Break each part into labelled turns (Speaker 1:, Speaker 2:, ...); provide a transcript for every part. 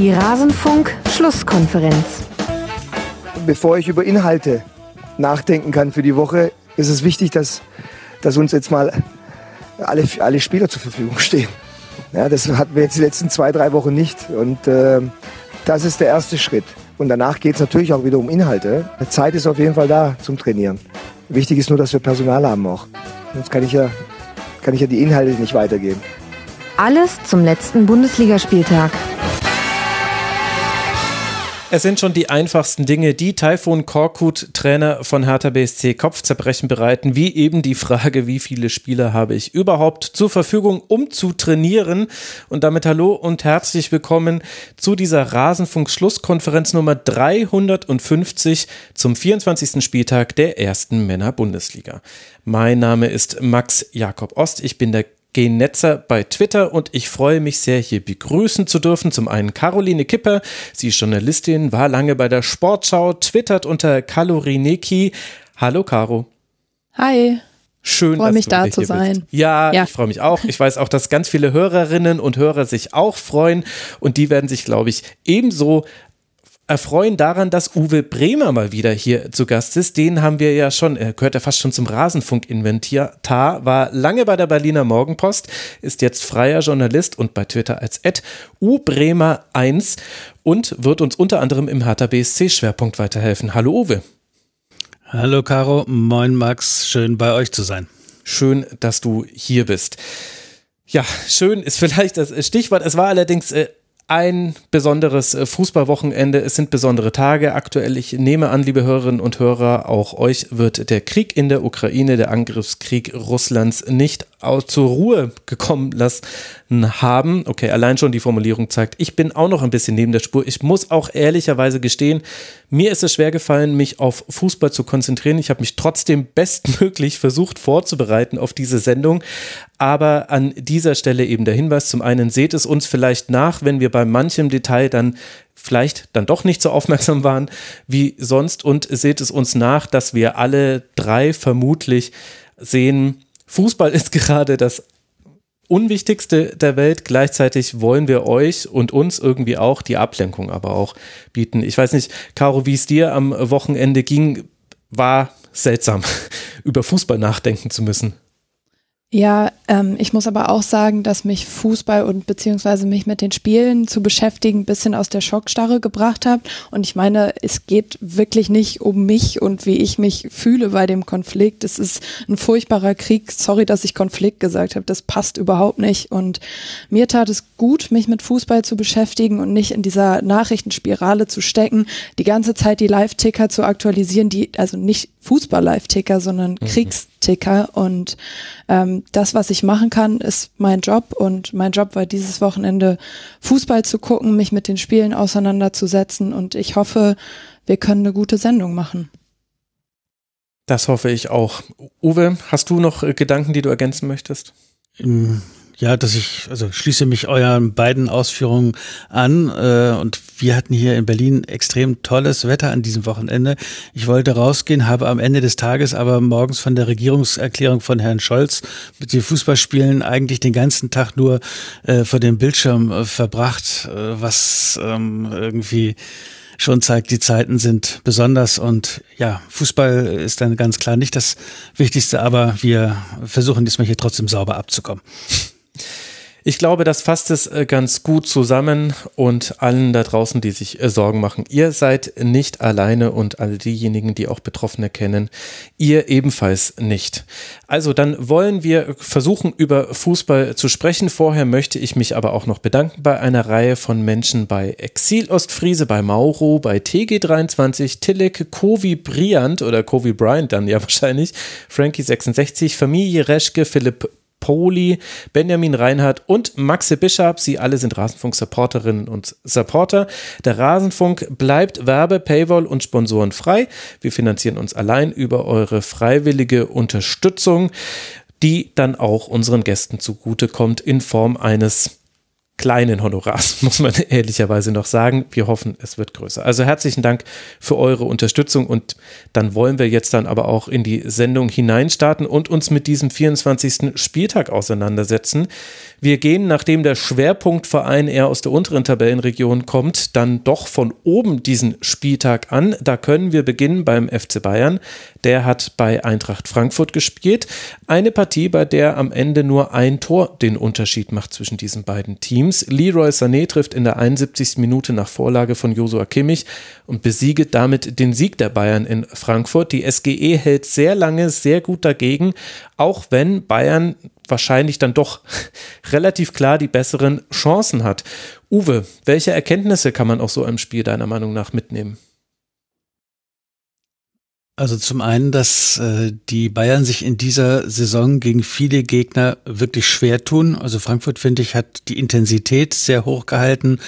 Speaker 1: Die Rasenfunk-Schlusskonferenz.
Speaker 2: Bevor ich über Inhalte nachdenken kann für die Woche, ist es wichtig, dass, dass uns jetzt mal alle, alle Spieler zur Verfügung stehen. Ja, das hatten wir jetzt die letzten zwei, drei Wochen nicht. Und äh, das ist der erste Schritt. Und danach geht es natürlich auch wieder um Inhalte. Zeit ist auf jeden Fall da zum Trainieren. Wichtig ist nur, dass wir Personal haben auch. Sonst kann ich ja, kann ich ja die Inhalte nicht weitergeben.
Speaker 1: Alles zum letzten Bundesligaspieltag.
Speaker 3: Es sind schon die einfachsten Dinge, die Taifun Korkut, Trainer von Hertha BSC, Kopfzerbrechen bereiten, wie eben die Frage, wie viele Spieler habe ich überhaupt zur Verfügung, um zu trainieren. Und damit hallo und herzlich willkommen zu dieser Rasenfunk-Schlusskonferenz Nummer 350 zum 24. Spieltag der ersten Männer-Bundesliga. Mein Name ist Max Jakob Ost. Ich bin der Genetzer bei Twitter und ich freue mich sehr, hier begrüßen zu dürfen. Zum einen Caroline Kipper, sie ist Journalistin, war lange bei der Sportschau, twittert unter Kalorineki. Hallo Caro.
Speaker 4: Hi.
Speaker 3: Schön,
Speaker 4: freue mich da zu sein.
Speaker 3: Ja, ja, ich freue mich auch. Ich weiß auch, dass ganz viele Hörerinnen und Hörer sich auch freuen und die werden sich, glaube ich, ebenso erfreuen daran, dass Uwe Bremer mal wieder hier zu Gast ist. Den haben wir ja schon, er gehört ja fast schon zum Rasenfunk-Inventar, war lange bei der Berliner Morgenpost, ist jetzt freier Journalist und bei Twitter als Ed ubremer1 und wird uns unter anderem im Hertha BSC-Schwerpunkt weiterhelfen. Hallo Uwe.
Speaker 5: Hallo Caro, moin Max, schön bei euch zu sein.
Speaker 3: Schön, dass du hier bist. Ja, schön ist vielleicht das Stichwort. Es war allerdings äh, ein besonderes äh, Fußballwochenende. Es sind besondere Tage aktuell. Ich nehme an, liebe Hörerinnen und Hörer, auch euch wird der Krieg in der Ukraine, der Angriffskrieg Russlands nicht zur Ruhe gekommen lassen haben. Okay, allein schon die Formulierung zeigt, ich bin auch noch ein bisschen neben der Spur. Ich muss auch ehrlicherweise gestehen, mir ist es schwer gefallen, mich auf Fußball zu konzentrieren. Ich habe mich trotzdem bestmöglich versucht vorzubereiten auf diese Sendung. Aber an dieser Stelle eben der Hinweis, zum einen seht es uns vielleicht nach, wenn wir bei manchem Detail dann vielleicht dann doch nicht so aufmerksam waren wie sonst und seht es uns nach, dass wir alle drei vermutlich sehen, Fußball ist gerade das Unwichtigste der Welt. Gleichzeitig wollen wir euch und uns irgendwie auch die Ablenkung aber auch bieten. Ich weiß nicht, Caro, wie es dir am Wochenende ging, war seltsam, über Fußball nachdenken zu müssen.
Speaker 4: Ja, ähm, ich muss aber auch sagen, dass mich Fußball und beziehungsweise mich mit den Spielen zu beschäftigen ein bisschen aus der Schockstarre gebracht hat. Und ich meine, es geht wirklich nicht um mich und wie ich mich fühle bei dem Konflikt. Es ist ein furchtbarer Krieg. Sorry, dass ich Konflikt gesagt habe. Das passt überhaupt nicht. Und mir tat es gut, mich mit Fußball zu beschäftigen und nicht in dieser Nachrichtenspirale zu stecken, die ganze Zeit die Live-Ticker zu aktualisieren, die also nicht Fußball-Live-Ticker, sondern mhm. Kriegsticker. Und ähm, das, was ich machen kann, ist mein Job. Und mein Job war dieses Wochenende Fußball zu gucken, mich mit den Spielen auseinanderzusetzen. Und ich hoffe, wir können eine gute Sendung machen.
Speaker 3: Das hoffe ich auch. Uwe, hast du noch äh, Gedanken, die du ergänzen möchtest?
Speaker 5: Ja, dass ich, also schließe mich euren beiden Ausführungen an. Äh, und wir hatten hier in Berlin extrem tolles Wetter an diesem Wochenende. Ich wollte rausgehen, habe am Ende des Tages aber morgens von der Regierungserklärung von Herrn Scholz mit den Fußballspielen eigentlich den ganzen Tag nur äh, vor dem Bildschirm äh, verbracht, äh, was ähm, irgendwie schon zeigt, die Zeiten sind besonders und ja, Fußball ist dann ganz klar nicht das Wichtigste, aber wir versuchen diesmal hier trotzdem sauber abzukommen.
Speaker 3: Ich glaube, das fasst es äh, ganz gut zusammen und allen da draußen, die sich äh, Sorgen machen. Ihr seid nicht alleine und all diejenigen, die auch Betroffene kennen, ihr ebenfalls nicht. Also dann wollen wir versuchen, über Fußball zu sprechen. Vorher möchte ich mich aber auch noch bedanken bei einer Reihe von Menschen bei Exil Ostfriese, bei Mauro, bei TG23, Tilek, Kovi Briand oder Kovi Bryant dann ja wahrscheinlich, Frankie66, Familie Reschke, Philipp Poli, Benjamin Reinhardt und Maxe Bischab. Sie alle sind Rasenfunk-Supporterinnen und Supporter. Der Rasenfunk bleibt Werbe, Paywall und Sponsoren frei. Wir finanzieren uns allein über eure freiwillige Unterstützung, die dann auch unseren Gästen zugutekommt in Form eines kleinen Honorars, muss man ehrlicherweise noch sagen. Wir hoffen, es wird größer. Also herzlichen Dank für eure Unterstützung und dann wollen wir jetzt dann aber auch in die Sendung hineinstarten und uns mit diesem 24. Spieltag auseinandersetzen. Wir gehen, nachdem der Schwerpunktverein eher aus der unteren Tabellenregion kommt, dann doch von oben diesen Spieltag an. Da können wir beginnen beim FC Bayern. Der hat bei Eintracht Frankfurt gespielt. Eine Partie, bei der am Ende nur ein Tor den Unterschied macht zwischen diesen beiden Teams. Leroy Sané trifft in der 71. Minute nach Vorlage von Josua Kimmich und besieget damit den Sieg der Bayern in Frankfurt. Die SGE hält sehr lange sehr gut dagegen, auch wenn Bayern wahrscheinlich dann doch relativ klar die besseren Chancen hat. Uwe, welche Erkenntnisse kann man aus so einem Spiel deiner Meinung nach mitnehmen?
Speaker 5: Also zum einen, dass äh, die Bayern sich in dieser Saison gegen viele Gegner wirklich schwer tun. Also Frankfurt, finde ich, hat die Intensität sehr hoch gehalten.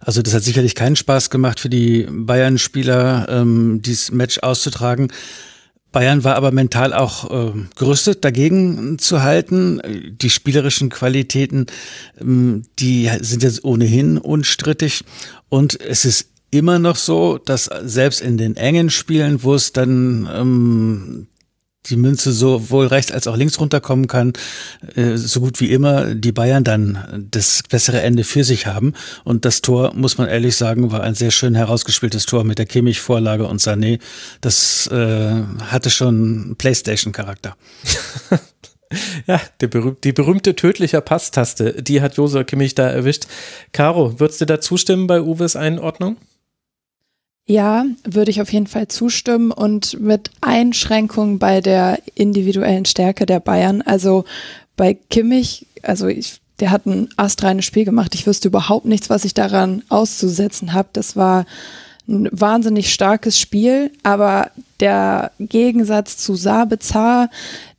Speaker 5: Also das hat sicherlich keinen Spaß gemacht für die Bayern-Spieler, ähm, dieses Match auszutragen. Bayern war aber mental auch äh, gerüstet, dagegen zu halten. Die spielerischen Qualitäten, ähm, die sind jetzt ohnehin unstrittig. Und es ist immer noch so, dass selbst in den engen Spielen, wo es dann ähm, die Münze sowohl rechts als auch links runterkommen kann, äh, so gut wie immer die Bayern dann das bessere Ende für sich haben. Und das Tor, muss man ehrlich sagen, war ein sehr schön herausgespieltes Tor mit der Kimmich-Vorlage und Sané. Das äh, hatte schon Playstation-Charakter.
Speaker 3: Ja, die, berühmte, die berühmte tödliche Passtaste, die hat Josua Kimmich da erwischt. Caro, würdest du da zustimmen bei Uwes Einordnung?
Speaker 4: Ja, würde ich auf jeden Fall zustimmen und mit Einschränkungen bei der individuellen Stärke der Bayern. Also bei Kimmich, also ich, der hat ein astreines Spiel gemacht. Ich wüsste überhaupt nichts, was ich daran auszusetzen habe. Das war ein wahnsinnig starkes Spiel, aber der Gegensatz zu Sabitzer,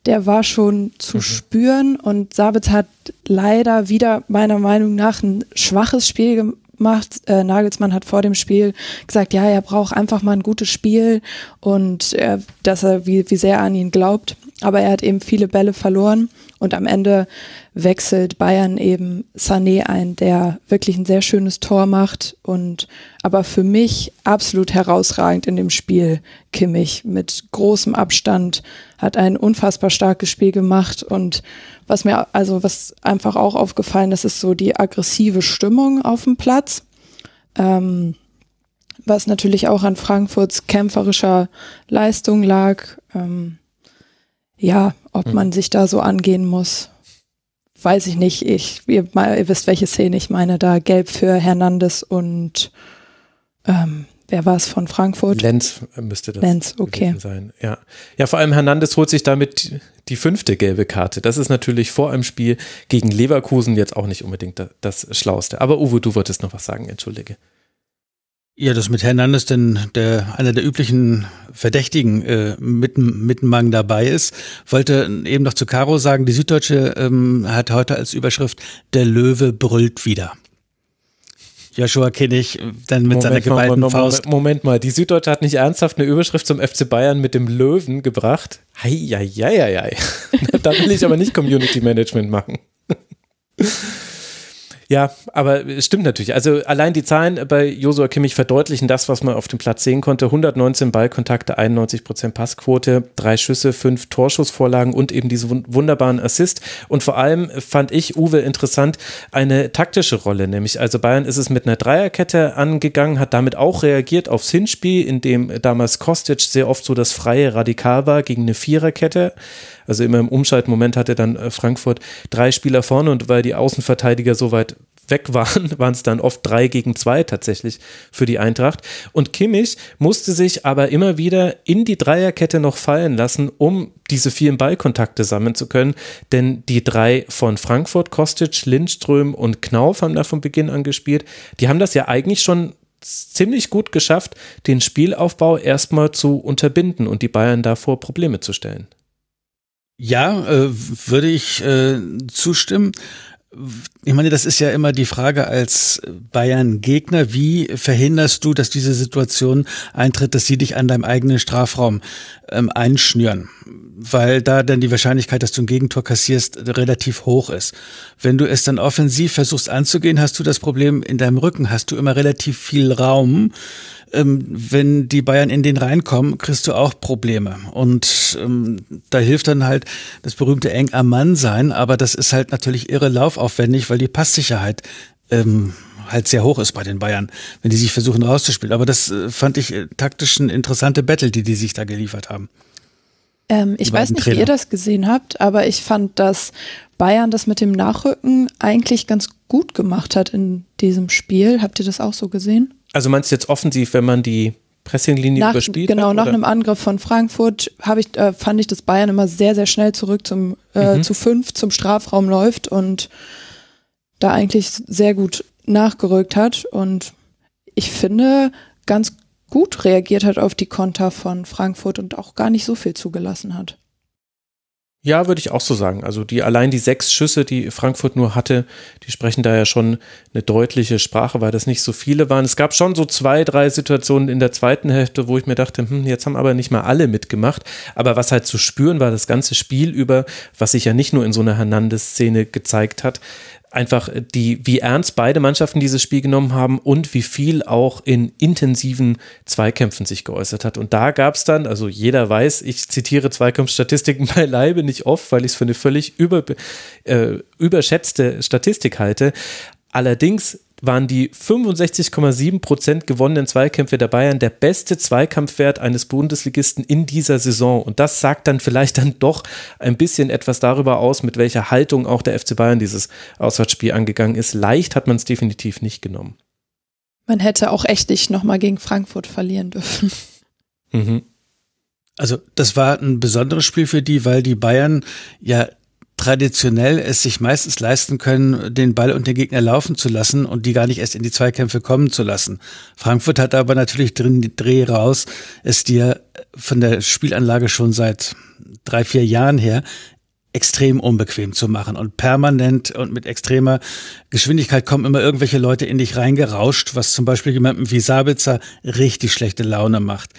Speaker 4: der war schon zu mhm. spüren und Sabitzer hat leider wieder meiner Meinung nach ein schwaches Spiel gemacht macht. Äh, Nagelsmann hat vor dem Spiel gesagt, ja, er braucht einfach mal ein gutes Spiel und äh, dass er, wie, wie sehr er an ihn glaubt. Aber er hat eben viele Bälle verloren und am Ende wechselt Bayern eben Sané ein, der wirklich ein sehr schönes Tor macht und aber für mich absolut herausragend in dem Spiel Kimmich mit großem Abstand hat ein unfassbar starkes Spiel gemacht und was mir also was einfach auch aufgefallen ist, ist so die aggressive Stimmung auf dem Platz. Ähm, was natürlich auch an Frankfurts kämpferischer Leistung lag. Ähm, ja, ob mhm. man sich da so angehen muss, weiß ich nicht. Ich, ihr, ihr, wisst, welche Szene ich meine. Da gelb für Hernandez und ähm, wer war es von Frankfurt?
Speaker 3: Lenz müsste das
Speaker 4: Lenz, okay.
Speaker 3: sein. Ja. ja, vor allem Hernandez holt sich damit die fünfte gelbe Karte. Das ist natürlich vor einem Spiel gegen Leverkusen jetzt auch nicht unbedingt das, Schlauste. Aber Uwe, du wolltest noch was sagen, entschuldige.
Speaker 5: Ja, das mit Hernandez, denn der einer der üblichen Verdächtigen äh, mit, mit Mang dabei ist, wollte eben noch zu Caro sagen, die Süddeutsche ähm, hat heute als Überschrift Der Löwe brüllt wieder. Joshua Kinnich dann mit Moment seiner geballten
Speaker 3: mal,
Speaker 5: Faust.
Speaker 3: Moment mal, die Süddeutsche hat nicht ernsthaft eine Überschrift zum FC Bayern mit dem Löwen gebracht. Heieieiei. da will ich aber nicht Community Management machen. Ja, aber es stimmt natürlich. Also allein die Zahlen bei Josua Kimmich verdeutlichen das, was man auf dem Platz sehen konnte. 119 Ballkontakte, 91 Prozent Passquote, drei Schüsse, fünf Torschussvorlagen und eben diese wunderbaren Assist. Und vor allem fand ich Uwe interessant eine taktische Rolle, nämlich also Bayern ist es mit einer Dreierkette angegangen, hat damit auch reagiert aufs Hinspiel, in dem damals Kostic sehr oft so das freie Radikal war gegen eine Viererkette. Also immer im Umschaltmoment hatte dann äh, Frankfurt drei Spieler vorne und weil die Außenverteidiger so weit weg waren, waren es dann oft drei gegen zwei tatsächlich für die Eintracht. Und Kimmich musste sich aber immer wieder in die Dreierkette noch fallen lassen, um diese vielen Ballkontakte sammeln zu können. Denn die drei von Frankfurt, Kostic, Lindström und Knauf haben da von Beginn an gespielt. Die haben das ja eigentlich schon ziemlich gut geschafft, den Spielaufbau erstmal zu unterbinden und die Bayern davor Probleme zu stellen.
Speaker 5: Ja, äh, würde ich äh, zustimmen. Ich meine, das ist ja immer die Frage als Bayern-Gegner. Wie verhinderst du, dass diese Situation eintritt, dass sie dich an deinem eigenen Strafraum ähm, einschnüren? weil da dann die Wahrscheinlichkeit, dass du ein Gegentor kassierst, relativ hoch ist. Wenn du es dann offensiv versuchst anzugehen, hast du das Problem in deinem Rücken, hast du immer relativ viel Raum. Ähm, wenn die Bayern in den reinkommen, kriegst du auch Probleme. Und ähm, da hilft dann halt das berühmte eng am Mann sein, aber das ist halt natürlich irre laufaufwendig, weil die Passsicherheit ähm, halt sehr hoch ist bei den Bayern, wenn die sich versuchen rauszuspielen. Aber das äh, fand ich äh, taktisch eine interessante Battle, die die sich da geliefert haben.
Speaker 4: Ähm, ich weiß nicht, Trainer. wie ihr das gesehen habt, aber ich fand, dass Bayern das mit dem Nachrücken eigentlich ganz gut gemacht hat in diesem Spiel. Habt ihr das auch so gesehen?
Speaker 3: Also meinst du jetzt offensiv, wenn man die Pressinglinie nach, überspielt
Speaker 4: Genau,
Speaker 3: hat,
Speaker 4: nach einem Angriff von Frankfurt ich, äh, fand ich, dass Bayern immer sehr, sehr schnell zurück zum, äh, mhm. zu fünf zum Strafraum läuft und da eigentlich sehr gut nachgerückt hat und ich finde ganz gut reagiert hat auf die Konter von Frankfurt und auch gar nicht so viel zugelassen hat.
Speaker 3: Ja, würde ich auch so sagen. Also die allein die sechs Schüsse, die Frankfurt nur hatte, die sprechen da ja schon eine deutliche Sprache, weil das nicht so viele waren. Es gab schon so zwei, drei Situationen in der zweiten Hälfte, wo ich mir dachte, hm, jetzt haben aber nicht mal alle mitgemacht. Aber was halt zu spüren war, das ganze Spiel über, was sich ja nicht nur in so einer Hernandez-Szene gezeigt hat, einfach die, wie ernst beide Mannschaften dieses Spiel genommen haben und wie viel auch in intensiven Zweikämpfen sich geäußert hat. Und da gab es dann, also jeder weiß, ich zitiere Zweikampfstatistiken beileibe nicht oft, weil ich es für eine völlig über, äh, überschätzte Statistik halte. Allerdings waren die 65,7 Prozent gewonnenen Zweikämpfe der Bayern der beste Zweikampfwert eines Bundesligisten in dieser Saison. Und das sagt dann vielleicht dann doch ein bisschen etwas darüber aus, mit welcher Haltung auch der FC Bayern dieses Auswärtsspiel angegangen ist. Leicht hat man es definitiv nicht genommen.
Speaker 4: Man hätte auch echt nicht nochmal gegen Frankfurt verlieren dürfen. Mhm.
Speaker 5: Also das war ein besonderes Spiel für die, weil die Bayern ja traditionell es sich meistens leisten können, den Ball und den Gegner laufen zu lassen und die gar nicht erst in die Zweikämpfe kommen zu lassen. Frankfurt hat aber natürlich drin die Dreh raus, es dir von der Spielanlage schon seit drei, vier Jahren her extrem unbequem zu machen und permanent und mit extremer Geschwindigkeit kommen immer irgendwelche Leute in dich reingerauscht, was zum Beispiel jemandem wie Sabitzer richtig schlechte Laune macht.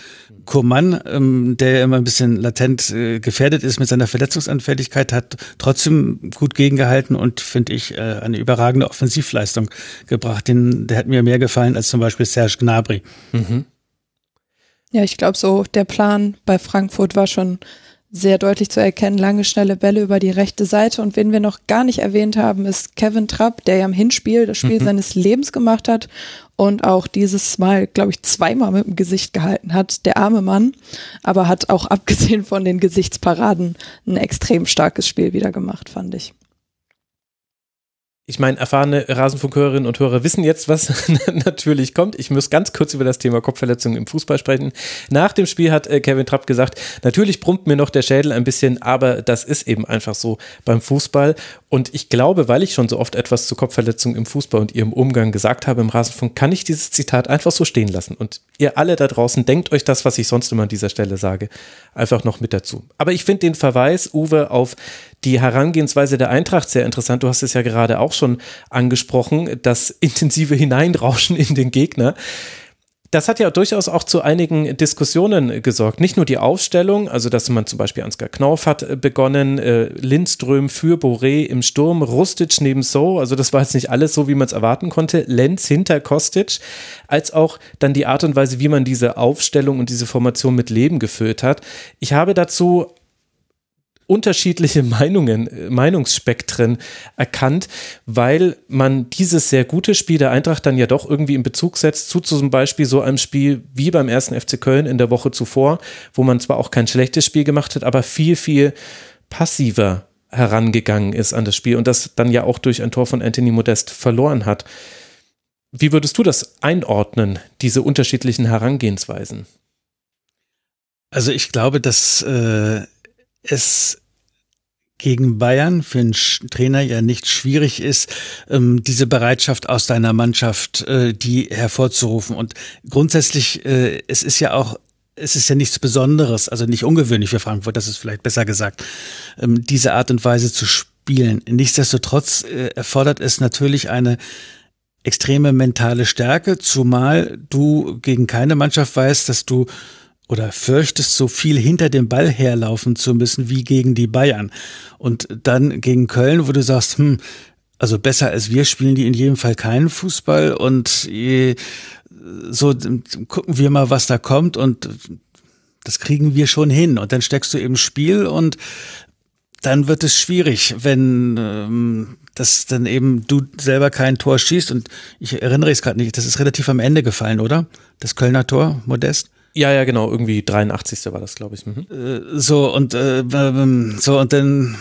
Speaker 5: Koman, ähm, der immer ein bisschen latent äh, gefährdet ist mit seiner Verletzungsanfälligkeit, hat trotzdem gut gegengehalten und finde ich äh, eine überragende Offensivleistung gebracht. Den, der hat mir mehr gefallen als zum Beispiel Serge Gnabry. Mhm.
Speaker 4: Ja, ich glaube so, der Plan bei Frankfurt war schon sehr deutlich zu erkennen, lange, schnelle Bälle über die rechte Seite. Und wen wir noch gar nicht erwähnt haben, ist Kevin Trapp, der ja im Hinspiel das Spiel mhm. seines Lebens gemacht hat und auch dieses Mal, glaube ich, zweimal mit dem Gesicht gehalten hat, der arme Mann, aber hat auch abgesehen von den Gesichtsparaden ein extrem starkes Spiel wieder gemacht, fand ich
Speaker 3: ich meine, erfahrene Rasenfunkhörerinnen und Hörer wissen jetzt, was natürlich kommt. Ich muss ganz kurz über das Thema Kopfverletzungen im Fußball sprechen. Nach dem Spiel hat äh, Kevin Trapp gesagt, natürlich brummt mir noch der Schädel ein bisschen, aber das ist eben einfach so beim Fußball. Und ich glaube, weil ich schon so oft etwas zu Kopfverletzungen im Fußball und ihrem Umgang gesagt habe im Rasenfunk, kann ich dieses Zitat einfach so stehen lassen. Und ihr alle da draußen, denkt euch das, was ich sonst immer an dieser Stelle sage, einfach noch mit dazu. Aber ich finde den Verweis, Uwe, auf die Herangehensweise der Eintracht sehr interessant. Du hast es ja gerade auch schon angesprochen, das intensive Hineinrauschen in den Gegner. Das hat ja durchaus auch zu einigen Diskussionen gesorgt. Nicht nur die Aufstellung, also dass man zum Beispiel Ansgar Knauf hat äh, begonnen, äh, Lindström für Boré im Sturm, Rustic neben So, also das war jetzt nicht alles so, wie man es erwarten konnte, Lenz hinter Kostic, als auch dann die Art und Weise, wie man diese Aufstellung und diese Formation mit Leben gefüllt hat. Ich habe dazu unterschiedliche Meinungen, Meinungsspektren erkannt, weil man dieses sehr gute Spiel der Eintracht dann ja doch irgendwie in Bezug setzt zu zum Beispiel so einem Spiel wie beim ersten FC Köln in der Woche zuvor, wo man zwar auch kein schlechtes Spiel gemacht hat, aber viel, viel passiver herangegangen ist an das Spiel und das dann ja auch durch ein Tor von Anthony Modest verloren hat. Wie würdest du das einordnen, diese unterschiedlichen Herangehensweisen?
Speaker 5: Also ich glaube, dass äh, es gegen Bayern für einen Trainer ja nicht schwierig ist, ähm, diese Bereitschaft aus deiner Mannschaft, äh, die hervorzurufen. Und grundsätzlich, äh, es ist ja auch es ist ja nichts Besonderes, also nicht ungewöhnlich für Frankfurt, das ist vielleicht besser gesagt, ähm, diese Art und Weise zu spielen. Nichtsdestotrotz äh, erfordert es natürlich eine extreme mentale Stärke, zumal du gegen keine Mannschaft weißt, dass du oder fürchtest, so viel hinter dem Ball herlaufen zu müssen wie gegen die Bayern. Und dann gegen Köln, wo du sagst, hm, also besser als wir spielen die in jedem Fall keinen Fußball und äh, so gucken wir mal, was da kommt und das kriegen wir schon hin. Und dann steckst du im Spiel und dann wird es schwierig, wenn ähm, das dann eben du selber kein Tor schießt. Und ich erinnere es gerade nicht, das ist relativ am Ende gefallen, oder? Das Kölner Tor, Modest?
Speaker 3: Ja, ja, genau, irgendwie 83. war das, glaube ich. Mhm.
Speaker 5: Äh, so, und äh, ähm, so, und dann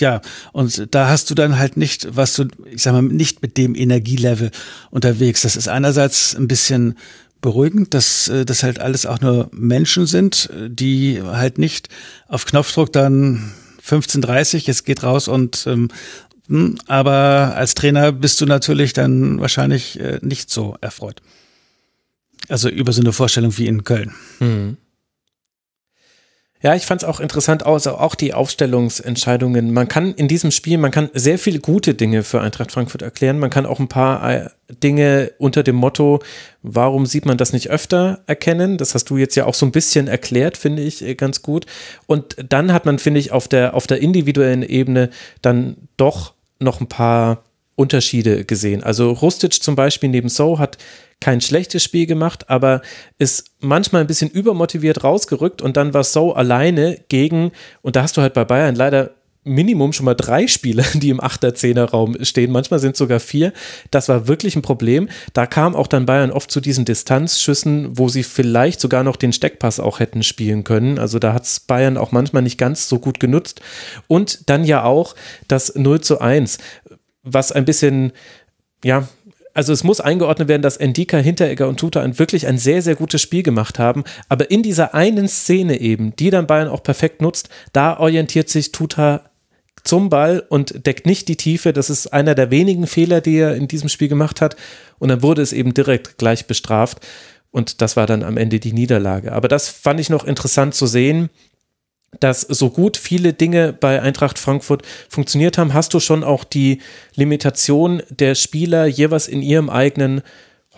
Speaker 5: ja, und da hast du dann halt nicht, was du, ich sag mal, nicht mit dem Energielevel unterwegs. Das ist einerseits ein bisschen beruhigend, dass äh, das halt alles auch nur Menschen sind, die halt nicht auf Knopfdruck dann 15:30 jetzt geht raus und ähm, hm, aber als Trainer bist du natürlich dann wahrscheinlich äh, nicht so erfreut. Also über so eine Vorstellung wie in Köln. Mhm.
Speaker 3: Ja, ich fand es auch interessant, also auch die Aufstellungsentscheidungen. Man kann in diesem Spiel, man kann sehr viele gute Dinge für Eintracht Frankfurt erklären. Man kann auch ein paar äh, Dinge unter dem Motto, warum sieht man das nicht öfter erkennen? Das hast du jetzt ja auch so ein bisschen erklärt, finde ich äh, ganz gut. Und dann hat man, finde ich, auf der, auf der individuellen Ebene dann doch noch ein paar Unterschiede gesehen. Also Rustic zum Beispiel neben So hat kein schlechtes Spiel gemacht, aber ist manchmal ein bisschen übermotiviert rausgerückt und dann war So alleine gegen, und da hast du halt bei Bayern leider Minimum schon mal drei Spieler, die im 8er, 10er Raum stehen. Manchmal sind es sogar vier. Das war wirklich ein Problem. Da kam auch dann Bayern oft zu diesen Distanzschüssen, wo sie vielleicht sogar noch den Steckpass auch hätten spielen können. Also da hat es Bayern auch manchmal nicht ganz so gut genutzt. Und dann ja auch das 0 zu 1, was ein bisschen, ja, also es muss eingeordnet werden, dass Endika, Hinteregger und Tuta ein wirklich ein sehr, sehr gutes Spiel gemacht haben. Aber in dieser einen Szene eben, die dann Bayern auch perfekt nutzt, da orientiert sich Tuta zum Ball und deckt nicht die Tiefe. Das ist einer der wenigen Fehler, die er in diesem Spiel gemacht hat. Und dann wurde es eben direkt gleich bestraft. Und das war dann am Ende die Niederlage. Aber das fand ich noch interessant zu sehen, dass so gut viele Dinge bei Eintracht Frankfurt funktioniert haben, hast du schon auch die Limitation der Spieler jeweils in ihrem eigenen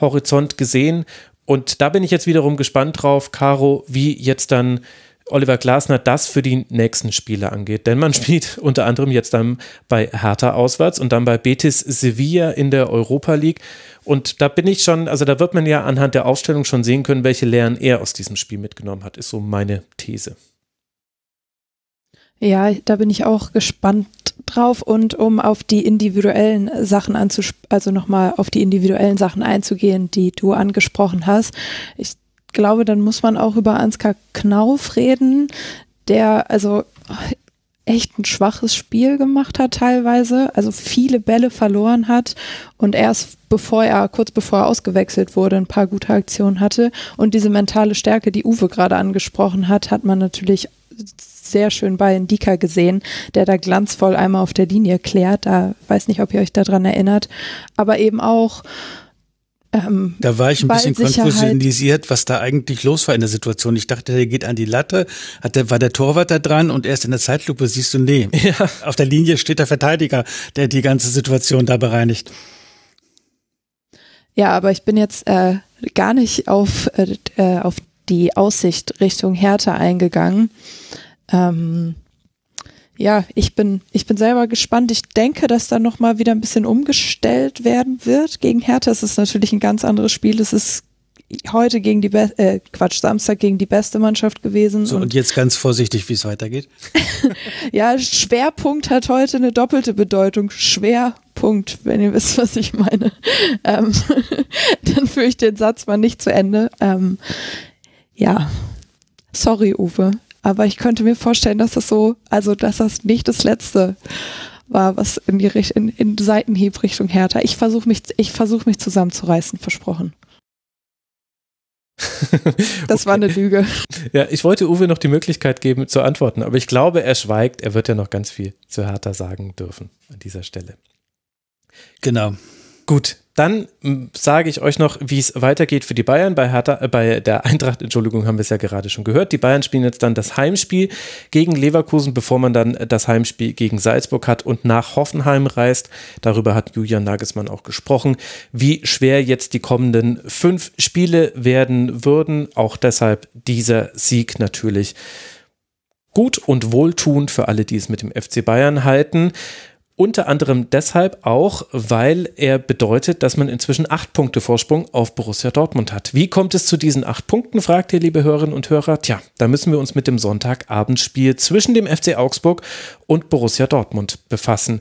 Speaker 3: Horizont gesehen. Und da bin ich jetzt wiederum gespannt drauf, Caro, wie jetzt dann Oliver Glasner das für die nächsten Spiele angeht. Denn man spielt unter anderem jetzt dann bei Hertha auswärts und dann bei Betis Sevilla in der Europa League. Und da bin ich schon, also da wird man ja anhand der Aufstellung schon sehen können, welche Lehren er aus diesem Spiel mitgenommen hat, ist so meine These.
Speaker 4: Ja, da bin ich auch gespannt drauf und um auf die individuellen Sachen anzusprechen, also nochmal auf die individuellen Sachen einzugehen, die du angesprochen hast. Ich glaube, dann muss man auch über Ansgar Knauf reden, der also echt ein schwaches Spiel gemacht hat teilweise, also viele Bälle verloren hat und erst bevor er, kurz bevor er ausgewechselt wurde, ein paar gute Aktionen hatte. Und diese mentale Stärke, die Uwe gerade angesprochen hat, hat man natürlich sehr schön bei Indika gesehen, der da glanzvoll einmal auf der Linie klärt. Da weiß nicht, ob ihr euch daran erinnert, aber eben auch
Speaker 5: ähm, da war ich ein bisschen konfusionisiert, was da eigentlich los war in der Situation. Ich dachte, der geht an die Latte, hat der, war der Torwart da dran und erst in der Zeitlupe siehst du, nee, ja. auf der Linie steht der Verteidiger, der die ganze Situation da bereinigt.
Speaker 4: Ja, aber ich bin jetzt äh, gar nicht auf, äh, äh auf die Aussicht Richtung Hertha eingegangen. Ähm, ja, ich bin, ich bin selber gespannt. Ich denke, dass da nochmal wieder ein bisschen umgestellt werden wird gegen Hertha. Es ist natürlich ein ganz anderes Spiel. Es ist heute gegen die Be äh, Quatsch, Samstag gegen die beste Mannschaft gewesen.
Speaker 5: So, und, und jetzt ganz vorsichtig, wie es weitergeht.
Speaker 4: ja, Schwerpunkt hat heute eine doppelte Bedeutung. Schwerpunkt, wenn ihr wisst, was ich meine. Ähm, dann führe ich den Satz mal nicht zu Ende. Ähm, ja, sorry, Uwe. Aber ich könnte mir vorstellen, dass das so, also dass das nicht das letzte war, was in die in, in Seitenhieb Richtung Hertha. Ich versuche mich, ich versuche mich zusammenzureißen, versprochen. Das okay. war eine Lüge.
Speaker 3: Ja, ich wollte Uwe noch die Möglichkeit geben zu antworten, aber ich glaube, er schweigt. Er wird ja noch ganz viel zu Hertha sagen dürfen an dieser Stelle.
Speaker 5: Genau.
Speaker 3: Gut, dann sage ich euch noch, wie es weitergeht für die Bayern. Bei, Hertha, äh, bei der Eintracht, Entschuldigung, haben wir es ja gerade schon gehört. Die Bayern spielen jetzt dann das Heimspiel gegen Leverkusen, bevor man dann das Heimspiel gegen Salzburg hat und nach Hoffenheim reist. Darüber hat Julian Nagelsmann auch gesprochen, wie schwer jetzt die kommenden fünf Spiele werden würden. Auch deshalb dieser Sieg natürlich gut und wohltuend für alle, die es mit dem FC Bayern halten. Unter anderem deshalb auch, weil er bedeutet, dass man inzwischen acht Punkte Vorsprung auf Borussia Dortmund hat. Wie kommt es zu diesen acht Punkten, fragt ihr, liebe Hörerinnen und Hörer? Tja, da müssen wir uns mit dem Sonntagabendspiel zwischen dem FC Augsburg und Borussia Dortmund befassen.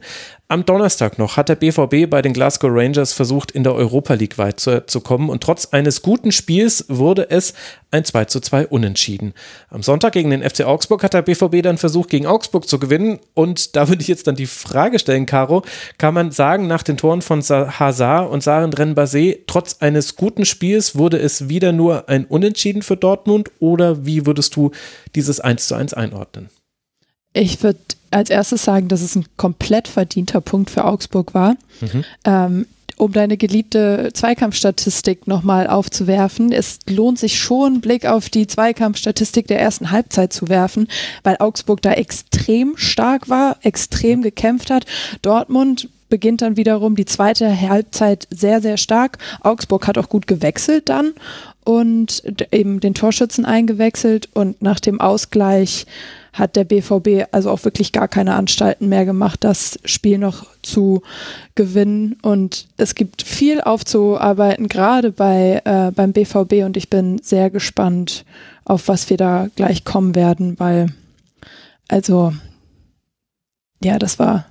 Speaker 3: Am Donnerstag noch hat der BVB bei den Glasgow Rangers versucht, in der Europa League weit zu, kommen und trotz eines guten Spiels wurde es ein 2 zu 2 unentschieden. Am Sonntag gegen den FC Augsburg hat der BVB dann versucht, gegen Augsburg zu gewinnen und da würde ich jetzt dann die Frage stellen, Caro, kann man sagen, nach den Toren von Hazard und Saren Renbase, trotz eines guten Spiels wurde es wieder nur ein Unentschieden für Dortmund oder wie würdest du dieses 1 zu 1 einordnen?
Speaker 4: Ich würde als erstes sagen, dass es ein komplett verdienter Punkt für Augsburg war. Mhm. Ähm, um deine geliebte Zweikampfstatistik nochmal aufzuwerfen. Es lohnt sich schon, einen Blick auf die Zweikampfstatistik der ersten Halbzeit zu werfen, weil Augsburg da extrem stark war, extrem gekämpft hat. Dortmund beginnt dann wiederum die zweite Halbzeit sehr, sehr stark. Augsburg hat auch gut gewechselt dann und eben den Torschützen eingewechselt und nach dem Ausgleich hat der BVB also auch wirklich gar keine Anstalten mehr gemacht, das Spiel noch zu gewinnen. Und es gibt viel aufzuarbeiten, gerade bei, äh, beim BVB. Und ich bin sehr gespannt, auf was wir da gleich kommen werden, weil, also, ja, das war,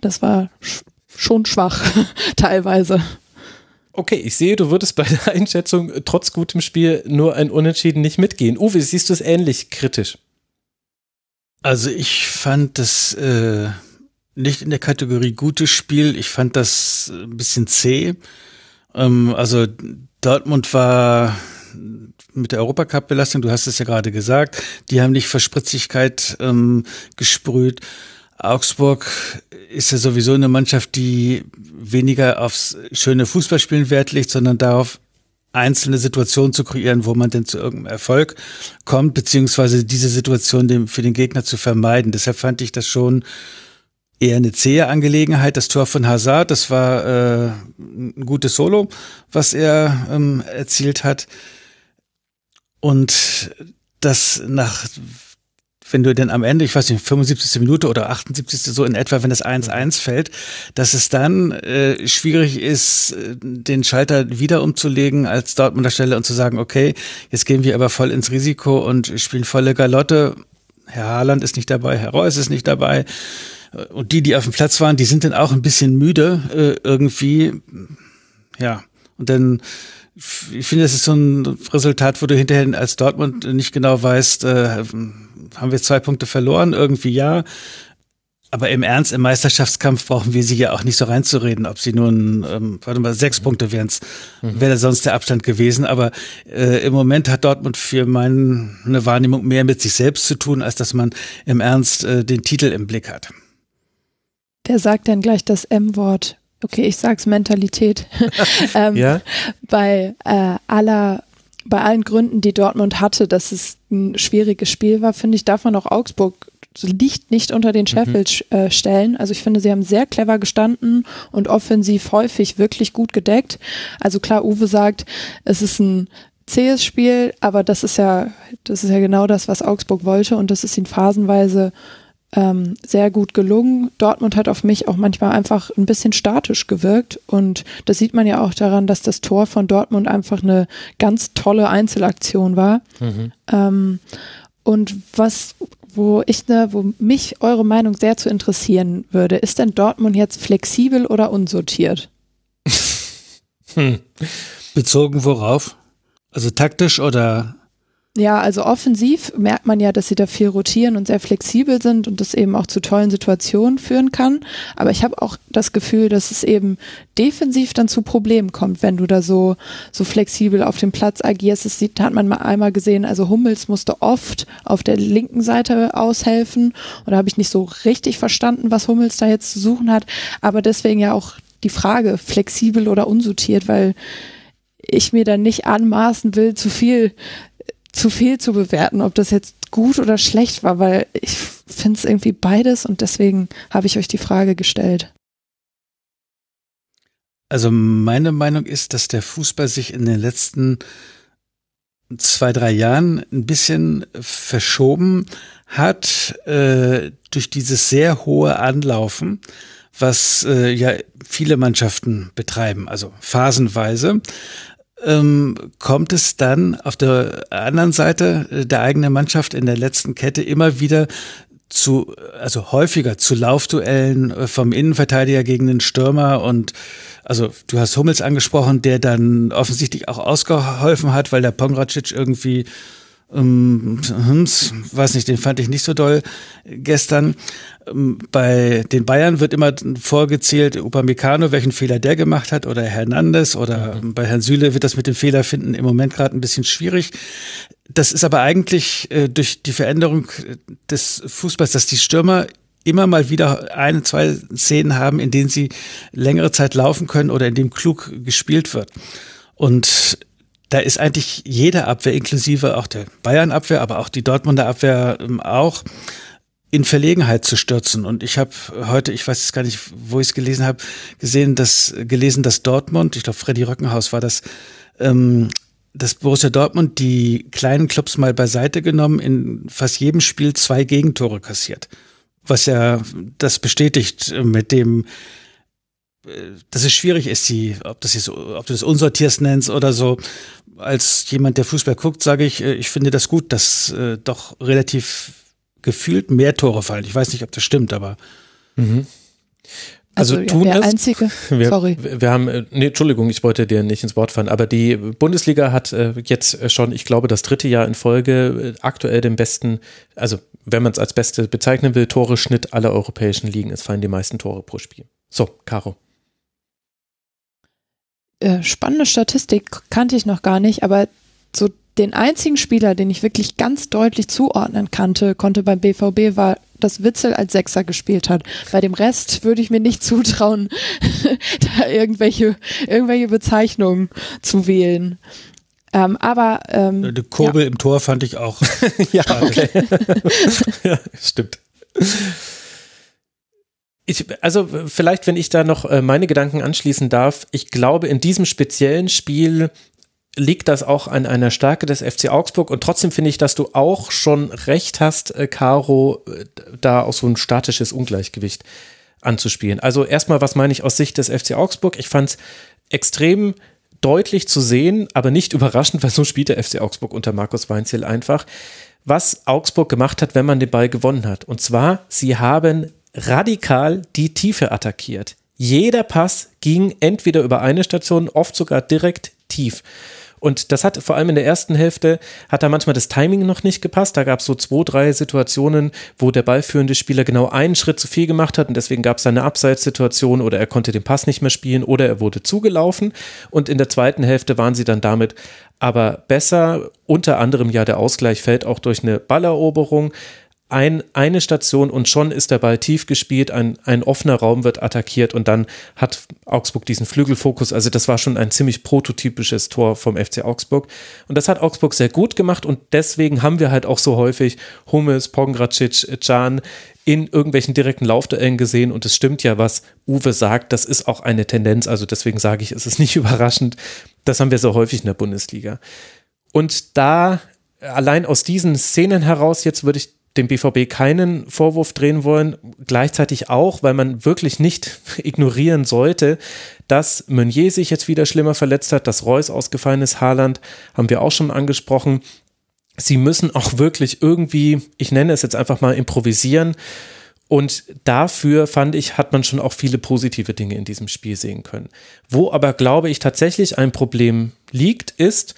Speaker 4: das war sch schon schwach, teilweise.
Speaker 3: Okay, ich sehe, du würdest bei der Einschätzung trotz gutem Spiel nur ein Unentschieden nicht mitgehen. Uwe, siehst du es ähnlich kritisch?
Speaker 5: Also ich fand das äh, nicht in der Kategorie gutes Spiel. Ich fand das ein bisschen zäh. Ähm, also Dortmund war mit der Europacup-Belastung, du hast es ja gerade gesagt, die haben nicht Verspritzigkeit ähm, gesprüht. Augsburg ist ja sowieso eine Mannschaft, die weniger aufs schöne Fußballspielen Wert legt, sondern darauf, einzelne Situationen zu kreieren, wo man denn zu irgendeinem Erfolg kommt, beziehungsweise diese Situation für den Gegner zu vermeiden. Deshalb fand ich das schon eher eine zähe Angelegenheit. Das Tor von Hazard, das war äh, ein gutes Solo, was er ähm, erzielt hat. Und das nach wenn du denn am Ende, ich weiß nicht, 75. Minute oder 78. so in etwa, wenn das 1-1 fällt, dass es dann äh, schwierig ist, äh, den Schalter wieder umzulegen als Dortmunder Stelle und zu sagen, okay, jetzt gehen wir aber voll ins Risiko und spielen volle Galotte. Herr Haaland ist nicht dabei, Herr Reus ist nicht dabei. Und die, die auf dem Platz waren, die sind dann auch ein bisschen müde äh, irgendwie. Ja, und dann ich finde, das ist so ein Resultat, wo du hinterher als Dortmund nicht genau weißt, äh, haben wir zwei Punkte verloren? Irgendwie ja. Aber im Ernst, im Meisterschaftskampf brauchen wir sie ja auch nicht so reinzureden, ob sie nun, ähm, warte mal, sechs Punkte wären es, mhm. wäre sonst der Abstand gewesen. Aber äh, im Moment hat Dortmund für meine Wahrnehmung mehr mit sich selbst zu tun, als dass man im Ernst äh, den Titel im Blick hat.
Speaker 4: Wer sagt denn gleich das M-Wort? Okay, ich sag's Mentalität. ähm, ja? Bei äh, aller bei allen Gründen, die Dortmund hatte, dass es ein schwieriges Spiel war, finde ich, darf man auch Augsburg liegt nicht unter den Scheffel mhm. äh, stellen. Also ich finde, sie haben sehr clever gestanden und offensiv häufig wirklich gut gedeckt. Also klar, Uwe sagt, es ist ein zähes Spiel, aber das ist ja, das ist ja genau das, was Augsburg wollte und das ist ihnen phasenweise ähm, sehr gut gelungen. Dortmund hat auf mich auch manchmal einfach ein bisschen statisch gewirkt und das sieht man ja auch daran, dass das Tor von Dortmund einfach eine ganz tolle Einzelaktion war. Mhm. Ähm, und was, wo ich ne, wo mich eure Meinung sehr zu interessieren würde, ist denn Dortmund jetzt flexibel oder unsortiert?
Speaker 5: hm. Bezogen worauf? Also taktisch oder
Speaker 4: ja, also offensiv merkt man ja, dass sie da viel rotieren und sehr flexibel sind und das eben auch zu tollen Situationen führen kann. Aber ich habe auch das Gefühl, dass es eben defensiv dann zu Problemen kommt, wenn du da so, so flexibel auf dem Platz agierst. Das sieht, hat man mal einmal gesehen, also Hummels musste oft auf der linken Seite aushelfen und da habe ich nicht so richtig verstanden, was Hummels da jetzt zu suchen hat. Aber deswegen ja auch die Frage, flexibel oder unsortiert, weil ich mir dann nicht anmaßen will, zu viel, zu viel zu bewerten, ob das jetzt gut oder schlecht war, weil ich finde es irgendwie beides und deswegen habe ich euch die Frage gestellt.
Speaker 5: Also meine Meinung ist, dass der Fußball sich in den letzten zwei, drei Jahren ein bisschen verschoben hat äh, durch dieses sehr hohe Anlaufen, was äh, ja viele Mannschaften betreiben, also phasenweise. Ähm, kommt es dann auf der anderen Seite der eigenen Mannschaft in der letzten Kette immer wieder zu, also häufiger zu Laufduellen äh, vom Innenverteidiger gegen den Stürmer und also du hast Hummels angesprochen, der dann offensichtlich auch ausgeholfen hat, weil der Pongracic irgendwie ähm, weiß nicht, den fand ich nicht so doll gestern. Ähm, bei den Bayern wird immer vorgezählt, Upamecano, welchen Fehler der gemacht hat, oder Hernandez, oder mhm. bei Herrn Süle wird das mit dem Fehler finden im Moment gerade ein bisschen schwierig. Das ist aber eigentlich äh, durch die Veränderung des Fußballs, dass die Stürmer immer mal wieder eine, zwei Szenen haben, in denen sie längere Zeit laufen können oder in dem klug gespielt wird. Und da ist eigentlich jede Abwehr, inklusive auch der Bayern-Abwehr, aber auch die Dortmunder Abwehr ähm, auch, in Verlegenheit zu stürzen. Und ich habe heute, ich weiß jetzt gar nicht, wo ich es gelesen habe, gesehen, dass gelesen, dass Dortmund, ich glaube Freddy Röckenhaus war das, ähm, dass Borussia Dortmund die kleinen Clubs mal beiseite genommen in fast jedem Spiel zwei Gegentore kassiert was ja das bestätigt mit dem, dass es schwierig ist, die, ob das jetzt, ob du das unsortierst nennst oder so. Als jemand, der Fußball guckt, sage ich, äh, ich finde das gut, dass äh, doch relativ gefühlt mehr Tore fallen. Ich weiß nicht, ob das stimmt, aber.
Speaker 4: Mhm. Also, also tun der es. einzige,
Speaker 3: wir, sorry. Wir haben, äh, nee, Entschuldigung, ich wollte dir nicht ins Wort fallen, aber die Bundesliga hat äh, jetzt schon, ich glaube, das dritte Jahr in Folge aktuell den besten, also wenn man es als beste bezeichnen will, Tore-Schnitt aller europäischen Ligen. Es fallen die meisten Tore pro Spiel. So, Caro.
Speaker 4: Äh, spannende Statistik kannte ich noch gar nicht, aber so den einzigen Spieler, den ich wirklich ganz deutlich zuordnen kannte, konnte beim BVB, war dass Witzel als Sechser gespielt hat. Bei dem Rest würde ich mir nicht zutrauen, da irgendwelche, irgendwelche Bezeichnungen zu wählen. Ähm, aber ähm,
Speaker 5: eine Kurbel ja. im Tor fand ich auch.
Speaker 3: ja, okay. ja, stimmt. Ich, also vielleicht, wenn ich da noch äh, meine Gedanken anschließen darf, ich glaube, in diesem speziellen Spiel liegt das auch an einer Stärke des FC Augsburg und trotzdem finde ich, dass du auch schon recht hast, äh, Caro, äh, da auch so ein statisches Ungleichgewicht anzuspielen. Also erstmal, was meine ich aus Sicht des FC Augsburg? Ich fand es extrem deutlich zu sehen, aber nicht überraschend, weil so spielt der FC Augsburg unter Markus Weinziel einfach, was Augsburg gemacht hat, wenn man den Ball gewonnen hat. Und zwar, sie haben radikal die Tiefe attackiert. Jeder Pass ging entweder über eine Station, oft sogar direkt tief. Und das hat vor allem in der ersten Hälfte, hat da manchmal das Timing noch nicht gepasst. Da gab es so zwei, drei Situationen, wo der ballführende Spieler genau einen Schritt zu viel gemacht hat und deswegen gab es eine Abseitssituation oder er konnte den Pass nicht mehr spielen oder er wurde zugelaufen. Und in der zweiten Hälfte waren sie dann damit aber besser. Unter anderem ja der Ausgleich fällt auch durch eine Balleroberung ein, eine Station und schon ist der Ball tief gespielt, ein, ein offener Raum wird attackiert und dann hat Augsburg diesen Flügelfokus. Also das war schon ein ziemlich prototypisches Tor vom FC Augsburg. Und das hat Augsburg sehr gut gemacht und deswegen haben wir halt auch so häufig Hummels, Pongracic, Can in irgendwelchen direkten Laufduellen gesehen und es stimmt ja, was Uwe sagt, das ist auch eine Tendenz. Also deswegen sage ich, es ist nicht überraschend. Das haben wir so häufig in der Bundesliga. Und da allein aus diesen Szenen heraus, jetzt würde ich dem BVB keinen Vorwurf drehen wollen, gleichzeitig auch, weil man wirklich nicht ignorieren sollte, dass Meunier sich jetzt wieder schlimmer verletzt hat, dass Reus ausgefallen ist, Haaland haben wir auch schon angesprochen. Sie müssen auch wirklich irgendwie, ich nenne es jetzt einfach mal improvisieren. Und dafür fand ich, hat man schon auch viele positive Dinge in diesem Spiel sehen können. Wo aber, glaube ich, tatsächlich ein Problem liegt, ist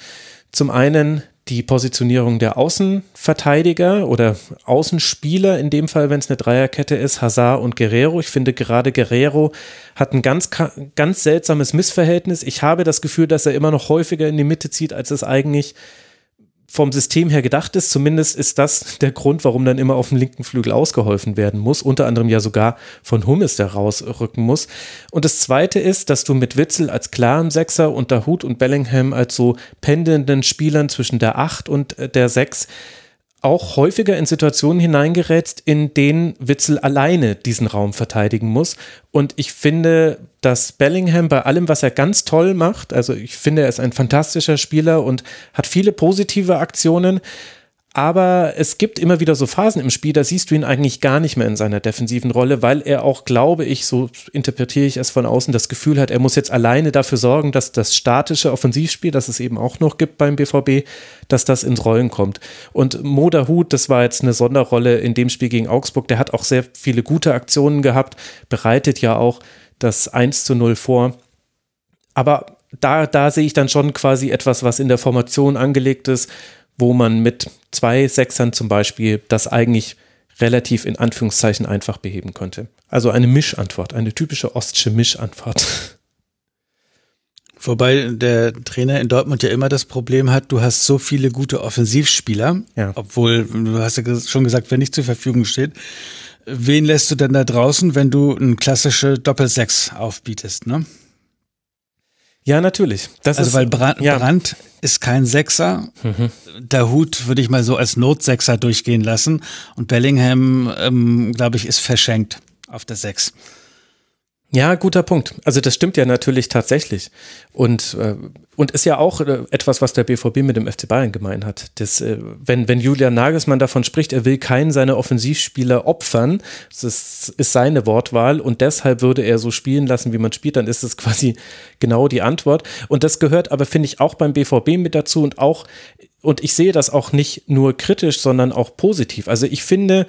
Speaker 3: zum einen die Positionierung der Außenverteidiger oder Außenspieler, in dem Fall, wenn es eine Dreierkette ist, Hazard und Guerrero. Ich finde gerade Guerrero hat ein ganz, ganz seltsames Missverhältnis. Ich habe das Gefühl, dass er immer noch häufiger in die Mitte zieht, als es eigentlich vom System her gedacht ist. Zumindest ist das der Grund, warum dann immer auf dem linken Flügel ausgeholfen werden muss. Unter anderem ja sogar von Hummes, der rausrücken muss. Und das Zweite ist, dass du mit Witzel als klaren Sechser und Dahut und Bellingham als so pendelnden Spielern zwischen der 8 und äh, der 6 auch häufiger in Situationen hineingerätst, in denen Witzel alleine diesen Raum verteidigen muss. Und ich finde, dass Bellingham bei allem, was er ganz toll macht, also ich finde, er ist ein fantastischer Spieler und hat viele positive Aktionen, aber es gibt immer wieder so Phasen im Spiel, da siehst du ihn eigentlich gar nicht mehr in seiner defensiven Rolle, weil er auch, glaube ich, so interpretiere ich es von außen, das Gefühl hat, er muss jetzt alleine dafür sorgen, dass das statische Offensivspiel, das es eben auch noch gibt beim BVB, dass das ins Rollen kommt. Und Moda Hut, das war jetzt eine Sonderrolle in dem Spiel gegen Augsburg, der hat auch sehr viele gute Aktionen gehabt, bereitet ja auch das 1 zu 0 vor. Aber da, da sehe ich dann schon quasi etwas, was in der Formation angelegt ist, wo man mit zwei Sechsern zum Beispiel das eigentlich relativ in Anführungszeichen einfach beheben könnte. Also eine Mischantwort, eine typische ostsche Mischantwort.
Speaker 5: Wobei der Trainer in Dortmund ja immer das Problem hat, du hast so viele gute Offensivspieler, ja. obwohl du hast ja schon gesagt, wer nicht zur Verfügung steht. Wen lässt du denn da draußen, wenn du ein klassische Doppelsechs aufbietest, ne?
Speaker 3: Ja, natürlich.
Speaker 5: Das also ist, weil Brand, ja. Brand ist kein Sechser. Mhm. Der Hut würde ich mal so als Notsechser durchgehen lassen. Und Bellingham, ähm, glaube ich, ist verschenkt auf der Sechs.
Speaker 3: Ja, guter Punkt. Also das stimmt ja natürlich tatsächlich. Und, äh, und ist ja auch äh, etwas, was der BVB mit dem FC Bayern gemein hat. Das, äh, wenn, wenn Julian Nagelsmann davon spricht, er will keinen seiner Offensivspieler opfern, das ist seine Wortwahl und deshalb würde er so spielen lassen, wie man spielt, dann ist das quasi genau die Antwort. Und das gehört aber, finde ich, auch beim BVB mit dazu und auch und ich sehe das auch nicht nur kritisch, sondern auch positiv. Also ich finde,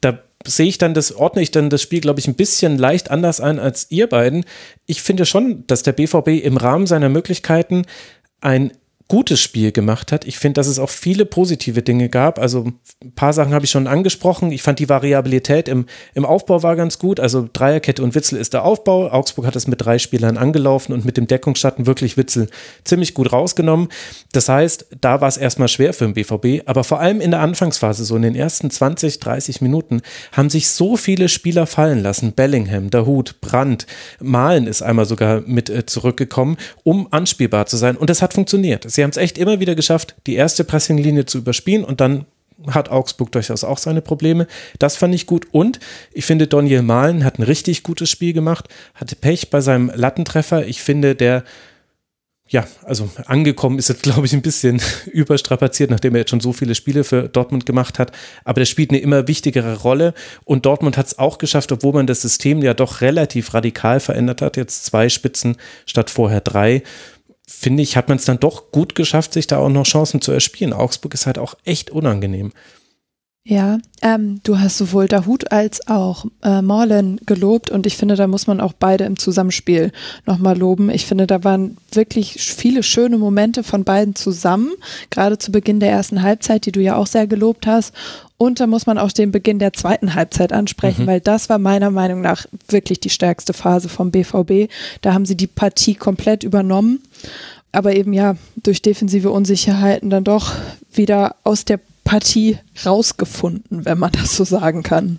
Speaker 3: da sehe ich dann das, ordne ich dann das Spiel, glaube ich, ein bisschen leicht anders ein als ihr beiden. Ich finde schon, dass der BVB im Rahmen seiner Möglichkeiten ein gutes Spiel gemacht hat. Ich finde, dass es auch viele positive Dinge gab. Also ein paar Sachen habe ich schon angesprochen. Ich fand die Variabilität im, im Aufbau war ganz gut. Also Dreierkette und Witzel ist der Aufbau. Augsburg hat es mit drei Spielern angelaufen und mit dem Deckungsschatten wirklich Witzel ziemlich gut rausgenommen. Das heißt, da war es erstmal schwer für den BVB. Aber vor allem in der Anfangsphase, so in den ersten 20, 30 Minuten, haben sich so viele Spieler fallen lassen. Bellingham, Dahut, Brandt, Malen ist einmal sogar mit äh, zurückgekommen, um anspielbar zu sein. Und das hat funktioniert. Sie haben es echt immer wieder geschafft, die erste Pressinglinie zu überspielen und dann hat Augsburg durchaus auch seine Probleme. Das fand ich gut. Und ich finde, Daniel Mahlen hat ein richtig gutes Spiel gemacht, hatte Pech bei seinem Lattentreffer. Ich finde, der, ja, also angekommen ist jetzt, glaube ich, ein bisschen überstrapaziert, nachdem er jetzt schon so viele Spiele für Dortmund gemacht hat. Aber der spielt eine immer wichtigere Rolle. Und Dortmund hat es auch geschafft, obwohl man das System ja doch relativ radikal verändert hat. Jetzt zwei Spitzen statt vorher drei finde ich, hat man es dann doch gut geschafft, sich da auch noch Chancen zu erspielen. Augsburg ist halt auch echt unangenehm.
Speaker 4: Ja, ähm, du hast sowohl Dahut als auch äh, Morlen gelobt und ich finde, da muss man auch beide im Zusammenspiel nochmal loben. Ich finde, da waren wirklich viele schöne Momente von beiden zusammen, gerade zu Beginn der ersten Halbzeit, die du ja auch sehr gelobt hast. Und da muss man auch den Beginn der zweiten Halbzeit ansprechen, mhm. weil das war meiner Meinung nach wirklich die stärkste Phase vom BVB. Da haben sie die Partie komplett übernommen, aber eben ja durch defensive Unsicherheiten dann doch wieder aus der Partie rausgefunden, wenn man das so sagen kann.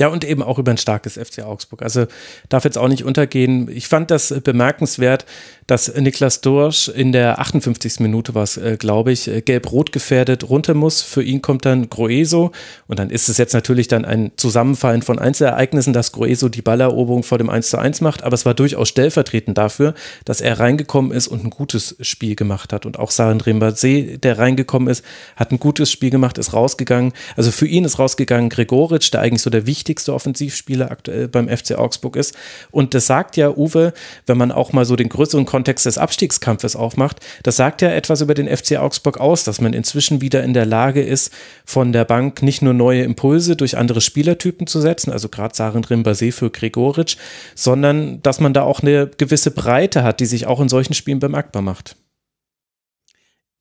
Speaker 3: Ja, und eben auch über ein starkes FC Augsburg. Also darf jetzt auch nicht untergehen. Ich fand das bemerkenswert, dass Niklas Dorsch in der 58. Minute war es, äh, glaube ich, äh, gelb-rot gefährdet runter muss. Für ihn kommt dann Groeso und dann ist es jetzt natürlich dann ein Zusammenfallen von Einzelereignissen, dass Groeso die Balleroberung vor dem 1 zu 1 macht, aber es war durchaus stellvertretend dafür, dass er reingekommen ist und ein gutes Spiel gemacht hat und auch Saren See, der reingekommen ist, hat ein gutes Spiel gemacht, ist rausgegangen. Also für ihn ist rausgegangen Gregoritsch, der eigentlich so der wichtigste Offensivspieler aktuell beim FC Augsburg ist und das sagt ja Uwe, wenn man auch mal so den größeren Kontext des Abstiegskampfes aufmacht, das sagt ja etwas über den FC Augsburg aus, dass man inzwischen wieder in der Lage ist, von der Bank nicht nur neue Impulse durch andere Spielertypen zu setzen, also gerade Saren Rimbase für Gregoritsch, sondern dass man da auch eine gewisse Breite hat, die sich auch in solchen Spielen bemerkbar macht.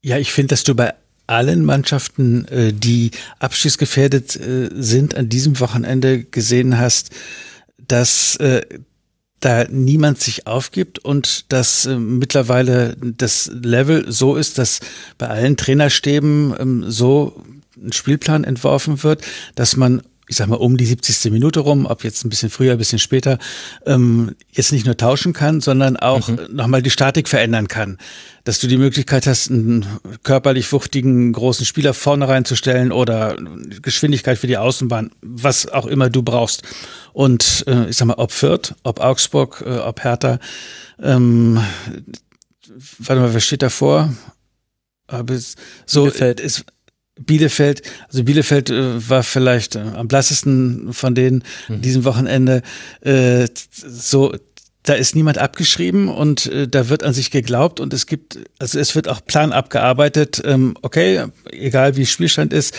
Speaker 5: Ja, ich finde, dass du bei allen Mannschaften, äh, die abschießgefährdet äh, sind, an diesem Wochenende gesehen hast, dass äh, da niemand sich aufgibt und dass mittlerweile das Level so ist, dass bei allen Trainerstäben ähm, so ein Spielplan entworfen wird, dass man ich sag mal, um die 70. Minute rum, ob jetzt ein bisschen früher, ein bisschen später, ähm, jetzt nicht nur tauschen kann, sondern auch mhm. nochmal die Statik verändern kann. Dass du die Möglichkeit hast, einen körperlich wuchtigen großen Spieler vorne reinzustellen oder Geschwindigkeit für die Außenbahn, was auch immer du brauchst. Und äh, ich sag mal, ob Fürth, ob Augsburg, äh, ob Hertha, ähm, warte mal, wer steht davor? Aber so, ist, Bielefeld, also Bielefeld äh, war vielleicht äh, am blassesten von denen mhm. diesem Wochenende. Äh, so, da ist niemand abgeschrieben und äh, da wird an sich geglaubt und es gibt, also es wird auch Plan abgearbeitet. Ähm, okay, egal wie Spielstand ist,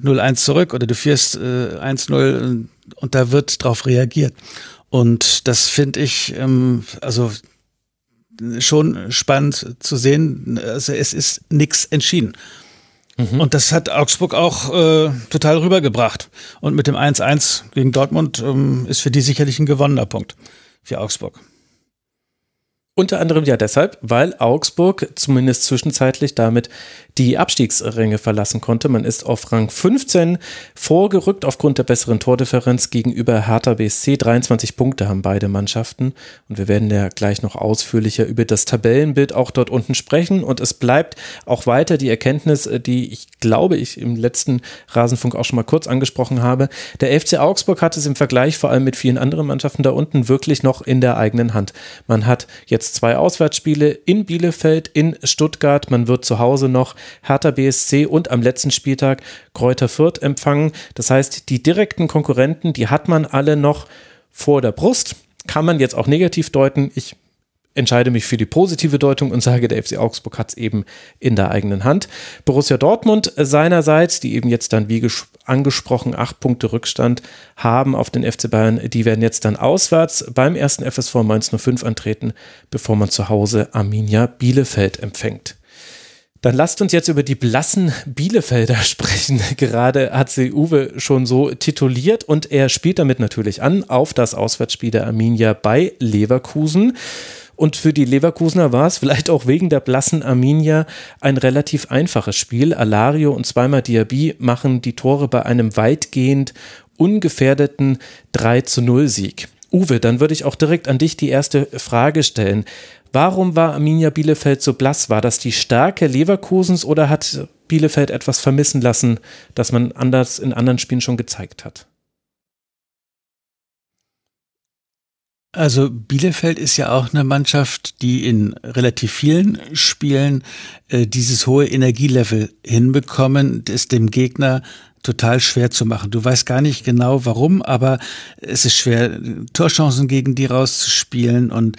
Speaker 5: 0-1 zurück oder du führst äh, 1-0 und da wird drauf reagiert. Und das finde ich, ähm, also schon spannend zu sehen. Also es ist nichts entschieden. Mhm. Und das hat Augsburg auch äh, total rübergebracht. Und mit dem 1-1 gegen Dortmund ähm, ist für die sicherlich ein gewonnener Punkt für Augsburg.
Speaker 3: Unter anderem ja deshalb, weil Augsburg zumindest zwischenzeitlich damit die Abstiegsränge verlassen konnte. Man ist auf Rang 15 vorgerückt aufgrund der besseren Tordifferenz gegenüber Hertha BSC. 23 Punkte haben beide Mannschaften und wir werden ja gleich noch ausführlicher über das Tabellenbild auch dort unten sprechen und es bleibt auch weiter die Erkenntnis, die ich glaube ich im letzten Rasenfunk auch schon mal kurz angesprochen habe. Der FC Augsburg hat es im Vergleich vor allem mit vielen anderen Mannschaften da unten wirklich noch in der eigenen Hand. Man hat jetzt zwei Auswärtsspiele in Bielefeld, in Stuttgart, man wird zu Hause noch Hertha BSC und am letzten Spieltag Kräuter Fürth empfangen. Das heißt, die direkten Konkurrenten, die hat man alle noch vor der Brust. Kann man jetzt auch negativ deuten. Ich entscheide mich für die positive Deutung und sage, der FC Augsburg hat es eben in der eigenen Hand. Borussia Dortmund seinerseits, die eben jetzt dann wie angesprochen acht Punkte Rückstand haben auf den FC Bayern, die werden jetzt dann auswärts beim ersten FSV Mainz 05 antreten, bevor man zu Hause Arminia Bielefeld empfängt. Dann lasst uns jetzt über die blassen Bielefelder sprechen. Gerade hat sie Uwe schon so tituliert und er spielt damit natürlich an auf das Auswärtsspiel der Arminia bei Leverkusen. Und für die Leverkusener war es vielleicht auch wegen der blassen Arminia ein relativ einfaches Spiel. Alario und zweimal Diaby machen die Tore bei einem weitgehend ungefährdeten 3 zu 0 Sieg. Uwe, dann würde ich auch direkt an dich die erste Frage stellen. Warum war Arminia Bielefeld so blass? War das die Stärke Leverkusens oder hat Bielefeld etwas vermissen lassen, das man anders in anderen Spielen schon gezeigt hat?
Speaker 5: Also Bielefeld ist ja auch eine Mannschaft, die in relativ vielen Spielen äh, dieses hohe Energielevel hinbekommen, es dem Gegner total schwer zu machen. Du weißt gar nicht genau warum, aber es ist schwer, Torchancen gegen die rauszuspielen und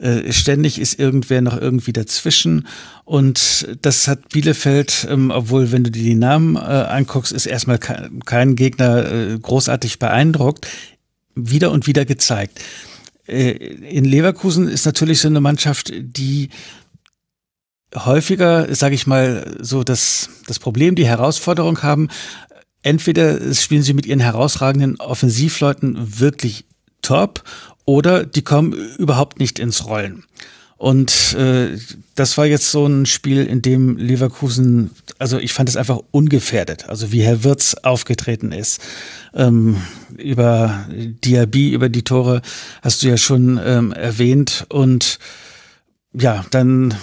Speaker 5: äh, ständig ist irgendwer noch irgendwie dazwischen. Und das hat Bielefeld, ähm, obwohl wenn du dir die Namen äh, anguckst, ist erstmal kein, kein Gegner äh, großartig beeindruckt, wieder und wieder gezeigt. Äh, in Leverkusen ist natürlich so eine Mannschaft, die häufiger, sage ich mal, so das, das Problem, die Herausforderung haben, entweder spielen sie mit ihren herausragenden Offensivleuten wirklich top oder die kommen überhaupt nicht ins Rollen. Und äh, das war jetzt so ein Spiel, in dem Leverkusen, also ich fand es einfach ungefährdet, also wie Herr Wirz aufgetreten ist. Ähm, über Diaby, über die Tore hast du ja schon ähm, erwähnt. Und ja, dann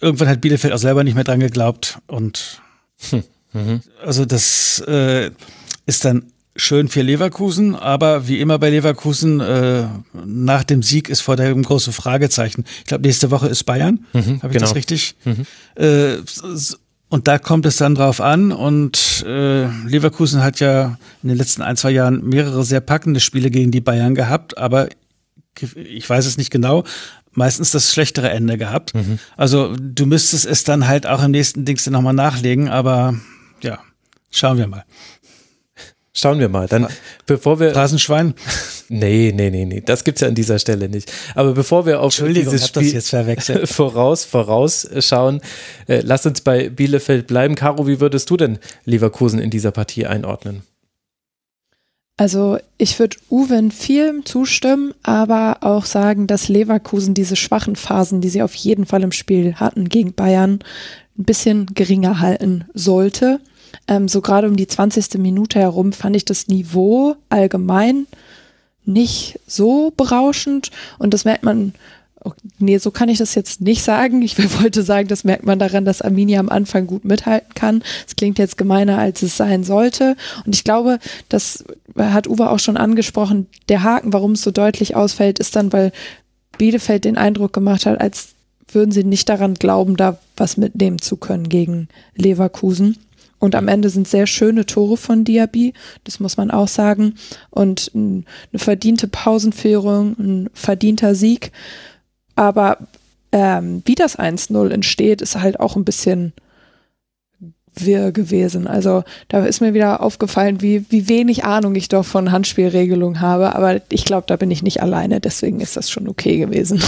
Speaker 5: irgendwann hat Bielefeld auch selber nicht mehr dran geglaubt und hm. Mhm. Also das äh, ist dann schön für Leverkusen, aber wie immer bei Leverkusen, äh, nach dem Sieg ist vor dem große Fragezeichen. Ich glaube, nächste Woche ist Bayern. Mhm, Habe ich genau. das richtig? Mhm. Äh, und da kommt es dann drauf an. Und äh, Leverkusen hat ja in den letzten ein, zwei Jahren mehrere sehr packende Spiele gegen die Bayern gehabt, aber ich weiß es nicht genau, meistens das schlechtere Ende gehabt. Mhm. Also du müsstest es dann halt auch im nächsten Dings nochmal nachlegen, aber ja, schauen wir mal.
Speaker 3: Schauen wir mal. Dann, bevor wir.
Speaker 5: Rasenschwein?
Speaker 3: Nee, nee, nee, nee. Das gibt's ja an dieser Stelle nicht. Aber bevor wir auf
Speaker 5: dieses Spiel jetzt verwechselt.
Speaker 3: voraus, vorausschauen, äh, lass uns bei Bielefeld bleiben. Caro, wie würdest du denn Leverkusen in dieser Partie einordnen?
Speaker 4: Also ich würde Uwe in vielem zustimmen, aber auch sagen, dass Leverkusen diese schwachen Phasen, die sie auf jeden Fall im Spiel hatten gegen Bayern, ein bisschen geringer halten sollte. Ähm, so gerade um die 20. Minute herum fand ich das Niveau allgemein nicht so berauschend und das merkt man nee, so kann ich das jetzt nicht sagen. Ich wollte sagen, das merkt man daran, dass Arminia am Anfang gut mithalten kann. Es klingt jetzt gemeiner, als es sein sollte. Und ich glaube, das hat Uwe auch schon angesprochen. Der Haken, warum es so deutlich ausfällt, ist dann, weil Bielefeld den Eindruck gemacht hat, als würden sie nicht daran glauben, da was mitnehmen zu können gegen Leverkusen. Und am Ende sind sehr schöne Tore von Diaby, das muss man auch sagen. Und eine verdiente Pausenführung, ein verdienter Sieg. Aber ähm, wie das 1-0 entsteht, ist halt auch ein bisschen wirr gewesen. Also da ist mir wieder aufgefallen, wie, wie wenig Ahnung ich doch von Handspielregelung habe. Aber ich glaube, da bin ich nicht alleine. Deswegen ist das schon okay gewesen.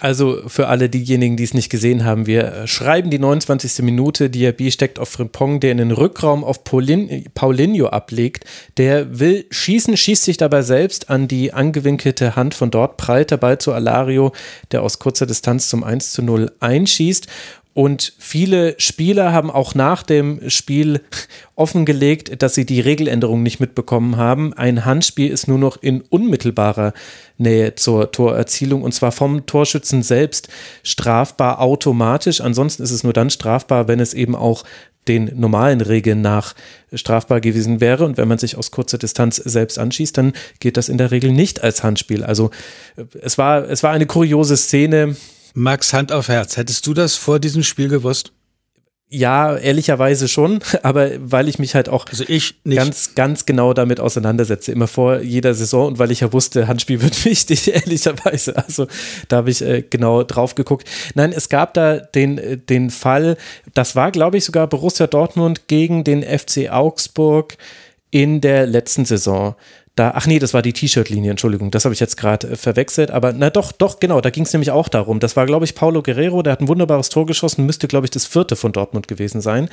Speaker 3: Also für alle diejenigen, die es nicht gesehen haben, wir schreiben die 29. Minute. Diaby steckt auf Frimpong, der in den Rückraum auf Paulin, Paulinho ablegt. Der will schießen, schießt sich dabei selbst an die angewinkelte Hand von dort, prallt Ball zu Alario, der aus kurzer Distanz zum 1 zu 0 einschießt. Und viele Spieler haben auch nach dem Spiel offengelegt, dass sie die Regeländerung nicht mitbekommen haben. Ein Handspiel ist nur noch in unmittelbarer Nähe zur Torerzielung und zwar vom Torschützen selbst strafbar automatisch. Ansonsten ist es nur dann strafbar, wenn es eben auch den normalen Regeln nach strafbar gewesen wäre. Und wenn man sich aus kurzer Distanz selbst anschießt, dann geht das in der Regel nicht als Handspiel. Also es war, es war eine kuriose Szene
Speaker 5: Max, Hand auf Herz, hättest du das vor diesem Spiel gewusst?
Speaker 3: Ja, ehrlicherweise schon, aber weil ich mich halt auch
Speaker 5: also
Speaker 3: ganz, ganz genau damit auseinandersetze, immer vor jeder Saison und weil ich ja wusste, Handspiel wird wichtig, ehrlicherweise. Also da habe ich äh, genau drauf geguckt. Nein, es gab da den, äh, den Fall, das war, glaube ich, sogar Borussia Dortmund gegen den FC Augsburg in der letzten Saison. Da, ach nee, das war die T-Shirt-Linie, Entschuldigung, das habe ich jetzt gerade äh, verwechselt. Aber na doch, doch, genau, da ging es nämlich auch darum. Das war, glaube ich, Paulo Guerrero, der hat ein wunderbares Tor geschossen, müsste, glaube ich, das vierte von Dortmund gewesen sein.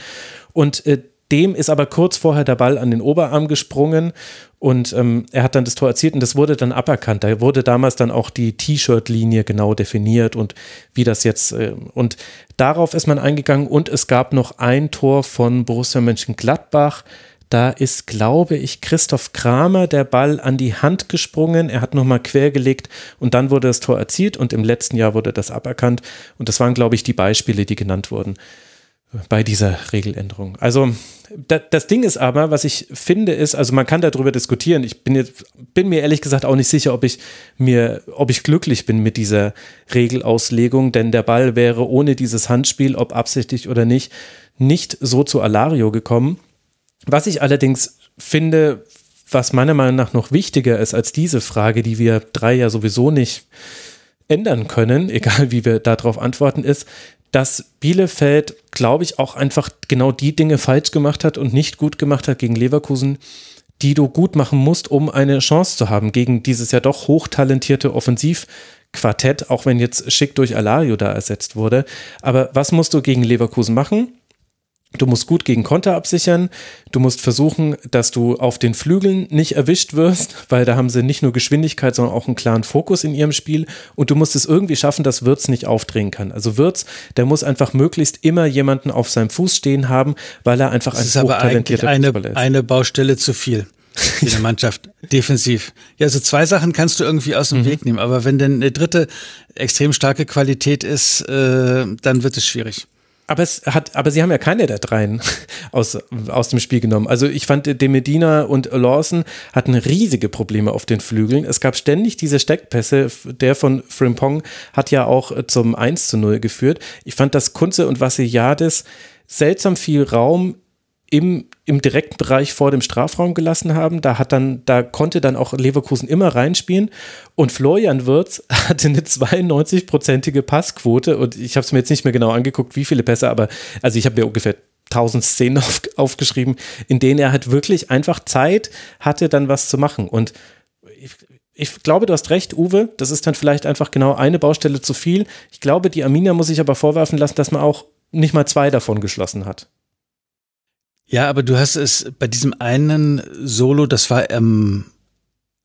Speaker 3: Und äh, dem ist aber kurz vorher der Ball an den Oberarm gesprungen und ähm, er hat dann das Tor erzielt und das wurde dann aberkannt. Da wurde damals dann auch die T-Shirt-Linie genau definiert und wie das jetzt äh, und darauf ist man eingegangen und es gab noch ein Tor von Borussia Mönchengladbach. Da ist, glaube ich, Christoph Kramer der Ball an die Hand gesprungen. Er hat nochmal quergelegt und dann wurde das Tor erzielt und im letzten Jahr wurde das aberkannt. Und das waren, glaube ich, die Beispiele, die genannt wurden bei dieser Regeländerung. Also das Ding ist aber, was ich finde, ist, also man kann darüber diskutieren. Ich bin, jetzt, bin mir ehrlich gesagt auch nicht sicher, ob ich mir, ob ich glücklich bin mit dieser Regelauslegung, denn der Ball wäre ohne dieses Handspiel, ob absichtlich oder nicht, nicht so zu Alario gekommen. Was ich allerdings finde, was meiner Meinung nach noch wichtiger ist als diese Frage, die wir drei ja sowieso nicht ändern können, egal wie wir darauf antworten, ist, dass Bielefeld, glaube ich, auch einfach genau die Dinge falsch gemacht hat und nicht gut gemacht hat gegen Leverkusen, die du gut machen musst, um eine Chance zu haben gegen dieses ja doch hochtalentierte Offensivquartett, auch wenn jetzt Schick durch Alario da ersetzt wurde. Aber was musst du gegen Leverkusen machen? Du musst gut gegen Konter absichern. Du musst versuchen, dass du auf den Flügeln nicht erwischt wirst, weil da haben sie nicht nur Geschwindigkeit, sondern auch einen klaren Fokus in ihrem Spiel. Und du musst es irgendwie schaffen, dass Wirtz nicht aufdrehen kann. Also Wirtz, der muss einfach möglichst immer jemanden auf seinem Fuß stehen haben, weil er einfach ein
Speaker 5: hochtalentierter eine, Fußballer ist. Eine Baustelle zu viel in der Mannschaft defensiv. Ja, also zwei Sachen kannst du irgendwie aus dem mhm. Weg nehmen, aber wenn denn eine dritte extrem starke Qualität ist, äh, dann wird es schwierig.
Speaker 3: Aber es hat, aber sie haben ja keine der dreien aus, aus dem Spiel genommen. Also ich fand, De Medina und Lawson hatten riesige Probleme auf den Flügeln. Es gab ständig diese Steckpässe. Der von Frimpong hat ja auch zum 1 zu 0 geführt. Ich fand, dass Kunze und Vassiliades seltsam viel Raum im, im direkten Bereich vor dem Strafraum gelassen haben. Da hat dann, da konnte dann auch Leverkusen immer reinspielen. Und Florian Wirtz hatte eine 92-prozentige Passquote. Und ich habe es mir jetzt nicht mehr genau angeguckt, wie viele Pässe, aber also ich habe mir ungefähr 1000 Szenen auf, aufgeschrieben, in denen er halt wirklich einfach Zeit hatte, dann was zu machen. Und ich, ich glaube, du hast recht, Uwe. Das ist dann vielleicht einfach genau eine Baustelle zu viel. Ich glaube, die Amina muss sich aber vorwerfen lassen, dass man auch nicht mal zwei davon geschlossen hat.
Speaker 5: Ja, aber du hast es bei diesem einen Solo, das war ähm,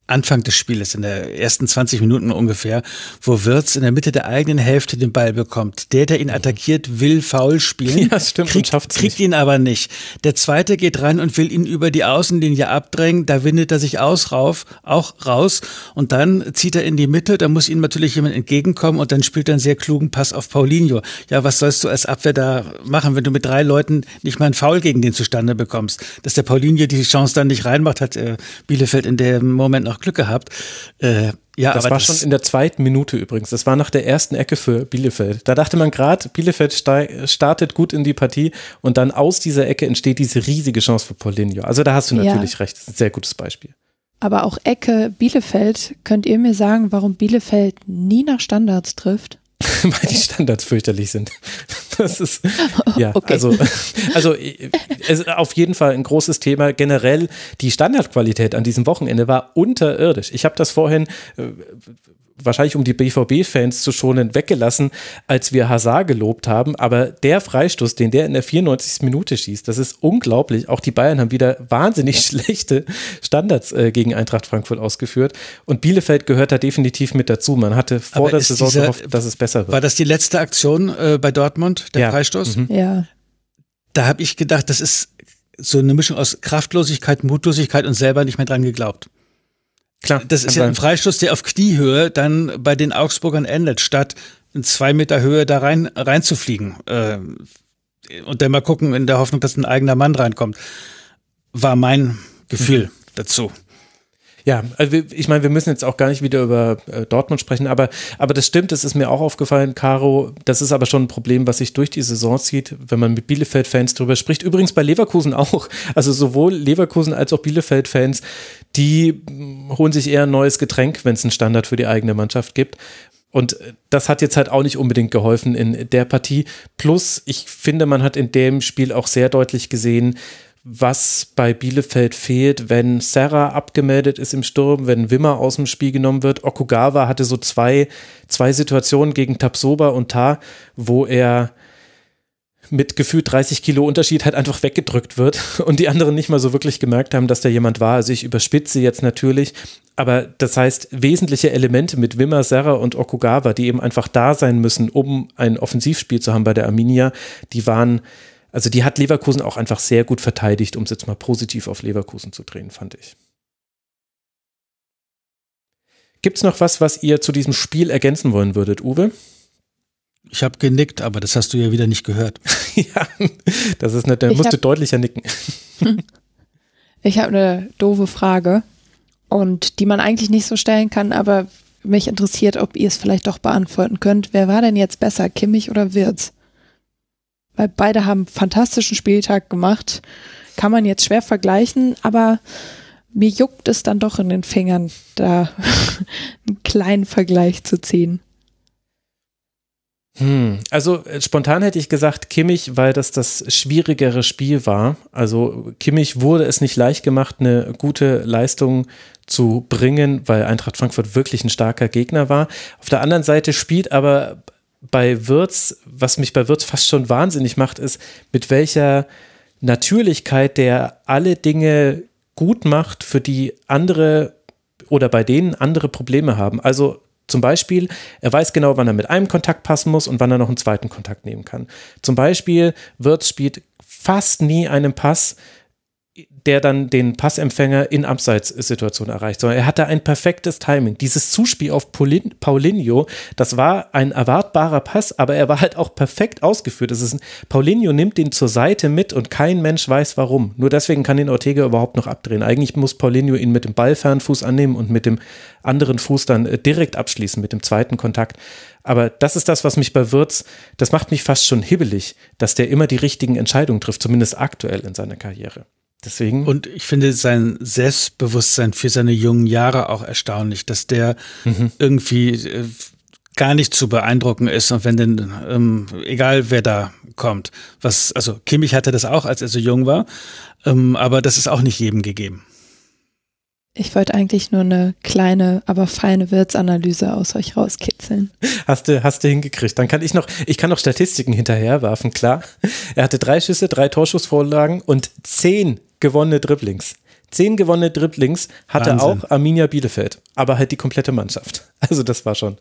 Speaker 5: Anfang des Spieles, in der ersten 20 Minuten ungefähr, wo Wirtz in der Mitte der eigenen Hälfte den Ball bekommt. Der, der ihn attackiert, will faul spielen,
Speaker 3: ja, stimmt,
Speaker 5: kriegt, kriegt ihn aber nicht. Der zweite geht rein und will ihn über die Außenlinie abdrängen, da windet er sich aus, rauf, auch raus und dann zieht er in die Mitte, da muss ihm natürlich jemand entgegenkommen und dann spielt er einen sehr klugen Pass auf Paulinho. Ja, was sollst du als Abwehr da machen, wenn du mit drei Leuten nicht mal einen Foul gegen den zustande bekommst? Dass der Paulinho die Chance dann nicht reinmacht, hat äh, Bielefeld in dem Moment noch noch Glück gehabt. Äh, ja,
Speaker 3: das
Speaker 5: aber
Speaker 3: war das schon in der zweiten Minute übrigens. Das war nach der ersten Ecke für Bielefeld. Da dachte man gerade, Bielefeld startet gut in die Partie und dann aus dieser Ecke entsteht diese riesige Chance für Paulinho. Also da hast du natürlich ja. recht. Das ist ein sehr gutes Beispiel.
Speaker 4: Aber auch Ecke Bielefeld, könnt ihr mir sagen, warum Bielefeld nie nach Standards trifft?
Speaker 3: weil die Standards fürchterlich sind. Das ist, ja, okay. also, also ist auf jeden Fall ein großes Thema. Generell die Standardqualität an diesem Wochenende war unterirdisch. Ich habe das vorhin äh, wahrscheinlich um die BVB-Fans zu schonen, weggelassen, als wir Hazard gelobt haben. Aber der Freistoß, den der in der 94. Minute schießt, das ist unglaublich. Auch die Bayern haben wieder wahnsinnig schlechte Standards äh, gegen Eintracht Frankfurt ausgeführt. Und Bielefeld gehört da definitiv mit dazu. Man hatte vor der Saison dieser, gehofft, dass es besser wird.
Speaker 5: War das die letzte Aktion äh, bei Dortmund, der ja. Freistoß?
Speaker 4: Mhm. Ja.
Speaker 5: Da habe ich gedacht, das ist so eine Mischung aus Kraftlosigkeit, Mutlosigkeit und selber nicht mehr dran geglaubt. Klar. Das ist ja ein Freistoß, der auf Kniehöhe dann bei den Augsburgern endet, statt in zwei Meter Höhe da rein reinzufliegen. Äh, und dann mal gucken in der Hoffnung, dass ein eigener Mann reinkommt. War mein Gefühl mhm. dazu.
Speaker 3: Ja, also ich meine, wir müssen jetzt auch gar nicht wieder über äh, Dortmund sprechen, aber, aber das stimmt, das ist mir auch aufgefallen, Caro. Das ist aber schon ein Problem, was sich durch die Saison zieht, wenn man mit Bielefeld-Fans drüber spricht. Übrigens bei Leverkusen auch. Also sowohl Leverkusen als auch Bielefeld-Fans, die holen sich eher ein neues Getränk, wenn es einen Standard für die eigene Mannschaft gibt. Und äh, das hat jetzt halt auch nicht unbedingt geholfen in der Partie. Plus, ich finde, man hat in dem Spiel auch sehr deutlich gesehen, was bei Bielefeld fehlt, wenn Serra abgemeldet ist im Sturm, wenn Wimmer aus dem Spiel genommen wird. Okugawa hatte so zwei, zwei Situationen gegen Tapsoba und Ta, wo er mit gefühlt 30 Kilo Unterschied halt einfach weggedrückt wird und die anderen nicht mal so wirklich gemerkt haben, dass da jemand war. Also ich überspitze jetzt natürlich, aber das heißt, wesentliche Elemente mit Wimmer, Serra und Okugawa, die eben einfach da sein müssen, um ein Offensivspiel zu haben bei der Arminia, die waren also die hat Leverkusen auch einfach sehr gut verteidigt, um es jetzt mal positiv auf Leverkusen zu drehen, fand ich. Gibt es noch was, was ihr zu diesem Spiel ergänzen wollen würdet, Uwe?
Speaker 5: Ich habe genickt, aber das hast du ja wieder nicht gehört.
Speaker 3: ja, das ist nicht, da musst hab, du deutlicher nicken.
Speaker 4: ich habe eine doofe Frage und die man eigentlich nicht so stellen kann, aber mich interessiert, ob ihr es vielleicht doch beantworten könnt. Wer war denn jetzt besser, Kimmich oder Wirtz? weil beide haben einen fantastischen Spieltag gemacht. Kann man jetzt schwer vergleichen, aber mir juckt es dann doch in den Fingern, da einen kleinen Vergleich zu ziehen.
Speaker 3: Hm, also äh, spontan hätte ich gesagt Kimmich, weil das das schwierigere Spiel war. Also Kimmich wurde es nicht leicht gemacht, eine gute Leistung zu bringen, weil Eintracht Frankfurt wirklich ein starker Gegner war. Auf der anderen Seite spielt aber bei Wirtz, was mich bei Wirtz fast schon wahnsinnig macht, ist, mit welcher Natürlichkeit der alle Dinge gut macht, für die andere oder bei denen andere Probleme haben. Also zum Beispiel, er weiß genau, wann er mit einem Kontakt passen muss und wann er noch einen zweiten Kontakt nehmen kann. Zum Beispiel, Wirtz spielt fast nie einen Pass, der dann den Passempfänger in Abseitssituationen erreicht, sondern er hatte ein perfektes Timing. Dieses Zuspiel auf Paulin, Paulinho, das war ein erwartbarer Pass, aber er war halt auch perfekt ausgeführt. Das ist ein, Paulinho nimmt den zur Seite mit und kein Mensch weiß warum. Nur deswegen kann ihn Ortega überhaupt noch abdrehen. Eigentlich muss Paulinho ihn mit dem Ballfernfuß annehmen und mit dem anderen Fuß dann äh, direkt abschließen, mit dem zweiten Kontakt. Aber das ist das, was mich bei Wirtz, das macht mich fast schon hibbelig, dass der immer die richtigen Entscheidungen trifft, zumindest aktuell in seiner Karriere. Deswegen.
Speaker 5: Und ich finde sein Selbstbewusstsein für seine jungen Jahre auch erstaunlich, dass der mhm. irgendwie äh, gar nicht zu beeindrucken ist und wenn denn, ähm, egal wer da kommt, was, also Kimmich hatte das auch, als er so jung war, ähm, aber das ist auch nicht jedem gegeben.
Speaker 4: Ich wollte eigentlich nur eine kleine, aber feine Wirtsanalyse aus euch rauskitzeln.
Speaker 3: Hast du, hast du hingekriegt. Dann kann ich noch, ich kann noch Statistiken hinterherwerfen, klar. Er hatte drei Schüsse, drei Torschussvorlagen und zehn gewonnene Dribblings. Zehn gewonnene Dribblings hatte
Speaker 5: Wahnsinn.
Speaker 3: auch Arminia Bielefeld, aber halt die komplette Mannschaft. Also das war schon.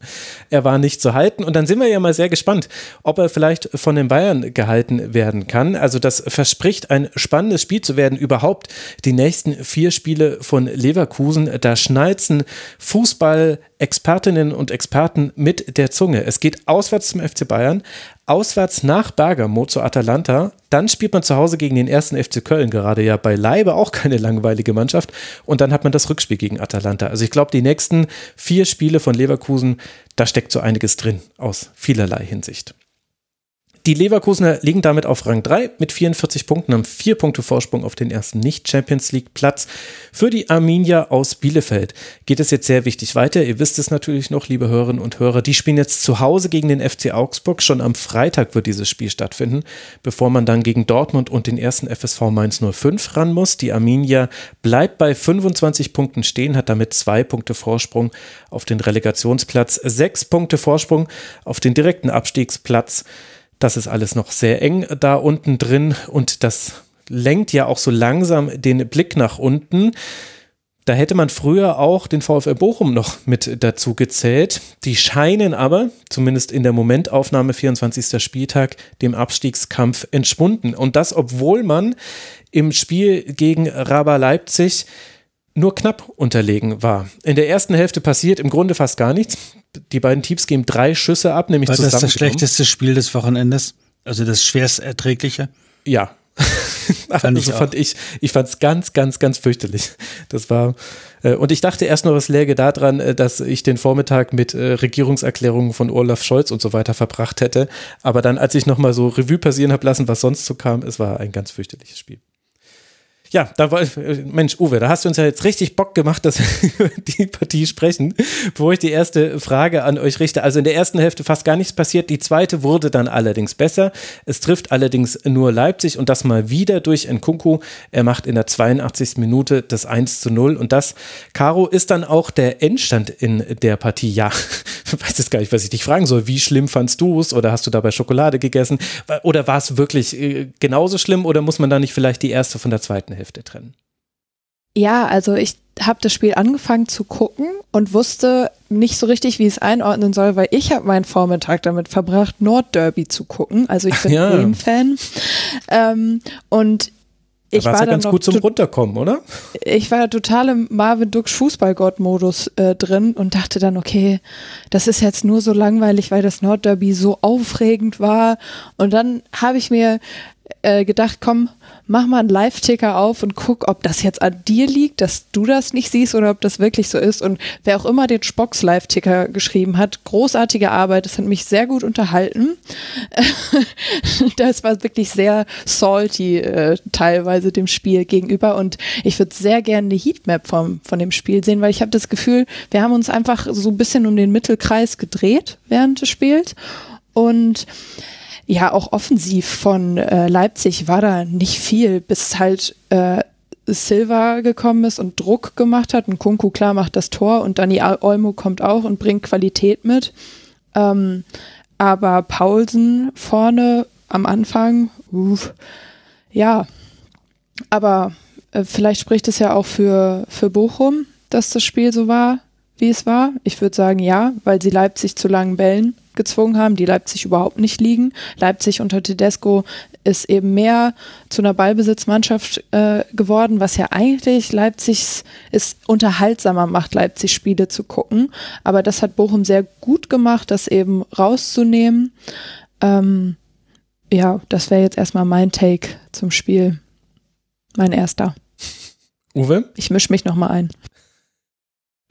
Speaker 3: Er war nicht zu halten und dann sind wir ja mal sehr gespannt, ob er vielleicht von den Bayern gehalten werden kann. Also das verspricht ein spannendes Spiel zu werden. Überhaupt die nächsten vier Spiele von Leverkusen, da schnalzen Fußball-Expertinnen und Experten mit der Zunge. Es geht auswärts zum FC Bayern, auswärts nach Bergamo zu Atalanta. Dann spielt man zu Hause gegen den ersten FC Köln, gerade ja beileibe auch keine langweilige Mannschaft. Und dann hat man das Rückspiel gegen Atalanta. Also ich glaube, die nächsten vier Spiele von Leverkusen, da steckt so einiges drin aus vielerlei Hinsicht. Die Leverkusener liegen damit auf Rang 3 mit 44 Punkten, haben vier Punkte Vorsprung auf den ersten Nicht-Champions League-Platz. Für die Arminia aus Bielefeld geht es jetzt sehr wichtig weiter. Ihr wisst es natürlich noch, liebe Hörerinnen und Hörer. Die spielen jetzt zu Hause gegen den FC Augsburg. Schon am Freitag wird dieses Spiel stattfinden, bevor man dann gegen Dortmund und den ersten FSV Mainz 05 ran muss. Die Arminia bleibt bei 25 Punkten stehen, hat damit zwei Punkte Vorsprung auf den Relegationsplatz, sechs Punkte Vorsprung auf den direkten Abstiegsplatz. Das ist alles noch sehr eng da unten drin und das lenkt ja auch so langsam den Blick nach unten. Da hätte man früher auch den VfL Bochum noch mit dazu gezählt. Die scheinen aber, zumindest in der Momentaufnahme 24. Spieltag, dem Abstiegskampf entschwunden. Und das, obwohl man im Spiel gegen Raba Leipzig nur knapp unterlegen war. In der ersten Hälfte passiert im Grunde fast gar nichts. Die beiden Teams geben drei Schüsse ab, nämlich
Speaker 5: War das das
Speaker 3: zusammengenommen.
Speaker 5: schlechteste Spiel des Wochenendes? Also das schwerst erträgliche?
Speaker 3: Ja.
Speaker 5: Fand ich
Speaker 3: also
Speaker 5: auch.
Speaker 3: fand ich, ich fand es ganz, ganz, ganz fürchterlich. Das war, äh, und ich dachte erst noch, es läge daran, äh, dass ich den Vormittag mit äh, Regierungserklärungen von Olaf Scholz und so weiter verbracht hätte. Aber dann, als ich nochmal so Revue passieren habe lassen, was sonst so kam, es war ein ganz fürchterliches Spiel. Ja, da war, Mensch, Uwe, da hast du uns ja jetzt richtig Bock gemacht, dass wir über die Partie sprechen. Bevor ich die erste Frage an euch richte. Also in der ersten Hälfte fast gar nichts passiert. Die zweite wurde dann allerdings besser. Es trifft allerdings nur Leipzig und das mal wieder durch Nkunku. Er macht in der 82. Minute das 1 zu 0 und das, Caro, ist dann auch der Endstand in der Partie. Ja, weiß jetzt gar nicht, was ich dich fragen soll. Wie schlimm fandst du es oder hast du dabei Schokolade gegessen? Oder war es wirklich äh, genauso schlimm oder muss man da nicht vielleicht die erste von der zweiten Hälfte trennen?
Speaker 4: Ja, also ich habe das Spiel angefangen zu gucken und wusste nicht so richtig, wie ich es einordnen soll, weil ich habe meinen Vormittag damit verbracht, Nordderby zu gucken. Also ich bin
Speaker 3: Ja.
Speaker 4: Bremen-Fan. Ähm, und ich
Speaker 3: war
Speaker 4: war
Speaker 3: ja ganz gut zum Runterkommen, oder?
Speaker 4: ich war total im Marvin Duksch Fußballgott-Modus äh, drin und dachte dann, okay, das ist jetzt nur so langweilig, weil das Nordderby so aufregend war. Und dann habe ich mir äh, gedacht, komm, mach mal einen Live-Ticker auf und guck, ob das jetzt an dir liegt, dass du das nicht siehst oder ob das wirklich so ist. Und wer auch immer den Spocks Live-Ticker geschrieben hat, großartige Arbeit, das hat mich sehr gut unterhalten. das war wirklich sehr salty äh, teilweise dem Spiel gegenüber und ich würde sehr gerne eine Heatmap vom, von dem Spiel sehen, weil ich habe das Gefühl, wir haben uns einfach so ein bisschen um den Mittelkreis gedreht während des Spiels und ja, auch offensiv von äh, Leipzig war da nicht viel, bis halt äh, Silva gekommen ist und Druck gemacht hat. Und Kunku, klar, macht das Tor und Dani Olmo kommt auch und bringt Qualität mit. Ähm, aber Paulsen vorne am Anfang, uff, ja, aber äh, vielleicht spricht es ja auch für, für Bochum, dass das Spiel so war, wie es war. Ich würde sagen, ja, weil sie Leipzig zu langen Bällen gezwungen haben, die Leipzig überhaupt nicht liegen. Leipzig unter Tedesco ist eben mehr zu einer Ballbesitzmannschaft äh, geworden, was ja eigentlich Leipzigs ist unterhaltsamer macht, Leipzig Spiele zu gucken. Aber das hat Bochum sehr gut gemacht, das eben rauszunehmen. Ähm, ja, das wäre jetzt erstmal mein Take zum Spiel. Mein erster.
Speaker 3: Uwe?
Speaker 4: Ich mische mich nochmal ein.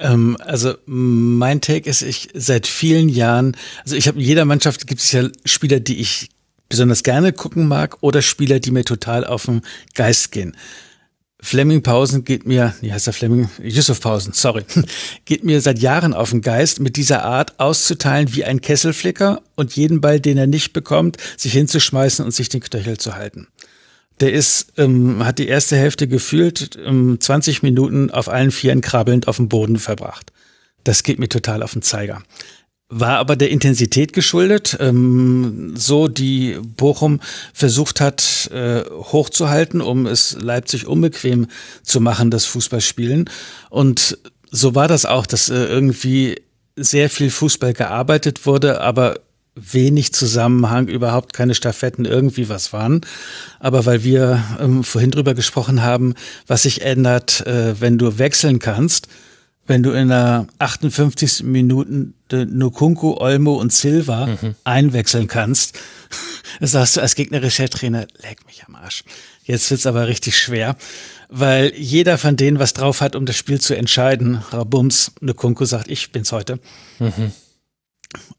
Speaker 5: Ähm, also mein Take ist, ich seit vielen Jahren, also ich habe in jeder Mannschaft gibt es ja Spieler, die ich besonders gerne gucken mag oder Spieler, die mir total auf den Geist gehen. Fleming Pausen geht mir, wie heißt der Fleming? Yusuf Pausen, sorry, geht mir seit Jahren auf den Geist, mit dieser Art auszuteilen wie ein Kesselflicker und jeden Ball, den er nicht bekommt, sich hinzuschmeißen und sich den Knöchel zu halten. Der ist, ähm, hat die erste Hälfte gefühlt ähm, 20 Minuten auf allen Vieren krabbelnd auf dem Boden verbracht. Das geht mir total auf den Zeiger. War aber der Intensität geschuldet, ähm, so die Bochum versucht hat, äh, hochzuhalten, um es Leipzig unbequem zu machen, das Fußballspielen. Und so war das auch, dass äh, irgendwie sehr viel Fußball gearbeitet wurde, aber wenig Zusammenhang, überhaupt keine Staffetten irgendwie was waren. Aber weil wir ähm, vorhin drüber gesprochen haben, was sich ändert, äh, wenn du wechseln kannst, wenn du in der 58. Minute Nukunku, Olmo und Silva mhm. einwechseln kannst, sagst du als gegnerischer Trainer, leck mich am Arsch. Jetzt wird's aber richtig schwer, weil jeder von denen was drauf hat, um das Spiel zu entscheiden. Rabums, Nukunku sagt, ich bin's heute. Mhm.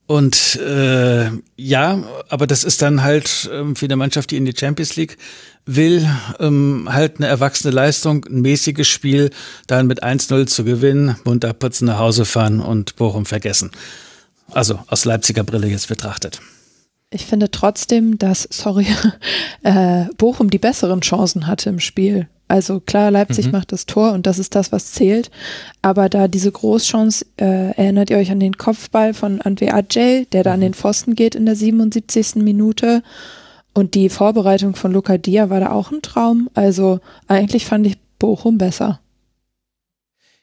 Speaker 5: Und äh, ja, aber das ist dann halt ähm, für eine Mannschaft, die in die Champions League will, ähm, halt eine erwachsene Leistung, ein mäßiges Spiel, dann mit 1-0 zu gewinnen, munter putzen, nach Hause fahren und Bochum vergessen. Also aus Leipziger Brille jetzt betrachtet.
Speaker 4: Ich finde trotzdem, dass, sorry, äh, Bochum die besseren Chancen hatte im Spiel. Also klar, Leipzig mhm. macht das Tor und das ist das, was zählt. Aber da diese Großchance, äh, erinnert ihr euch an den Kopfball von Andre Adjel, der da an mhm. den Pfosten geht in der 77. Minute. Und die Vorbereitung von Luca Dia war da auch ein Traum. Also eigentlich fand ich Bochum besser.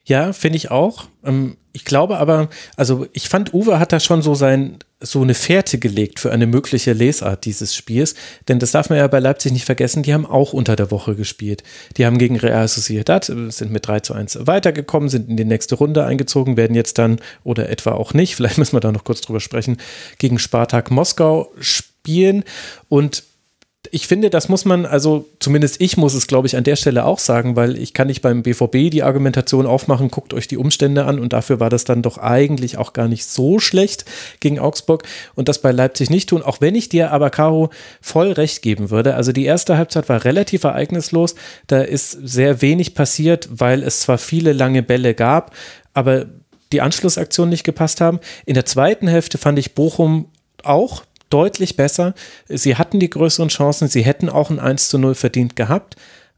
Speaker 3: Ja, finde ich auch. Ähm, ich glaube aber, also ich fand, Uwe hat da schon so sein, so eine Fährte gelegt für eine mögliche Lesart dieses Spiels. Denn das darf man ja bei Leipzig nicht vergessen, die haben auch unter der Woche gespielt. Die haben gegen Real Sociedad, äh, sind mit 3 zu 1 weitergekommen, sind in die nächste Runde eingezogen, werden jetzt dann, oder etwa auch nicht, vielleicht müssen wir da noch kurz drüber sprechen, gegen Spartak Moskau spielen. Und ich finde, das muss man, also zumindest ich muss es, glaube ich, an der Stelle auch sagen, weil ich kann nicht beim BVB die Argumentation aufmachen, guckt euch die Umstände an und dafür war das dann doch eigentlich auch gar nicht so schlecht gegen Augsburg und das bei Leipzig nicht tun, auch wenn ich dir aber, Caro, voll recht geben würde. Also die erste Halbzeit war relativ ereignislos, da ist sehr wenig passiert, weil es zwar viele lange Bälle gab, aber die Anschlussaktionen nicht gepasst haben. In der zweiten Hälfte fand ich Bochum auch deutlich besser. Sie hatten die größeren Chancen, sie hätten auch ein 1 zu 0 verdient gehabt.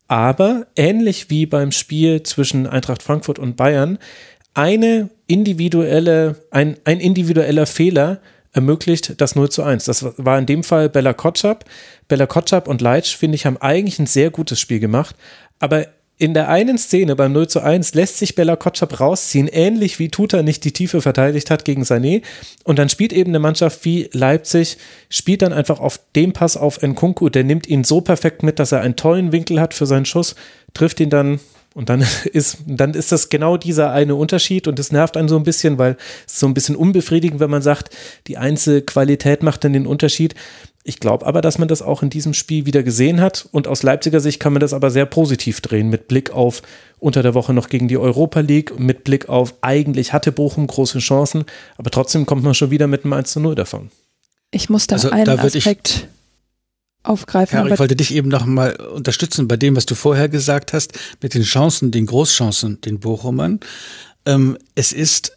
Speaker 3: Aber ähnlich wie beim Spiel zwischen Eintracht Frankfurt und Bayern, eine individuelle, ein, ein individueller Fehler ermöglicht das 0 zu 1. Das war in dem Fall Bella Kotschap. Bella Kotschap und Leitsch, finde ich, haben eigentlich ein sehr gutes Spiel gemacht. Aber in der einen Szene beim 0 zu 1 lässt sich Bella Kotschap rausziehen, ähnlich wie Tuta nicht die Tiefe verteidigt hat gegen Sané. Und dann spielt eben eine Mannschaft wie Leipzig, spielt dann einfach auf dem Pass auf Nkunku, der nimmt ihn so perfekt mit, dass er einen tollen Winkel hat für seinen Schuss, trifft ihn dann und dann ist, dann ist das genau dieser eine Unterschied und das nervt einen so ein bisschen, weil es so ein bisschen unbefriedigend, wenn man sagt, die Einzelqualität macht dann den Unterschied. Ich glaube aber, dass man das auch in diesem Spiel wieder gesehen hat und aus Leipziger Sicht kann man das aber sehr positiv drehen mit Blick auf unter der Woche noch gegen die Europa League, mit Blick auf eigentlich hatte Bochum große Chancen, aber trotzdem kommt man schon wieder mit einem 1 zu 0 davon.
Speaker 4: Ich muss da also, einen da Aspekt aufgreifen.
Speaker 5: Ja, ich wollte dich eben noch mal unterstützen bei dem, was du vorher gesagt hast, mit den Chancen, den Großchancen, den Bochumern. Ähm, es ist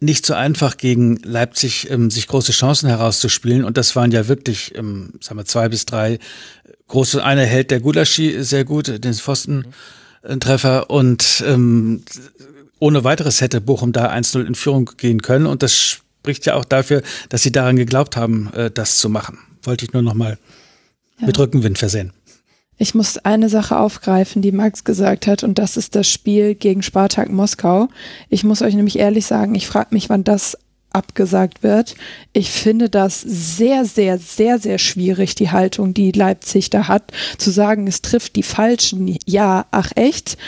Speaker 5: nicht so einfach gegen Leipzig ähm, sich große Chancen herauszuspielen und das waren ja wirklich, ähm, sagen wir zwei bis drei große. Einer hält der Gulaschi sehr gut, den Pfostentreffer und ähm, ohne weiteres hätte Bochum da 1-0 in Führung gehen können und das spricht ja auch dafür, dass sie daran geglaubt haben, äh, das zu machen. Wollte ich nur noch mal ja. mit Rückenwind versehen.
Speaker 4: Ich muss eine Sache aufgreifen, die Max gesagt hat, und das ist das Spiel gegen Spartak Moskau. Ich muss euch nämlich ehrlich sagen, ich frage mich, wann das abgesagt wird. Ich finde das sehr, sehr, sehr, sehr schwierig, die Haltung, die Leipzig da hat, zu sagen, es trifft die Falschen. Ja, ach echt?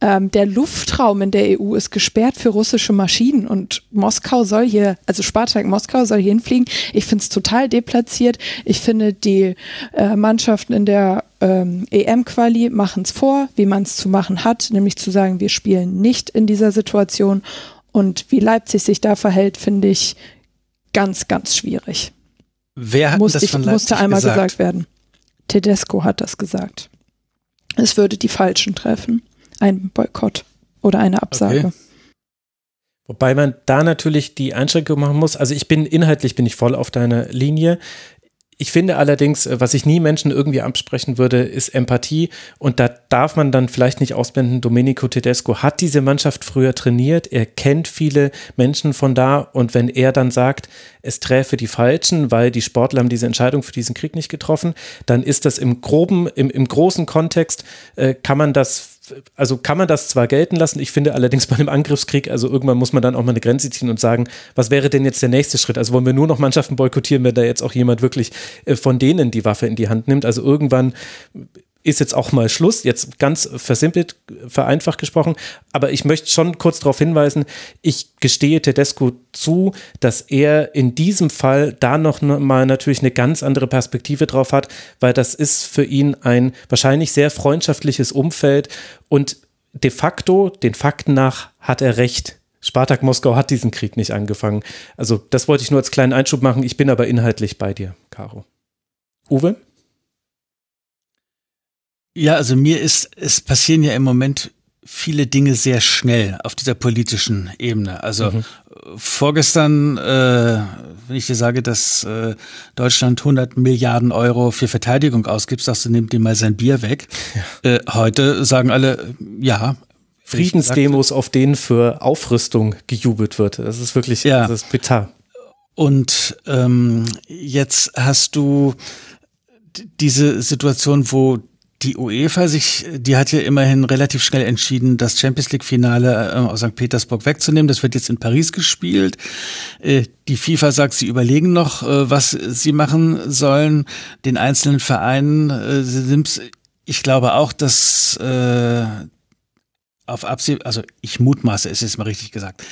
Speaker 4: Ähm, der Luftraum in der EU ist gesperrt für russische Maschinen und Moskau soll hier, also Spartak Moskau soll hier hinfliegen. Ich finde es total deplatziert. Ich finde, die äh, Mannschaften in der ähm, EM-Quali machen es vor, wie man es zu machen hat, nämlich zu sagen, wir spielen nicht in dieser Situation. Und wie Leipzig sich da verhält, finde ich ganz, ganz schwierig.
Speaker 5: Wer hat
Speaker 4: musste,
Speaker 5: das von
Speaker 4: Leipzig musste einmal
Speaker 5: gesagt?
Speaker 4: gesagt werden. Tedesco hat das gesagt. Es würde die Falschen treffen ein Boykott oder eine Absage. Okay.
Speaker 3: Wobei man da natürlich die Einschränkung machen muss. Also ich bin inhaltlich bin ich voll auf deiner Linie. Ich finde allerdings, äh, was ich nie Menschen irgendwie absprechen würde, ist Empathie. Und da darf man dann vielleicht nicht ausblenden, Domenico Tedesco hat diese Mannschaft früher trainiert. Er kennt viele Menschen von da. Und wenn er dann sagt, es träfe die Falschen, weil die Sportler haben diese Entscheidung für diesen Krieg nicht getroffen, dann ist das im groben, im, im großen Kontext, äh, kann man das also kann man das zwar gelten lassen, ich finde allerdings bei einem Angriffskrieg, also irgendwann muss man dann auch mal eine Grenze ziehen und sagen, was wäre denn jetzt der nächste Schritt? Also wollen wir nur noch Mannschaften boykottieren, wenn da jetzt auch jemand wirklich äh, von denen die Waffe in die Hand nimmt? Also irgendwann ist jetzt auch mal Schluss, jetzt ganz versimpelt, vereinfacht gesprochen, aber ich möchte schon kurz darauf hinweisen, ich gestehe Tedesco zu, dass er in diesem Fall da noch mal natürlich eine ganz andere Perspektive drauf hat, weil das ist für ihn ein wahrscheinlich sehr freundschaftliches Umfeld und de facto, den Fakten nach, hat er recht. Spartak Moskau hat diesen Krieg nicht angefangen. Also das wollte ich nur als kleinen Einschub machen. Ich bin aber inhaltlich bei dir, Caro. Uwe?
Speaker 5: Ja, also mir ist, es passieren ja im Moment viele Dinge sehr schnell auf dieser politischen Ebene. Also mhm. vorgestern, äh, wenn ich dir sage, dass äh, Deutschland 100 Milliarden Euro für Verteidigung ausgibt, sagst du, nimm dir mal sein Bier weg. Ja. Äh, heute sagen alle, ja.
Speaker 3: Friedensdemos, auf denen für Aufrüstung gejubelt wird. Das ist wirklich, ja. das ist bitter.
Speaker 5: Und ähm, jetzt hast du diese Situation, wo die UEFA sich, die hat ja immerhin relativ schnell entschieden, das Champions League Finale äh, aus St. Petersburg wegzunehmen. Das wird jetzt in Paris gespielt. Äh, die FIFA sagt, sie überlegen noch, äh, was sie machen sollen. Den einzelnen Vereinen ich glaube auch, dass auf abseh also ich mutmaße, es ist mal richtig gesagt,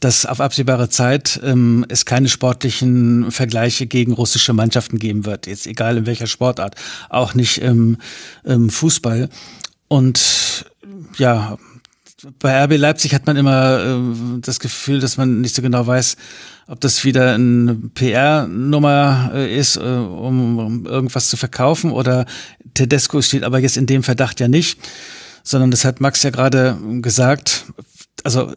Speaker 5: dass auf absehbare Zeit ähm, es keine sportlichen Vergleiche gegen russische Mannschaften geben wird, jetzt egal in welcher Sportart, auch nicht im, im Fußball. Und ja, bei RB Leipzig hat man immer äh, das Gefühl, dass man nicht so genau weiß, ob das wieder eine PR-Nummer äh, ist, äh, um, um irgendwas zu verkaufen oder Tedesco steht aber jetzt in dem Verdacht ja nicht sondern das hat Max ja gerade gesagt. Also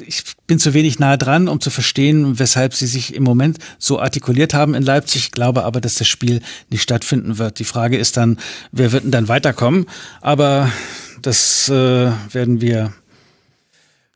Speaker 5: ich bin zu wenig nahe dran, um zu verstehen, weshalb sie sich im Moment so artikuliert haben in Leipzig. Ich glaube aber, dass das Spiel nicht stattfinden wird. Die Frage ist dann, wer wird denn dann weiterkommen? Aber das äh, werden wir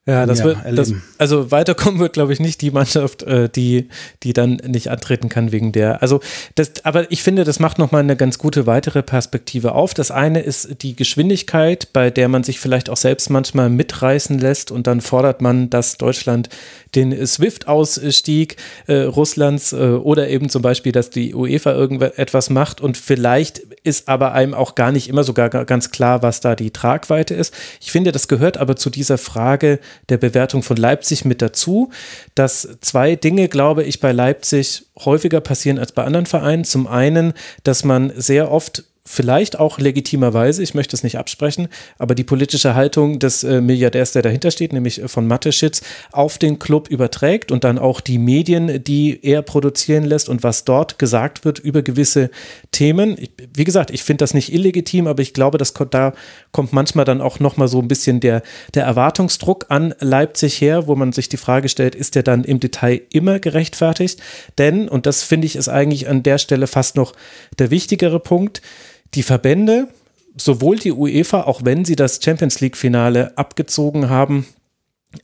Speaker 3: ja, das ja, wird, das, also weiterkommen wird, glaube ich, nicht die Mannschaft, äh, die, die dann nicht antreten kann wegen der. Also, das, aber ich finde, das macht nochmal eine ganz gute weitere Perspektive auf. Das eine ist die Geschwindigkeit, bei der man sich vielleicht auch selbst manchmal mitreißen lässt und dann fordert man, dass Deutschland den SWIFT-Ausstieg äh, Russlands äh, oder eben zum Beispiel, dass die UEFA irgendetwas macht und vielleicht ist aber einem auch gar nicht immer sogar ganz klar, was da die Tragweite ist. Ich finde, das gehört aber zu dieser Frage der Bewertung von Leipzig mit dazu, dass zwei Dinge, glaube ich, bei Leipzig häufiger passieren als bei anderen Vereinen. Zum einen, dass man sehr oft vielleicht auch legitimerweise, ich möchte es nicht absprechen, aber die politische Haltung des äh, Milliardärs, der dahinter steht, nämlich äh, von Mateschitz, auf den Club überträgt und dann auch die Medien, die er produzieren lässt und was dort gesagt wird über gewisse Themen. Ich, wie gesagt, ich finde das nicht illegitim, aber ich glaube, dass da kommt manchmal dann auch nochmal so ein bisschen der, der Erwartungsdruck an Leipzig her, wo man sich die Frage stellt, ist der dann im Detail immer gerechtfertigt? Denn, und das finde ich ist eigentlich an der Stelle fast noch der wichtigere Punkt, die Verbände, sowohl die UEFA, auch wenn sie das Champions League-Finale abgezogen haben,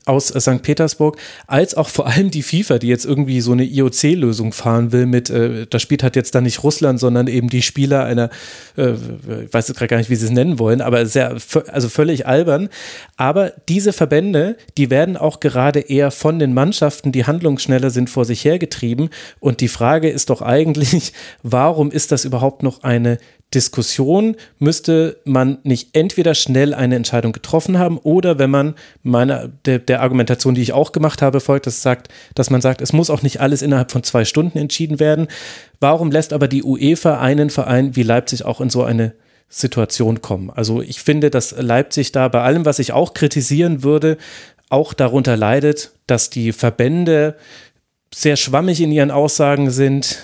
Speaker 3: aus St. Petersburg, als auch vor allem die FIFA, die jetzt irgendwie so eine IOC-Lösung fahren will mit, äh, das spielt halt jetzt dann nicht Russland, sondern eben die Spieler einer, äh, ich weiß jetzt gerade gar nicht, wie sie es nennen wollen, aber sehr, also völlig albern. Aber diese Verbände, die werden auch gerade eher von den Mannschaften, die handlungsschneller sind, vor sich hergetrieben. Und die Frage ist doch eigentlich, warum ist das überhaupt noch eine Diskussion müsste man nicht entweder schnell eine Entscheidung getroffen haben oder wenn man meiner der, der Argumentation, die ich auch gemacht habe, folgt, das sagt, dass man sagt, es muss auch nicht alles innerhalb von zwei Stunden entschieden werden. Warum lässt aber die UEFA einen Verein wie Leipzig auch in so eine Situation kommen? Also ich finde, dass Leipzig da bei allem, was ich auch kritisieren würde, auch darunter leidet, dass die Verbände sehr schwammig in ihren Aussagen sind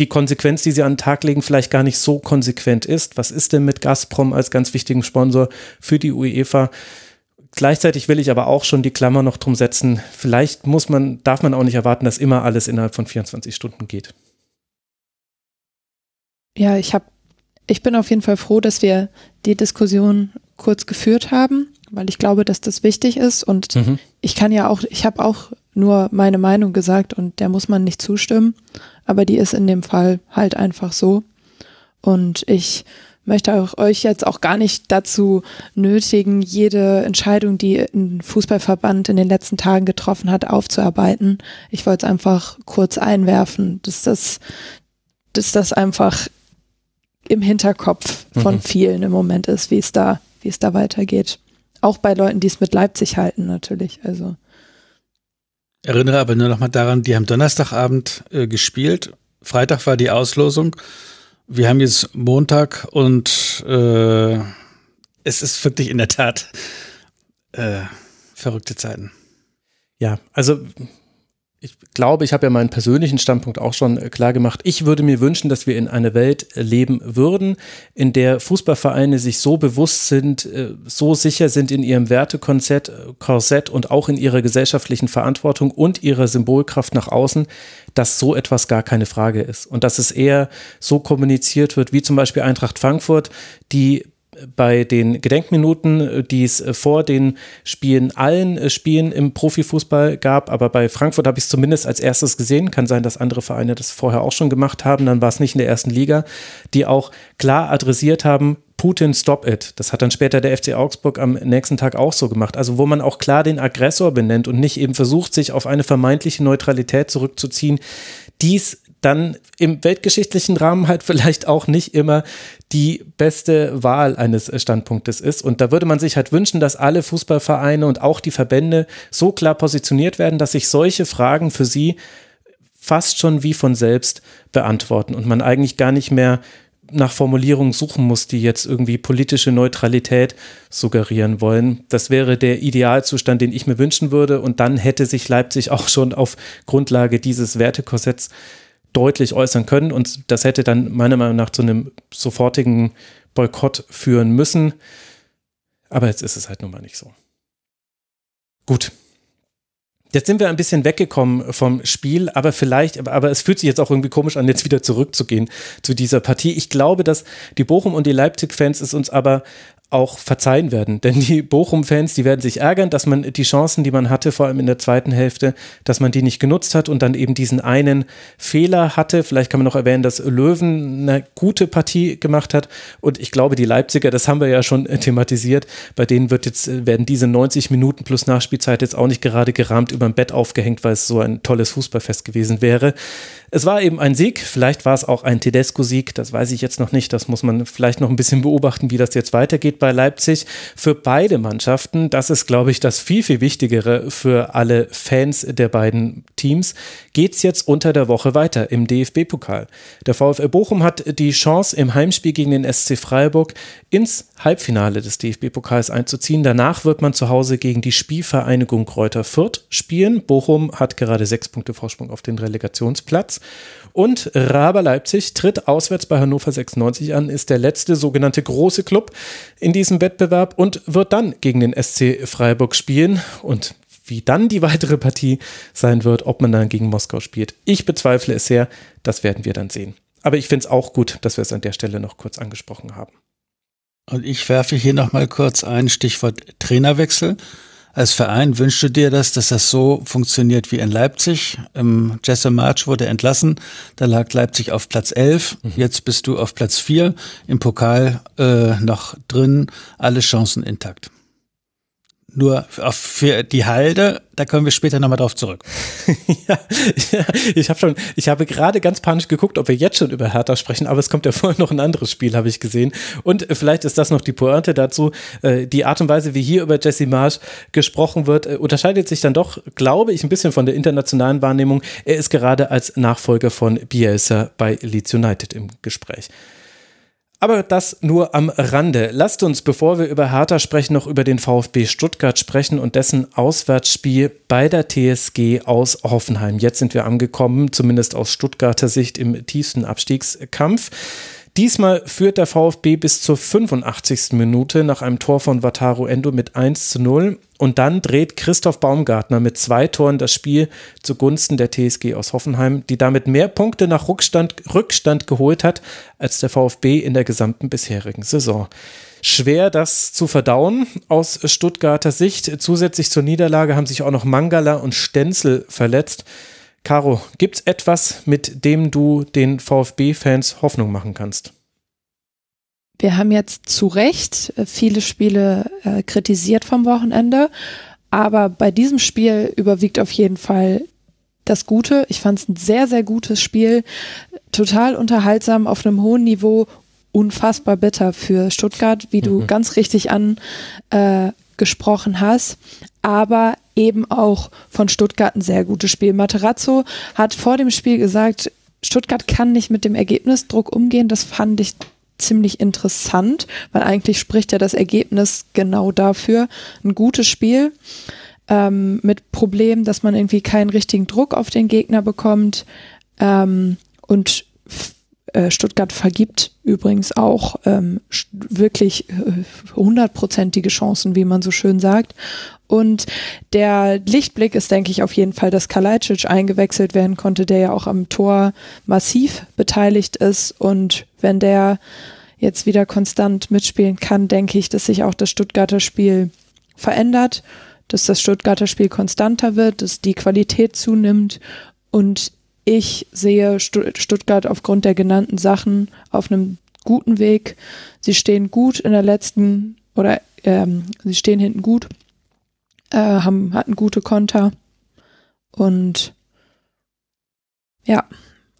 Speaker 3: die Konsequenz, die sie an den Tag legen, vielleicht gar nicht so konsequent ist. Was ist denn mit Gazprom als ganz wichtigen Sponsor für die UEFA? Gleichzeitig will ich aber auch schon die Klammer noch drum setzen. Vielleicht muss man, darf man auch nicht erwarten, dass immer alles innerhalb von 24 Stunden geht.
Speaker 4: Ja, ich habe, ich bin auf jeden Fall froh, dass wir die Diskussion kurz geführt haben, weil ich glaube, dass das wichtig ist und mhm. ich kann ja auch, ich habe auch nur meine Meinung gesagt und der muss man nicht zustimmen, aber die ist in dem Fall halt einfach so und ich möchte auch euch jetzt auch gar nicht dazu nötigen, jede Entscheidung, die ein Fußballverband in den letzten Tagen getroffen hat, aufzuarbeiten. Ich wollte es einfach kurz einwerfen, dass das, dass das einfach im Hinterkopf von mhm. vielen im Moment ist, wie es da, wie es da weitergeht. Auch bei Leuten, die es mit Leipzig halten, natürlich. Also.
Speaker 5: Erinnere aber nur noch mal daran, die haben Donnerstagabend äh, gespielt. Freitag war die Auslosung. Wir haben jetzt Montag und äh, es ist wirklich in der Tat äh, verrückte Zeiten.
Speaker 3: Ja, also ich glaube, ich habe ja meinen persönlichen Standpunkt auch schon äh, klar gemacht. Ich würde mir wünschen, dass wir in einer Welt leben würden, in der Fußballvereine sich so bewusst sind, äh, so sicher sind in ihrem Wertekorsett äh, Korsett und auch in ihrer gesellschaftlichen Verantwortung und ihrer Symbolkraft nach außen, dass so etwas gar keine Frage ist. Und dass es eher so kommuniziert wird, wie zum Beispiel Eintracht Frankfurt, die bei den Gedenkminuten, die es äh, vor den Spielen, allen äh, Spielen im Profifußball gab, aber bei Frankfurt habe ich es zumindest als erstes gesehen. Kann sein, dass andere Vereine das vorher auch schon gemacht haben, dann war es nicht in der ersten Liga, die auch klar adressiert haben, Putin, stop it. Das hat dann später der FC Augsburg am nächsten Tag auch so gemacht. Also wo man auch klar den Aggressor benennt und nicht eben versucht, sich auf eine vermeintliche Neutralität zurückzuziehen, dies dann im weltgeschichtlichen Rahmen halt vielleicht auch nicht immer die beste Wahl eines Standpunktes ist. Und da würde man sich halt wünschen, dass alle Fußballvereine und auch die Verbände so klar positioniert werden, dass sich solche Fragen für sie fast schon wie von selbst beantworten und man eigentlich gar nicht mehr nach Formulierungen suchen muss, die jetzt irgendwie politische Neutralität suggerieren wollen. Das wäre der Idealzustand, den ich mir wünschen würde. Und dann hätte sich Leipzig auch schon auf Grundlage dieses Wertekorsetts deutlich äußern können und das hätte dann meiner Meinung nach zu einem sofortigen Boykott führen müssen. Aber jetzt ist es halt nun mal nicht so. Gut. Jetzt sind wir ein bisschen weggekommen vom Spiel, aber vielleicht, aber, es fühlt sich jetzt auch irgendwie komisch an, jetzt wieder zurückzugehen zu dieser Partie. Ich glaube, dass die Bochum und die Leipzig-Fans es uns aber auch verzeihen werden. Denn die Bochum-Fans, die werden sich ärgern, dass man die Chancen, die man hatte, vor allem in der zweiten Hälfte, dass man die nicht genutzt hat und dann eben diesen einen Fehler hatte. Vielleicht kann man noch erwähnen, dass Löwen eine gute Partie gemacht hat. Und ich glaube, die Leipziger, das haben wir ja schon thematisiert, bei denen wird jetzt, werden diese 90 Minuten plus Nachspielzeit jetzt auch nicht gerade gerahmt über dem Bett aufgehängt, weil es so ein tolles Fußballfest gewesen wäre. Es war eben ein Sieg, vielleicht war es auch ein Tedesco-Sieg, das weiß ich jetzt noch nicht, das muss man vielleicht noch ein bisschen beobachten, wie das jetzt weitergeht bei Leipzig. Für beide Mannschaften, das ist, glaube ich, das viel, viel Wichtigere für alle Fans der beiden Teams, geht es jetzt unter der Woche weiter im DFB-Pokal. Der VfL Bochum hat die Chance, im Heimspiel gegen den SC Freiburg ins Halbfinale des DFB-Pokals einzuziehen. Danach wird man zu Hause gegen die Spielvereinigung Kräuter Fürth spielen. Bochum hat gerade sechs Punkte Vorsprung auf den Relegationsplatz. Und Raber Leipzig tritt auswärts bei Hannover 96 an, ist der letzte sogenannte große Club in diesem Wettbewerb und wird dann gegen den SC Freiburg spielen. Und wie dann die weitere Partie sein wird, ob man dann gegen Moskau spielt. Ich bezweifle es sehr, das werden wir dann sehen. Aber ich finde es auch gut, dass wir es an der Stelle noch kurz angesprochen haben.
Speaker 5: Und ich werfe hier noch mal kurz ein Stichwort Trainerwechsel. Als Verein wünschst du dir das, dass das so funktioniert wie in Leipzig? Im Jesse March wurde entlassen, da lag Leipzig auf Platz 11, mhm. jetzt bist du auf Platz 4, im Pokal äh, noch drin, alle Chancen intakt. Nur für die Halde, da kommen wir später nochmal drauf zurück.
Speaker 3: ja, ja, ich habe schon, ich habe gerade ganz panisch geguckt, ob wir jetzt schon über Hertha sprechen, aber es kommt ja vorher noch ein anderes Spiel, habe ich gesehen. Und vielleicht ist das noch die Pointe dazu. Äh, die Art und Weise, wie hier über Jesse Marsch gesprochen wird, äh, unterscheidet sich dann doch, glaube ich, ein bisschen von der internationalen Wahrnehmung. Er ist gerade als Nachfolger von Bielsa bei Leeds United im Gespräch. Aber das nur am Rande. Lasst uns, bevor wir über Hertha sprechen, noch über den VfB Stuttgart sprechen und dessen Auswärtsspiel bei der TSG aus Hoffenheim. Jetzt sind wir angekommen, zumindest aus Stuttgarter Sicht, im tiefsten Abstiegskampf. Diesmal führt der VfB bis zur 85. Minute nach einem Tor von Wataru Endo mit 1 zu 0 und dann dreht Christoph Baumgartner mit zwei Toren das Spiel zugunsten der TSG aus Hoffenheim, die damit mehr Punkte nach Rückstand, Rückstand geholt hat als der VfB in der gesamten bisherigen Saison. Schwer das zu verdauen aus Stuttgarter Sicht. Zusätzlich zur Niederlage haben sich auch noch Mangala und Stenzel verletzt. Caro, gibt es etwas, mit dem du den VfB-Fans Hoffnung machen kannst?
Speaker 4: Wir haben jetzt zu Recht äh, viele Spiele äh, kritisiert vom Wochenende, aber bei diesem Spiel überwiegt auf jeden Fall das Gute. Ich fand es ein sehr, sehr gutes Spiel, total unterhaltsam auf einem hohen Niveau, unfassbar bitter für Stuttgart, wie du mhm. ganz richtig angesprochen äh, hast, aber eben auch von Stuttgart ein sehr gutes Spiel. Materazzo hat vor dem Spiel gesagt, Stuttgart kann nicht mit dem Ergebnisdruck umgehen. Das fand ich ziemlich interessant, weil eigentlich spricht ja das Ergebnis genau dafür. Ein gutes Spiel ähm, mit Problem, dass man irgendwie keinen richtigen Druck auf den Gegner bekommt ähm, und Stuttgart vergibt übrigens auch ähm, wirklich äh, hundertprozentige Chancen, wie man so schön sagt. Und der Lichtblick ist, denke ich, auf jeden Fall, dass Kalajdzic eingewechselt werden konnte, der ja auch am Tor massiv beteiligt ist. Und wenn der jetzt wieder konstant mitspielen kann, denke ich, dass sich auch das Stuttgarter Spiel verändert, dass das Stuttgarter Spiel konstanter wird, dass die Qualität zunimmt und ich sehe Stuttgart aufgrund der genannten Sachen auf einem guten Weg. Sie stehen gut in der letzten oder ähm, sie stehen hinten gut, äh, haben, hatten gute Konter und ja,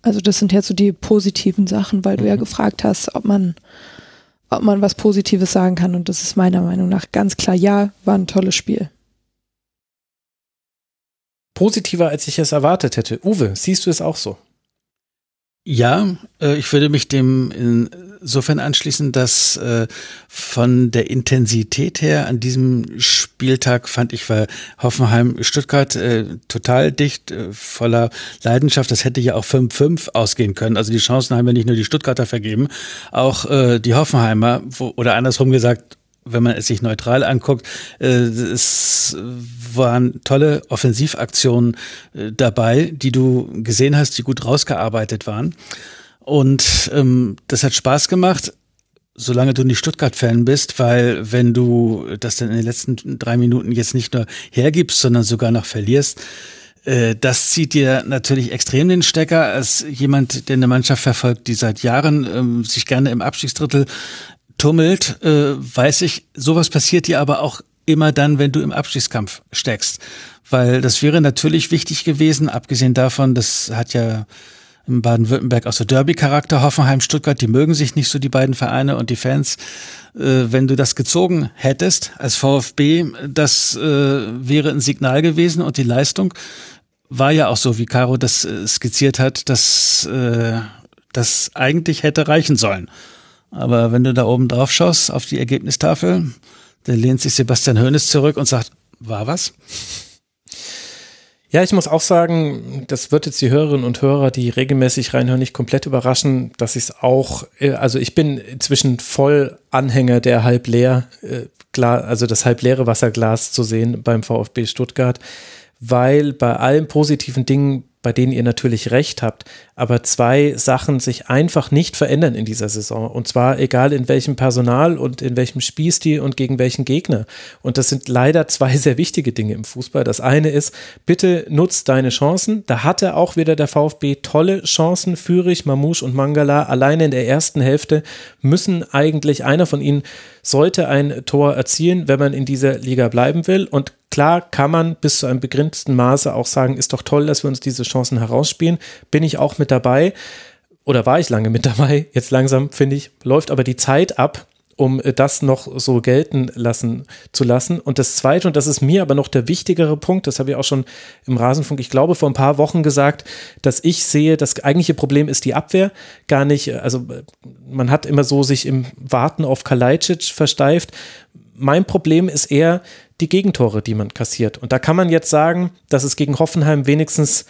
Speaker 4: also das sind jetzt so die positiven Sachen, weil du ja mhm. gefragt hast, ob man, ob man was Positives sagen kann und das ist meiner Meinung nach ganz klar ja, war ein tolles Spiel
Speaker 3: positiver, als ich es erwartet hätte. Uwe, siehst du es auch so?
Speaker 5: Ja, äh, ich würde mich dem insofern anschließen, dass äh, von der Intensität her an diesem Spieltag fand ich, war Hoffenheim Stuttgart äh, total dicht, voller Leidenschaft. Das hätte ja auch 5-5 ausgehen können. Also die Chancen haben ja nicht nur die Stuttgarter vergeben, auch die Hoffenheimer, oder andersrum gesagt, wenn man es sich neutral anguckt, äh, es waren tolle Offensivaktionen äh, dabei, die du gesehen hast, die gut rausgearbeitet waren. Und ähm, das hat Spaß gemacht, solange du nicht Stuttgart-Fan bist, weil wenn du das dann in den letzten drei Minuten jetzt nicht nur hergibst, sondern sogar noch verlierst, äh, das zieht dir natürlich extrem den Stecker als jemand, der eine Mannschaft verfolgt, die seit Jahren ähm, sich gerne im Abstiegsdrittel tummelt, äh, weiß ich, sowas passiert dir aber auch immer dann, wenn du im Abstiegskampf steckst. Weil das wäre natürlich wichtig gewesen, abgesehen davon, das hat ja in Baden-Württemberg auch so Derby-Charakter, Hoffenheim, Stuttgart, die mögen sich nicht so, die beiden Vereine und die Fans. Äh, wenn du das gezogen hättest als VfB, das äh, wäre ein Signal gewesen und die Leistung war ja auch so, wie Caro das äh, skizziert hat, dass äh, das eigentlich hätte reichen sollen. Aber wenn du da oben drauf schaust auf die Ergebnistafel, dann lehnt sich Sebastian Hoeneß zurück und sagt, war was?
Speaker 3: Ja, ich muss auch sagen, das wird jetzt die Hörerinnen und Hörer, die regelmäßig reinhören, nicht komplett überraschen, dass ich es auch, äh, also ich bin inzwischen voll Anhänger der halb leer, äh, also das halb leere Wasserglas zu sehen beim VfB Stuttgart, weil bei allen positiven Dingen bei denen ihr natürlich recht habt, aber zwei Sachen sich einfach nicht verändern in dieser Saison. Und zwar egal in welchem Personal und in welchem Spielstil und gegen welchen Gegner. Und das sind leider zwei sehr wichtige Dinge im Fußball. Das eine ist, bitte nutzt deine Chancen. Da hatte auch wieder der VfB tolle Chancen. Fürich, Mamouche und Mangala alleine in der ersten Hälfte müssen eigentlich einer von ihnen sollte ein Tor erzielen, wenn man in dieser Liga bleiben will. Und klar kann man bis zu einem begrenzten Maße auch sagen, ist doch toll, dass wir uns diese Chancen herausspielen. Bin ich auch mit dabei oder war ich lange mit dabei? Jetzt langsam, finde ich, läuft aber die Zeit ab um äh, das noch so gelten lassen zu lassen. Und das Zweite, und das ist mir aber noch der wichtigere Punkt, das habe ich auch schon im Rasenfunk, ich glaube, vor ein paar Wochen gesagt, dass ich sehe, das eigentliche Problem ist die Abwehr, gar nicht, also man hat immer so sich im Warten auf Kalajdzic versteift. Mein Problem ist eher die Gegentore, die man kassiert. Und da kann man jetzt sagen, dass es gegen Hoffenheim wenigstens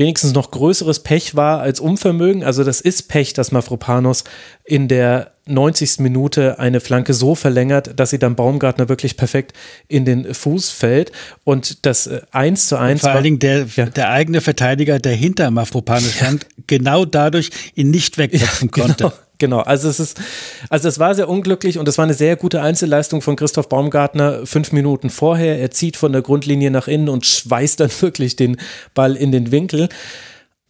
Speaker 3: wenigstens noch größeres Pech war als Unvermögen. Also das ist Pech, dass Mavropanos in der 90. Minute eine Flanke so verlängert, dass sie dann Baumgartner wirklich perfekt in den Fuß fällt. Und das 1 äh, zu 1.
Speaker 5: vor allen Dingen der, ja. der eigene Verteidiger, der hinter Mavropanos stand, ja. genau dadurch ihn nicht wegköpfen ja, konnte.
Speaker 3: Genau. Also es ist, also es war sehr unglücklich und es war eine sehr gute Einzelleistung von Christoph Baumgartner fünf Minuten vorher. Er zieht von der Grundlinie nach innen und schweißt dann wirklich den Ball in den Winkel.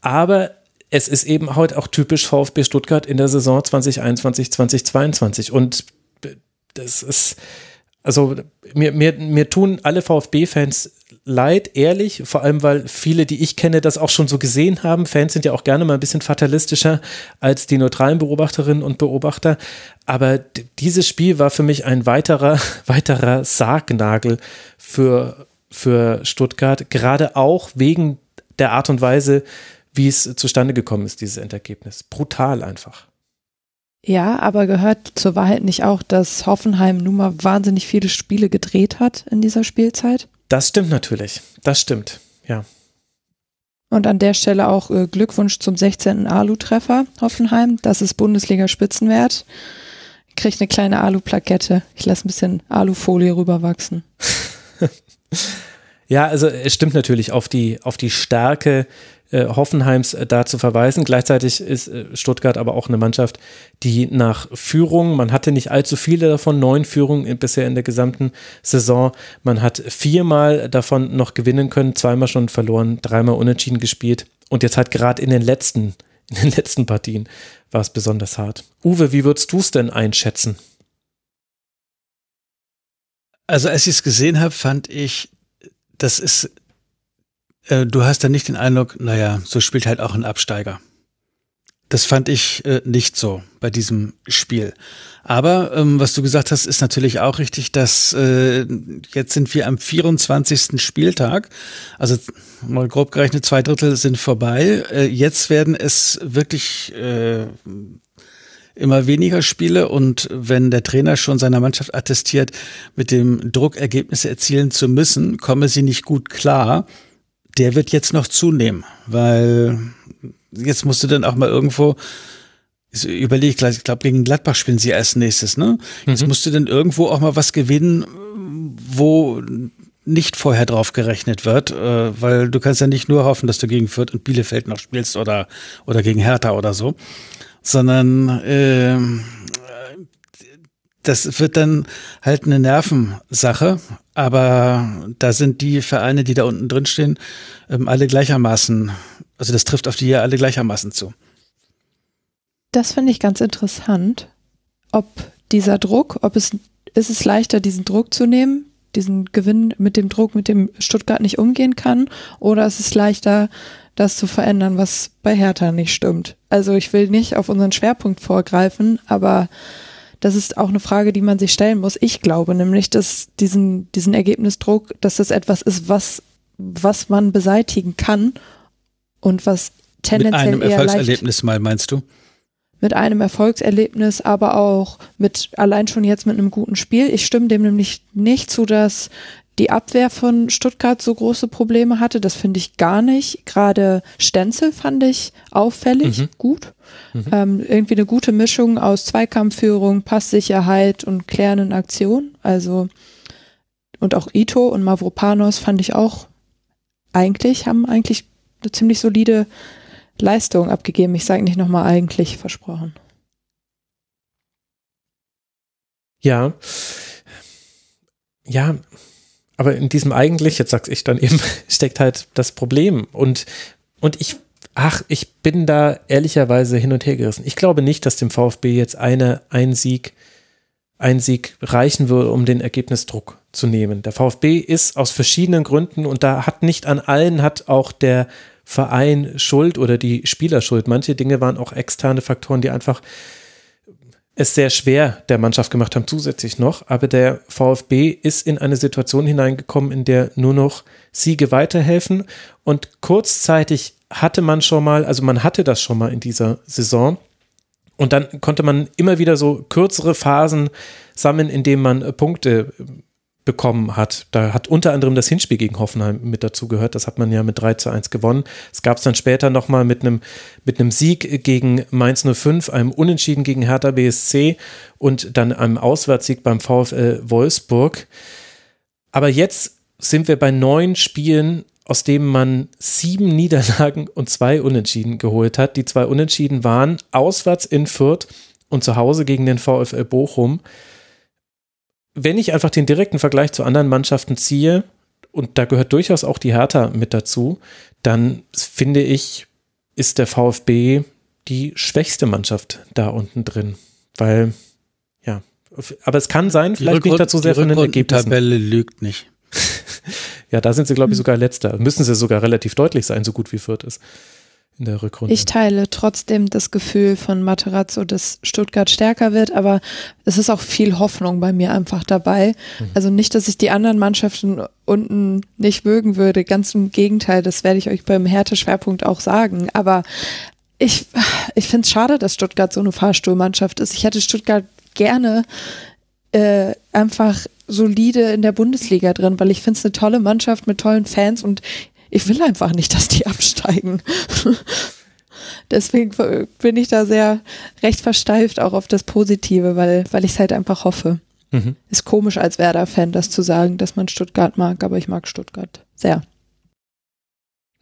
Speaker 3: Aber es ist eben heute auch typisch VfB Stuttgart in der Saison 2021, 2022 und das ist, also mir, mir, mir tun alle VfB-Fans leid, ehrlich, vor allem weil viele, die ich kenne, das auch schon so gesehen haben. Fans sind ja auch gerne mal ein bisschen fatalistischer als die neutralen Beobachterinnen und Beobachter. Aber dieses Spiel war für mich ein weiterer, weiterer Sargnagel für, für Stuttgart, gerade auch wegen der Art und Weise, wie es zustande gekommen ist, dieses Endergebnis. Brutal einfach.
Speaker 4: Ja, aber gehört zur Wahrheit nicht auch, dass Hoffenheim nun mal wahnsinnig viele Spiele gedreht hat in dieser Spielzeit?
Speaker 3: Das stimmt natürlich. Das stimmt, ja.
Speaker 4: Und an der Stelle auch äh, Glückwunsch zum 16. Alu-Treffer Hoffenheim. Das ist Bundesliga-Spitzenwert. Kriegt eine kleine Alu-Plakette. Ich lasse ein bisschen Alufolie rüberwachsen.
Speaker 3: ja, also es stimmt natürlich auf die, auf die Stärke äh, Hoffenheims äh, da zu verweisen. Gleichzeitig ist äh, Stuttgart aber auch eine Mannschaft, die nach Führung, man hatte nicht allzu viele davon, neun Führungen bisher in der gesamten Saison. Man hat viermal davon noch gewinnen können, zweimal schon verloren, dreimal unentschieden gespielt. Und jetzt halt gerade in den letzten, in den letzten Partien war es besonders hart. Uwe, wie würdest du es denn einschätzen?
Speaker 5: Also als ich es gesehen habe, fand ich, das ist äh, du hast dann nicht den Eindruck, naja, so spielt halt auch ein Absteiger. Das fand ich äh, nicht so bei diesem Spiel. Aber ähm, was du gesagt hast, ist natürlich auch richtig, dass äh, jetzt sind wir am 24. Spieltag. Also mal grob gerechnet, zwei Drittel sind vorbei. Äh, jetzt werden es wirklich äh, immer weniger Spiele und wenn der Trainer schon seiner Mannschaft attestiert, mit dem Druck Ergebnisse erzielen zu müssen, komme sie nicht gut klar der wird jetzt noch zunehmen, weil jetzt musst du dann auch mal irgendwo überlege ich gleich, ich glaube, gegen Gladbach spielen sie als nächstes, ne? Jetzt mhm. musst du dann irgendwo auch mal was gewinnen, wo nicht vorher drauf gerechnet wird, äh, weil du kannst ja nicht nur hoffen, dass du gegen Fürth und Bielefeld noch spielst oder, oder gegen Hertha oder so, sondern äh, das wird dann halt eine Nervensache, aber da sind die Vereine, die da unten drin stehen, ähm, alle gleichermaßen, also das trifft auf die ja alle gleichermaßen zu.
Speaker 4: Das finde ich ganz interessant, ob dieser Druck, ob es ist es leichter, diesen Druck zu nehmen, diesen Gewinn mit dem Druck, mit dem Stuttgart nicht umgehen kann, oder ist es leichter, das zu verändern, was bei Hertha nicht stimmt. Also ich will nicht auf unseren Schwerpunkt vorgreifen, aber das ist auch eine Frage, die man sich stellen muss. Ich glaube nämlich, dass diesen, diesen Ergebnisdruck, dass das etwas ist, was, was man beseitigen kann und was tendenziell
Speaker 5: mit einem Erfolgserlebnis mal meinst du?
Speaker 4: Mit einem Erfolgserlebnis, aber auch mit allein schon jetzt mit einem guten Spiel. Ich stimme dem nämlich nicht zu, dass die Abwehr von Stuttgart so große Probleme hatte. Das finde ich gar nicht. Gerade Stenzel fand ich auffällig mhm. gut. Mhm. Ähm, irgendwie eine gute Mischung aus Zweikampfführung, Passsicherheit und klärenden Aktionen. Also und auch Ito und Mavropanos fand ich auch eigentlich, haben eigentlich eine ziemlich solide Leistung abgegeben. Ich sage nicht nochmal eigentlich versprochen.
Speaker 3: Ja. Ja, aber in diesem eigentlich, jetzt sag's ich dann eben, steckt halt das Problem. Und, und ich, ach, ich bin da ehrlicherweise hin und her gerissen. Ich glaube nicht, dass dem VfB jetzt eine, ein Sieg, ein Sieg reichen würde, um den Ergebnisdruck zu nehmen. Der VfB ist aus verschiedenen Gründen und da hat nicht an allen hat auch der Verein Schuld oder die Spieler Schuld. Manche Dinge waren auch externe Faktoren, die einfach es sehr schwer der Mannschaft gemacht haben, zusätzlich noch. Aber der VfB ist in eine Situation hineingekommen, in der nur noch Siege weiterhelfen. Und kurzzeitig hatte man schon mal, also man hatte das schon mal in dieser Saison. Und dann konnte man immer wieder so kürzere Phasen sammeln, indem man Punkte bekommen hat. Da hat unter anderem das Hinspiel gegen Hoffenheim mit dazu gehört. Das hat man ja mit 3 zu 1 gewonnen. Es gab es dann später nochmal mit einem mit einem Sieg gegen Mainz 05, einem Unentschieden gegen Hertha BSC und dann einem Auswärtssieg beim VfL Wolfsburg. Aber jetzt sind wir bei neun Spielen, aus denen man sieben Niederlagen und zwei Unentschieden geholt hat. Die zwei Unentschieden waren auswärts in Fürth und zu Hause gegen den VfL Bochum wenn ich einfach den direkten Vergleich zu anderen Mannschaften ziehe, und da gehört durchaus auch die Hertha mit dazu, dann finde ich, ist der VfB die schwächste Mannschaft da unten drin. Weil, ja, aber es kann sein, vielleicht nicht dazu sehr von den Ergebnissen.
Speaker 5: Die Tabelle lügt nicht.
Speaker 3: ja, da sind sie, glaube ich, sogar letzter. Müssen sie sogar relativ deutlich sein, so gut wie Fürth ist in der Rückrunde.
Speaker 4: Ich teile trotzdem das Gefühl von Materazzo, dass Stuttgart stärker wird, aber es ist auch viel Hoffnung bei mir einfach dabei. Mhm. Also nicht, dass ich die anderen Mannschaften unten nicht mögen würde, ganz im Gegenteil, das werde ich euch beim Härte-Schwerpunkt auch sagen, aber ich, ich finde es schade, dass Stuttgart so eine Fahrstuhlmannschaft ist. Ich hätte Stuttgart gerne äh, einfach solide in der Bundesliga drin, weil ich finde es eine tolle Mannschaft mit tollen Fans und ich will einfach nicht, dass die absteigen. Deswegen bin ich da sehr recht versteift auch auf das Positive, weil, weil ich es halt einfach hoffe. Mhm. Ist komisch als Werder-Fan, das zu sagen, dass man Stuttgart mag, aber ich mag Stuttgart sehr.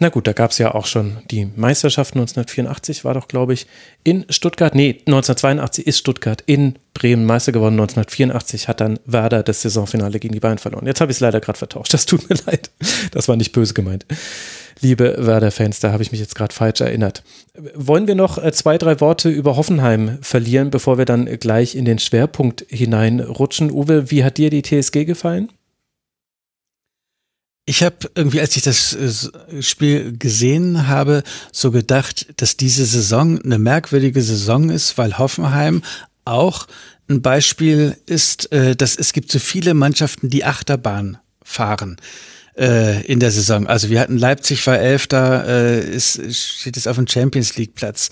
Speaker 3: Na gut, da gab es ja auch schon die Meisterschaft 1984 war doch, glaube ich, in Stuttgart. Nee, 1982 ist Stuttgart in Bremen Meister geworden. 1984 hat dann Werder das Saisonfinale gegen die Bayern verloren. Jetzt habe ich es leider gerade vertauscht. Das tut mir leid. Das war nicht böse gemeint. Liebe Werder-Fans, da habe ich mich jetzt gerade falsch erinnert. Wollen wir noch äh, zwei, drei Worte über Hoffenheim verlieren, bevor wir dann gleich in den Schwerpunkt hineinrutschen? Uwe, wie hat dir die TSG gefallen?
Speaker 5: Ich habe irgendwie, als ich das äh, Spiel gesehen habe, so gedacht, dass diese Saison eine merkwürdige Saison ist, weil Hoffenheim auch ein Beispiel ist, äh, dass es gibt so viele Mannschaften, die Achterbahn fahren äh, in der Saison. Also wir hatten Leipzig war Elfter, ist, steht jetzt auf dem Champions League Platz.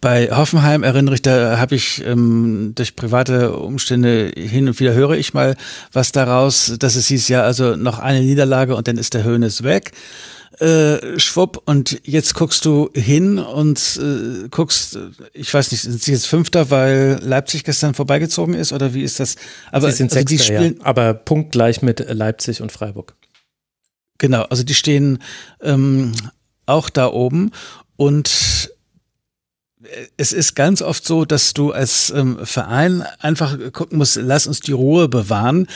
Speaker 5: Bei Hoffenheim erinnere ich, da habe ich ähm, durch private Umstände hin und wieder höre ich mal was daraus, dass es hieß ja also noch eine Niederlage und dann ist der Höhnes weg. Äh, schwupp und jetzt guckst du hin und äh, guckst, ich weiß nicht, sind sie jetzt Fünfter, weil Leipzig gestern vorbeigezogen ist oder wie ist das?
Speaker 3: Aber sie sind also Sechster, spielen, ja. aber punktgleich mit Leipzig und Freiburg.
Speaker 5: Genau, also die stehen ähm, auch da oben und es ist ganz oft so, dass du als ähm, Verein einfach gucken musst, lass uns die Ruhe bewahren,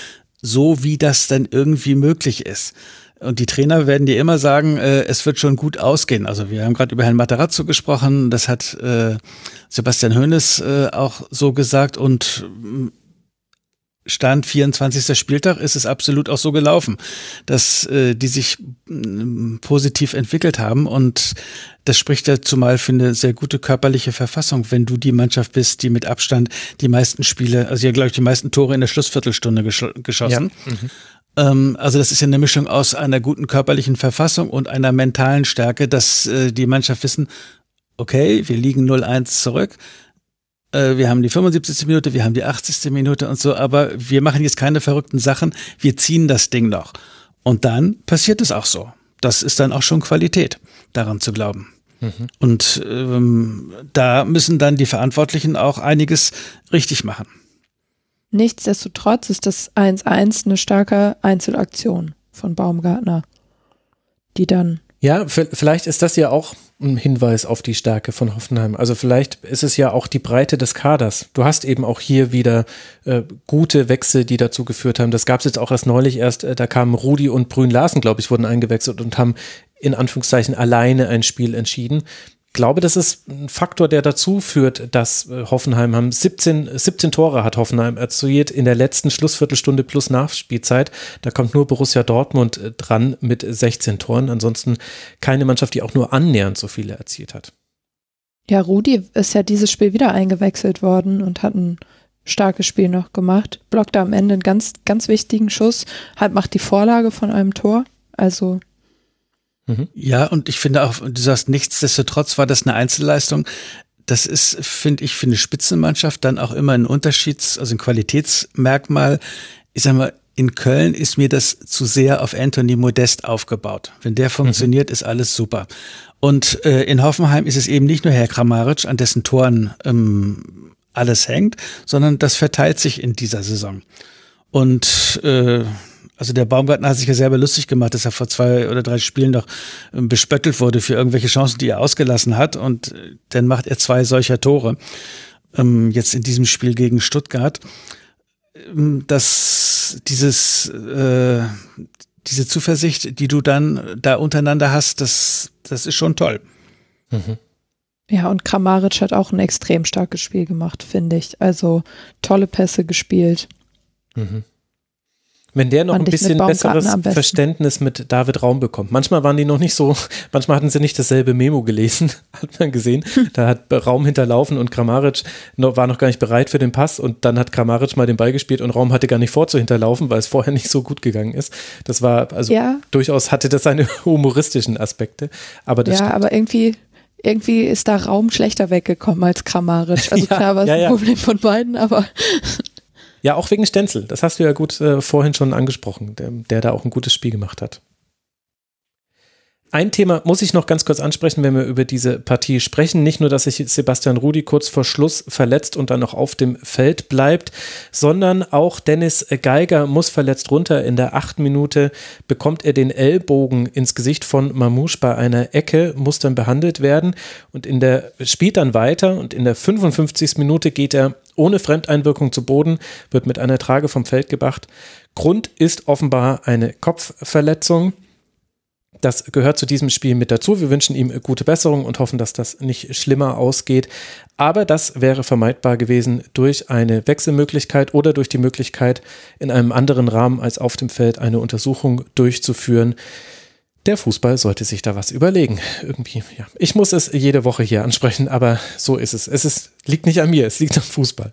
Speaker 5: so wie das dann irgendwie möglich ist. Und die Trainer werden dir immer sagen, äh, es wird schon gut ausgehen. Also wir haben gerade über Herrn Materazzo gesprochen, das hat äh, Sebastian Hoeneß äh, auch so gesagt und Stand 24. Spieltag ist es absolut auch so gelaufen, dass äh, die sich äh, positiv entwickelt haben und das spricht ja zumal für eine sehr gute körperliche Verfassung, wenn du die Mannschaft bist, die mit Abstand die meisten Spiele, also ja glaube ich die meisten Tore in der Schlussviertelstunde gesch geschossen. Ja. Mhm. Ähm, also das ist ja eine Mischung aus einer guten körperlichen Verfassung und einer mentalen Stärke, dass äh, die Mannschaft wissen, okay, wir liegen 0-1 zurück wir haben die 75. Minute, wir haben die 80. Minute und so, aber wir machen jetzt keine verrückten Sachen, wir ziehen das Ding noch. Und dann passiert es auch so. Das ist dann auch schon Qualität, daran zu glauben. Mhm. Und ähm, da müssen dann die Verantwortlichen auch einiges richtig machen.
Speaker 4: Nichtsdestotrotz ist das 1-1 eine starke Einzelaktion von Baumgartner, die dann.
Speaker 3: Ja, vielleicht ist das ja auch ein Hinweis auf die Stärke von Hoffenheim. Also vielleicht ist es ja auch die Breite des Kaders. Du hast eben auch hier wieder äh, gute Wechsel, die dazu geführt haben. Das gab es jetzt auch erst neulich erst, äh, da kamen Rudi und Brün Larsen, glaube ich, wurden eingewechselt und haben in Anführungszeichen alleine ein Spiel entschieden glaube, das ist ein Faktor, der dazu führt, dass äh, Hoffenheim haben 17, 17 Tore hat Hoffenheim erzielt in der letzten Schlussviertelstunde plus Nachspielzeit. Da kommt nur Borussia Dortmund äh, dran mit 16 Toren. Ansonsten keine Mannschaft, die auch nur annähernd so viele erzielt hat.
Speaker 4: Ja, Rudi ist ja dieses Spiel wieder eingewechselt worden und hat ein starkes Spiel noch gemacht. Blockt am Ende einen ganz, ganz wichtigen Schuss, halt macht die Vorlage von einem Tor. Also
Speaker 5: Mhm. Ja, und ich finde auch, du sagst, nichtsdestotrotz war das eine Einzelleistung. Das ist, finde ich, für eine Spitzenmannschaft dann auch immer ein Unterschieds-, also ein Qualitätsmerkmal. Ich sag mal, in Köln ist mir das zu sehr auf Anthony Modest aufgebaut. Wenn der funktioniert, mhm. ist alles super. Und äh, in Hoffenheim ist es eben nicht nur Herr Kramaric, an dessen Toren ähm, alles hängt, sondern das verteilt sich in dieser Saison. Und äh, also der Baumgartner hat sich ja selber lustig gemacht, dass er vor zwei oder drei Spielen noch ähm, bespöttelt wurde für irgendwelche Chancen, die er ausgelassen hat. Und äh, dann macht er zwei solcher Tore. Ähm, jetzt in diesem Spiel gegen Stuttgart. Ähm, dass dieses, äh, diese Zuversicht, die du dann da untereinander hast, das, das ist schon toll.
Speaker 4: Mhm. Ja, und Kramaric hat auch ein extrem starkes Spiel gemacht, finde ich. Also tolle Pässe gespielt. Mhm.
Speaker 3: Wenn der noch ein bisschen besseres Verständnis mit David Raum bekommt. Manchmal waren die noch nicht so, manchmal hatten sie nicht dasselbe Memo gelesen, hat man gesehen. Da hat Raum hinterlaufen und Kramaric noch, war noch gar nicht bereit für den Pass und dann hat Kramaric mal den Ball gespielt und Raum hatte gar nicht vor zu hinterlaufen, weil es vorher nicht so gut gegangen ist. Das war, also ja. durchaus hatte das seine humoristischen Aspekte. Aber das
Speaker 4: ja,
Speaker 3: stimmt.
Speaker 4: aber irgendwie irgendwie ist da Raum schlechter weggekommen als Kramaric. Also ja, klar war es ja, ein Problem von beiden, aber
Speaker 3: ja, auch wegen Stenzel. Das hast du ja gut äh, vorhin schon angesprochen, der, der da auch ein gutes Spiel gemacht hat. Ein Thema muss ich noch ganz kurz ansprechen, wenn wir über diese Partie sprechen. Nicht nur, dass sich Sebastian Rudi kurz vor Schluss verletzt und dann noch auf dem Feld bleibt, sondern auch Dennis Geiger muss verletzt runter. In der achten Minute bekommt er den Ellbogen ins Gesicht von Mamouche bei einer Ecke, muss dann behandelt werden und in der spielt dann weiter und in der 55. Minute geht er ohne Fremdeinwirkung zu Boden, wird mit einer Trage vom Feld gebracht. Grund ist offenbar eine Kopfverletzung. Das gehört zu diesem Spiel mit dazu. Wir wünschen ihm gute Besserung und hoffen, dass das nicht schlimmer ausgeht. Aber das wäre vermeidbar gewesen durch eine Wechselmöglichkeit oder durch die Möglichkeit, in einem anderen Rahmen als auf dem Feld eine Untersuchung durchzuführen. Der Fußball sollte sich da was überlegen. Irgendwie, ja. Ich muss es jede Woche hier ansprechen, aber so ist es. Es ist Liegt nicht an mir, es liegt am Fußball.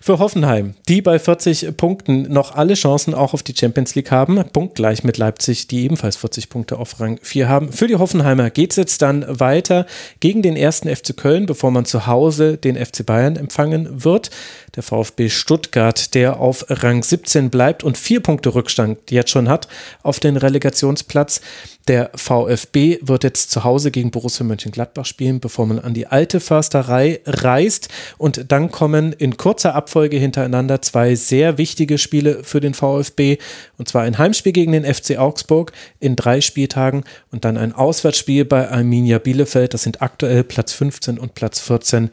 Speaker 3: Für Hoffenheim, die bei 40 Punkten noch alle Chancen auch auf die Champions League haben, punktgleich mit Leipzig, die ebenfalls 40 Punkte auf Rang 4 haben. Für die Hoffenheimer geht es jetzt dann weiter gegen den ersten FC Köln, bevor man zu Hause den FC Bayern empfangen wird. Der VfB Stuttgart, der auf Rang 17 bleibt und vier Punkte Rückstand jetzt schon hat auf den Relegationsplatz. Der VfB wird jetzt zu Hause gegen Borussia Mönchengladbach spielen, bevor man an die alte Försterei reist ist. Und dann kommen in kurzer Abfolge hintereinander zwei sehr wichtige Spiele für den VfB. Und zwar ein Heimspiel gegen den FC Augsburg in drei Spieltagen und dann ein Auswärtsspiel bei Arminia Bielefeld. Das sind aktuell Platz 15 und Platz 14.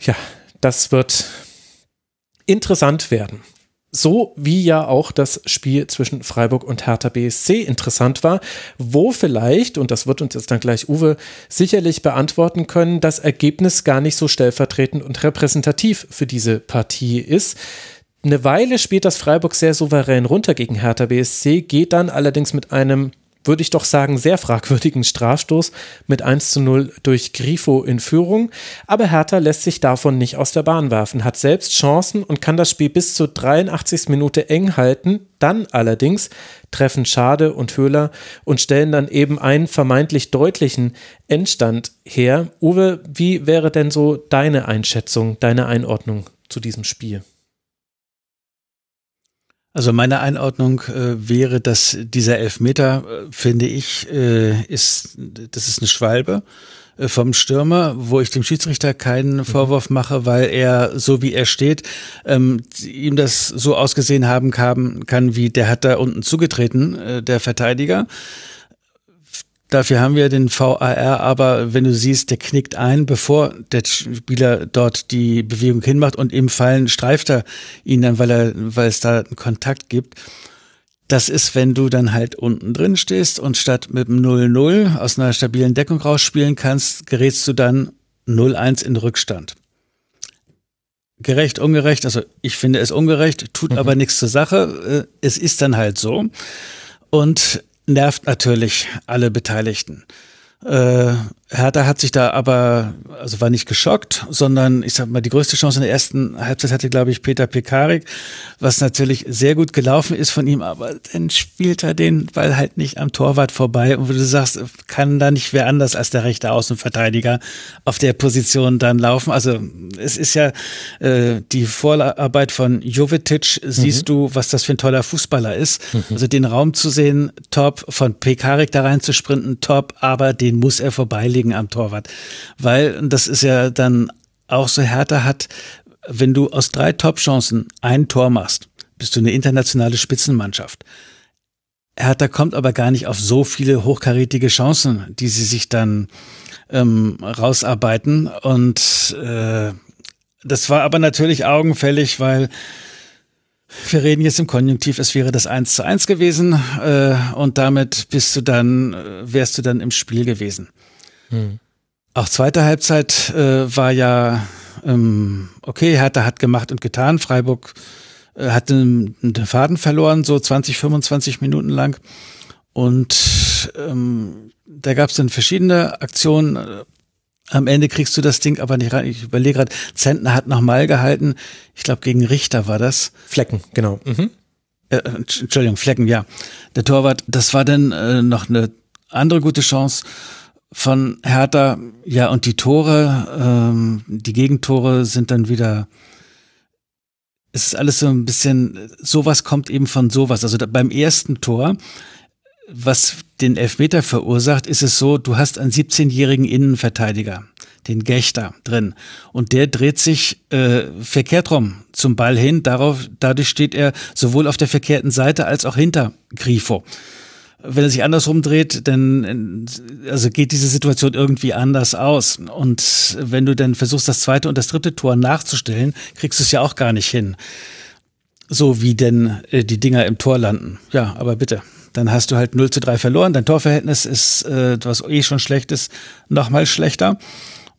Speaker 3: Ja, das wird interessant werden. So wie ja auch das Spiel zwischen Freiburg und Hertha BSC interessant war, wo vielleicht, und das wird uns jetzt dann gleich Uwe sicherlich beantworten können, das Ergebnis gar nicht so stellvertretend und repräsentativ für diese Partie ist. Eine Weile spielt das Freiburg sehr souverän runter gegen Hertha BSC, geht dann allerdings mit einem würde ich doch sagen, sehr fragwürdigen Strafstoß mit 1 zu 0 durch Grifo in Führung. Aber Hertha lässt sich davon nicht aus der Bahn werfen, hat selbst Chancen und kann das Spiel bis zur 83. Minute eng halten. Dann allerdings treffen Schade und Höhler und stellen dann eben einen vermeintlich deutlichen Endstand her. Uwe, wie wäre denn so deine Einschätzung, deine Einordnung zu diesem Spiel?
Speaker 5: Also meine Einordnung äh, wäre, dass dieser Elfmeter, äh, finde ich, äh, ist, das ist eine Schwalbe äh, vom Stürmer, wo ich dem Schiedsrichter keinen mhm. Vorwurf mache, weil er, so wie er steht, ähm, ihm das so ausgesehen haben kann, kann, wie der hat da unten zugetreten, äh, der Verteidiger. Dafür haben wir den VAR, aber wenn du siehst, der knickt ein, bevor der Spieler dort die Bewegung hinmacht und im Fallen streift er ihn dann, weil er, weil es da einen Kontakt gibt. Das ist, wenn du dann halt unten drin stehst und statt mit dem 0-0 aus einer stabilen Deckung rausspielen kannst, gerätst du dann 0-1 in Rückstand. Gerecht, ungerecht, also ich finde es ungerecht, tut mhm. aber nichts zur Sache. Äh, es ist dann halt so. Und nervt natürlich alle Beteiligten. Äh, Hertha hat sich da aber, also war nicht geschockt, sondern ich sag mal, die größte Chance in der ersten Halbzeit hatte, glaube ich, Peter Pekarik, was natürlich sehr gut gelaufen ist von ihm, aber dann spielt er den Ball halt nicht am Torwart vorbei und wo du sagst, kann da nicht wer anders als der rechte Außenverteidiger auf der Position dann laufen. Also es ist ja äh, die Vorarbeit von Jovetic, siehst mhm. du, was das für ein toller Fußballer ist. Mhm. Also den Raum zu sehen, top, von Pekarik da rein zu sprinten, top, aber den muss er vorbeilegen liegen am Torwart. Weil, das ist ja dann auch so, Hertha hat, wenn du aus drei Top-Chancen ein Tor machst, bist du eine internationale Spitzenmannschaft. Hertha kommt aber gar nicht auf so viele hochkarätige Chancen, die sie sich dann ähm, rausarbeiten. Und äh, das war aber natürlich augenfällig, weil wir reden jetzt im Konjunktiv, es wäre das 1 zu 1 gewesen äh, und damit bist du dann, äh, wärst du dann im Spiel gewesen. Hm. Auch zweite Halbzeit äh, war ja ähm, okay, Hertha hat gemacht und getan. Freiburg äh, hat den, den, Faden verloren, so 20, 25 Minuten lang. Und ähm, da gab es dann verschiedene Aktionen. Am Ende kriegst du das Ding aber nicht rein. Ich überlege gerade, Zentner hat noch mal gehalten. Ich glaube, gegen Richter war das.
Speaker 3: Flecken, genau. Mhm.
Speaker 5: Äh, Entschuldigung, Flecken, ja. Der Torwart, das war dann äh, noch eine andere gute Chance von Hertha. Ja, und die Tore, ähm, die Gegentore sind dann wieder, es ist alles so ein bisschen, sowas kommt eben von sowas. Also da, beim ersten Tor, was den Elfmeter verursacht, ist es so, du hast einen 17-jährigen Innenverteidiger, den Gächter drin. Und der dreht sich äh, verkehrt rum zum Ball hin. Darauf, dadurch steht er sowohl auf der verkehrten Seite als auch hinter Grifo wenn er sich andersrum dreht, dann also geht diese Situation irgendwie anders aus. Und wenn du dann versuchst, das zweite und das dritte Tor nachzustellen, kriegst du es ja auch gar nicht hin. So wie denn äh, die Dinger im Tor landen. Ja, aber bitte. Dann hast du halt 0 zu 3 verloren. Dein Torverhältnis ist, äh, was eh schon schlecht ist, nochmal schlechter.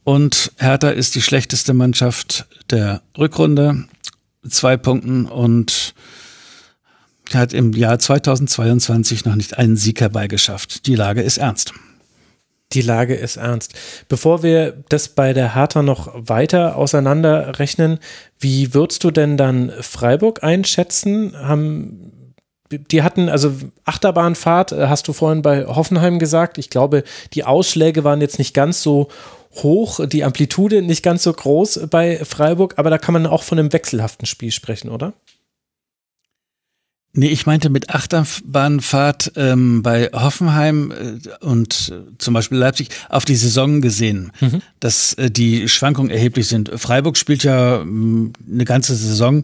Speaker 5: Und Hertha ist die schlechteste Mannschaft der Rückrunde. Zwei Punkten und hat im Jahr 2022 noch nicht einen Sieg herbeigeschafft. Die Lage ist ernst.
Speaker 3: Die Lage ist ernst. Bevor wir das bei der Hertha noch weiter auseinanderrechnen, wie würdest du denn dann Freiburg einschätzen? Haben die hatten, also Achterbahnfahrt, äh, hast du vorhin bei Hoffenheim gesagt. Ich glaube, die Ausschläge waren jetzt nicht ganz so hoch, die Amplitude nicht ganz so groß bei Freiburg, aber da kann man auch von einem wechselhaften Spiel sprechen, oder?
Speaker 5: Nee, ich meinte mit Achterbahnfahrt ähm, bei Hoffenheim äh, und äh, zum Beispiel Leipzig auf die Saison gesehen, mhm. dass äh, die Schwankungen erheblich sind. Freiburg spielt ja äh, eine ganze Saison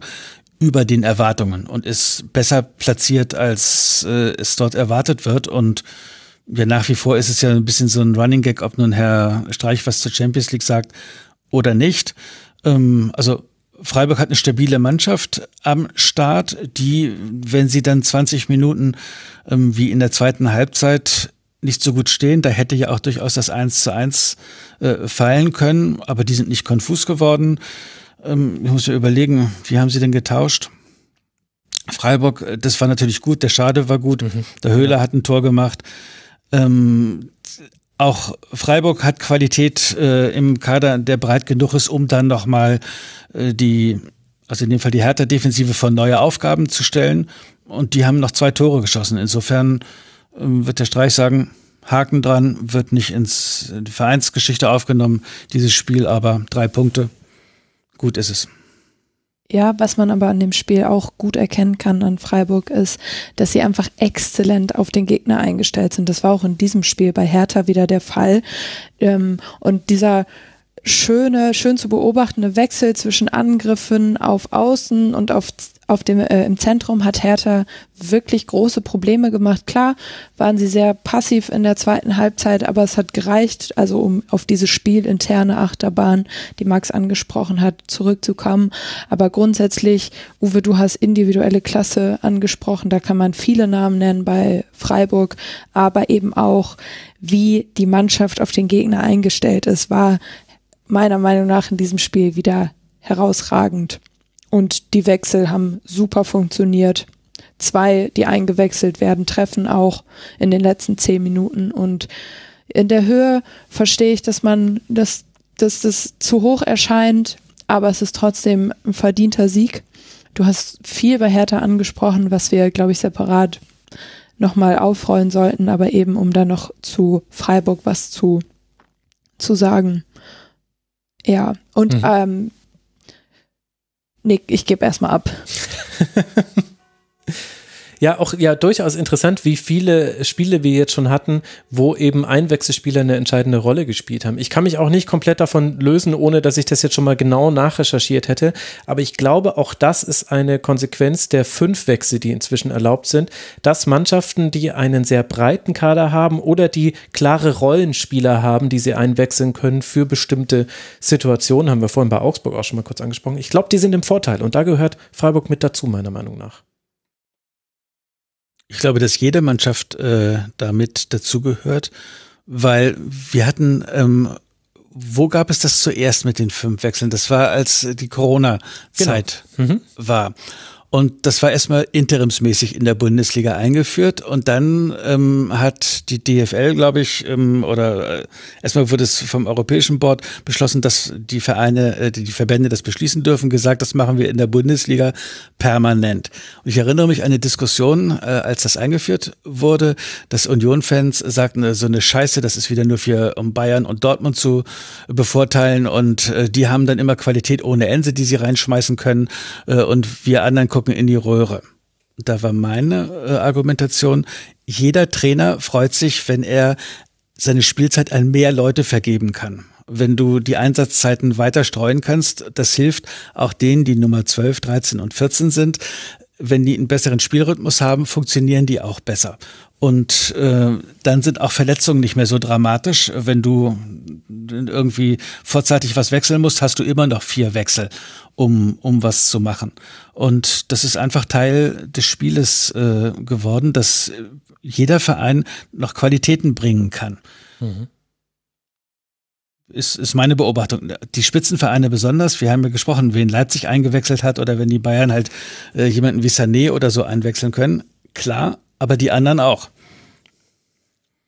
Speaker 5: über den Erwartungen und ist besser platziert, als äh, es dort erwartet wird. Und ja, nach wie vor ist es ja ein bisschen so ein Running Gag, ob nun Herr Streich was zur Champions League sagt oder nicht. Ähm, also Freiburg hat eine stabile Mannschaft am Start, die, wenn sie dann 20 Minuten ähm, wie in der zweiten Halbzeit nicht so gut stehen, da hätte ja auch durchaus das 1 zu 1 äh, fallen können, aber die sind nicht konfus geworden. Ähm, ich muss ja überlegen, wie haben sie denn getauscht? Freiburg, äh, das war natürlich gut, der Schade war gut, mhm. der Höhler hat ein Tor gemacht. Ähm, auch Freiburg hat Qualität äh, im Kader, der breit genug ist, um dann nochmal äh, die, also in dem Fall die Hertha-Defensive von neue Aufgaben zu stellen. Und die haben noch zwei Tore geschossen. Insofern äh, wird der Streich sagen, Haken dran, wird nicht ins Vereinsgeschichte aufgenommen, dieses Spiel, aber drei Punkte. Gut ist es.
Speaker 4: Ja, was man aber an dem Spiel auch gut erkennen kann an Freiburg ist, dass sie einfach exzellent auf den Gegner eingestellt sind. Das war auch in diesem Spiel bei Hertha wieder der Fall. Ähm, und dieser schöne, schön zu beobachtende Wechsel zwischen Angriffen auf Außen und auf auf dem, äh, im Zentrum hat Hertha wirklich große Probleme gemacht. Klar waren sie sehr passiv in der zweiten Halbzeit, aber es hat gereicht, also um auf diese spielinterne Achterbahn, die Max angesprochen hat, zurückzukommen. Aber grundsätzlich, Uwe, du hast individuelle Klasse angesprochen, da kann man viele Namen nennen bei Freiburg, aber eben auch, wie die Mannschaft auf den Gegner eingestellt ist, war meiner Meinung nach in diesem Spiel wieder herausragend. Und die Wechsel haben super funktioniert. Zwei, die eingewechselt werden, treffen auch in den letzten zehn Minuten. Und in der Höhe verstehe ich, dass man, dass, dass das zu hoch erscheint, aber es ist trotzdem ein verdienter Sieg. Du hast viel bei Hertha angesprochen, was wir, glaube ich, separat nochmal aufrollen sollten, aber eben um da noch zu Freiburg was zu, zu sagen. Ja, und mhm. ähm, Nick, ich gebe erstmal ab.
Speaker 3: Ja, auch ja durchaus interessant, wie viele Spiele wir jetzt schon hatten, wo eben Einwechselspieler eine entscheidende Rolle gespielt haben. Ich kann mich auch nicht komplett davon lösen, ohne dass ich das jetzt schon mal genau nachrecherchiert hätte. Aber ich glaube, auch das ist eine Konsequenz der fünf Wechsel, die inzwischen erlaubt sind, dass Mannschaften, die einen sehr breiten Kader haben oder die klare Rollenspieler haben, die sie einwechseln können für bestimmte Situationen, haben wir vorhin bei Augsburg auch schon mal kurz angesprochen. Ich glaube, die sind im Vorteil und da gehört Freiburg mit dazu, meiner Meinung nach.
Speaker 5: Ich glaube, dass jede Mannschaft äh, damit dazugehört, weil wir hatten, ähm, wo gab es das zuerst mit den fünf Wechseln? Das war, als die Corona-Zeit genau. mhm. war. Und das war erstmal interimsmäßig in der Bundesliga eingeführt. Und dann ähm, hat die DFL, glaube ich, ähm, oder äh, erstmal wurde es vom Europäischen Board beschlossen, dass die Vereine, äh, die, Verbände das beschließen dürfen, gesagt, das machen wir in der Bundesliga permanent. Und ich erinnere mich an eine Diskussion, äh, als das eingeführt wurde, dass Union-Fans sagten, äh, so eine Scheiße, das ist wieder nur für um Bayern und Dortmund zu bevorteilen. Und äh, die haben dann immer Qualität ohne Ende, die sie reinschmeißen können. Äh, und wir anderen gucken in die Röhre. Da war meine äh, Argumentation, jeder Trainer freut sich, wenn er seine Spielzeit an mehr Leute vergeben kann. Wenn du die Einsatzzeiten weiter streuen kannst, das hilft auch denen, die Nummer 12, 13 und 14 sind. Wenn die einen besseren Spielrhythmus haben, funktionieren die auch besser. Und äh, dann sind auch Verletzungen nicht mehr so dramatisch. Wenn du irgendwie vorzeitig was wechseln musst, hast du immer noch vier Wechsel, um, um was zu machen. Und das ist einfach Teil des Spieles äh, geworden, dass jeder Verein noch Qualitäten bringen kann. Mhm. Ist, ist meine Beobachtung. Die Spitzenvereine besonders, wir haben ja gesprochen, wen Leipzig eingewechselt hat oder wenn die Bayern halt äh, jemanden wie Sané oder so einwechseln können. Klar, aber die anderen auch.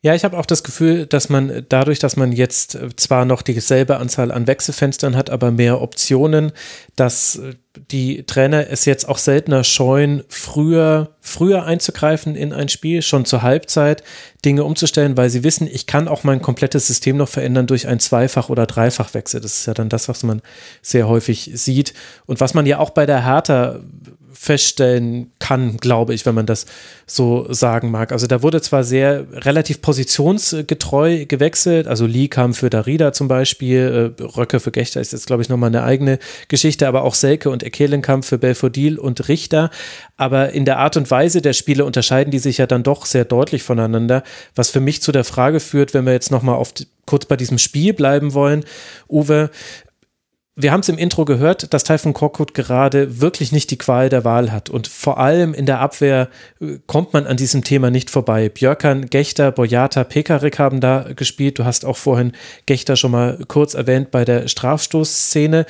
Speaker 3: Ja, ich habe auch das Gefühl, dass man dadurch, dass man jetzt äh, zwar noch dieselbe Anzahl an Wechselfenstern hat, aber mehr Optionen, dass äh, die Trainer es jetzt auch seltener scheuen, früher, früher einzugreifen in ein Spiel, schon zur Halbzeit Dinge umzustellen, weil sie wissen, ich kann auch mein komplettes System noch verändern durch ein Zweifach- oder Dreifachwechsel. Das ist ja dann das, was man sehr häufig sieht und was man ja auch bei der Hertha feststellen kann, glaube ich, wenn man das so sagen mag. Also da wurde zwar sehr relativ positionsgetreu gewechselt, also Lee kam für Darida zum Beispiel, äh, Röcke für Gechter ist jetzt, glaube ich, nochmal eine eigene Geschichte, aber auch Selke und Ekelenkamp für Belfodil und Richter. Aber in der Art und Weise der Spiele unterscheiden die sich ja dann doch sehr deutlich voneinander, was für mich zu der Frage führt, wenn wir jetzt nochmal auf kurz bei diesem Spiel bleiben wollen, Uwe, wir haben es im Intro gehört, dass Taifun Korkut gerade wirklich nicht die Qual der Wahl hat. Und vor allem in der Abwehr äh, kommt man an diesem Thema nicht vorbei. Björkan, Gechter, Boyata, Pekarik haben da gespielt. Du hast auch vorhin Gechter schon mal kurz erwähnt bei der Strafstoßszene.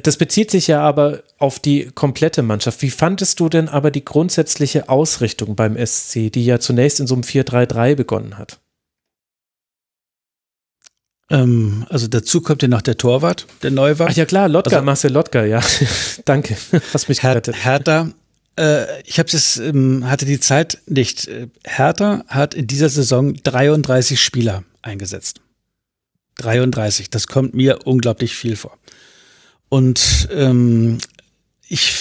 Speaker 3: Das bezieht sich ja aber auf die komplette Mannschaft. Wie fandest du denn aber die grundsätzliche Ausrichtung beim SC, die ja zunächst in so einem 4-3-3 begonnen hat?
Speaker 5: Ähm, also dazu kommt ja noch der Torwart, der neu war.
Speaker 3: Ach ja klar, Lotka, also, Marcel Lotka, ja. Danke, hast mich gerettet.
Speaker 5: Hertha, äh, ich habe es, ähm, hatte die Zeit nicht. Hertha hat in dieser Saison 33 Spieler eingesetzt. 33, das kommt mir unglaublich viel vor. Und ähm, ich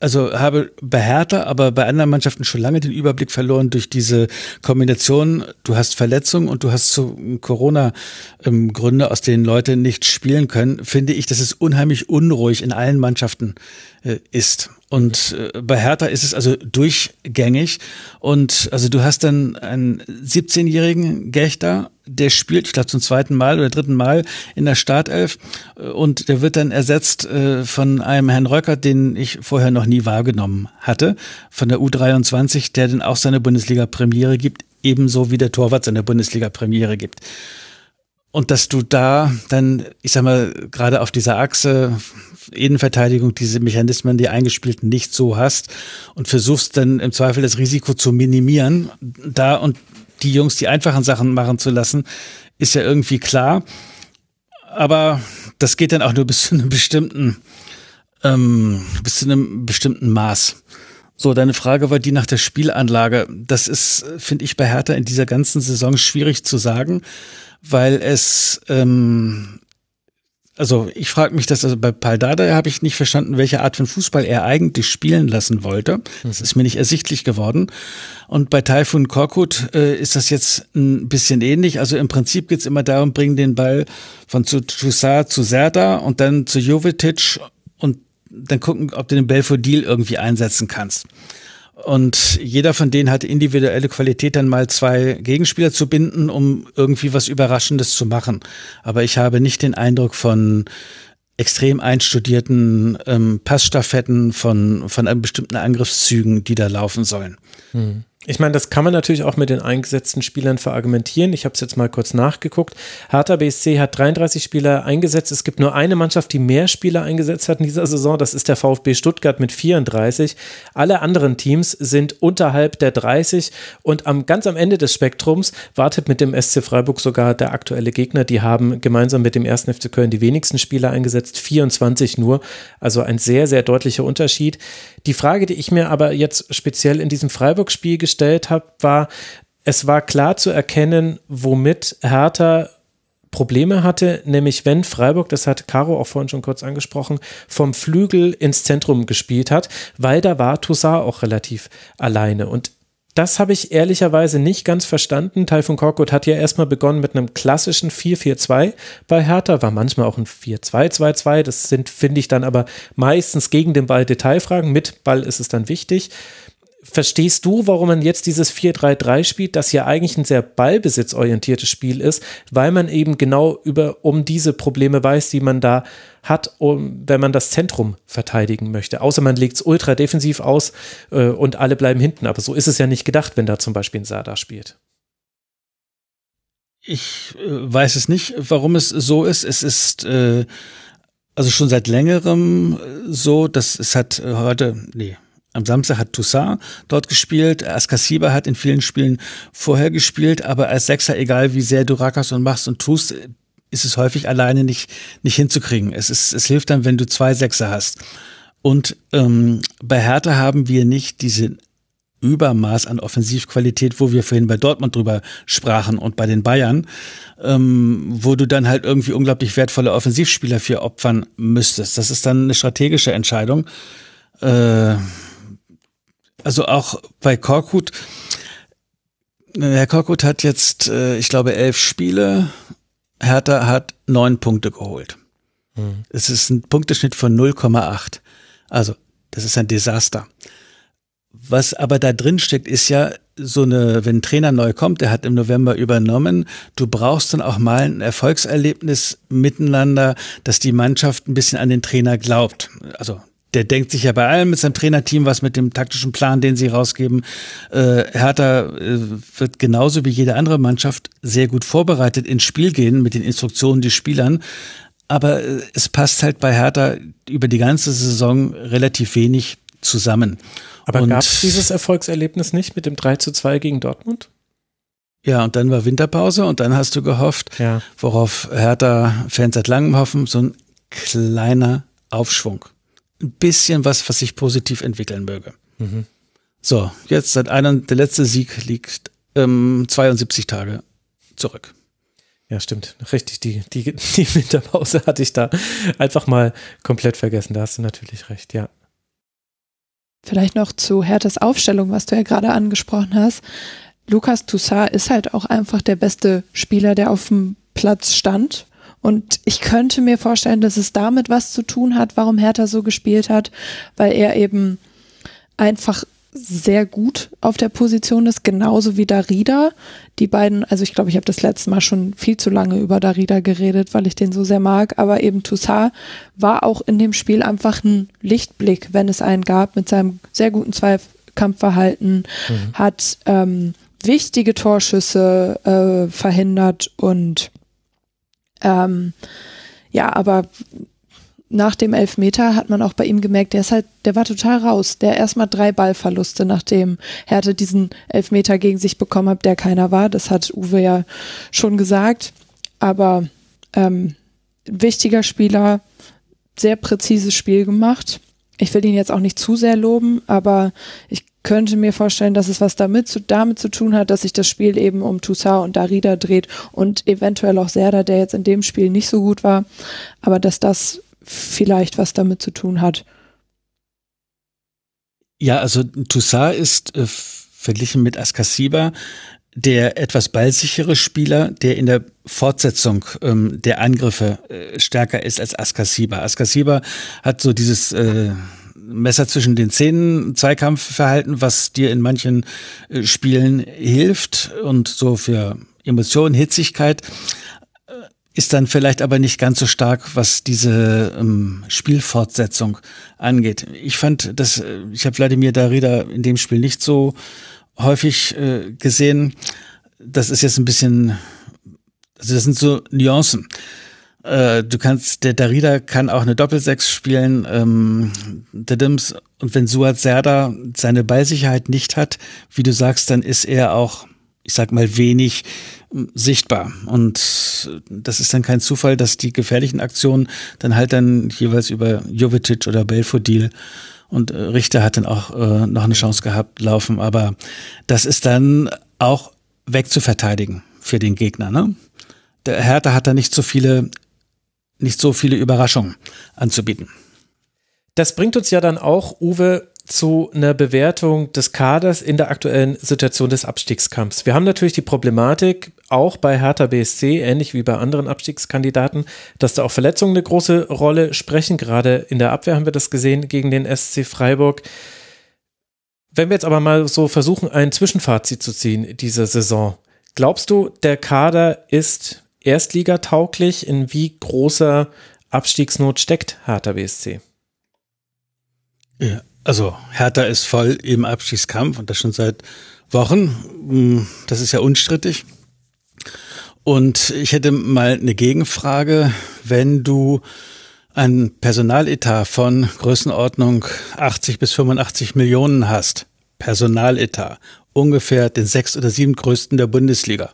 Speaker 5: also habe bei Hertha, aber bei anderen Mannschaften schon lange den Überblick verloren durch diese Kombination. Du hast Verletzungen und du hast so Corona-Gründe, aus denen Leute nicht spielen können. Finde ich, dass es unheimlich unruhig in allen Mannschaften ist. Und äh, bei Hertha ist es also durchgängig. Und also du hast dann einen 17-jährigen Gechter, der spielt, ich glaube zum zweiten Mal oder dritten Mal in der Startelf. Und der wird dann ersetzt äh, von einem Herrn Röckert, den ich vorher noch nie wahrgenommen hatte, von der U23, der dann auch seine Bundesliga-Premiere gibt, ebenso wie der Torwart seine Bundesliga-Premiere gibt. Und dass du da dann, ich sag mal, gerade auf dieser Achse Innenverteidigung diese Mechanismen, die eingespielten, nicht so hast und versuchst dann im Zweifel das Risiko zu minimieren, da und die Jungs die einfachen Sachen machen zu lassen, ist ja irgendwie klar. Aber das geht dann auch nur bis zu einem bestimmten, ähm, bis zu einem bestimmten Maß. So, deine Frage war die nach der Spielanlage. Das ist, finde ich, bei Hertha in dieser ganzen Saison schwierig zu sagen, weil es ähm, also ich frage mich das, also bei Paldada habe ich nicht verstanden, welche Art von Fußball er eigentlich spielen lassen wollte. Das ist mir nicht ersichtlich geworden. Und bei Taifun Korkut äh, ist das jetzt ein bisschen ähnlich. Also im Prinzip geht es immer darum, bringen den Ball von Toussaint zu Serda und dann zu Jovetic und dann gucken, ob du den Belfodil irgendwie einsetzen kannst. Und jeder von denen hat individuelle Qualität, dann mal zwei Gegenspieler zu binden, um irgendwie was Überraschendes zu machen. Aber ich habe nicht den Eindruck von extrem einstudierten ähm, Passstaffetten, von, von bestimmten Angriffszügen, die da laufen sollen.
Speaker 3: Hm. Ich meine, das kann man natürlich auch mit den eingesetzten Spielern verargumentieren. Ich habe es jetzt mal kurz nachgeguckt. Hertha BSC hat 33 Spieler eingesetzt. Es gibt nur eine Mannschaft, die mehr Spieler eingesetzt hat in dieser Saison. Das ist der VfB Stuttgart mit 34. Alle anderen Teams sind unterhalb der 30 und am ganz am Ende des Spektrums wartet mit dem SC Freiburg sogar der aktuelle Gegner. Die haben gemeinsam mit dem 1. FC Köln die wenigsten Spieler eingesetzt, 24 nur. Also ein sehr, sehr deutlicher Unterschied. Die Frage, die ich mir aber jetzt speziell in diesem Freiburg-Spiel gestellt habe, war, es war klar zu erkennen, womit Hertha Probleme hatte, nämlich wenn Freiburg, das hat Caro auch vorhin schon kurz angesprochen, vom Flügel ins Zentrum gespielt hat, weil da war Toussaint auch relativ alleine. Und das habe ich ehrlicherweise nicht ganz verstanden. Taifun Korkut hat ja erstmal begonnen mit einem klassischen 4-4-2 bei Hertha, war manchmal auch ein 4-2-2-2. Das sind, finde ich, dann aber meistens gegen den Ball Detailfragen. Mit Ball ist es dann wichtig. Verstehst du, warum man jetzt dieses 4-3-3 spielt, das ja eigentlich ein sehr ballbesitzorientiertes Spiel ist, weil man eben genau über, um diese Probleme weiß, die man da hat, um, wenn man das Zentrum verteidigen möchte. Außer man legt es ultra defensiv aus äh, und alle bleiben hinten. Aber so ist es ja nicht gedacht, wenn da zum Beispiel ein Sada spielt.
Speaker 5: Ich äh, weiß es nicht, warum es so ist. Es ist äh, also schon seit längerem äh, so, dass es hat äh, heute, nee, am Samstag hat Toussaint dort gespielt. Askasiba hat in vielen Spielen vorher gespielt, aber als Sechser, egal wie sehr du rackerst und machst und tust, ist es häufig alleine nicht, nicht hinzukriegen. Es, ist, es hilft dann, wenn du zwei Sechser hast. Und ähm, bei Hertha haben wir nicht diese Übermaß an Offensivqualität, wo wir vorhin bei Dortmund drüber sprachen und bei den Bayern, ähm, wo du dann halt irgendwie unglaublich wertvolle Offensivspieler für opfern müsstest. Das ist dann eine strategische Entscheidung. Äh, also auch bei Korkut, Herr Korkut hat jetzt, äh, ich glaube, elf Spiele. Hertha hat neun Punkte geholt. Mhm. Es ist ein Punkteschnitt von 0,8. Also, das ist ein Desaster. Was aber da drin steckt, ist ja so eine, wenn ein Trainer neu kommt, der hat im November übernommen, du brauchst dann auch mal ein Erfolgserlebnis miteinander, dass die Mannschaft ein bisschen an den Trainer glaubt. Also der denkt sich ja bei allem mit seinem Trainerteam was mit dem taktischen Plan, den sie rausgeben. Äh, Hertha äh, wird genauso wie jede andere Mannschaft sehr gut vorbereitet ins Spiel gehen mit den Instruktionen des Spielern. Aber äh, es passt halt bei Hertha über die ganze Saison relativ wenig zusammen.
Speaker 3: Aber gab es dieses Erfolgserlebnis nicht mit dem 3 zu 2 gegen Dortmund?
Speaker 5: Ja, und dann war Winterpause und dann hast du gehofft, ja. worauf Hertha-Fans seit langem hoffen, so ein kleiner Aufschwung ein bisschen was, was sich positiv entwickeln möge. Mhm. So, jetzt seit einer, der letzte Sieg liegt ähm, 72 Tage zurück.
Speaker 3: Ja, stimmt. Richtig. Die, die, die Winterpause hatte ich da einfach mal komplett vergessen. Da hast du natürlich recht, ja.
Speaker 4: Vielleicht noch zu Herthas Aufstellung, was du ja gerade angesprochen hast. Lukas Toussaint ist halt auch einfach der beste Spieler, der auf dem Platz stand. Und ich könnte mir vorstellen, dass es damit was zu tun hat, warum Hertha so gespielt hat, weil er eben einfach sehr gut auf der Position ist, genauso wie Darida. Die beiden, also ich glaube, ich habe das letzte Mal schon viel zu lange über Darida geredet, weil ich den so sehr mag, aber eben Toussaint war auch in dem Spiel einfach ein Lichtblick, wenn es einen gab, mit seinem sehr guten Zweikampfverhalten, mhm. hat ähm, wichtige Torschüsse äh, verhindert und ähm, ja, aber nach dem Elfmeter hat man auch bei ihm gemerkt, der ist halt, der war total raus. Der erstmal drei Ballverluste, nachdem Hertha diesen Elfmeter gegen sich bekommen hat, der keiner war. Das hat Uwe ja schon gesagt. Aber ähm, wichtiger Spieler, sehr präzises Spiel gemacht. Ich will ihn jetzt auch nicht zu sehr loben, aber ich könnte mir vorstellen, dass es was damit zu, damit zu tun hat, dass sich das Spiel eben um Toussaint und Darida dreht und eventuell auch Serda, der jetzt in dem Spiel nicht so gut war, aber dass das vielleicht was damit zu tun hat.
Speaker 5: Ja, also Toussaint ist äh, verglichen mit Askasiba der etwas ballsichere Spieler, der in der Fortsetzung ähm, der Angriffe äh, stärker ist als Askasiba. Askasiba hat so dieses äh, Messer zwischen den Zähnen Zweikampfverhalten, was dir in manchen äh, Spielen hilft und so für Emotionen, Hitzigkeit äh, ist dann vielleicht aber nicht ganz so stark, was diese ähm, Spielfortsetzung angeht. Ich fand, dass äh, ich habe Wladimir Darida in dem Spiel nicht so häufig gesehen. Das ist jetzt ein bisschen, also das sind so Nuancen. Äh, du kannst, der Darida kann auch eine Doppelsechs spielen, ähm, der Dims, und wenn Suat Serda seine Ballsicherheit nicht hat, wie du sagst, dann ist er auch, ich sag mal, wenig äh, sichtbar. Und das ist dann kein Zufall, dass die gefährlichen Aktionen dann halt dann jeweils über Jovetic oder Belfodil und äh, Richter hat dann auch äh, noch eine Chance gehabt, laufen, aber das ist dann auch wegzuverteidigen für den Gegner. Ne? Der Hertha hat da nicht so viele, nicht so viele Überraschungen anzubieten.
Speaker 3: Das bringt uns ja dann auch, Uwe, zu einer Bewertung des Kaders in der aktuellen Situation des Abstiegskampfs. Wir haben natürlich die Problematik, auch bei Hertha BSC, ähnlich wie bei anderen Abstiegskandidaten, dass da auch Verletzungen eine große Rolle sprechen. Gerade in der Abwehr haben wir das gesehen gegen den SC Freiburg. Wenn wir jetzt aber mal so versuchen, ein Zwischenfazit zu ziehen dieser Saison, glaubst du, der Kader ist erstligatauglich? In wie großer Abstiegsnot steckt Hertha BSC?
Speaker 5: Ja, also Hertha ist voll im Abstiegskampf und das schon seit Wochen. Hm, das ist ja unstrittig. Und ich hätte mal eine Gegenfrage, wenn du ein Personaletat von Größenordnung 80 bis 85 Millionen hast, Personaletat, ungefähr den sechs oder sieben größten der Bundesliga.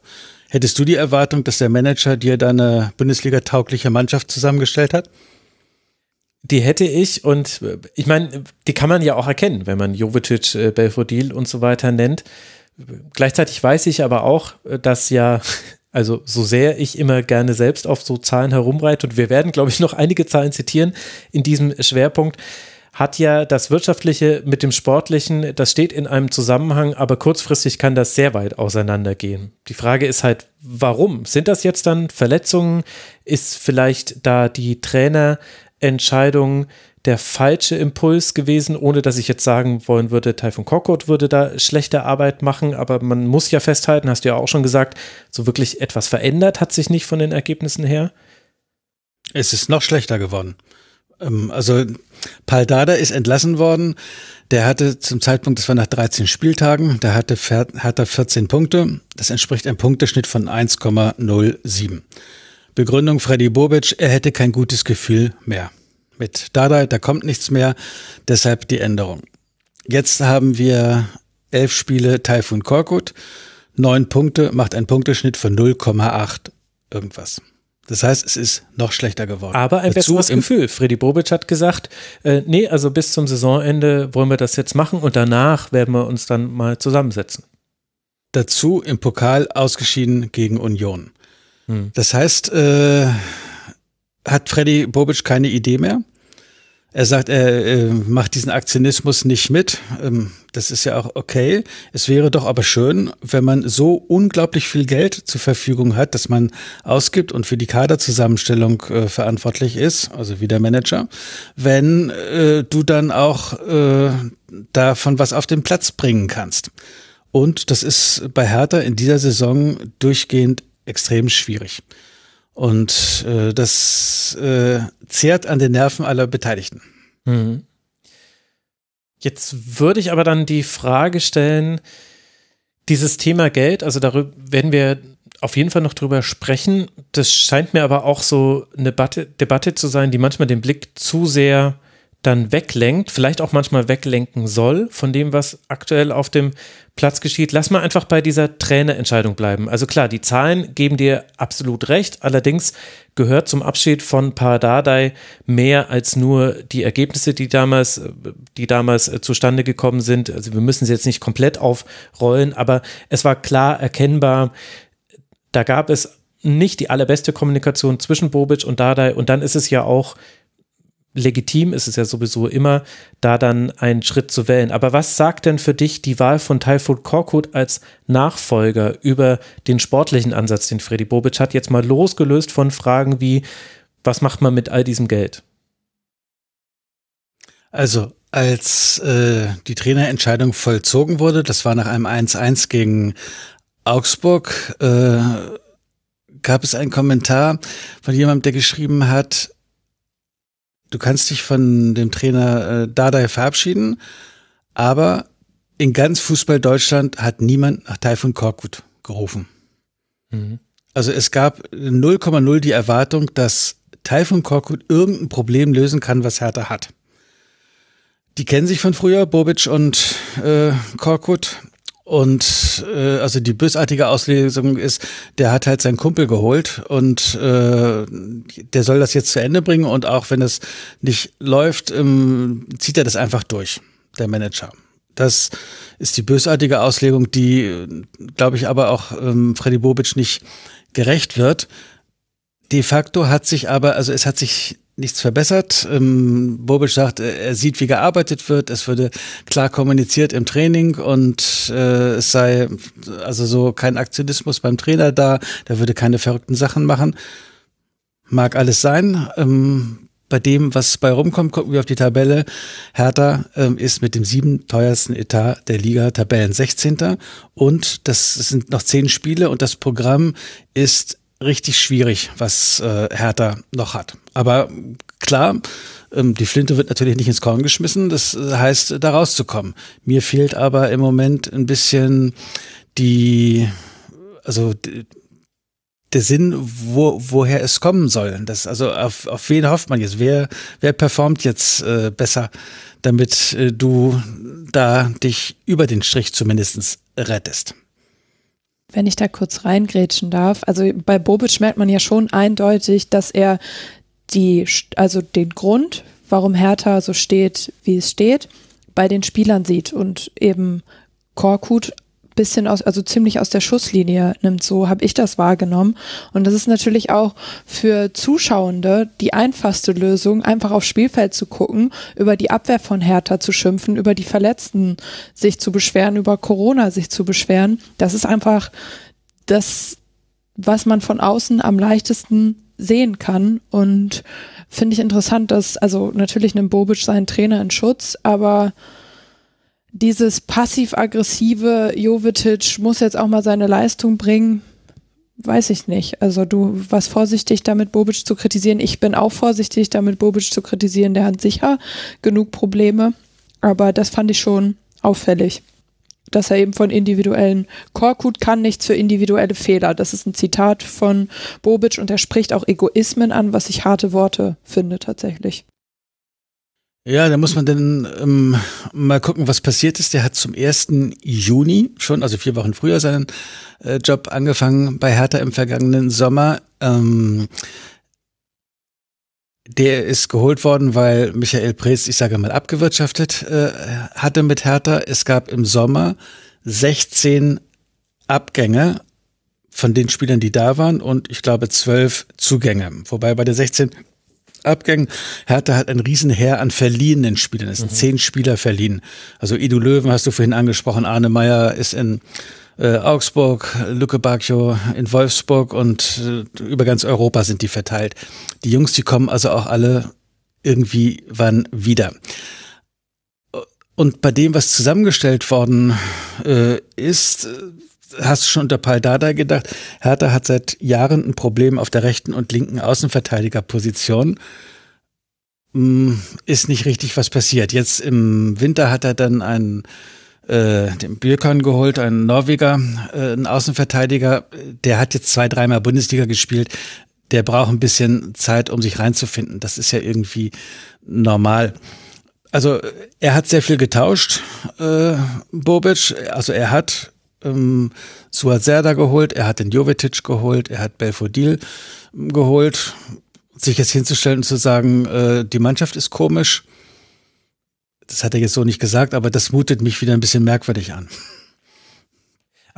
Speaker 5: Hättest du die Erwartung, dass der Manager dir deine Bundesliga-taugliche Mannschaft zusammengestellt hat?
Speaker 3: Die hätte ich und ich meine, die kann man ja auch erkennen, wenn man Jovetic, äh, Belfodil und so weiter nennt. Gleichzeitig weiß ich aber auch, dass ja also so sehr ich immer gerne selbst auf so Zahlen herumreite und wir werden, glaube ich, noch einige Zahlen zitieren in diesem Schwerpunkt, hat ja das Wirtschaftliche mit dem Sportlichen, das steht in einem Zusammenhang, aber kurzfristig kann das sehr weit auseinandergehen. Die Frage ist halt, warum? Sind das jetzt dann Verletzungen? Ist vielleicht da die Trainerentscheidung der falsche Impuls gewesen, ohne dass ich jetzt sagen wollen würde, Taifun Korkut würde da schlechte Arbeit machen, aber man muss ja festhalten, hast du ja auch schon gesagt, so wirklich etwas verändert hat sich nicht von den Ergebnissen her.
Speaker 5: Es ist noch schlechter geworden. Ähm, also Paul Dada ist entlassen worden. Der hatte zum Zeitpunkt, das war nach 13 Spieltagen, da hatte, hat er 14 Punkte. Das entspricht einem Punkteschnitt von 1,07. Begründung Freddy Bobic, er hätte kein gutes Gefühl mehr mit Dada, da kommt nichts mehr, deshalb die Änderung. Jetzt haben wir elf Spiele Taifun Korkut, neun Punkte, macht einen Punkteschnitt von 0,8 irgendwas. Das heißt, es ist noch schlechter geworden.
Speaker 3: Aber ein Dazu besseres Gefühl. Freddy Bobic hat gesagt, äh, nee, also bis zum Saisonende wollen wir das jetzt machen und danach werden wir uns dann mal zusammensetzen.
Speaker 5: Dazu im Pokal ausgeschieden gegen Union. Hm. Das heißt, äh, hat Freddy Bobic keine Idee mehr. Er sagt, er äh, macht diesen Aktionismus nicht mit. Ähm, das ist ja auch okay. Es wäre doch aber schön, wenn man so unglaublich viel Geld zur Verfügung hat, dass man ausgibt und für die Kaderzusammenstellung äh, verantwortlich ist, also wie der Manager, wenn äh, du dann auch äh, davon was auf den Platz bringen kannst. Und das ist bei Hertha in dieser Saison durchgehend extrem schwierig. Und äh, das äh, zehrt an den Nerven aller Beteiligten. Mhm.
Speaker 3: Jetzt würde ich aber dann die Frage stellen, dieses Thema Geld, also darüber werden wir auf jeden Fall noch drüber sprechen. Das scheint mir aber auch so eine Debatte, Debatte zu sein, die manchmal den Blick zu sehr dann weglenkt, vielleicht auch manchmal weglenken soll von dem, was aktuell auf dem Platz geschieht. Lass mal einfach bei dieser Trainerentscheidung bleiben. Also klar, die Zahlen geben dir absolut recht. Allerdings gehört zum Abschied von Paradadei mehr als nur die Ergebnisse, die damals, die damals äh, zustande gekommen sind. Also wir müssen sie jetzt nicht komplett aufrollen, aber es war klar erkennbar, da gab es nicht die allerbeste Kommunikation zwischen Bobic und Dardai und dann ist es ja auch legitim ist es ja sowieso immer, da dann einen Schritt zu wählen. Aber was sagt denn für dich die Wahl von Taifut Korkut als Nachfolger über den sportlichen Ansatz, den Freddy Bobic hat, jetzt mal losgelöst von Fragen wie, was macht man mit all diesem Geld?
Speaker 5: Also, als äh, die Trainerentscheidung vollzogen wurde, das war nach einem 1-1 gegen Augsburg, äh, gab es einen Kommentar von jemandem, der geschrieben hat, du kannst dich von dem Trainer äh, Dardai verabschieden, aber in ganz Fußball Deutschland hat niemand nach Taifun Korkut gerufen. Mhm. Also es gab 0,0 die Erwartung, dass Taifun Korkut irgendein Problem lösen kann, was Hertha hat. Die kennen sich von früher, Bobic und äh, Korkut. Und äh, also die bösartige Auslesung ist, der hat halt seinen Kumpel geholt und äh, der soll das jetzt zu Ende bringen und auch wenn es nicht läuft, ähm, zieht er das einfach durch, der Manager. Das ist die bösartige Auslegung, die, glaube ich, aber auch ähm, Freddy Bobic nicht gerecht wird. De facto hat sich aber, also es hat sich nichts verbessert. Ähm, Bobic sagt, er sieht, wie gearbeitet wird. Es würde klar kommuniziert im Training und äh, es sei also so kein Aktionismus beim Trainer da. Der würde keine verrückten Sachen machen. Mag alles sein. Ähm, bei dem, was bei rumkommt, gucken wir auf die Tabelle. Hertha ähm, ist mit dem sieben teuersten Etat der Liga Tabellen 16. Und das sind noch zehn Spiele und das Programm ist richtig schwierig, was äh, Hertha noch hat. Aber klar, ähm, die Flinte wird natürlich nicht ins Korn geschmissen. Das äh, heißt, da rauszukommen. Mir fehlt aber im Moment ein bisschen die, also der Sinn, wo, woher es kommen soll. Das, also auf, auf wen hofft man jetzt? Wer, wer performt jetzt äh, besser, damit äh, du da dich über den Strich zumindest rettest?
Speaker 4: Wenn ich da kurz reingrätschen darf, also bei Bobic merkt man ja schon eindeutig, dass er die, also den Grund, warum Hertha so steht, wie es steht, bei den Spielern sieht und eben Korkut bisschen aus, also ziemlich aus der Schusslinie nimmt. So habe ich das wahrgenommen. Und das ist natürlich auch für Zuschauende die einfachste Lösung, einfach aufs Spielfeld zu gucken, über die Abwehr von Hertha zu schimpfen, über die Verletzten sich zu beschweren, über Corona sich zu beschweren. Das ist einfach das, was man von außen am leichtesten sehen kann. Und finde ich interessant, dass, also natürlich nimmt Bobic seinen Trainer in Schutz, aber dieses passiv-aggressive Jovetic muss jetzt auch mal seine Leistung bringen, weiß ich nicht. Also du warst vorsichtig damit, Bobic zu kritisieren. Ich bin auch vorsichtig damit, Bobic zu kritisieren. Der hat sicher genug Probleme, aber das fand ich schon auffällig. Dass er eben von individuellen Korkut kann nichts für individuelle Fehler. Das ist ein Zitat von Bobic und er spricht auch Egoismen an, was ich harte Worte finde tatsächlich.
Speaker 5: Ja, da muss man dann ähm, mal gucken, was passiert ist. Der hat zum 1. Juni schon, also vier Wochen früher, seinen äh, Job angefangen bei Hertha im vergangenen Sommer. Ähm, der ist geholt worden, weil Michael Preetz, ich sage mal, abgewirtschaftet äh, hatte mit Hertha. Es gab im Sommer 16 Abgänge von den Spielern, die da waren und ich glaube zwölf Zugänge. Wobei bei der 16 Abgängen. Hertha hat ein Riesenheer an verliehenen Spielern. Es sind mhm. zehn Spieler verliehen. Also Idu Löwen hast du vorhin angesprochen. Arne Meyer ist in äh, Augsburg, Lücke Bacchio in Wolfsburg und äh, über ganz Europa sind die verteilt. Die Jungs, die kommen also auch alle irgendwie wann wieder. Und bei dem, was zusammengestellt worden äh, ist, hast du schon unter Paul Dada gedacht, Hertha hat seit Jahren ein Problem auf der rechten und linken Außenverteidigerposition. Hm, ist nicht richtig was passiert. Jetzt im Winter hat er dann einen äh, den Björkan geholt, einen Norweger, äh, einen Außenverteidiger. Der hat jetzt zwei, dreimal Bundesliga gespielt. Der braucht ein bisschen Zeit, um sich reinzufinden. Das ist ja irgendwie normal. Also er hat sehr viel getauscht, äh, Bobic. Also er hat ähm, Suat geholt, er hat den Jovetic geholt, er hat Belfodil geholt. Sich jetzt hinzustellen und zu sagen, äh, die Mannschaft ist komisch, das hat er jetzt so nicht gesagt, aber das mutet mich wieder ein bisschen merkwürdig an.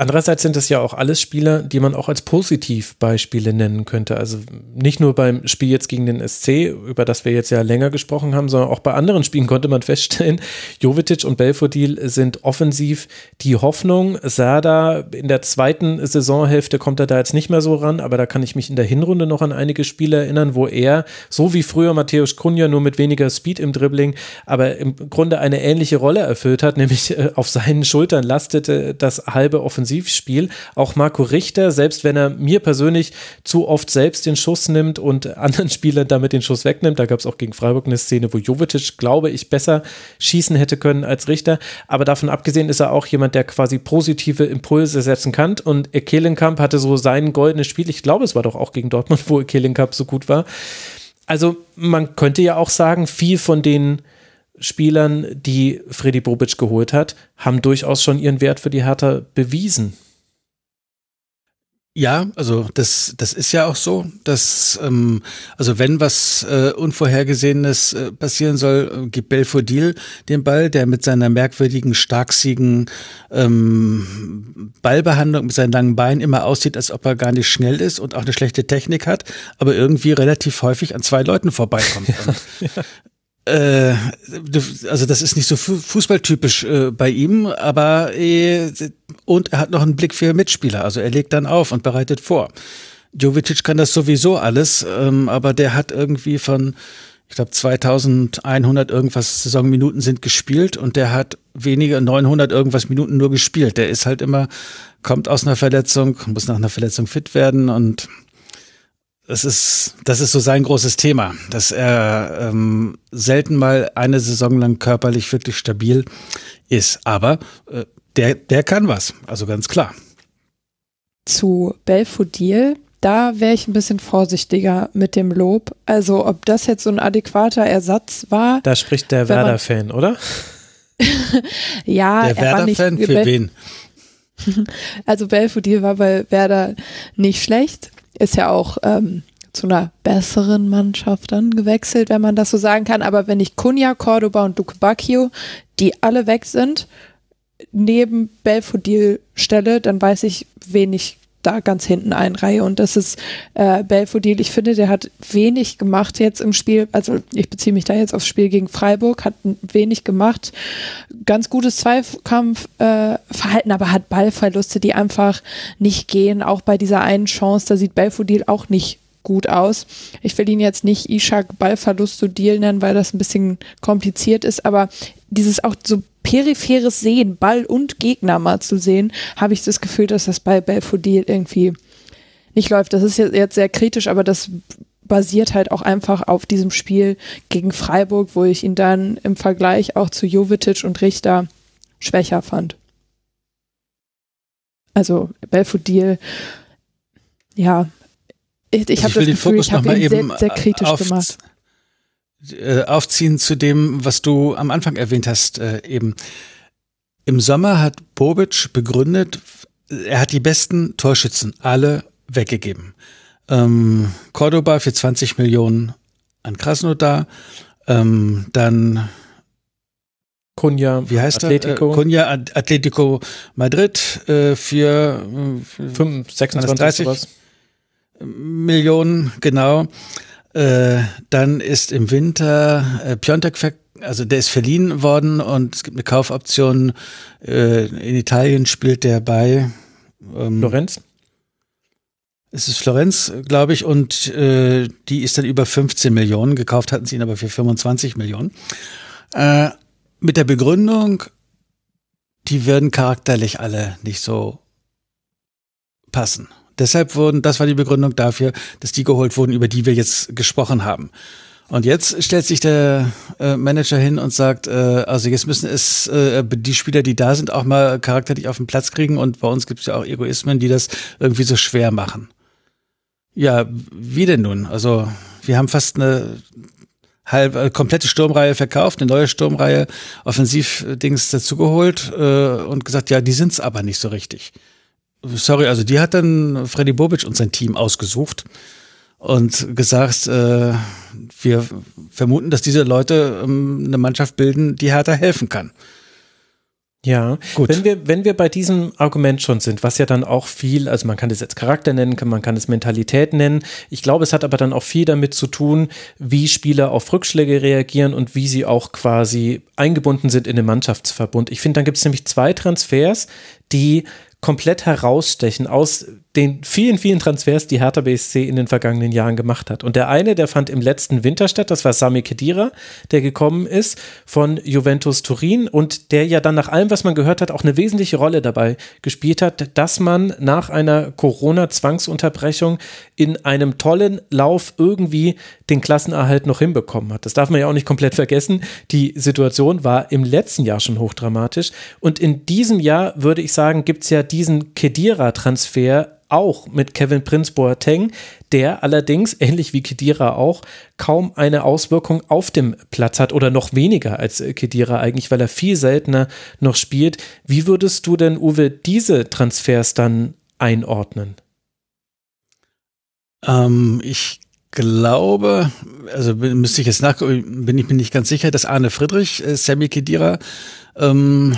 Speaker 3: Andererseits sind es ja auch alles Spieler, die man auch als Positivbeispiele nennen könnte. Also nicht nur beim Spiel jetzt gegen den SC, über das wir jetzt ja länger gesprochen haben, sondern auch bei anderen Spielen konnte man feststellen, Jovetic und Belfodil sind offensiv die Hoffnung. Sada in der zweiten Saisonhälfte kommt er da jetzt nicht mehr so ran, aber da kann ich mich in der Hinrunde noch an einige Spiele erinnern, wo er, so wie früher Matthäus Kunja, nur mit weniger Speed im Dribbling, aber im Grunde eine ähnliche Rolle erfüllt hat, nämlich äh, auf seinen Schultern lastete das halbe Offensiv Offensivspiel. Auch Marco Richter, selbst wenn er mir persönlich zu oft selbst den Schuss nimmt und anderen Spielern damit den Schuss wegnimmt, da gab es auch gegen Freiburg eine Szene, wo Jovetic, glaube ich, besser schießen hätte können als Richter. Aber davon abgesehen ist er auch jemand, der quasi positive Impulse setzen kann. Und Ekelenkamp hatte so sein goldenes Spiel. Ich glaube, es war doch auch gegen Dortmund, wo Ekelenkamp so gut war. Also man könnte ja auch sagen, viel von den Spielern, die Freddy Bobic geholt hat, haben durchaus schon ihren Wert für die Hertha bewiesen.
Speaker 5: Ja, also das, das ist ja auch so, dass ähm, also wenn was äh, Unvorhergesehenes äh, passieren soll, äh, gibt Belfodil den Ball, der mit seiner merkwürdigen, starksigen ähm, Ballbehandlung, mit seinen langen Beinen immer aussieht, als ob er gar nicht schnell ist und auch eine schlechte Technik hat, aber irgendwie relativ häufig an zwei Leuten vorbeikommt. ja, ja äh, also das ist nicht so fußballtypisch äh, bei ihm, aber äh, und er hat noch einen Blick für Mitspieler, also er legt dann auf und bereitet vor. Jovicic kann das sowieso alles, ähm, aber der hat irgendwie von, ich glaube 2100 irgendwas Saisonminuten sind gespielt und der hat weniger 900 irgendwas Minuten nur gespielt. Der ist halt immer kommt aus einer Verletzung, muss nach einer Verletzung fit werden und das ist, das ist so sein großes Thema, dass er ähm, selten mal eine Saison lang körperlich wirklich stabil ist. Aber äh, der, der kann was, also ganz klar.
Speaker 4: Zu Belfodil, da wäre ich ein bisschen vorsichtiger mit dem Lob. Also ob das jetzt so ein adäquater Ersatz war.
Speaker 3: Da spricht der Werder-Fan, oder?
Speaker 4: ja,
Speaker 5: der Werder-Fan für Bel wen?
Speaker 4: Also Belfodil war bei Werder nicht schlecht ist ja auch ähm, zu einer besseren Mannschaft dann gewechselt, wenn man das so sagen kann. Aber wenn ich Kunja, Cordoba und Duke Bacchio, die alle weg sind, neben Belfodil stelle, dann weiß ich, wen ich da ganz hinten einreihe. Und das ist äh, Belfodil. Ich finde, der hat wenig gemacht jetzt im Spiel. Also ich beziehe mich da jetzt aufs Spiel gegen Freiburg, hat wenig gemacht. Ganz gutes Zweikampfverhalten, äh, aber hat Ballverluste, die einfach nicht gehen. Auch bei dieser einen Chance, da sieht Belfodil auch nicht gut aus. Ich will ihn jetzt nicht Ishak Ballverlust zu Deal nennen, weil das ein bisschen kompliziert ist, aber dieses auch so peripheres Sehen, Ball und Gegner mal zu sehen, habe ich das Gefühl, dass das bei Belfodil irgendwie nicht läuft. Das ist jetzt sehr kritisch, aber das basiert halt auch einfach auf diesem Spiel gegen Freiburg, wo ich ihn dann im Vergleich auch zu Jovetic und Richter schwächer fand. Also Belfodil, ja, ich, ich,
Speaker 5: also ich will den Gefühl, Fokus nochmal eben
Speaker 4: sehr, sehr kritisch
Speaker 5: auf,
Speaker 4: gemacht.
Speaker 5: Äh, aufziehen zu dem, was du am Anfang erwähnt hast, äh, eben. Im Sommer hat Bobic begründet, er hat die besten Torschützen alle weggegeben. Ähm, Cordoba für 20 Millionen an Krasnodar, ähm, dann
Speaker 3: Kunja,
Speaker 5: wie heißt Atletico. Äh, Kunja Atletico Madrid äh, für
Speaker 3: äh, 5, 26 30
Speaker 5: Millionen, genau. Äh, dann ist im Winter äh, Piontek, also der ist verliehen worden und es gibt eine Kaufoption. Äh, in Italien spielt der bei
Speaker 3: ähm, Florenz.
Speaker 5: Es ist Florenz, glaube ich, und äh, die ist dann über 15 Millionen. Gekauft hatten sie ihn aber für 25 Millionen. Äh, mit der Begründung, die würden charakterlich alle nicht so passen. Deshalb wurden, das war die Begründung dafür, dass die geholt wurden, über die wir jetzt gesprochen haben. Und jetzt stellt sich der äh, Manager hin und sagt, äh, also jetzt müssen es äh, die Spieler, die da sind, auch mal charakterlich auf den Platz kriegen. Und bei uns gibt es ja auch Egoismen, die das irgendwie so schwer machen. Ja, wie denn nun? Also wir haben fast eine halb äh, komplette Sturmreihe verkauft, eine neue Sturmreihe, Offensivdings dazugeholt äh, und gesagt, ja, die sind's aber nicht so richtig. Sorry, also die hat dann Freddy Bobic und sein Team ausgesucht und gesagt, äh, wir vermuten, dass diese Leute ähm, eine Mannschaft bilden, die Hertha helfen kann.
Speaker 3: Ja, gut. Wenn wir, wenn wir bei diesem Argument schon sind, was ja dann auch viel, also man kann das jetzt Charakter nennen, man kann es Mentalität nennen. Ich glaube, es hat aber dann auch viel damit zu tun, wie Spieler auf Rückschläge reagieren und wie sie auch quasi eingebunden sind in den Mannschaftsverbund. Ich finde, dann gibt es nämlich zwei Transfers, die komplett herausstechen aus den vielen, vielen Transfers, die Hertha BSC in den vergangenen Jahren gemacht hat. Und der eine, der fand im letzten Winter statt, das war Sami Khedira, der gekommen ist von Juventus Turin und der ja dann nach allem, was man gehört hat, auch eine wesentliche Rolle dabei gespielt hat, dass man nach einer Corona-Zwangsunterbrechung in einem tollen Lauf irgendwie den Klassenerhalt noch hinbekommen hat. Das darf man ja auch nicht komplett vergessen. Die Situation war im letzten Jahr schon hochdramatisch. Und in diesem Jahr, würde ich sagen, gibt es ja diesen Kedira-Transfer auch mit Kevin Prince Boateng, der allerdings, ähnlich wie Kedira auch, kaum eine Auswirkung auf dem Platz hat oder noch weniger als Kedira eigentlich, weil er viel seltener noch spielt. Wie würdest du denn, Uwe, diese Transfers dann einordnen?
Speaker 5: Ähm, ich glaube, also müsste ich jetzt nach, bin ich mir nicht ganz sicher, dass Arne Friedrich äh, Sammy Kedira ähm,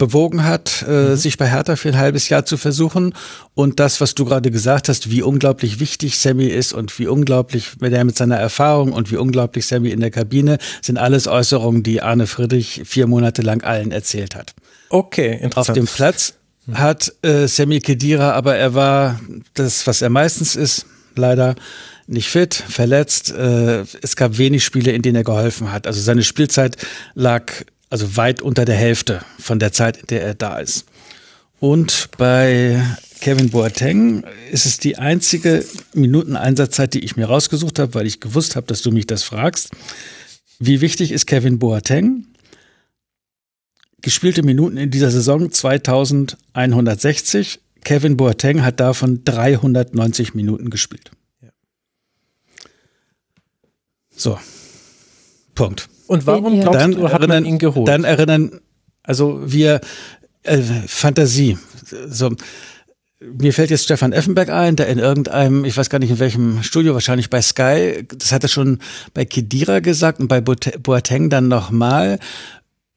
Speaker 5: bewogen hat, äh, mhm. sich bei Hertha für ein halbes Jahr zu versuchen. Und das, was du gerade gesagt hast, wie unglaublich wichtig Sammy ist und wie unglaublich mit er mit seiner Erfahrung und wie unglaublich Sammy in der Kabine, sind alles Äußerungen, die Arne Friedrich vier Monate lang allen erzählt hat.
Speaker 3: Okay, interessant.
Speaker 5: Auf dem Platz mhm. hat äh, Sammy Kedira, aber er war das, was er meistens ist, leider nicht fit, verletzt. Äh, es gab wenig Spiele, in denen er geholfen hat. Also seine Spielzeit lag also weit unter der Hälfte von der Zeit, in der er da ist. Und bei Kevin Boateng ist es die einzige Minuteneinsatzzeit, die ich mir rausgesucht habe, weil ich gewusst habe, dass du mich das fragst. Wie wichtig ist Kevin Boateng? Gespielte Minuten in dieser Saison 2160. Kevin Boateng hat davon 390 Minuten gespielt. So. Punkt.
Speaker 3: Und warum glaubst
Speaker 5: dann
Speaker 3: du, hat
Speaker 5: erinnern,
Speaker 3: man ihn geholt?
Speaker 5: Dann erinnern also wir äh, Fantasie. So, mir fällt jetzt Stefan Effenberg ein, der in irgendeinem, ich weiß gar nicht in welchem Studio, wahrscheinlich bei Sky, das hat er schon bei Kedira gesagt und bei Boateng dann nochmal.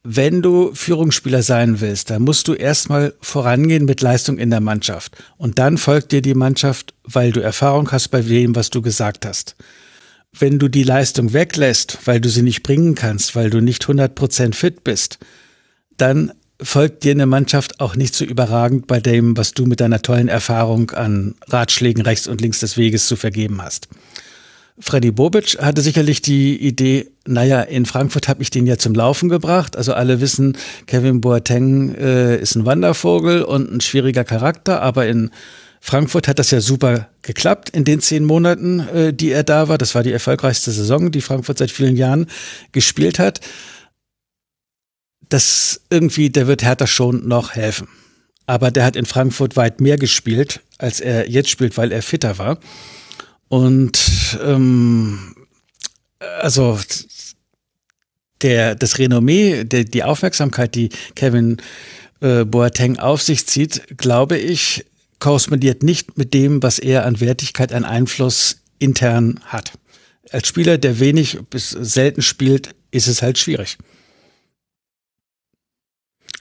Speaker 5: Wenn du Führungsspieler sein willst, dann musst du erstmal vorangehen mit Leistung in der Mannschaft. Und dann folgt dir die Mannschaft, weil du Erfahrung hast bei dem, was du gesagt hast wenn du die Leistung weglässt, weil du sie nicht bringen kannst, weil du nicht 100% fit bist, dann folgt dir eine Mannschaft auch nicht so überragend bei dem, was du mit deiner tollen Erfahrung an Ratschlägen rechts und links des Weges zu vergeben hast. Freddy Bobic hatte sicherlich die Idee, naja, in Frankfurt habe ich den ja zum Laufen gebracht. Also alle wissen, Kevin Boateng äh, ist ein Wandervogel und ein schwieriger Charakter, aber in Frankfurt hat das ja super geklappt in den zehn Monaten, äh, die er da war. Das war die erfolgreichste Saison, die Frankfurt seit vielen Jahren gespielt hat. Das irgendwie, der wird Hertha schon noch helfen. Aber der hat in Frankfurt weit mehr gespielt, als er jetzt spielt, weil er fitter war. Und ähm, also der, das Renommee, der, die Aufmerksamkeit, die Kevin äh, Boateng auf sich zieht, glaube ich, korrespondiert nicht mit dem, was er an Wertigkeit, an Einfluss intern hat. Als Spieler, der wenig bis selten spielt, ist es halt schwierig.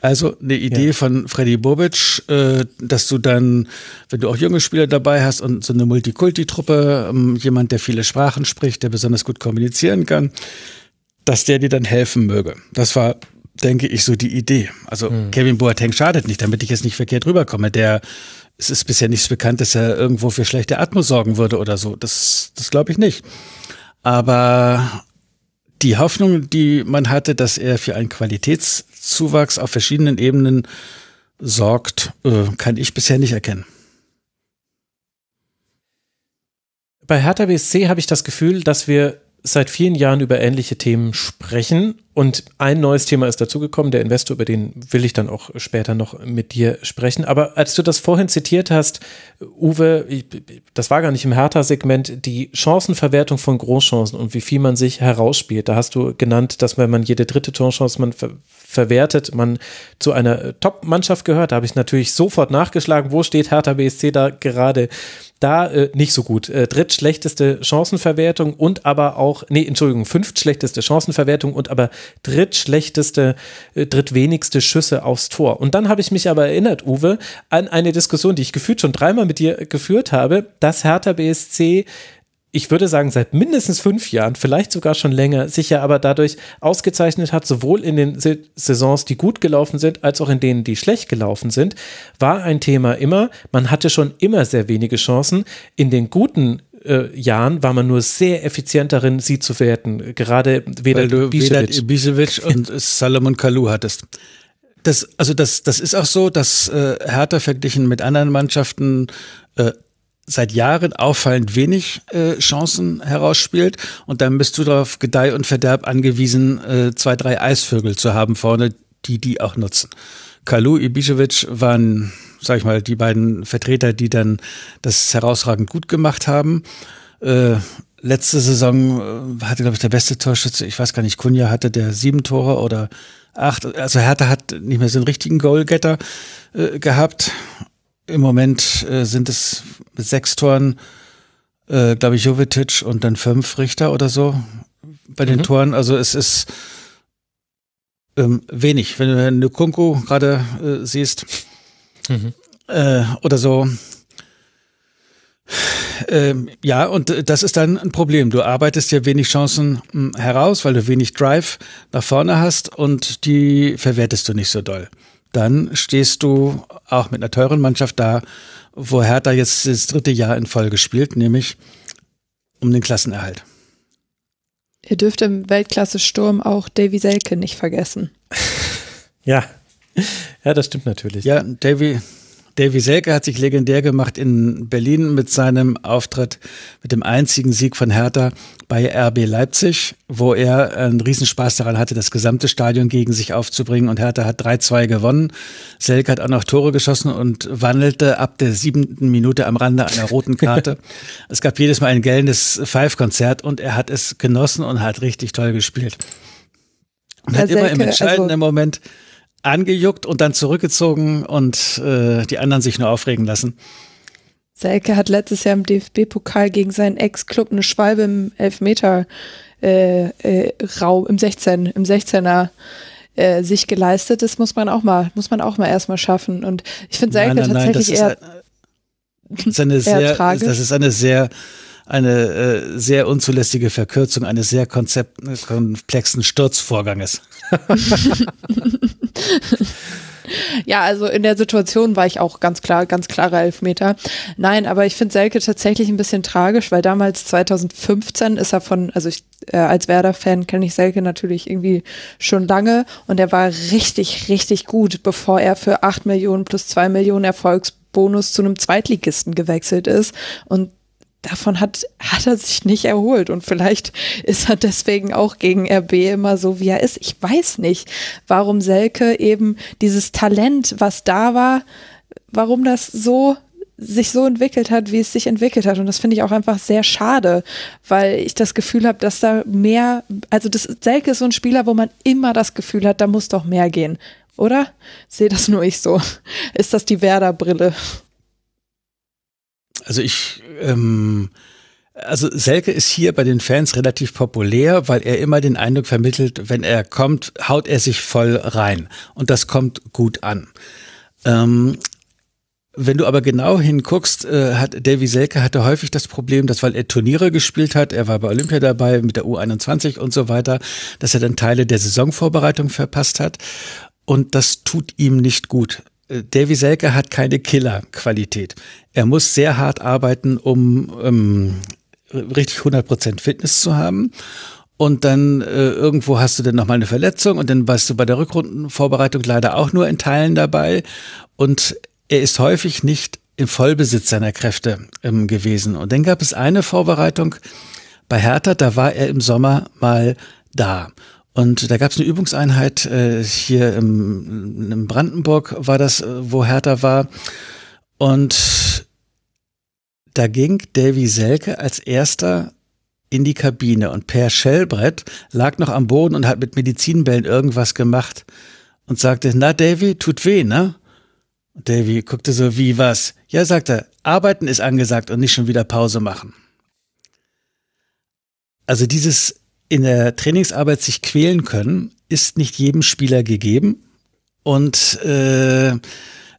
Speaker 5: Also eine Idee ja. von Freddy Bobic, äh, dass du dann, wenn du auch junge Spieler dabei hast und so eine Multikulti-Truppe, ähm, jemand, der viele Sprachen spricht, der besonders gut kommunizieren kann, dass der dir dann helfen möge. Das war, denke ich, so die Idee. Also hm. Kevin Boateng schadet nicht, damit ich jetzt nicht verkehrt rüberkomme. Der es ist bisher nichts bekannt, dass er irgendwo für schlechte Atmos sorgen würde oder so. Das, das glaube ich nicht. Aber die Hoffnung, die man hatte, dass er für einen Qualitätszuwachs auf verschiedenen Ebenen sorgt, äh, kann ich bisher nicht erkennen.
Speaker 3: Bei Hertha BSC habe ich das Gefühl, dass wir seit vielen Jahren über ähnliche Themen sprechen und ein neues Thema ist dazugekommen, der Investor, über den will ich dann auch später noch mit dir sprechen. Aber als du das vorhin zitiert hast, Uwe, das war gar nicht im Hertha-Segment, die Chancenverwertung von Großchancen und wie viel man sich herausspielt. Da hast du genannt, dass wenn man jede dritte Torchance man ver verwertet, man zu einer Top-Mannschaft gehört. Da habe ich natürlich sofort nachgeschlagen, wo steht Hertha BSC da gerade da äh, nicht so gut. Äh, drittschlechteste Chancenverwertung und aber auch, nee, Entschuldigung, fünftschlechteste Chancenverwertung und aber drittschlechteste, äh, drittwenigste Schüsse aufs Tor. Und dann habe ich mich aber erinnert, Uwe, an eine Diskussion, die ich gefühlt schon dreimal mit dir geführt habe, dass Hertha BSC ich würde sagen, seit mindestens fünf Jahren, vielleicht sogar schon länger, sich ja aber dadurch ausgezeichnet hat, sowohl in den Saisons, die gut gelaufen sind, als auch in denen, die schlecht gelaufen sind, war ein Thema immer, man hatte schon immer sehr wenige Chancen. In den guten äh, Jahren war man nur sehr effizient darin, sie zu werten. Gerade
Speaker 5: Vedat Ibisevic und Salomon Kalou hattest. Das, also das, das ist auch so, dass äh, Hertha verglichen mit anderen Mannschaften äh, seit Jahren auffallend wenig äh, Chancen herausspielt und dann bist du darauf Gedeih und Verderb angewiesen, äh, zwei, drei Eisvögel zu haben vorne, die die auch nutzen. Kalu, Ibišević waren, sag ich mal, die beiden Vertreter, die dann das herausragend gut gemacht haben. Äh, letzte Saison äh, hatte, glaube ich, der beste Torschütze, ich weiß gar nicht, Kunja hatte der sieben Tore oder acht. Also Hertha hat nicht mehr so einen richtigen Goalgetter äh, gehabt. Im Moment äh, sind es mit sechs Toren, äh, glaube ich, Jovetic und dann fünf Richter oder so bei den mhm. Toren. Also es ist ähm, wenig. Wenn du eine Kunku gerade äh, siehst mhm. äh, oder so. Ähm, ja, und das ist dann ein Problem. Du arbeitest ja wenig Chancen mh, hm, heraus, weil du wenig Drive nach vorne hast und die verwertest du nicht so doll dann stehst du auch mit einer teuren Mannschaft da, wo Hertha jetzt das dritte Jahr in Folge spielt, nämlich um den Klassenerhalt.
Speaker 4: Ihr dürft im Weltklasse-Sturm auch Davy Selke nicht vergessen.
Speaker 3: ja. Ja, das stimmt natürlich.
Speaker 5: Ja, Davy, Davy Selke hat sich legendär gemacht in Berlin mit seinem Auftritt, mit dem einzigen Sieg von Hertha bei RB Leipzig, wo er einen Riesenspaß daran hatte, das gesamte Stadion gegen sich aufzubringen und Hertha hat 3-2 gewonnen. Selke hat auch noch Tore geschossen und wandelte ab der siebten Minute am Rande einer roten Karte. es gab jedes Mal ein gellendes Five-Konzert und er hat es genossen und hat richtig toll gespielt. Und hat immer im entscheidenden also Moment angejuckt und dann zurückgezogen und äh, die anderen sich nur aufregen lassen.
Speaker 4: Selke hat letztes Jahr im DFB-Pokal gegen seinen Ex-Club eine Schwalbe im Elfmeter äh, äh, Raum im 16 im 16er äh, sich geleistet. Das muss man auch mal muss man auch mal erstmal schaffen. Und ich finde Selke nein, nein, tatsächlich
Speaker 5: nein, das eher, ist eine sehr, das ist eine sehr eine äh, sehr unzulässige Verkürzung eines sehr konzept komplexen Sturzvorganges.
Speaker 4: Ja, also in der Situation war ich auch ganz klar, ganz klarer Elfmeter. Nein, aber ich finde Selke tatsächlich ein bisschen tragisch, weil damals 2015 ist er von, also ich äh, als Werder-Fan kenne ich Selke natürlich irgendwie schon lange und er war richtig, richtig gut, bevor er für 8 Millionen plus 2 Millionen Erfolgsbonus zu einem Zweitligisten gewechselt ist. Und davon hat, hat er sich nicht erholt. Und vielleicht ist er deswegen auch gegen RB immer so, wie er ist. Ich weiß nicht, warum Selke eben dieses Talent, was da war, warum das so sich so entwickelt hat, wie es sich entwickelt hat. Und das finde ich auch einfach sehr schade, weil ich das Gefühl habe, dass da mehr, also das Selke ist so ein Spieler, wo man immer das Gefühl hat, da muss doch mehr gehen. Oder? Sehe das nur ich so. Ist das die Werder-Brille?
Speaker 5: Also ich, ähm, also Selke ist hier bei den Fans relativ populär, weil er immer den Eindruck vermittelt, wenn er kommt, haut er sich voll rein. Und das kommt gut an. Ähm, wenn du aber genau hinguckst, äh, hat Davy Selke hatte häufig das Problem, dass weil er Turniere gespielt hat, er war bei Olympia dabei mit der U21 und so weiter, dass er dann Teile der Saisonvorbereitung verpasst hat. Und das tut ihm nicht gut. Davy Selke hat keine Killerqualität. Er muss sehr hart arbeiten, um ähm, richtig 100% Fitness zu haben. Und dann äh, irgendwo hast du dann nochmal eine Verletzung und dann warst du bei der Rückrundenvorbereitung leider auch nur in Teilen dabei. Und er ist häufig nicht im Vollbesitz seiner Kräfte ähm, gewesen. Und dann gab es eine Vorbereitung, bei Hertha, da war er im Sommer mal da. Und da gab es eine Übungseinheit äh, hier im, im Brandenburg, war das, äh, wo Hertha war. Und da ging Davy Selke als erster in die Kabine und Per Schellbrett lag noch am Boden und hat mit Medizinbällen irgendwas gemacht und sagte, na Davy, tut weh, ne? Und Davy guckte so, wie was? Ja, sagte arbeiten ist angesagt und nicht schon wieder Pause machen. Also dieses in der Trainingsarbeit sich quälen können, ist nicht jedem Spieler gegeben. Und äh,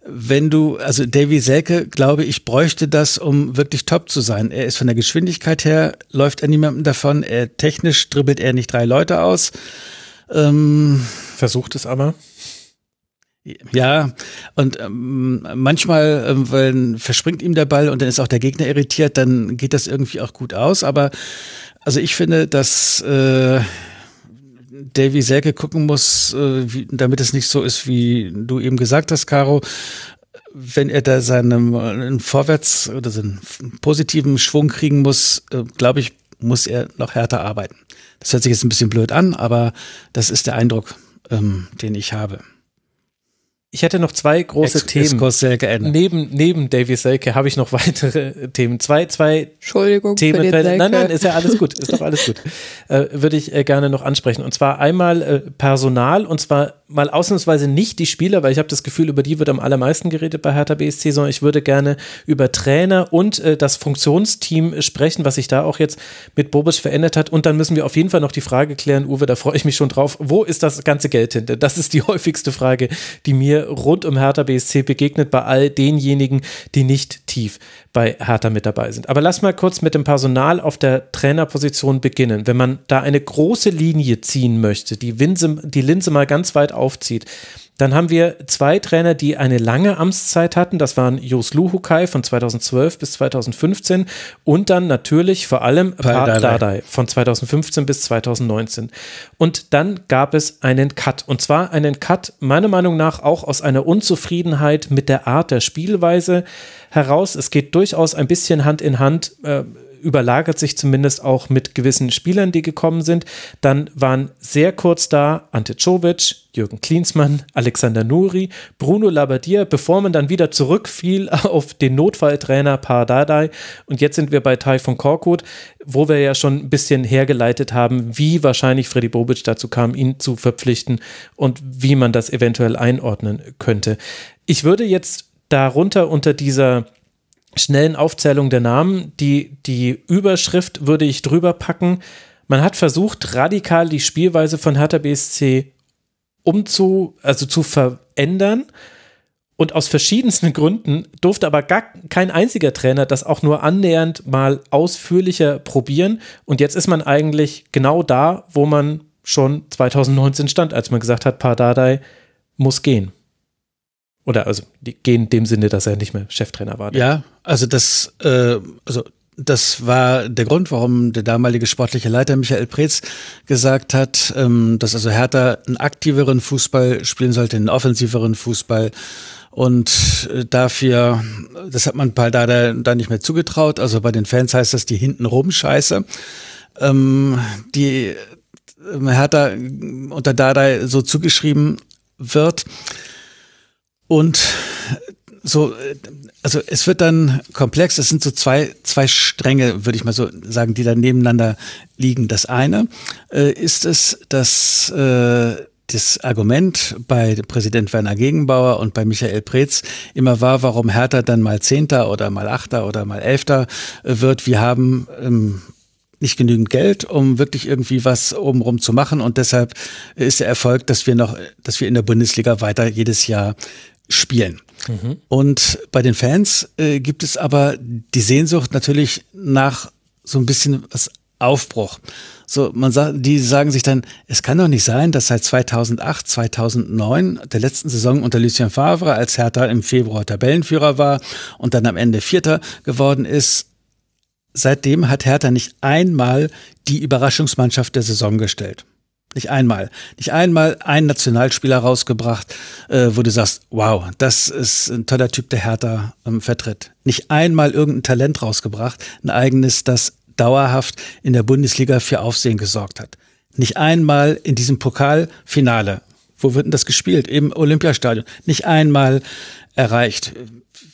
Speaker 5: wenn du, also Davy Selke, glaube ich, bräuchte das, um wirklich top zu sein. Er ist von der Geschwindigkeit her, läuft er niemandem davon. Er technisch dribbelt er nicht drei Leute aus.
Speaker 3: Ähm, Versucht es aber.
Speaker 5: Ja, und ähm, manchmal ähm, weil verspringt ihm der Ball und dann ist auch der Gegner irritiert, dann geht das irgendwie auch gut aus. Aber also ich finde, dass äh, Davy Selke gucken muss, äh, wie, damit es nicht so ist, wie du eben gesagt hast, Caro. Wenn er da seinen äh, Vorwärts oder seinen positiven Schwung kriegen muss, äh, glaube ich, muss er noch härter arbeiten. Das hört sich jetzt ein bisschen blöd an, aber das ist der Eindruck, ähm, den ich habe.
Speaker 3: Ich hätte noch zwei große Ex Themen. Neben, neben Davy Selke habe ich noch weitere Themen. Zwei, zwei
Speaker 4: Entschuldigung
Speaker 3: Themen. Nein, nein, ist ja alles gut. Ist doch alles gut. Äh, würde ich äh, gerne noch ansprechen. Und zwar einmal äh, Personal und zwar mal ausnahmsweise nicht die Spieler, weil ich habe das Gefühl, über die wird am allermeisten geredet bei Hertha BSC, sondern ich würde gerne über Trainer und äh, das Funktionsteam sprechen, was sich da auch jetzt mit Bobic verändert hat. Und dann müssen wir auf jeden Fall noch die Frage klären, Uwe, da freue ich mich schon drauf, wo ist das ganze Geld hin? Das ist die häufigste Frage, die mir rund um Hertha BSC begegnet bei all denjenigen, die nicht tief bei Hertha mit dabei sind. Aber lass mal kurz mit dem Personal auf der Trainerposition beginnen. Wenn man da eine große Linie ziehen möchte, die, Winse, die Linse mal ganz weit aufzieht, dann haben wir zwei Trainer, die eine lange Amtszeit hatten. Das waren Jos Luhukai von 2012 bis 2015 und dann natürlich vor allem Pat Dardai von 2015 bis 2019. Und dann gab es einen Cut. Und zwar einen Cut, meiner Meinung nach, auch aus einer Unzufriedenheit mit der Art der Spielweise heraus. Es geht durchaus ein bisschen Hand in Hand. Äh, überlagert sich zumindest auch mit gewissen Spielern, die gekommen sind. Dann waren sehr kurz da Ante Czovic, Jürgen Klinsmann, Alexander Nuri, Bruno Labbadia, bevor man dann wieder zurückfiel auf den Notfalltrainer Pardadei. Und jetzt sind wir bei Taifun Korkut, wo wir ja schon ein bisschen hergeleitet haben, wie wahrscheinlich Freddy Bobic dazu kam, ihn zu verpflichten und wie man das eventuell einordnen könnte. Ich würde jetzt darunter unter dieser schnellen Aufzählung der Namen. Die, die Überschrift würde ich drüber packen. Man hat versucht, radikal die Spielweise von Hertha BSC umzu, also zu verändern. Und aus verschiedensten Gründen durfte aber gar kein einziger Trainer das auch nur annähernd mal ausführlicher probieren. Und jetzt ist man eigentlich genau da, wo man schon 2019 stand, als man gesagt hat, Pardadei muss gehen. Oder also die gehen in dem Sinne, dass er nicht mehr Cheftrainer war.
Speaker 5: Ja, also das, äh, also das war der Grund, warum der damalige sportliche Leiter Michael Preetz gesagt hat, ähm, dass also Hertha einen aktiveren Fußball spielen sollte, einen offensiveren Fußball. Und äh, dafür, das hat man Paldada da nicht mehr zugetraut. Also bei den Fans heißt das die hintenrum Scheiße. Ähm, die äh, Hertha unter Dardai so zugeschrieben wird. Und so, also es wird dann komplex. Es sind so zwei, zwei Stränge, würde ich mal so sagen, die da nebeneinander liegen. Das eine äh, ist es, dass äh, das Argument bei Präsident Werner Gegenbauer und bei Michael Preetz immer war, warum Hertha dann mal Zehnter oder mal Achter oder mal Elfter äh, wird. Wir haben ähm, nicht genügend Geld, um wirklich irgendwie was obenrum zu machen. Und deshalb ist der Erfolg, dass wir noch, dass wir in der Bundesliga weiter jedes Jahr spielen. Mhm. Und bei den Fans äh, gibt es aber die Sehnsucht natürlich nach so ein bisschen was Aufbruch. So, man sagt, die sagen sich dann, es kann doch nicht sein, dass seit 2008, 2009, der letzten Saison unter Lucien Favre, als Hertha im Februar Tabellenführer war und dann am Ende Vierter geworden ist, seitdem hat Hertha nicht einmal die Überraschungsmannschaft der Saison gestellt. Nicht einmal. Nicht einmal ein Nationalspieler rausgebracht, äh, wo du sagst, wow, das ist ein toller Typ, der Hertha ähm, vertritt. Nicht einmal irgendein Talent rausgebracht, ein eigenes, das dauerhaft in der Bundesliga für Aufsehen gesorgt hat. Nicht einmal in diesem Pokalfinale. Wo wird denn das gespielt? Im Olympiastadion. Nicht einmal erreicht.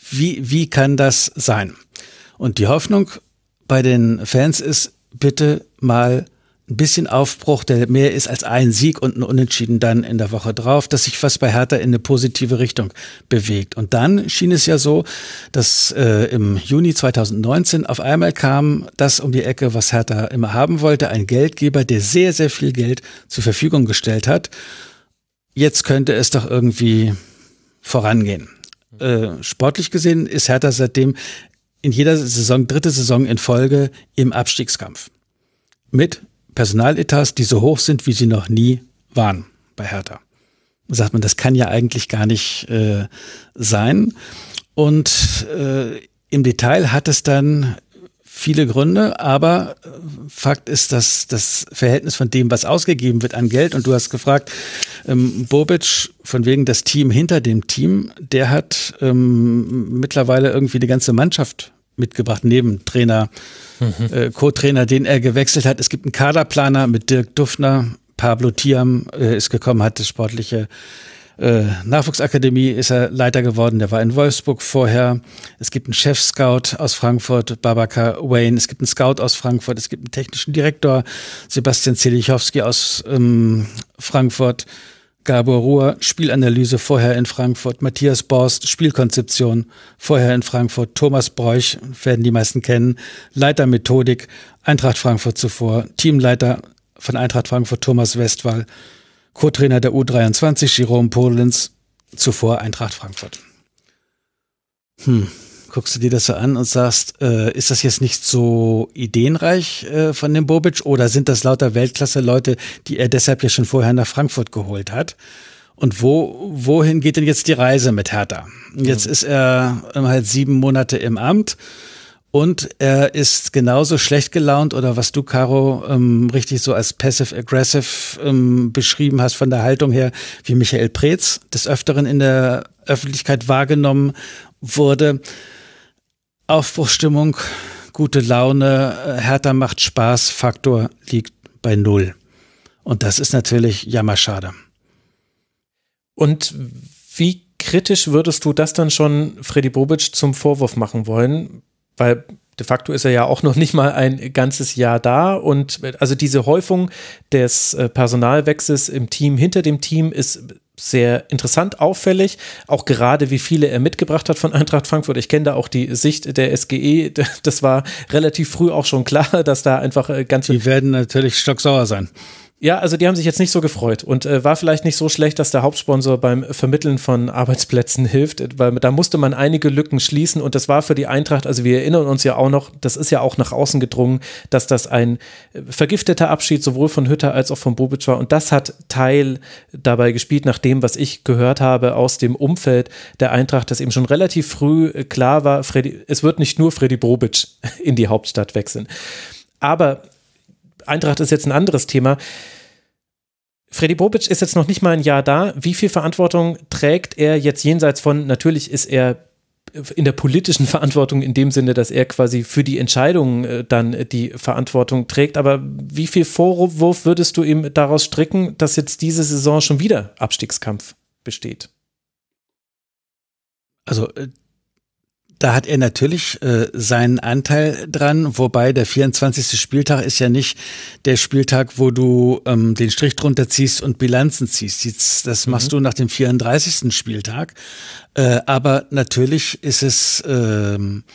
Speaker 5: Wie, wie kann das sein? Und die Hoffnung bei den Fans ist, bitte mal ein bisschen Aufbruch, der mehr ist als ein Sieg und ein Unentschieden dann in der Woche drauf, dass sich was bei Hertha in eine positive Richtung bewegt. Und dann schien es ja so, dass äh, im Juni 2019 auf einmal kam das um die Ecke, was Hertha immer haben wollte, ein Geldgeber, der sehr, sehr viel Geld zur Verfügung gestellt hat. Jetzt könnte es doch irgendwie vorangehen. Äh, sportlich gesehen ist Hertha seitdem in jeder Saison, dritte Saison in Folge im Abstiegskampf. Mit Personaletats, die so hoch sind, wie sie noch nie waren bei Hertha. Da sagt man, das kann ja eigentlich gar nicht äh, sein. Und äh, im Detail hat es dann viele Gründe, aber äh, Fakt ist, dass das Verhältnis von dem, was ausgegeben wird an Geld, und du hast gefragt, ähm, Bobic, von wegen das Team hinter dem Team, der hat ähm, mittlerweile irgendwie die ganze Mannschaft mitgebracht, neben Trainer, äh, Co-Trainer, den er gewechselt hat. Es gibt einen Kaderplaner mit Dirk Duffner, Pablo Tiam äh, ist gekommen, hat das sportliche äh, Nachwuchsakademie ist er Leiter geworden, der war in Wolfsburg vorher. Es gibt einen Chef-Scout aus Frankfurt, Babaka Wayne. Es gibt einen Scout aus Frankfurt. Es gibt einen technischen Direktor, Sebastian Zelichowski aus ähm, Frankfurt. Gabor Ruhr, Spielanalyse vorher in Frankfurt, Matthias Borst, Spielkonzeption vorher in Frankfurt, Thomas Bräuch, werden die meisten kennen, Leiter Methodik, Eintracht Frankfurt zuvor, Teamleiter von Eintracht Frankfurt Thomas Westphal, Co-Trainer der U23 Jerome Polens, zuvor Eintracht Frankfurt. Hm, guckst du dir das so an und sagst, äh, ist das jetzt nicht so ideenreich äh, von dem Bobic oder sind das lauter Weltklasse-Leute, die er deshalb ja schon vorher nach Frankfurt geholt hat? Und wo, wohin geht denn jetzt die Reise mit Hertha? Jetzt mhm. ist er halt sieben Monate im Amt und er ist genauso schlecht gelaunt oder was du, Caro, ähm, richtig so als passive-aggressive ähm, beschrieben hast von der Haltung her, wie Michael Preetz des Öfteren in der Öffentlichkeit wahrgenommen wurde. Aufbruchstimmung, gute Laune, äh, Hertha macht Spaß, Faktor liegt bei Null. Und das ist natürlich jammerschade.
Speaker 3: Und wie kritisch würdest du das dann schon Freddy Bobic zum Vorwurf machen wollen? Weil de facto ist er ja auch noch nicht mal ein ganzes Jahr da und also diese Häufung des äh, Personalwechsels im Team hinter dem Team ist sehr interessant, auffällig, auch gerade wie viele er mitgebracht hat von Eintracht Frankfurt. Ich kenne da auch die Sicht der SGE, das war relativ früh auch schon klar, dass da einfach äh, ganze.
Speaker 5: Die werden natürlich stocksauer sein.
Speaker 3: Ja, also die haben sich jetzt nicht so gefreut. Und äh, war vielleicht nicht so schlecht, dass der Hauptsponsor beim Vermitteln von Arbeitsplätzen hilft, weil da musste man einige Lücken schließen. Und das war für die Eintracht, also wir erinnern uns ja auch noch, das ist ja auch nach außen gedrungen, dass das ein äh, vergifteter Abschied sowohl von Hütter als auch von Bobic war. Und das hat Teil dabei gespielt, nach dem, was ich gehört habe aus dem Umfeld der Eintracht, dass eben schon relativ früh äh, klar war, Freddy, es wird nicht nur Freddy Bobic in die Hauptstadt wechseln. Aber Eintracht ist jetzt ein anderes Thema. Freddy Bobic ist jetzt noch nicht mal ein Jahr da. Wie viel Verantwortung trägt er jetzt jenseits von, natürlich ist er in der politischen Verantwortung in dem Sinne, dass er quasi für die Entscheidungen äh, dann die Verantwortung trägt. Aber wie viel Vorwurf würdest du ihm daraus stricken, dass jetzt diese Saison schon wieder Abstiegskampf besteht?
Speaker 5: Also äh, da hat er natürlich äh, seinen Anteil dran, wobei der 24. Spieltag ist ja nicht der Spieltag, wo du ähm, den Strich drunter ziehst und Bilanzen ziehst. Das machst mhm. du nach dem 34. Spieltag. Äh, aber natürlich ist es, ähm,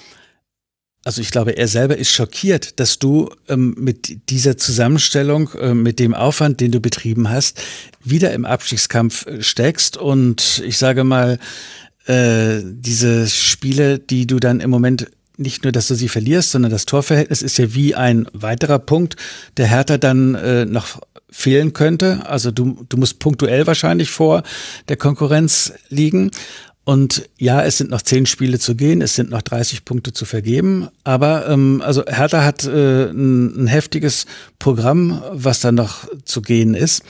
Speaker 5: also ich glaube, er selber ist schockiert, dass du ähm, mit dieser Zusammenstellung, äh, mit dem Aufwand, den du betrieben hast, wieder im Abstiegskampf äh, steckst. Und ich sage mal, äh, diese Spiele, die du dann im Moment nicht nur, dass du sie verlierst, sondern das Torverhältnis ist ja wie ein weiterer Punkt, der Hertha dann äh, noch fehlen könnte. Also du, du musst punktuell wahrscheinlich vor der Konkurrenz liegen. Und ja, es sind noch zehn Spiele zu gehen, es sind noch 30 Punkte zu vergeben. Aber ähm, also Hertha hat äh, ein, ein heftiges Programm, was da noch zu gehen ist.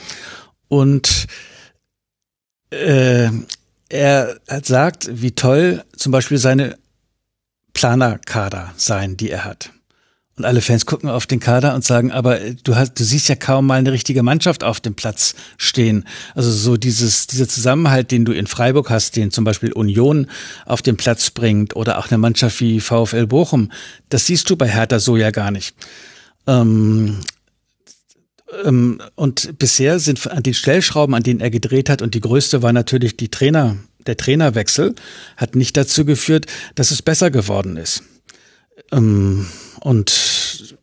Speaker 5: Und äh, er sagt, wie toll zum Beispiel seine Planerkader seien, die er hat. Und alle Fans gucken auf den Kader und sagen, aber du hast, du siehst ja kaum mal eine richtige Mannschaft auf dem Platz stehen. Also so dieses, dieser Zusammenhalt, den du in Freiburg hast, den zum Beispiel Union auf den Platz bringt oder auch eine Mannschaft wie VfL Bochum, das siehst du bei Hertha so ja gar nicht. Ähm, und bisher sind an den Stellschrauben, an denen er gedreht hat, und die größte war natürlich die Trainer, der Trainerwechsel, hat nicht dazu geführt, dass es besser geworden ist. Ähm, und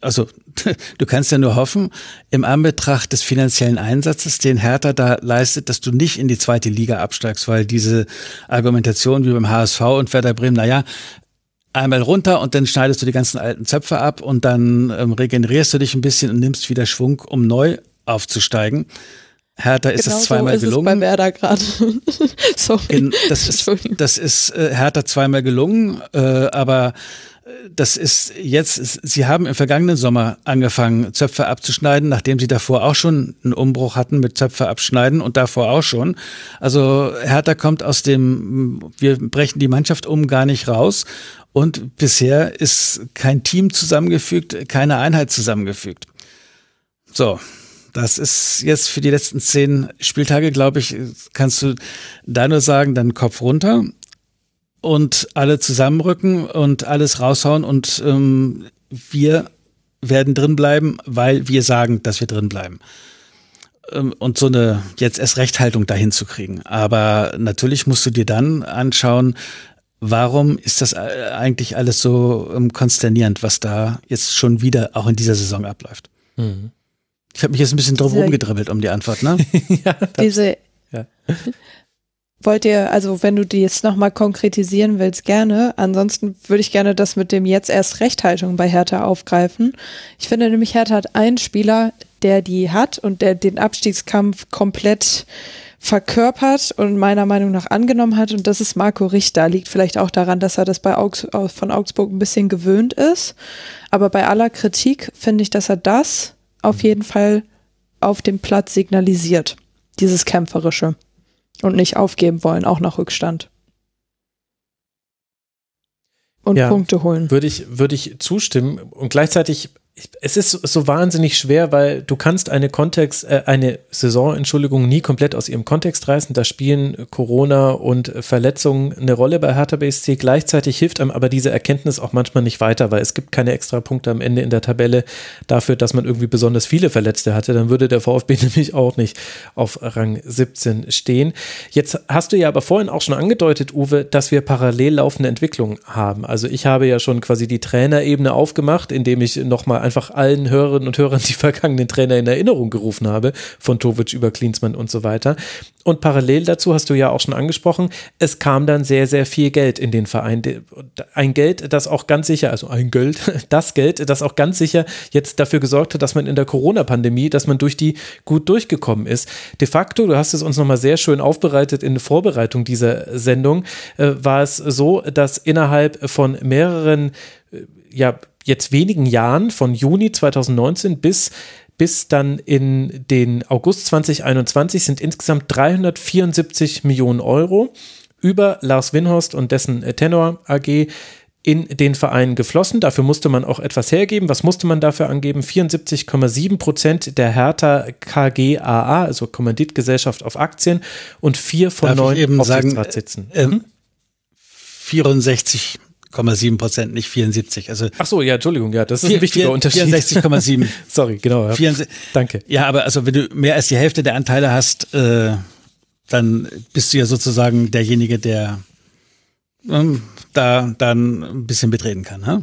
Speaker 5: also du kannst ja nur hoffen, im Anbetracht des finanziellen Einsatzes, den Hertha da leistet, dass du nicht in die zweite Liga absteigst, weil diese Argumentation wie beim HSV und Werder Bremen, naja, einmal runter und dann schneidest du die ganzen alten Zöpfe ab und dann ähm, regenerierst du dich ein bisschen und nimmst wieder Schwung, um neu aufzusteigen. Hertha ist genau es zweimal so ist gelungen.
Speaker 4: Es bei Werder gerade.
Speaker 5: Sorry. Das ist, das ist äh, Hertha zweimal gelungen, äh, aber das ist jetzt, Sie haben im vergangenen Sommer angefangen, Zöpfe abzuschneiden, nachdem Sie davor auch schon einen Umbruch hatten mit Zöpfe abschneiden und davor auch schon. Also Hertha kommt aus dem, wir brechen die Mannschaft um gar nicht raus. Und bisher ist kein Team zusammengefügt, keine Einheit zusammengefügt. So, das ist jetzt für die letzten zehn Spieltage, glaube ich, kannst du da nur sagen, dann Kopf runter und alle zusammenrücken und alles raushauen und ähm, wir werden drin bleiben, weil wir sagen, dass wir drin bleiben. Ähm, und so eine jetzt erst Rechthaltung dahin zu kriegen. Aber natürlich musst du dir dann anschauen, warum ist das äh, eigentlich alles so ähm, konsternierend, was da jetzt schon wieder auch in dieser Saison abläuft. Mhm. Ich habe mich jetzt ein bisschen drum rumgedribbelt um die Antwort, ne?
Speaker 4: ja, diese ja. Wollt ihr, also wenn du die jetzt nochmal konkretisieren willst, gerne. Ansonsten würde ich gerne das mit dem jetzt erst Rechthaltung bei Hertha aufgreifen. Ich finde nämlich, Hertha hat einen Spieler, der die hat und der den Abstiegskampf komplett verkörpert und meiner Meinung nach angenommen hat. Und das ist Marco Richter. Liegt vielleicht auch daran, dass er das bei Augs von Augsburg ein bisschen gewöhnt ist. Aber bei aller Kritik finde ich, dass er das auf jeden Fall auf dem Platz signalisiert. Dieses Kämpferische. Und nicht aufgeben wollen, auch nach Rückstand. Und ja, Punkte holen.
Speaker 3: Würde ich, würde ich zustimmen. Und gleichzeitig es ist so wahnsinnig schwer, weil du kannst eine Kontext, äh, eine Saison, Entschuldigung, nie komplett aus ihrem Kontext reißen. Da spielen Corona und Verletzungen eine Rolle bei Hertha BSC. Gleichzeitig hilft einem aber diese Erkenntnis auch manchmal nicht weiter, weil es gibt keine extra Punkte am Ende in der Tabelle dafür, dass man irgendwie besonders viele Verletzte hatte. Dann würde der VfB nämlich auch nicht auf Rang 17 stehen. Jetzt hast du ja aber vorhin auch schon angedeutet, Uwe, dass wir parallel laufende Entwicklungen haben. Also ich habe ja schon quasi die Trainerebene aufgemacht, indem ich nochmal einfach allen Hörerinnen und Hörern die vergangenen Trainer in Erinnerung gerufen habe, von Tovic über Klinsmann und so weiter. Und parallel dazu hast du ja auch schon angesprochen, es kam dann sehr, sehr viel Geld in den Verein. Ein Geld, das auch ganz sicher, also ein Geld, das Geld, das auch ganz sicher jetzt dafür gesorgt hat, dass man in der Corona-Pandemie, dass man durch die gut durchgekommen ist. De facto, du hast es uns nochmal sehr schön aufbereitet in Vorbereitung dieser Sendung, äh, war es so, dass innerhalb von mehreren äh, ja, jetzt wenigen Jahren, von Juni 2019 bis bis dann in den August 2021 sind insgesamt 374 Millionen Euro über Lars Winhorst und dessen Tenor AG in den Verein geflossen. Dafür musste man auch etwas hergeben. Was musste man dafür angeben? 74,7 Prozent der Hertha KGAA, also Kommanditgesellschaft auf Aktien und vier von Darf neun
Speaker 5: Aufsichtsratssitzen. Äh, mhm. 64 64,7 Prozent, nicht 74. Also
Speaker 3: Ach so, ja, Entschuldigung, ja, das ist 4, ein wichtiger 4, Unterschied.
Speaker 5: 64,7.
Speaker 3: Sorry, genau. Ja.
Speaker 5: 64,
Speaker 3: Danke.
Speaker 5: Ja, aber also wenn du mehr als die Hälfte der Anteile hast, äh, dann bist du ja sozusagen derjenige, der ähm, da dann ein bisschen mitreden kann. Ha?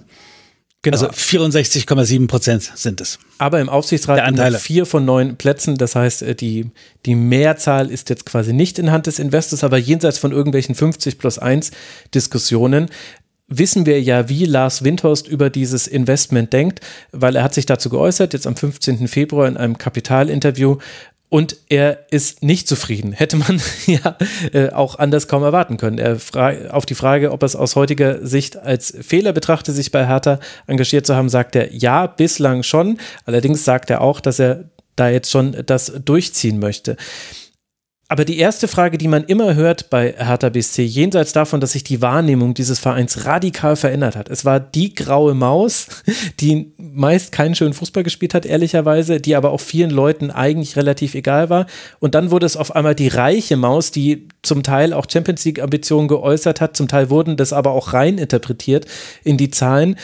Speaker 5: Genau. Also 64,7 Prozent sind es.
Speaker 3: Aber im Aufsichtsrat
Speaker 5: Anteile.
Speaker 3: vier von neun Plätzen. Das heißt, äh, die, die Mehrzahl ist jetzt quasi nicht in Hand des Investors, aber jenseits von irgendwelchen 50 plus 1 Diskussionen wissen wir ja, wie Lars Windhorst über dieses Investment denkt, weil er hat sich dazu geäußert, jetzt am 15. Februar in einem Kapitalinterview. Und er ist nicht zufrieden. Hätte man ja äh, auch anders kaum erwarten können. Er auf die Frage, ob er es aus heutiger Sicht als Fehler betrachtet, sich bei Hertha engagiert zu haben, sagt er ja, bislang schon. Allerdings sagt er auch, dass er da jetzt schon das durchziehen möchte. Aber die erste Frage, die man immer hört bei Hertha BSC, jenseits davon, dass sich die Wahrnehmung dieses Vereins radikal verändert hat. Es war die graue Maus, die meist keinen schönen Fußball gespielt hat, ehrlicherweise, die aber auch vielen Leuten eigentlich relativ egal war. Und dann wurde es auf einmal die reiche Maus, die zum Teil auch Champions League Ambitionen geäußert hat, zum Teil wurden das aber auch rein interpretiert in die Zahlen.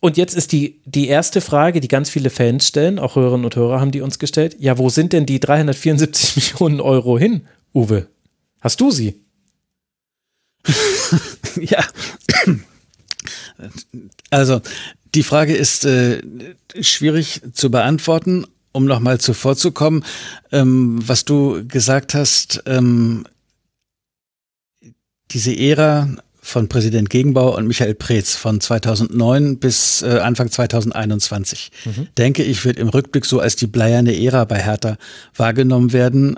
Speaker 3: Und jetzt ist die, die erste Frage, die ganz viele Fans stellen, auch Hörerinnen und Hörer haben die uns gestellt. Ja, wo sind denn die 374 Millionen Euro hin, Uwe? Hast du sie?
Speaker 5: ja. Also, die Frage ist äh, schwierig zu beantworten. Um nochmal zuvorzukommen, ähm, was du gesagt hast, ähm, diese Ära von Präsident Gegenbauer und Michael Preetz von 2009 bis äh, Anfang 2021. Mhm. Denke ich, wird im Rückblick so als die bleierne Ära bei Hertha wahrgenommen werden.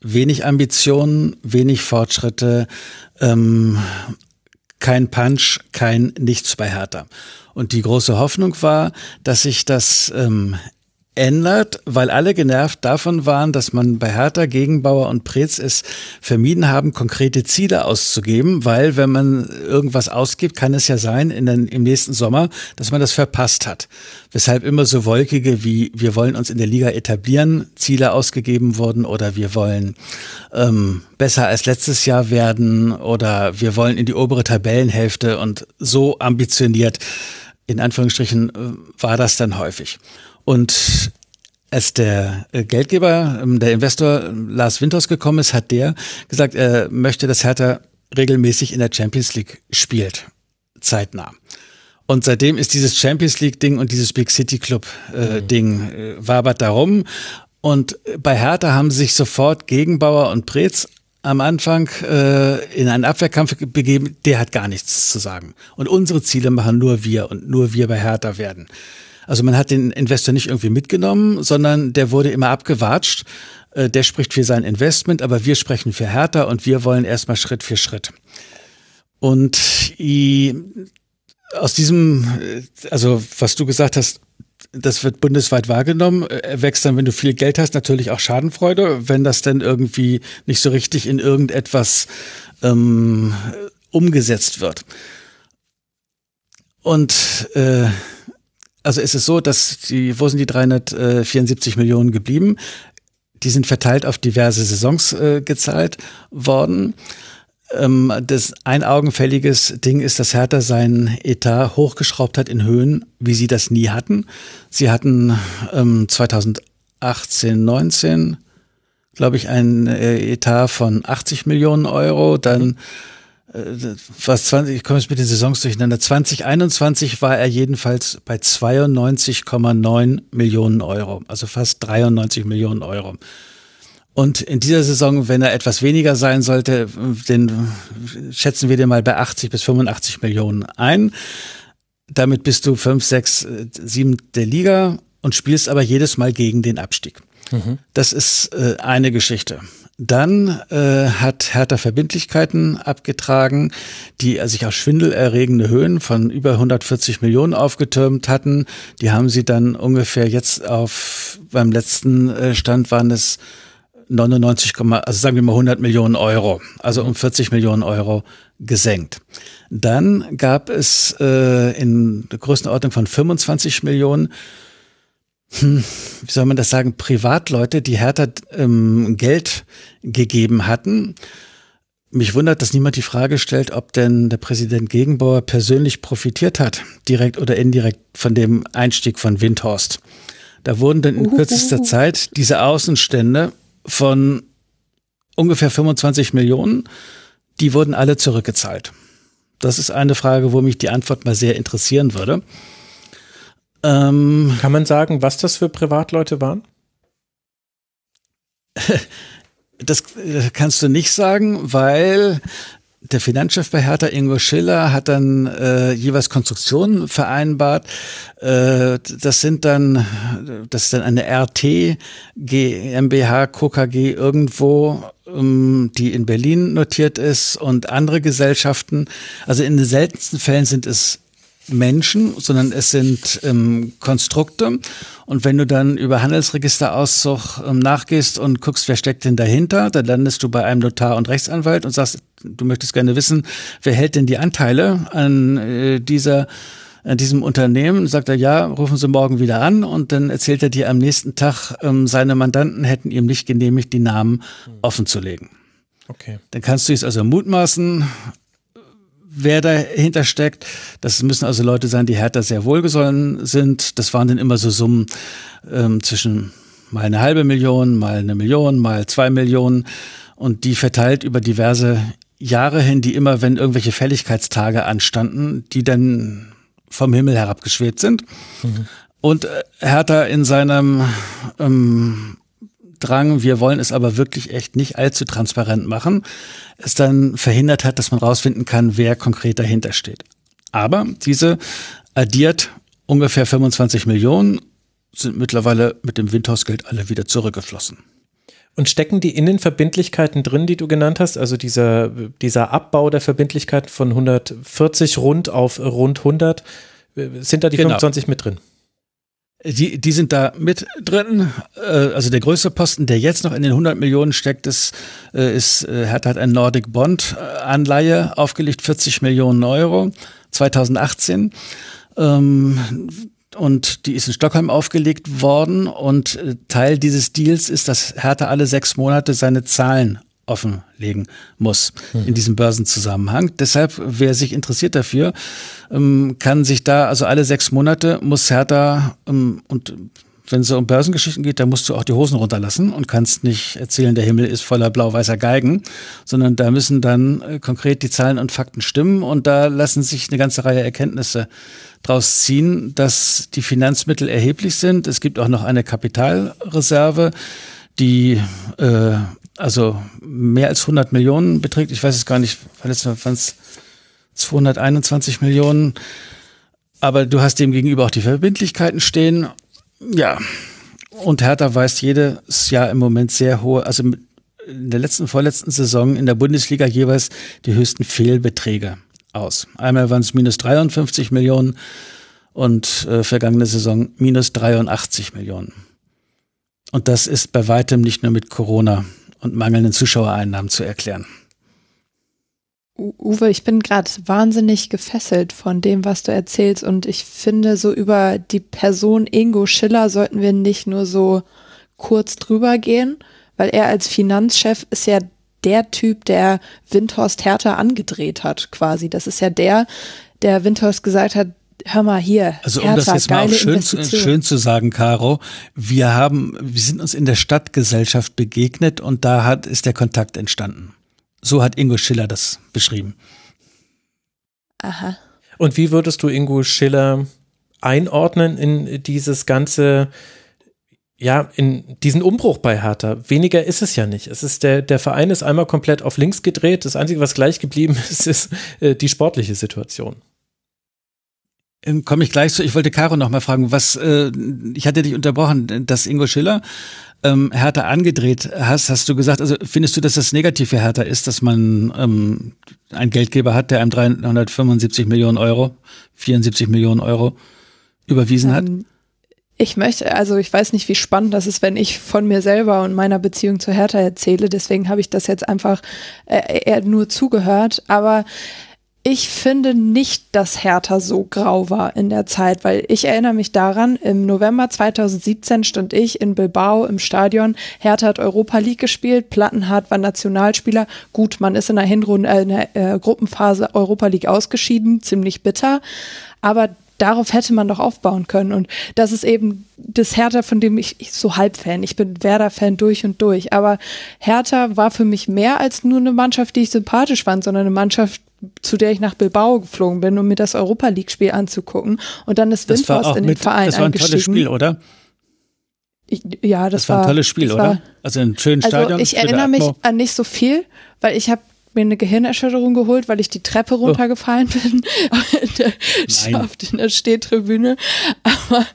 Speaker 5: Wenig Ambitionen, wenig Fortschritte, ähm, kein Punch, kein Nichts bei Hertha. Und die große Hoffnung war, dass sich das ähm, ändert, weil alle genervt davon waren, dass man bei Hertha, Gegenbauer und Preetz es vermieden haben, konkrete Ziele auszugeben, weil wenn man irgendwas ausgibt, kann es ja sein in den, im nächsten Sommer, dass man das verpasst hat. Weshalb immer so wolkige wie wir wollen uns in der Liga etablieren, Ziele ausgegeben wurden oder wir wollen ähm, besser als letztes Jahr werden oder wir wollen in die obere Tabellenhälfte und so ambitioniert in Anführungsstrichen äh, war das dann häufig. Und als der äh, Geldgeber, ähm, der Investor Lars Winters gekommen ist, hat der gesagt, er möchte, dass Hertha regelmäßig in der Champions League spielt. Zeitnah. Und seitdem ist dieses Champions League Ding und dieses Big City Club äh, mhm. Ding äh, wabert darum. Und bei Hertha haben sich sofort Gegenbauer und Preetz am Anfang äh, in einen Abwehrkampf begeben. Der hat gar nichts zu sagen. Und unsere Ziele machen nur wir und nur wir bei Hertha werden. Also man hat den Investor nicht irgendwie mitgenommen, sondern der wurde immer abgewatscht. Äh, der spricht für sein Investment, aber wir sprechen für Hertha und wir wollen erstmal Schritt für Schritt. Und aus diesem, äh, also was du gesagt hast, das wird bundesweit wahrgenommen, wächst dann, wenn du viel Geld hast, natürlich auch Schadenfreude, wenn das dann irgendwie nicht so richtig in irgendetwas ähm, umgesetzt wird. Und äh, also es ist so, dass die, wo sind die 374 Millionen geblieben? Die sind verteilt auf diverse Saisons äh, gezahlt worden. Ähm, das ein augenfälliges Ding ist, dass Hertha seinen Etat hochgeschraubt hat in Höhen, wie sie das nie hatten. Sie hatten ähm, 2018, 19, glaube ich, ein äh, Etat von 80 Millionen Euro, dann mhm was 20, ich komme jetzt mit den Saisons durcheinander. 2021 war er jedenfalls bei 92,9 Millionen Euro, also fast 93 Millionen Euro. Und in dieser Saison, wenn er etwas weniger sein sollte, den schätzen wir den mal bei 80 bis 85 Millionen ein. Damit bist du 5, 6, 7 der Liga und spielst aber jedes Mal gegen den Abstieg. Mhm. Das ist äh, eine Geschichte. Dann äh, hat Hertha Verbindlichkeiten abgetragen, die sich auf schwindelerregende Höhen von über 140 Millionen aufgetürmt hatten. Die haben sie dann ungefähr jetzt auf, beim letzten äh, Stand waren es 99, also sagen wir mal 100 Millionen Euro, also um 40 Millionen Euro gesenkt. Dann gab es äh, in der Größenordnung von 25 Millionen hm, wie soll man das sagen, Privatleute, die Hertha ähm, Geld gegeben hatten. Mich wundert, dass niemand die Frage stellt, ob denn der Präsident Gegenbauer persönlich profitiert hat, direkt oder indirekt von dem Einstieg von Windhorst. Da wurden dann in kürzester Zeit diese Außenstände von ungefähr 25 Millionen, die wurden alle zurückgezahlt. Das ist eine Frage, wo mich die Antwort mal sehr interessieren würde.
Speaker 3: Ähm, Kann man sagen, was das für Privatleute waren?
Speaker 5: Das kannst du nicht sagen, weil der Finanzchef bei Hertha, Ingo Schiller, hat dann äh, jeweils Konstruktionen vereinbart. Äh, das sind dann, das ist dann eine RT GmbH KKG irgendwo, ähm, die in Berlin notiert ist und andere Gesellschaften. Also in den seltensten Fällen sind es Menschen, sondern es sind ähm, Konstrukte. Und wenn du dann über Handelsregisterauszug ähm, nachgehst und guckst, wer steckt denn dahinter, dann landest du bei einem Notar und Rechtsanwalt und sagst, du möchtest gerne wissen, wer hält denn die Anteile an äh, dieser an diesem Unternehmen, sagt er, ja, rufen Sie morgen wieder an und dann erzählt er dir am nächsten Tag, ähm, seine Mandanten hätten ihm nicht genehmigt, die Namen offen zu legen.
Speaker 3: Okay.
Speaker 5: Dann kannst du jetzt also mutmaßen, wer dahinter steckt. Das müssen also Leute sein, die härter sehr wohlgesonnen sind. Das waren dann immer so Summen ähm, zwischen mal eine halbe Million, mal eine Million, mal zwei Millionen und die verteilt über diverse Jahre hin, die immer, wenn irgendwelche Fälligkeitstage anstanden, die dann vom Himmel herabgeschwebt sind. Mhm. Und äh, Hertha in seinem ähm, Drang, wir wollen es aber wirklich echt nicht allzu transparent machen, es dann verhindert hat, dass man rausfinden kann, wer konkret dahinter steht. Aber diese addiert ungefähr 25 Millionen, sind mittlerweile mit dem Windhausgeld alle wieder zurückgeflossen.
Speaker 3: Und stecken die in den Verbindlichkeiten drin, die du genannt hast, also dieser, dieser Abbau der Verbindlichkeiten von 140 rund auf rund 100, sind da die genau. 25 mit drin?
Speaker 5: Die, die sind da mit drin. Äh, also der größte Posten, der jetzt noch in den 100 Millionen steckt, ist, äh, ist äh, hat halt ein Nordic Bond Anleihe aufgelegt, 40 Millionen Euro 2018. Ähm, und die ist in Stockholm aufgelegt worden und Teil dieses Deals ist, dass Hertha alle sechs Monate seine Zahlen offenlegen muss in diesem Börsenzusammenhang. Deshalb, wer sich interessiert dafür, ähm, kann sich da, also alle sechs Monate muss Hertha ähm, und wenn es um Börsengeschichten geht, da musst du auch die Hosen runterlassen und kannst nicht erzählen, der Himmel ist voller blau-weißer Geigen, sondern da müssen dann äh, konkret die Zahlen und Fakten stimmen und da lassen sich eine ganze Reihe Erkenntnisse draus ziehen, dass die Finanzmittel erheblich sind. Es gibt auch noch eine Kapitalreserve, die äh, also mehr als 100 Millionen beträgt. Ich weiß es gar nicht, waren es 221 Millionen. Aber du hast dem gegenüber auch die Verbindlichkeiten stehen. Ja. Und Hertha weist jedes Jahr im Moment sehr hohe, also in der letzten, vorletzten Saison in der Bundesliga jeweils die höchsten Fehlbeträge aus. Einmal waren es minus 53 Millionen und äh, vergangene Saison minus 83 Millionen. Und das ist bei weitem nicht nur mit Corona und mangelnden Zuschauereinnahmen zu erklären.
Speaker 4: Uwe, ich bin gerade wahnsinnig gefesselt von dem, was du erzählst. Und ich finde, so über die Person Ingo Schiller sollten wir nicht nur so kurz drüber gehen, weil er als Finanzchef ist ja der Typ, der Windhorst Hertha angedreht hat, quasi. Das ist ja der, der Windhorst gesagt hat, hör mal hier.
Speaker 5: Also um Hertha, das jetzt mal auch schön, schön zu sagen, Caro, wir haben, wir sind uns in der Stadtgesellschaft begegnet und da hat, ist der Kontakt entstanden. So hat Ingo Schiller das beschrieben.
Speaker 4: Aha.
Speaker 3: Und wie würdest du Ingo Schiller einordnen in dieses ganze, ja, in diesen Umbruch bei Hertha? Weniger ist es ja nicht. Es ist der, der Verein ist einmal komplett auf links gedreht. Das Einzige, was gleich geblieben ist, ist äh, die sportliche Situation.
Speaker 5: Ähm, komme ich gleich zu. Ich wollte Caro noch mal fragen, was äh, ich hatte dich unterbrochen, dass Ingo Schiller ähm, Hertha angedreht hast, hast du gesagt, also findest du, dass das negativ für Hertha ist, dass man ähm, einen Geldgeber hat, der einem 375 Millionen Euro, 74 Millionen Euro überwiesen hat? Ähm,
Speaker 4: ich möchte, also ich weiß nicht, wie spannend das ist, wenn ich von mir selber und meiner Beziehung zu Hertha erzähle. Deswegen habe ich das jetzt einfach äh, eher nur zugehört. Aber ich finde nicht, dass Hertha so grau war in der Zeit, weil ich erinnere mich daran, im November 2017 stand ich in Bilbao im Stadion. Hertha hat Europa League gespielt, Plattenhardt war Nationalspieler. Gut, man ist in der Hinrunde, äh, in der äh, Gruppenphase Europa League ausgeschieden, ziemlich bitter. Aber darauf hätte man doch aufbauen können. Und das ist eben das Hertha, von dem ich, ich so Halbfan. Ich bin Werder-Fan durch und durch. Aber Hertha war für mich mehr als nur eine Mannschaft, die ich sympathisch fand, sondern eine Mannschaft, zu der ich nach Bilbao geflogen bin, um mir das Europa League-Spiel anzugucken. Und dann ist Windhorst in den mit, Verein
Speaker 5: Das war ein tolles Spiel, oder?
Speaker 4: Ich, ja, das,
Speaker 5: das war,
Speaker 4: war
Speaker 5: ein tolles Spiel, oder?
Speaker 4: War,
Speaker 5: also ein schönes
Speaker 4: also
Speaker 5: Stadion.
Speaker 4: Ich erinnere mich an nicht so viel, weil ich habe mir eine Gehirnerschütterung geholt, weil ich die Treppe
Speaker 5: Oh.
Speaker 4: runtergefallen bin in der Schaft in der Stehtribüne. Aber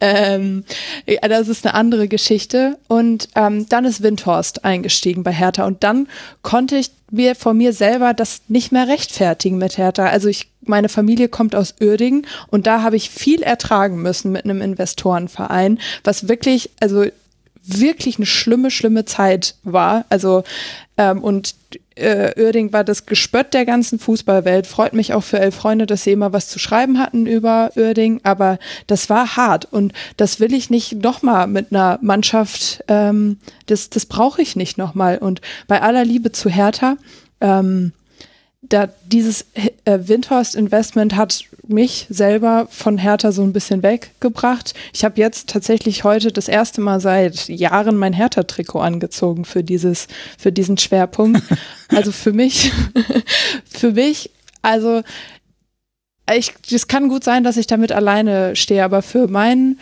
Speaker 4: ähm, ja, das ist eine andere Geschichte. Und ähm, dann ist Windhorst eingestiegen bei Hertha und dann konnte ich mir vor mir selber das nicht mehr rechtfertigen mit Hertha. Also ich, meine Familie kommt aus Uerdingen und da habe ich viel ertragen müssen mit einem Investorenverein, was wirklich, also wirklich eine schlimme, schlimme Zeit war. Also ähm, und äh, Uerding war das Gespött der ganzen Fußballwelt. Freut mich auch für elf Freunde, dass sie immer was zu schreiben hatten über Uerding, aber das war hart und das will ich nicht nochmal mit einer Mannschaft, ähm, das, das brauche ich nicht nochmal. Und bei aller Liebe zu Hertha, ähm, da dieses äh, Windhorst Investment hat mich selber von Hertha so ein bisschen weggebracht. Ich habe jetzt tatsächlich heute das erste Mal seit Jahren mein Hertha-Trikot angezogen für dieses, für diesen Schwerpunkt. Also für mich, für mich, also ich, es kann gut sein, dass ich damit alleine stehe, aber für meine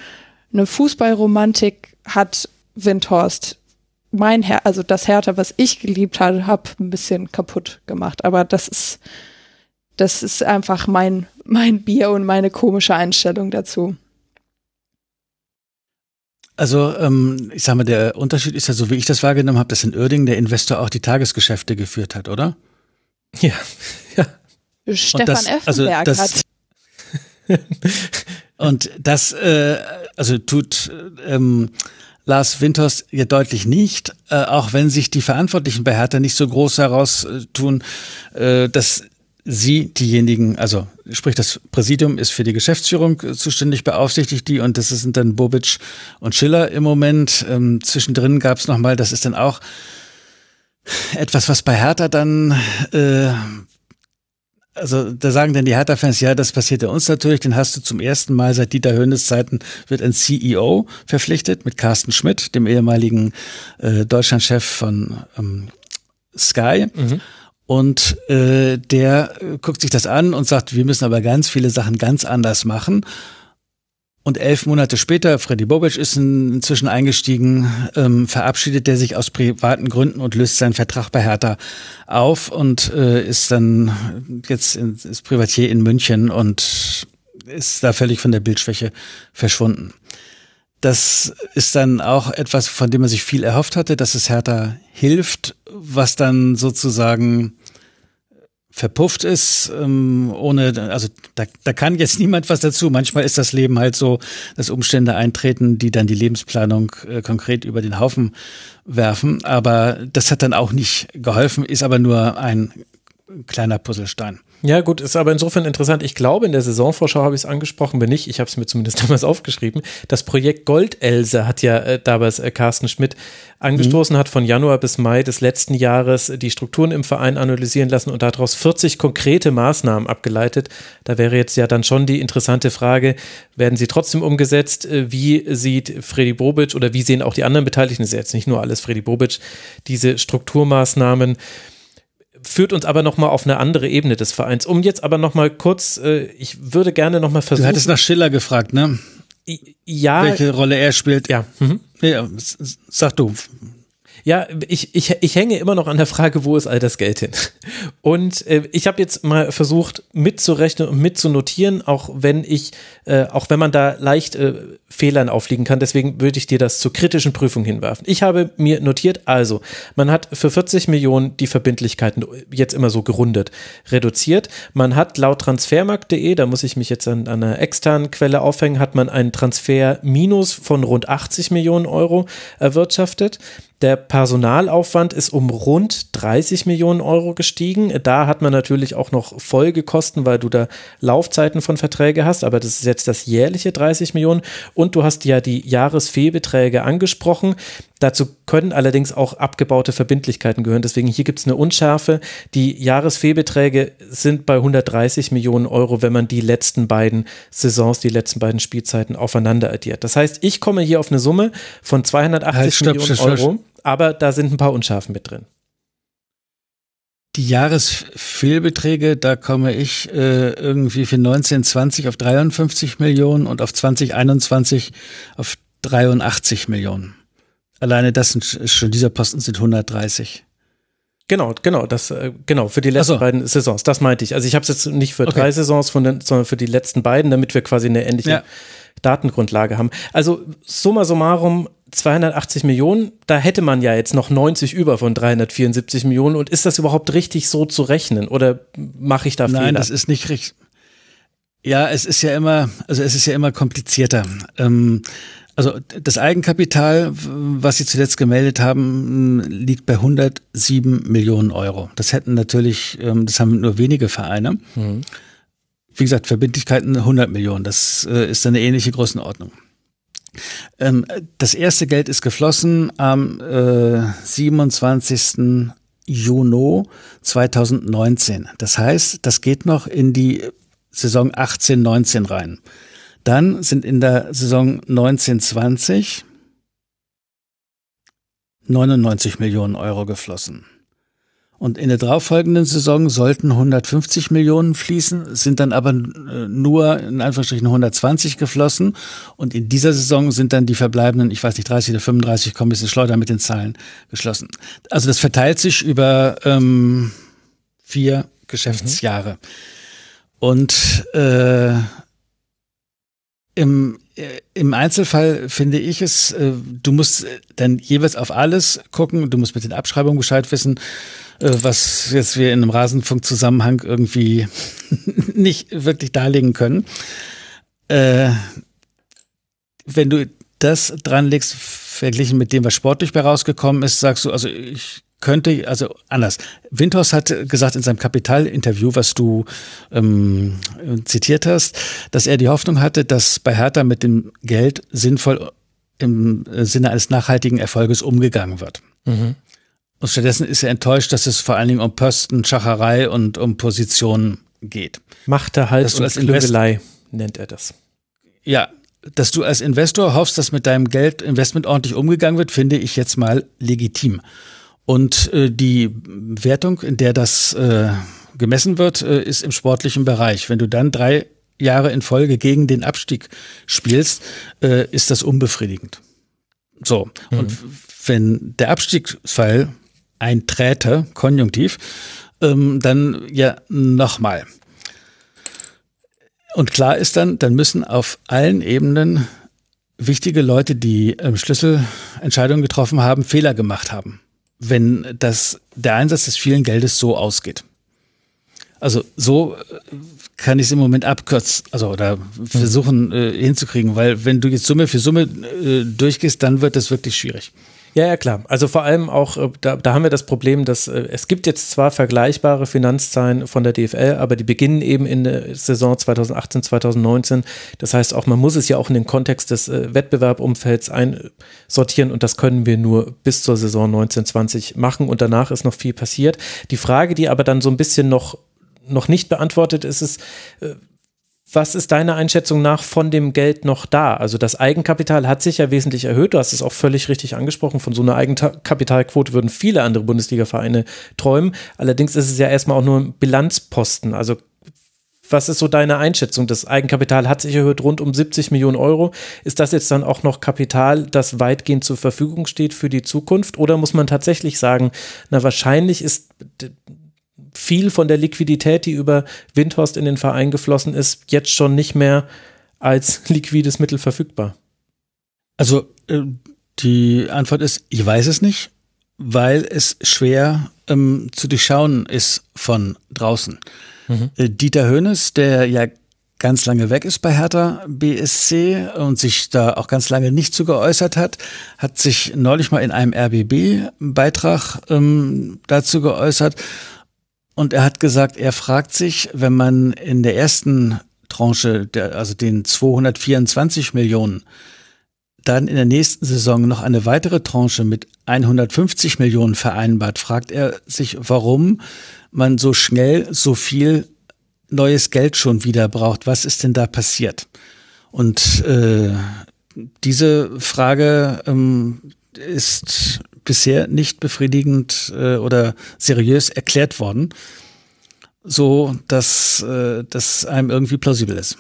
Speaker 4: Fußballromantik hat Windhorst mein Her also das Hertha, was ich geliebt habe, hab ein bisschen kaputt gemacht. Aber das ist, das ist einfach mein, mein Bier und meine komische Einstellung dazu.
Speaker 5: Also, ähm, ich sag mal, der Unterschied ist ja, so wie ich das wahrgenommen habe, dass in Uerdingen der Investor auch die Tagesgeschäfte geführt hat, oder?
Speaker 3: Ja, ja.
Speaker 4: Stefan
Speaker 5: das- also
Speaker 4: Effenberg
Speaker 5: das-
Speaker 4: hat.
Speaker 5: Und das, äh, also tut ähm, Lars Winters ja deutlich nicht, äh, auch wenn sich die Verantwortlichen bei Hertha nicht so groß heraustun, äh, dass sie diejenigen, also sprich das Präsidium ist für die Geschäftsführung äh, zuständig, beaufsichtigt die und das sind dann Bobic und Schiller im Moment. Ähm, zwischendrin gab es nochmal, das ist dann auch etwas, was bei Hertha dann äh, also da sagen dann die Hertha-Fans, ja, das passiert ja uns natürlich, den hast du zum ersten Mal seit Dieter Höhnes Zeiten wird ein CEO verpflichtet mit Carsten Schmidt, dem ehemaligen äh, Deutschlandchef von ähm, Sky. Und äh, der guckt sich das an und sagt, wir müssen aber ganz viele Sachen ganz anders machen. Und elf Monate später, Freddy Bobic ist in, inzwischen eingestiegen, ähm, verabschiedet er sich aus privaten Gründen und löst seinen Vertrag bei Hertha auf und äh, ist dann jetzt in, ist Privatier in München und ist da völlig von der Bildschwäche verschwunden. Das ist dann auch etwas, von dem man sich viel erhofft hatte, dass es Hertha hilft, was dann sozusagen verpufft ist, ähm, ohne, also da, da kann jetzt niemand was dazu. Manchmal ist das Leben halt so, dass Umstände eintreten, die dann die Lebensplanung äh, konkret über den Haufen werfen. Aber das hat dann auch nicht geholfen, ist aber nur ein kleiner Puzzlestein.
Speaker 3: Ja, gut, ist aber insofern interessant. Ich glaube, in der Saisonvorschau habe ich es angesprochen, wenn nicht, ich habe es mir zumindest damals aufgeschrieben. Das Projekt Goldelse hat ja äh, damals äh, Carsten Schmidt angestoßen, hat von Januar bis Mai des letzten Jahres die Strukturen im Verein analysieren lassen und daraus 40 konkrete Maßnahmen abgeleitet. Da wäre jetzt ja dann schon die interessante Frage, werden sie trotzdem umgesetzt? Äh, Wie sieht Freddy Bobic oder wie sehen auch die anderen Beteiligten, das ist jetzt nicht nur alles Freddy Bobic, diese Strukturmaßnahmen? Führt uns aber nochmal auf eine andere Ebene des Vereins. Um jetzt aber nochmal kurz, äh, ich würde gerne nochmal
Speaker 5: Du
Speaker 3: versuchen.
Speaker 5: hattest nach Schiller gefragt, ne?
Speaker 3: ja,
Speaker 5: Welche Rolle er spielt.
Speaker 3: ja, mhm.
Speaker 5: Ja, sag du.
Speaker 3: Ja, ich, ich, ich hänge immer noch an der Frage, wo ist all das Geld hin? Und äh, ich habe jetzt mal versucht mitzurechnen und mitzunotieren, auch wenn ich, äh, auch wenn man da leicht äh, Fehlern aufliegen kann. Deswegen würde ich dir das zur kritischen Prüfung hinwerfen. Ich habe mir notiert, also, man hat für 40 Millionen die Verbindlichkeiten jetzt immer so gerundet reduziert. Man hat laut transfermarkt.de, da muss ich mich jetzt an, an einer externen Quelle aufhängen, hat man einen Transfer minus von rund 80 Millionen Euro erwirtschaftet. Der Personalaufwand ist um rund 30 Millionen Euro gestiegen. Da hat man natürlich auch noch Folgekosten, weil du da Laufzeiten von Verträge hast, aber das ist jetzt das jährliche 30 Millionen. Und du hast ja die Jahresfehlbeträge angesprochen. Dazu können allerdings auch abgebaute Verbindlichkeiten gehören. Deswegen hier gibt es eine Unschärfe. Die Jahresfehlbeträge sind bei 130 Millionen Euro, wenn man die letzten beiden Saisons, die letzten beiden Spielzeiten aufeinander addiert. Das heißt, ich komme hier auf eine Summe von 280
Speaker 5: Halt, stopp,
Speaker 3: Millionen
Speaker 5: stopp, stopp.
Speaker 3: Euro, aber da sind ein paar Unschärfen mit drin.
Speaker 5: Die Jahresfehlbeträge, da komme ich äh, irgendwie für 1920 auf 53 Millionen und auf 2021 auf 83 Millionen. Alleine das sind, schon dieser Posten sind 130.
Speaker 3: Genau, genau, das, äh, genau, für die letzten
Speaker 5: so.
Speaker 3: beiden Saisons, das meinte ich. Also ich habe es jetzt nicht für
Speaker 5: Okay.
Speaker 3: drei Saisons, von den, sondern für die letzten beiden, damit wir quasi eine ähnliche
Speaker 5: Ja.
Speaker 3: Datengrundlage haben. Also summa summarum 280 Millionen, da hätte man ja jetzt noch 90 über von 374 Millionen. Und ist das überhaupt richtig so zu rechnen oder mache ich da
Speaker 5: Nein,
Speaker 3: Fehler?
Speaker 5: das ist nicht richtig. Ja, es ist ja immer, also es ist ja immer komplizierter. Ähm, also das Eigenkapital, was Sie zuletzt gemeldet haben, liegt bei 107 Millionen Euro. Das hätten natürlich, ähm, das haben nur wenige Vereine. Wie gesagt, Verbindlichkeiten 100 Millionen. Das äh, ist eine ähnliche Größenordnung. Ähm, das erste Geld ist geflossen am äh, 27. Juni 2019. Das heißt, das geht noch in die Saison 18, 19 rein. Dann sind in der Saison 19, 20 99 Millionen Euro geflossen. Und in der darauffolgenden Saison sollten 150 Millionen fließen, sind dann aber äh, nur in Anführungsstrichen 120 geflossen. Und in dieser Saison sind dann die verbleibenden, ich weiß nicht, 30 oder 35, kommen ein bisschen schleuder mit den Zahlen geschlossen. Also das verteilt sich über ähm, vier Geschäftsjahre. Und äh, im, äh, im Einzelfall finde ich es, äh, du musst äh, dann jeweils auf alles gucken, du musst mit den Abschreibungen Bescheid wissen, was jetzt wir in einem Rasenfunkzusammenhang irgendwie nicht wirklich darlegen können. Wenn du das dranlegst, verglichen mit dem, was sportlich bei rausgekommen ist, sagst du, also ich könnte, also anders. Windhorst hat gesagt in seinem Kapitalinterview, was du ähm, zitiert hast, dass er die Hoffnung hatte, dass bei Hertha mit dem Geld sinnvoll im Sinne eines nachhaltigen Erfolges umgegangen wird. Und stattdessen ist er enttäuscht, dass es vor allen Dingen um Posten, Schacherei und um Positionen geht.
Speaker 3: Machte halt
Speaker 5: Dass du
Speaker 3: und Klügelei, nennt er das.
Speaker 5: Ja, dass du als Investor hoffst, dass mit deinem Geld Investment ordentlich umgegangen wird, finde ich jetzt mal legitim. Und äh, die Wertung, in der das äh, gemessen wird, äh, ist im sportlichen Bereich. Wenn du dann drei Jahre in Folge gegen den Abstieg spielst, äh, ist das unbefriedigend. So, und wenn der Abstiegsfall einträte, konjunktiv, ähm, dann ja nochmal. Und klar ist dann, dann müssen auf allen Ebenen wichtige Leute, die ähm, Schlüsselentscheidungen getroffen haben, Fehler gemacht haben, wenn das, der Einsatz des vielen Geldes so ausgeht. Also so äh, kann ich es im Moment abkürzen, also oder versuchen äh, hinzukriegen, weil wenn du jetzt Summe für Summe äh, durchgehst, dann wird das wirklich schwierig.
Speaker 3: Ja, ja, klar. Also vor allem auch, äh, da, da haben wir das Problem, dass äh, es gibt jetzt zwar vergleichbare Finanzzahlen von der DFL, aber die beginnen eben in der Saison 2018, 2019. Das heißt auch, man muss es ja auch in den Kontext des äh, Wettbewerbumfelds einsortieren und das können wir nur bis zur Saison 1920 machen und danach ist noch viel passiert. Die Frage, die aber dann so ein bisschen noch, noch nicht beantwortet ist, ist, was ist deiner Einschätzung nach von dem Geld noch da? Also das Eigenkapital hat sich ja wesentlich erhöht. Du hast es auch völlig richtig angesprochen. Von so einer Eigenkapitalquote würden viele andere Bundesliga-Vereine träumen. Allerdings ist es ja erstmal auch nur ein Bilanzposten. Also was ist so deine Einschätzung? Das Eigenkapital hat sich erhöht rund um 70 Millionen Euro. Ist das jetzt dann auch noch Kapital, das weitgehend zur Verfügung steht für die Zukunft? Oder muss man tatsächlich sagen, na wahrscheinlich ist viel von der Liquidität, die über Windhorst in den Verein geflossen ist, jetzt schon nicht mehr als liquides Mittel verfügbar?
Speaker 5: Also äh, die Antwort ist, ich weiß es nicht, weil es schwer ähm, zu durchschauen ist von draußen. Äh, Dieter Hönes, der ja ganz lange weg ist bei Hertha BSC und sich da auch ganz lange nicht zu geäußert hat, hat sich neulich mal in einem RBB-Beitrag ähm, dazu geäußert und er hat gesagt, er fragt sich, wenn man in der ersten Tranche, der, also den 224 Millionen, dann in der nächsten Saison noch eine weitere Tranche mit 150 Millionen vereinbart, fragt er sich, warum man so schnell so viel neues Geld schon wieder braucht. Was ist denn da passiert? Und äh, diese Frage ähm, ist bisher nicht befriedigend äh, oder seriös erklärt worden, so dass äh, das einem irgendwie plausibel ist.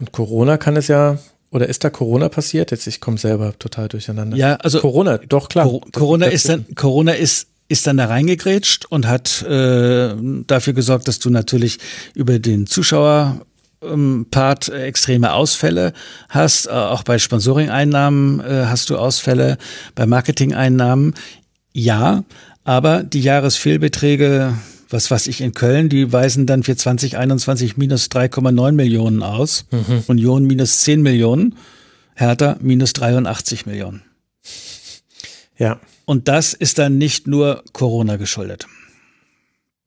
Speaker 3: Und Corona kann es ja Oder ist da Corona passiert? Jetzt, ich komme selber total durcheinander.
Speaker 5: Ja, also
Speaker 3: Corona, doch klar.
Speaker 5: Cor Corona ist dann, Corona ist ist dann da reingegrätscht und hat äh, dafür gesorgt, dass du natürlich über den Zuschauer Part äh, extreme Ausfälle hast. Äh, auch bei Sponsoring-Einnahmen äh, hast du Ausfälle, bei Marketing-Einnahmen. Ja, aber die Jahresfehlbeträge, was weiß ich, in Köln, die weisen dann für 2021 minus 3,9 Millionen aus. Mhm. Union minus 10 Millionen. Hertha minus 83 Millionen.
Speaker 3: Ja.
Speaker 5: Und das ist dann nicht nur Corona geschuldet.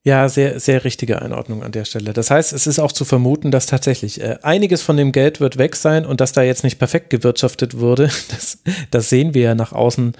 Speaker 3: Ja, sehr, sehr richtige Einordnung an der Stelle. Das heißt, es ist auch zu vermuten, dass tatsächlich äh, einiges von dem Geld wird weg sein und dass da jetzt nicht perfekt gewirtschaftet wurde. Das, das sehen wir ja nach außen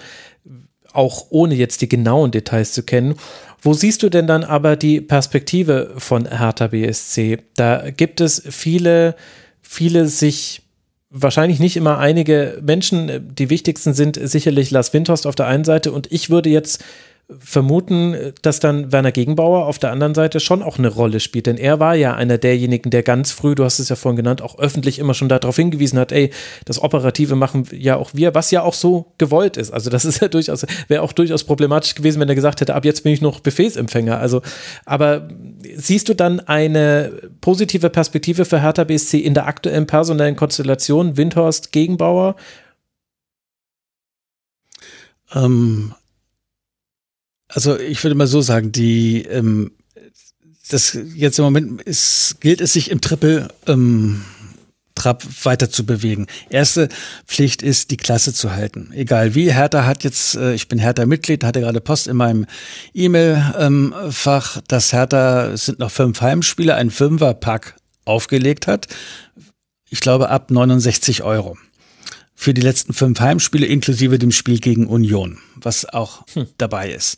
Speaker 3: auch ohne jetzt die genauen Details zu kennen. Wo siehst du denn dann aber die Perspektive von Hertha BSC? Da gibt es viele, viele sich wahrscheinlich nicht immer einige Menschen. Die wichtigsten sind sicherlich Lars Windhorst auf der einen Seite und ich würde jetzt vermuten, dass dann Werner Gegenbauer auf der anderen Seite schon auch eine Rolle spielt. Denn er war ja einer derjenigen, der ganz früh, du hast es ja vorhin genannt, auch öffentlich immer schon darauf hingewiesen hat, ey, das Operative machen ja auch wir, was ja auch so gewollt ist. Also das ist ja durchaus, wäre auch durchaus problematisch gewesen, wenn er gesagt hätte, ab jetzt bin ich noch Befehlsempfänger. Also, aber siehst du dann eine positive Perspektive für Hertha BSC in der aktuellen personellen Konstellation, Windhorst, Gegenbauer?
Speaker 5: Ähm, also ich würde mal so sagen, die ähm, das jetzt im Moment ist, gilt es sich im Triple ähm, Trab weiter zu bewegen. Erste Pflicht ist, die Klasse zu halten. Egal wie. Hertha hat jetzt, äh, ich bin Hertha-Mitglied, hatte gerade Post in meinem E-Mail-Fach, dass Hertha, es sind noch fünf Heimspiele, ein Fünfer-Pack aufgelegt hat. Ich glaube ab 69 Euro für die letzten fünf Heimspiele inklusive dem Spiel gegen Union, was auch hm. dabei ist.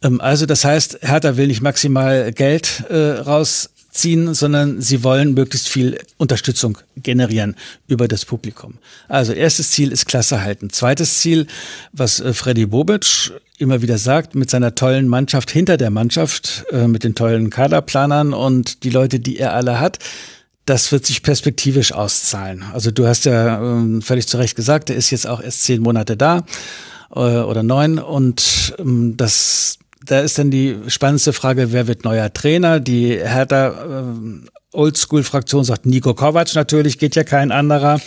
Speaker 5: Ähm, also das heißt, Hertha will nicht maximal Geld äh, rausziehen, sondern sie wollen möglichst viel Unterstützung generieren über das Publikum. Also erstes Ziel ist Klasse halten. Zweites Ziel, was äh, Freddy Bobic immer wieder sagt, mit seiner tollen Mannschaft hinter der Mannschaft, äh, mit den tollen Kaderplanern und die Leute, die er alle hat, das wird sich perspektivisch auszahlen. Also du hast ja ähm, völlig zu Recht gesagt, er ist jetzt auch erst zehn Monate da äh, oder neun und ähm, das da ist dann die spannendste Frage, wer wird neuer Trainer? Die Hertha äh, Oldschool-Fraktion sagt Nico Kovac natürlich, geht ja kein anderer.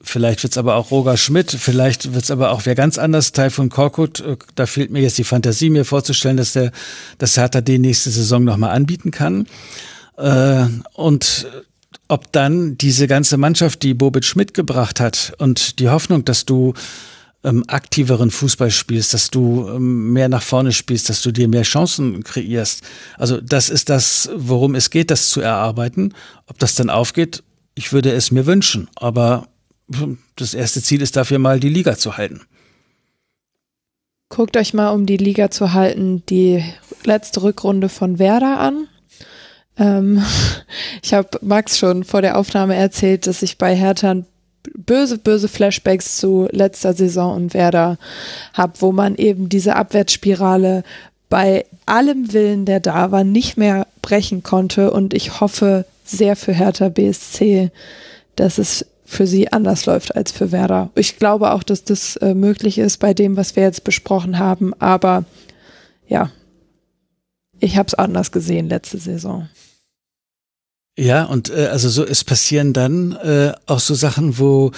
Speaker 5: Vielleicht wird's aber auch Roger Schmidt, vielleicht wird's aber auch wer ganz anders, Taifun Korkut. Äh, da fehlt mir jetzt die Fantasie, mir vorzustellen, dass der, dass Hertha die nächste Saison nochmal anbieten kann. Äh, und ob dann diese ganze Mannschaft, die Bobic mitgebracht hat und die Hoffnung, dass du ähm, aktiveren Fußball spielst, dass du ähm, mehr nach vorne spielst, dass du dir mehr Chancen kreierst. Also das ist das, worum es geht, das zu erarbeiten. Ob das dann aufgeht, ich würde es mir wünschen. Aber hm, das erste Ziel ist dafür mal, die Liga zu halten.
Speaker 4: Guckt euch mal, um die Liga zu halten, die letzte Rückrunde von Werder an. Ähm, ich habe Max schon vor der Aufnahme erzählt, dass ich bei Hertha böse, böse Flashbacks zu letzter Saison und Werder habe, wo man eben diese Abwärtsspirale bei allem Willen, der da war, nicht mehr brechen konnte. Und ich hoffe sehr für Hertha BSC, dass es für sie anders läuft als für Werder. Ich glaube auch, dass das äh, möglich ist bei dem, was wir jetzt besprochen haben. Aber ja, ich habe es anders gesehen letzte Saison.
Speaker 5: Ja, und äh, also so es passieren dann äh, auch so Sachen, wo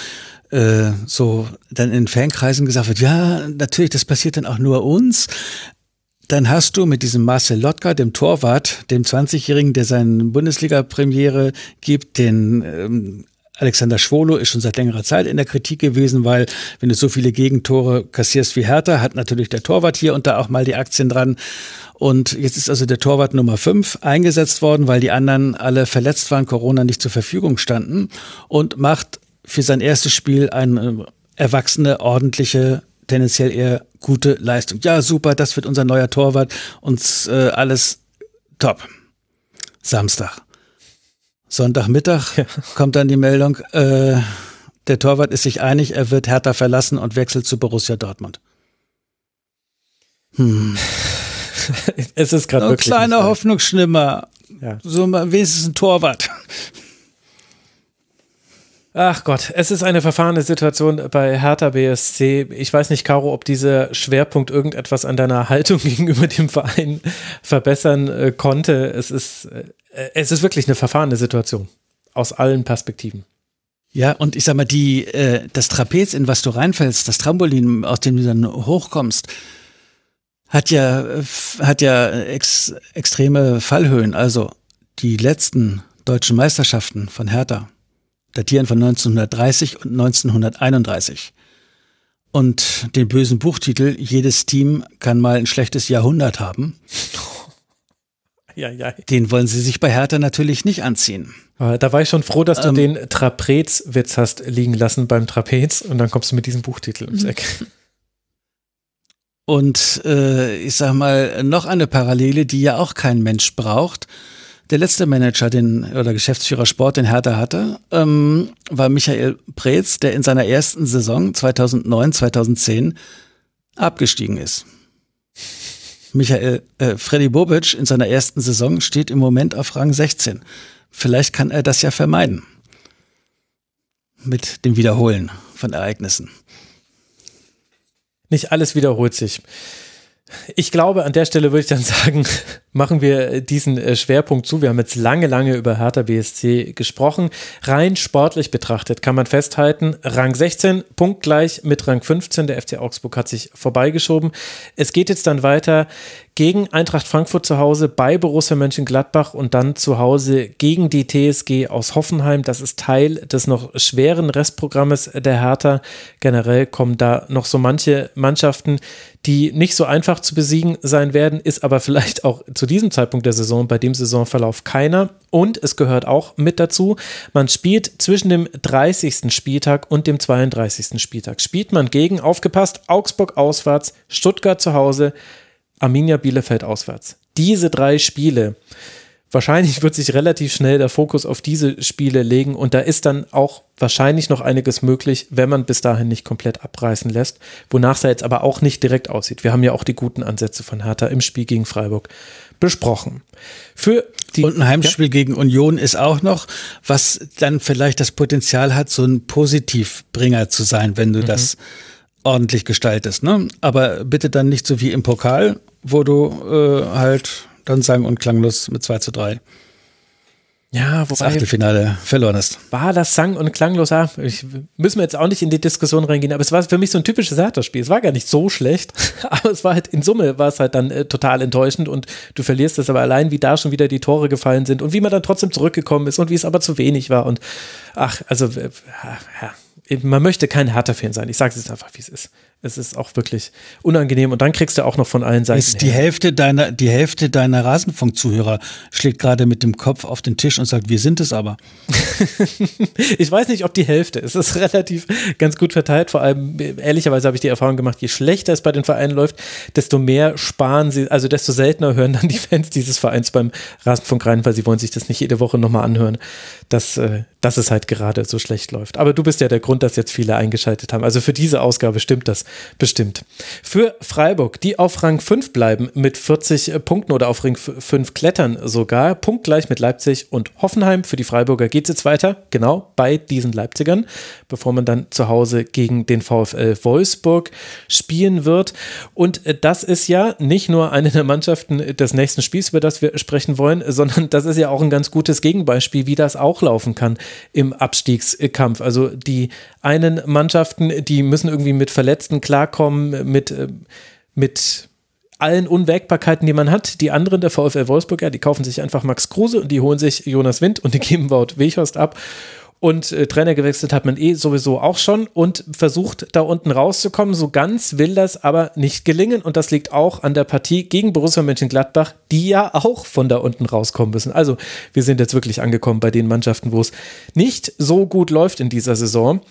Speaker 5: äh, so dann in Fankreisen gesagt wird, ja, natürlich, das passiert dann auch nur uns. Dann hast du mit diesem Marcel Lotka, dem Torwart, dem 20-Jährigen, der seine Bundesliga-Premiere gibt, den ähm, Alexander Schwolo ist schon seit längerer Zeit in der Kritik gewesen, weil wenn du so viele Gegentore kassierst wie Hertha, hat natürlich der Torwart hier und da auch mal die Aktien dran. Und jetzt ist also der Torwart Nummer 5 eingesetzt worden, weil die anderen alle verletzt waren, Corona nicht zur Verfügung standen und macht für sein erstes Spiel eine erwachsene, ordentliche, tendenziell eher gute Leistung. Ja, super, das wird unser neuer Torwart und äh, alles top. Samstag. Sonntagmittag ja. kommt dann die Meldung, äh, der Torwart ist sich einig, er wird Hertha verlassen und wechselt zu Borussia Dortmund.
Speaker 3: Hm. es ist gerade wirklich.
Speaker 5: Ein kleiner Hoffnungsschimmer. Ja. So wenigstens ein Torwart.
Speaker 3: Ach Gott, es ist eine verfahrene Situation bei Hertha BSC. Ich weiß nicht, Caro, ob dieser Schwerpunkt irgendetwas an deiner Haltung gegenüber dem Verein verbessern äh, konnte. Es ist, äh, es ist wirklich eine verfahrene Situation. Aus allen Perspektiven.
Speaker 5: Ja, und ich sag mal, die, äh, das Trapez, in was du reinfällst, das Trampolin, aus dem du dann hochkommst, hat ja, hat ja ex, extreme Fallhöhen. Also die letzten deutschen Meisterschaften von Hertha datieren von 1930 und 1931. Und den bösen Buchtitel, jedes Team kann mal ein schlechtes Jahrhundert haben. Ja, ja. Den wollen sie sich bei Hertha natürlich nicht anziehen.
Speaker 3: Da war ich schon froh, dass du ähm, den Trapezwitz hast liegen lassen beim Trapez und dann kommst du mit diesem Buchtitel ums Eck.
Speaker 5: Und äh, ich sag mal, noch eine Parallele, die ja auch kein Mensch braucht. Der letzte Manager, den oder Geschäftsführer Sport, den Hertha hatte, ähm, war Michael Preetz, der in seiner ersten Saison 2009, 2010 abgestiegen ist. Michael äh, Freddy Bobic in seiner ersten Saison steht im Moment auf Rang 16. Vielleicht kann er das ja vermeiden. Mit dem Wiederholen von Ereignissen.
Speaker 3: Nicht alles wiederholt sich. Ich glaube, an der Stelle würde ich dann sagen, machen wir diesen äh, Schwerpunkt zu. Wir haben jetzt lange, lange über Hertha BSC gesprochen. Rein sportlich betrachtet kann man festhalten, Rang 16, punktgleich mit Rang 15. Der FC Augsburg hat sich vorbeigeschoben. Es geht jetzt dann weiter gegen Eintracht Frankfurt zu Hause, bei Borussia Mönchengladbach und dann zu Hause gegen die TSG aus Hoffenheim. Das ist Teil des noch schweren Restprogrammes der Hertha. Generell kommen da noch so manche Mannschaften, die nicht so einfach zu besiegen sein werden, ist aber vielleicht auch zu diesem Zeitpunkt der Saison, bei dem Saisonverlauf keiner. Und es gehört auch mit dazu, man spielt zwischen dem 30. Spieltag und dem 32. Spieltag. Spielt man gegen, aufgepasst, Augsburg auswärts, Stuttgart zu Hause, Arminia Bielefeld auswärts. Diese drei Spiele wahrscheinlich wird sich relativ schnell der Fokus auf diese Spiele legen und da ist dann auch wahrscheinlich noch einiges möglich, wenn man bis dahin nicht komplett abreißen lässt, wonach es jetzt aber auch nicht direkt aussieht. Wir haben ja auch die guten Ansätze von Hertha im Spiel gegen Freiburg besprochen.
Speaker 5: Für die, und ein Heimspiel ja? gegen Union ist auch noch, was dann vielleicht das Potenzial hat, so ein Positivbringer zu sein, wenn du mhm. das ordentlich gestaltest. Ne? Aber bitte dann nicht so wie im Pokal, wo du äh, halt dann sang- und klanglos mit 2 zu 3.
Speaker 3: Ja,
Speaker 5: wobei. Das Achtelfinale verloren ist.
Speaker 3: War das sang- und klanglos? Ja, ich, müssen wir jetzt auch nicht in die Diskussion reingehen, aber es war für mich so ein typisches Hertha-Spiel. Es war gar nicht so schlecht, aber es war halt in Summe war es halt dann äh, total enttäuschend und du verlierst es aber allein, wie da schon wieder die Tore gefallen sind und wie man dann trotzdem zurückgekommen ist und wie es aber zu wenig war und ach, also, äh, man möchte kein Hertha-Fan sein. Ich sage es jetzt einfach, wie es ist. Es ist auch wirklich unangenehm und dann kriegst du auch noch von allen Seiten.
Speaker 5: Ist die her. Hälfte deiner, die Hälfte deiner Rasenfunk-Zuhörer schlägt gerade mit dem Kopf auf den Tisch und sagt, wir sind es aber.
Speaker 3: ich weiß nicht, ob die Hälfte. Es ist relativ ganz gut verteilt. Vor allem, ehrlicherweise habe ich die Erfahrung gemacht, je schlechter es bei den Vereinen läuft, desto mehr sparen sie, also desto seltener hören dann die Fans dieses Vereins beim Rasenfunk rein, weil sie wollen sich das nicht jede Woche nochmal anhören, dass, äh, dass es halt gerade so schlecht läuft. Aber du bist ja der Grund, dass jetzt viele eingeschaltet haben. Also für diese Ausgabe stimmt das bestimmt. Für Freiburg, die auf Rang 5 bleiben mit 40 Punkten oder auf Rang 5 klettern sogar, punktgleich mit Leipzig und Hoffenheim. Für die Freiburger geht es jetzt weiter, genau bei diesen Leipzigern, bevor man dann zu Hause gegen den VfL Wolfsburg spielen wird. Und das ist ja nicht nur eine der Mannschaften des nächsten Spiels, über das wir sprechen wollen, sondern das ist ja auch ein ganz gutes Gegenbeispiel, wie das auch laufen kann im Abstiegskampf. Also die einen Mannschaften, die müssen irgendwie mit Verletzten klarkommen, mit, äh, mit allen Unwägbarkeiten, die man hat. Die anderen, der VfL Wolfsburg, ja, die kaufen sich einfach Max Kruse und die holen sich Jonas Wind und die geben Wout Weghorst ab. Und äh, Trainer gewechselt hat man eh sowieso auch schon und versucht da unten rauszukommen. So ganz will das aber nicht gelingen. Und das liegt auch an der Partie gegen Borussia Mönchengladbach, die ja auch von da unten rauskommen müssen. Also wir sind jetzt wirklich angekommen bei den Mannschaften, wo es nicht so gut läuft in dieser Saison.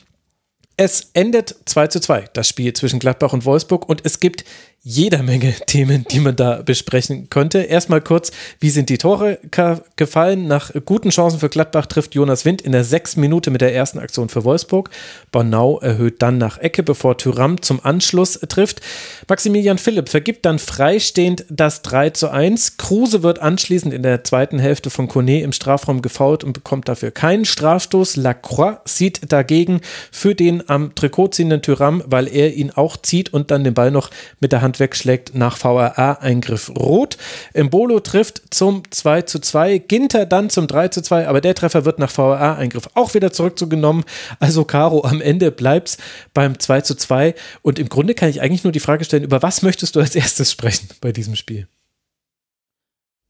Speaker 3: Es endet 2 zu 2, das Spiel zwischen Gladbach und Wolfsburg, und es gibt jeder Menge Themen, die man da besprechen könnte. Erstmal kurz, wie sind die Tore gefallen? Nach guten Chancen für Gladbach trifft Jonas Wind in der sechsten Minute mit der ersten Aktion für Wolfsburg. Bonau erhöht dann nach Ecke, bevor Tyram zum Anschluss trifft. Maximilian Philipp vergibt dann freistehend das 3 zu 1. Kruse wird anschließend in der zweiten Hälfte von Kone im Strafraum gefault und bekommt dafür keinen Strafstoß. Lacroix sieht dagegen für den am Trikot ziehenden Tyram, weil er ihn auch zieht und dann den Ball noch mit der Hand wegschlägt nach VRA-Eingriff rot. Embolo trifft zum 2 zu 2, Ginter dann zum 3 zu 2, aber der Treffer wird nach VRA-Eingriff auch wieder zurückgenommen. Also Caro, am Ende bleibt's beim 2 zu 2 und im Grunde kann ich eigentlich nur die Frage stellen, über was möchtest du als erstes sprechen bei diesem Spiel?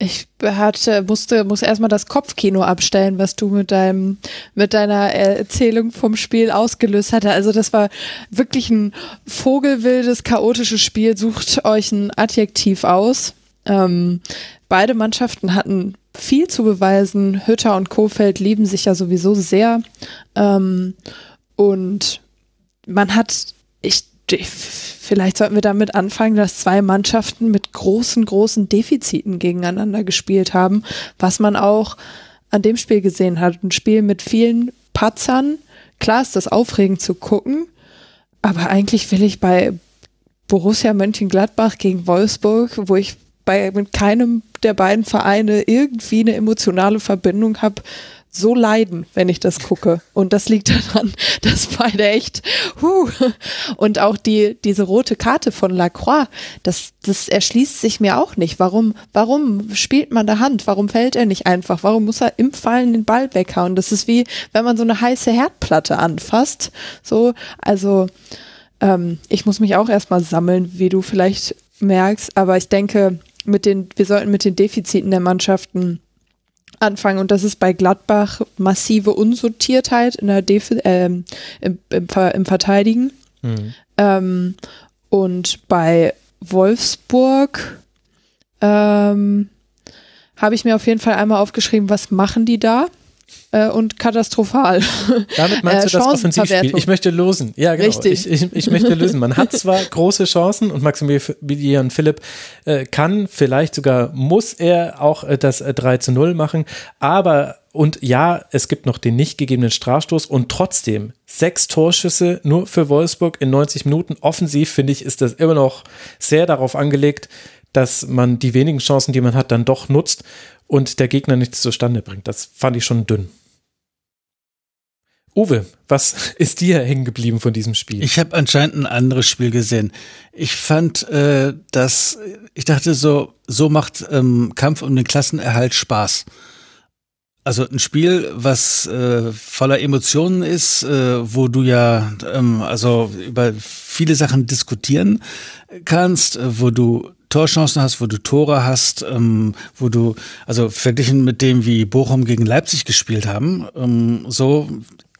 Speaker 4: Ich hatte, musste, muss erstmal das Kopfkino abstellen, was du mit deinem, mit deiner Erzählung vom Spiel ausgelöst hatte. Also das war wirklich ein vogelwildes, chaotisches Spiel. Sucht euch ein Adjektiv aus. Ähm, beide Mannschaften hatten viel zu beweisen. Hütter und Kofeld lieben sich ja sowieso sehr. Ähm, und man hat, ich vielleicht sollten wir damit anfangen, dass zwei Mannschaften mit großen, großen Defiziten gegeneinander gespielt haben, was man auch an dem Spiel gesehen hat. Ein Spiel mit vielen Patzern. Klar ist das aufregend zu gucken, aber eigentlich will ich bei Borussia Mönchengladbach gegen Wolfsburg, wo ich bei mit keinem der beiden Vereine irgendwie eine emotionale Verbindung habe, so leiden, wenn ich das gucke. Und das liegt daran, dass beide echt, huh. Und auch die, diese rote Karte von Lacroix, das, das erschließt sich mir auch nicht. Warum, warum spielt man da Hand? Warum fällt er nicht einfach? Warum muss er im Fallen den Ball weghauen? Das ist wie, wenn man so eine heiße Herdplatte anfasst. So, also, ähm, ich muss mich auch erstmal sammeln, wie du vielleicht merkst. Aber ich denke, mit den, wir sollten mit den Defiziten der Mannschaften anfangen. Und das ist bei Gladbach massive Unsortiertheit in der Def äh, im, im, im, Verteidigen. Mhm. Ähm, und bei Wolfsburg ähm, habe ich mir auf jeden Fall einmal aufgeschrieben, was machen die da? Äh, und katastrophal.
Speaker 3: Damit meinst du äh, das Offensivspiel? Ich möchte lösen. Ja, genau.
Speaker 4: Richtig.
Speaker 3: Ich, ich, ich, möchte lösen. Man hat zwar große Chancen und Maximilian Philipp äh, kann, vielleicht sogar muss er auch äh, das 3 äh, zu 0 machen, aber und ja, es gibt noch den nicht gegebenen Strafstoß und trotzdem sechs Torschüsse nur für Wolfsburg in 90 Minuten. Offensiv finde ich, ist das immer noch sehr darauf angelegt, dass man die wenigen Chancen, die man hat, dann doch nutzt und der Gegner nichts zustande bringt. Das fand ich schon dünn. Uwe, was ist dir hängen geblieben von diesem Spiel?
Speaker 5: Ich habe anscheinend ein anderes Spiel gesehen. Ich fand, äh, dass ich dachte so, so macht ähm, Kampf um den Klassenerhalt Spaß. Also ein Spiel, was äh, voller Emotionen ist, äh, wo du ja ähm, also über viele Sachen diskutieren kannst, äh, wo du Torchancen hast, wo du Tore hast, ähm, wo du, also verglichen mit dem, wie Bochum gegen Leipzig gespielt haben, ähm, so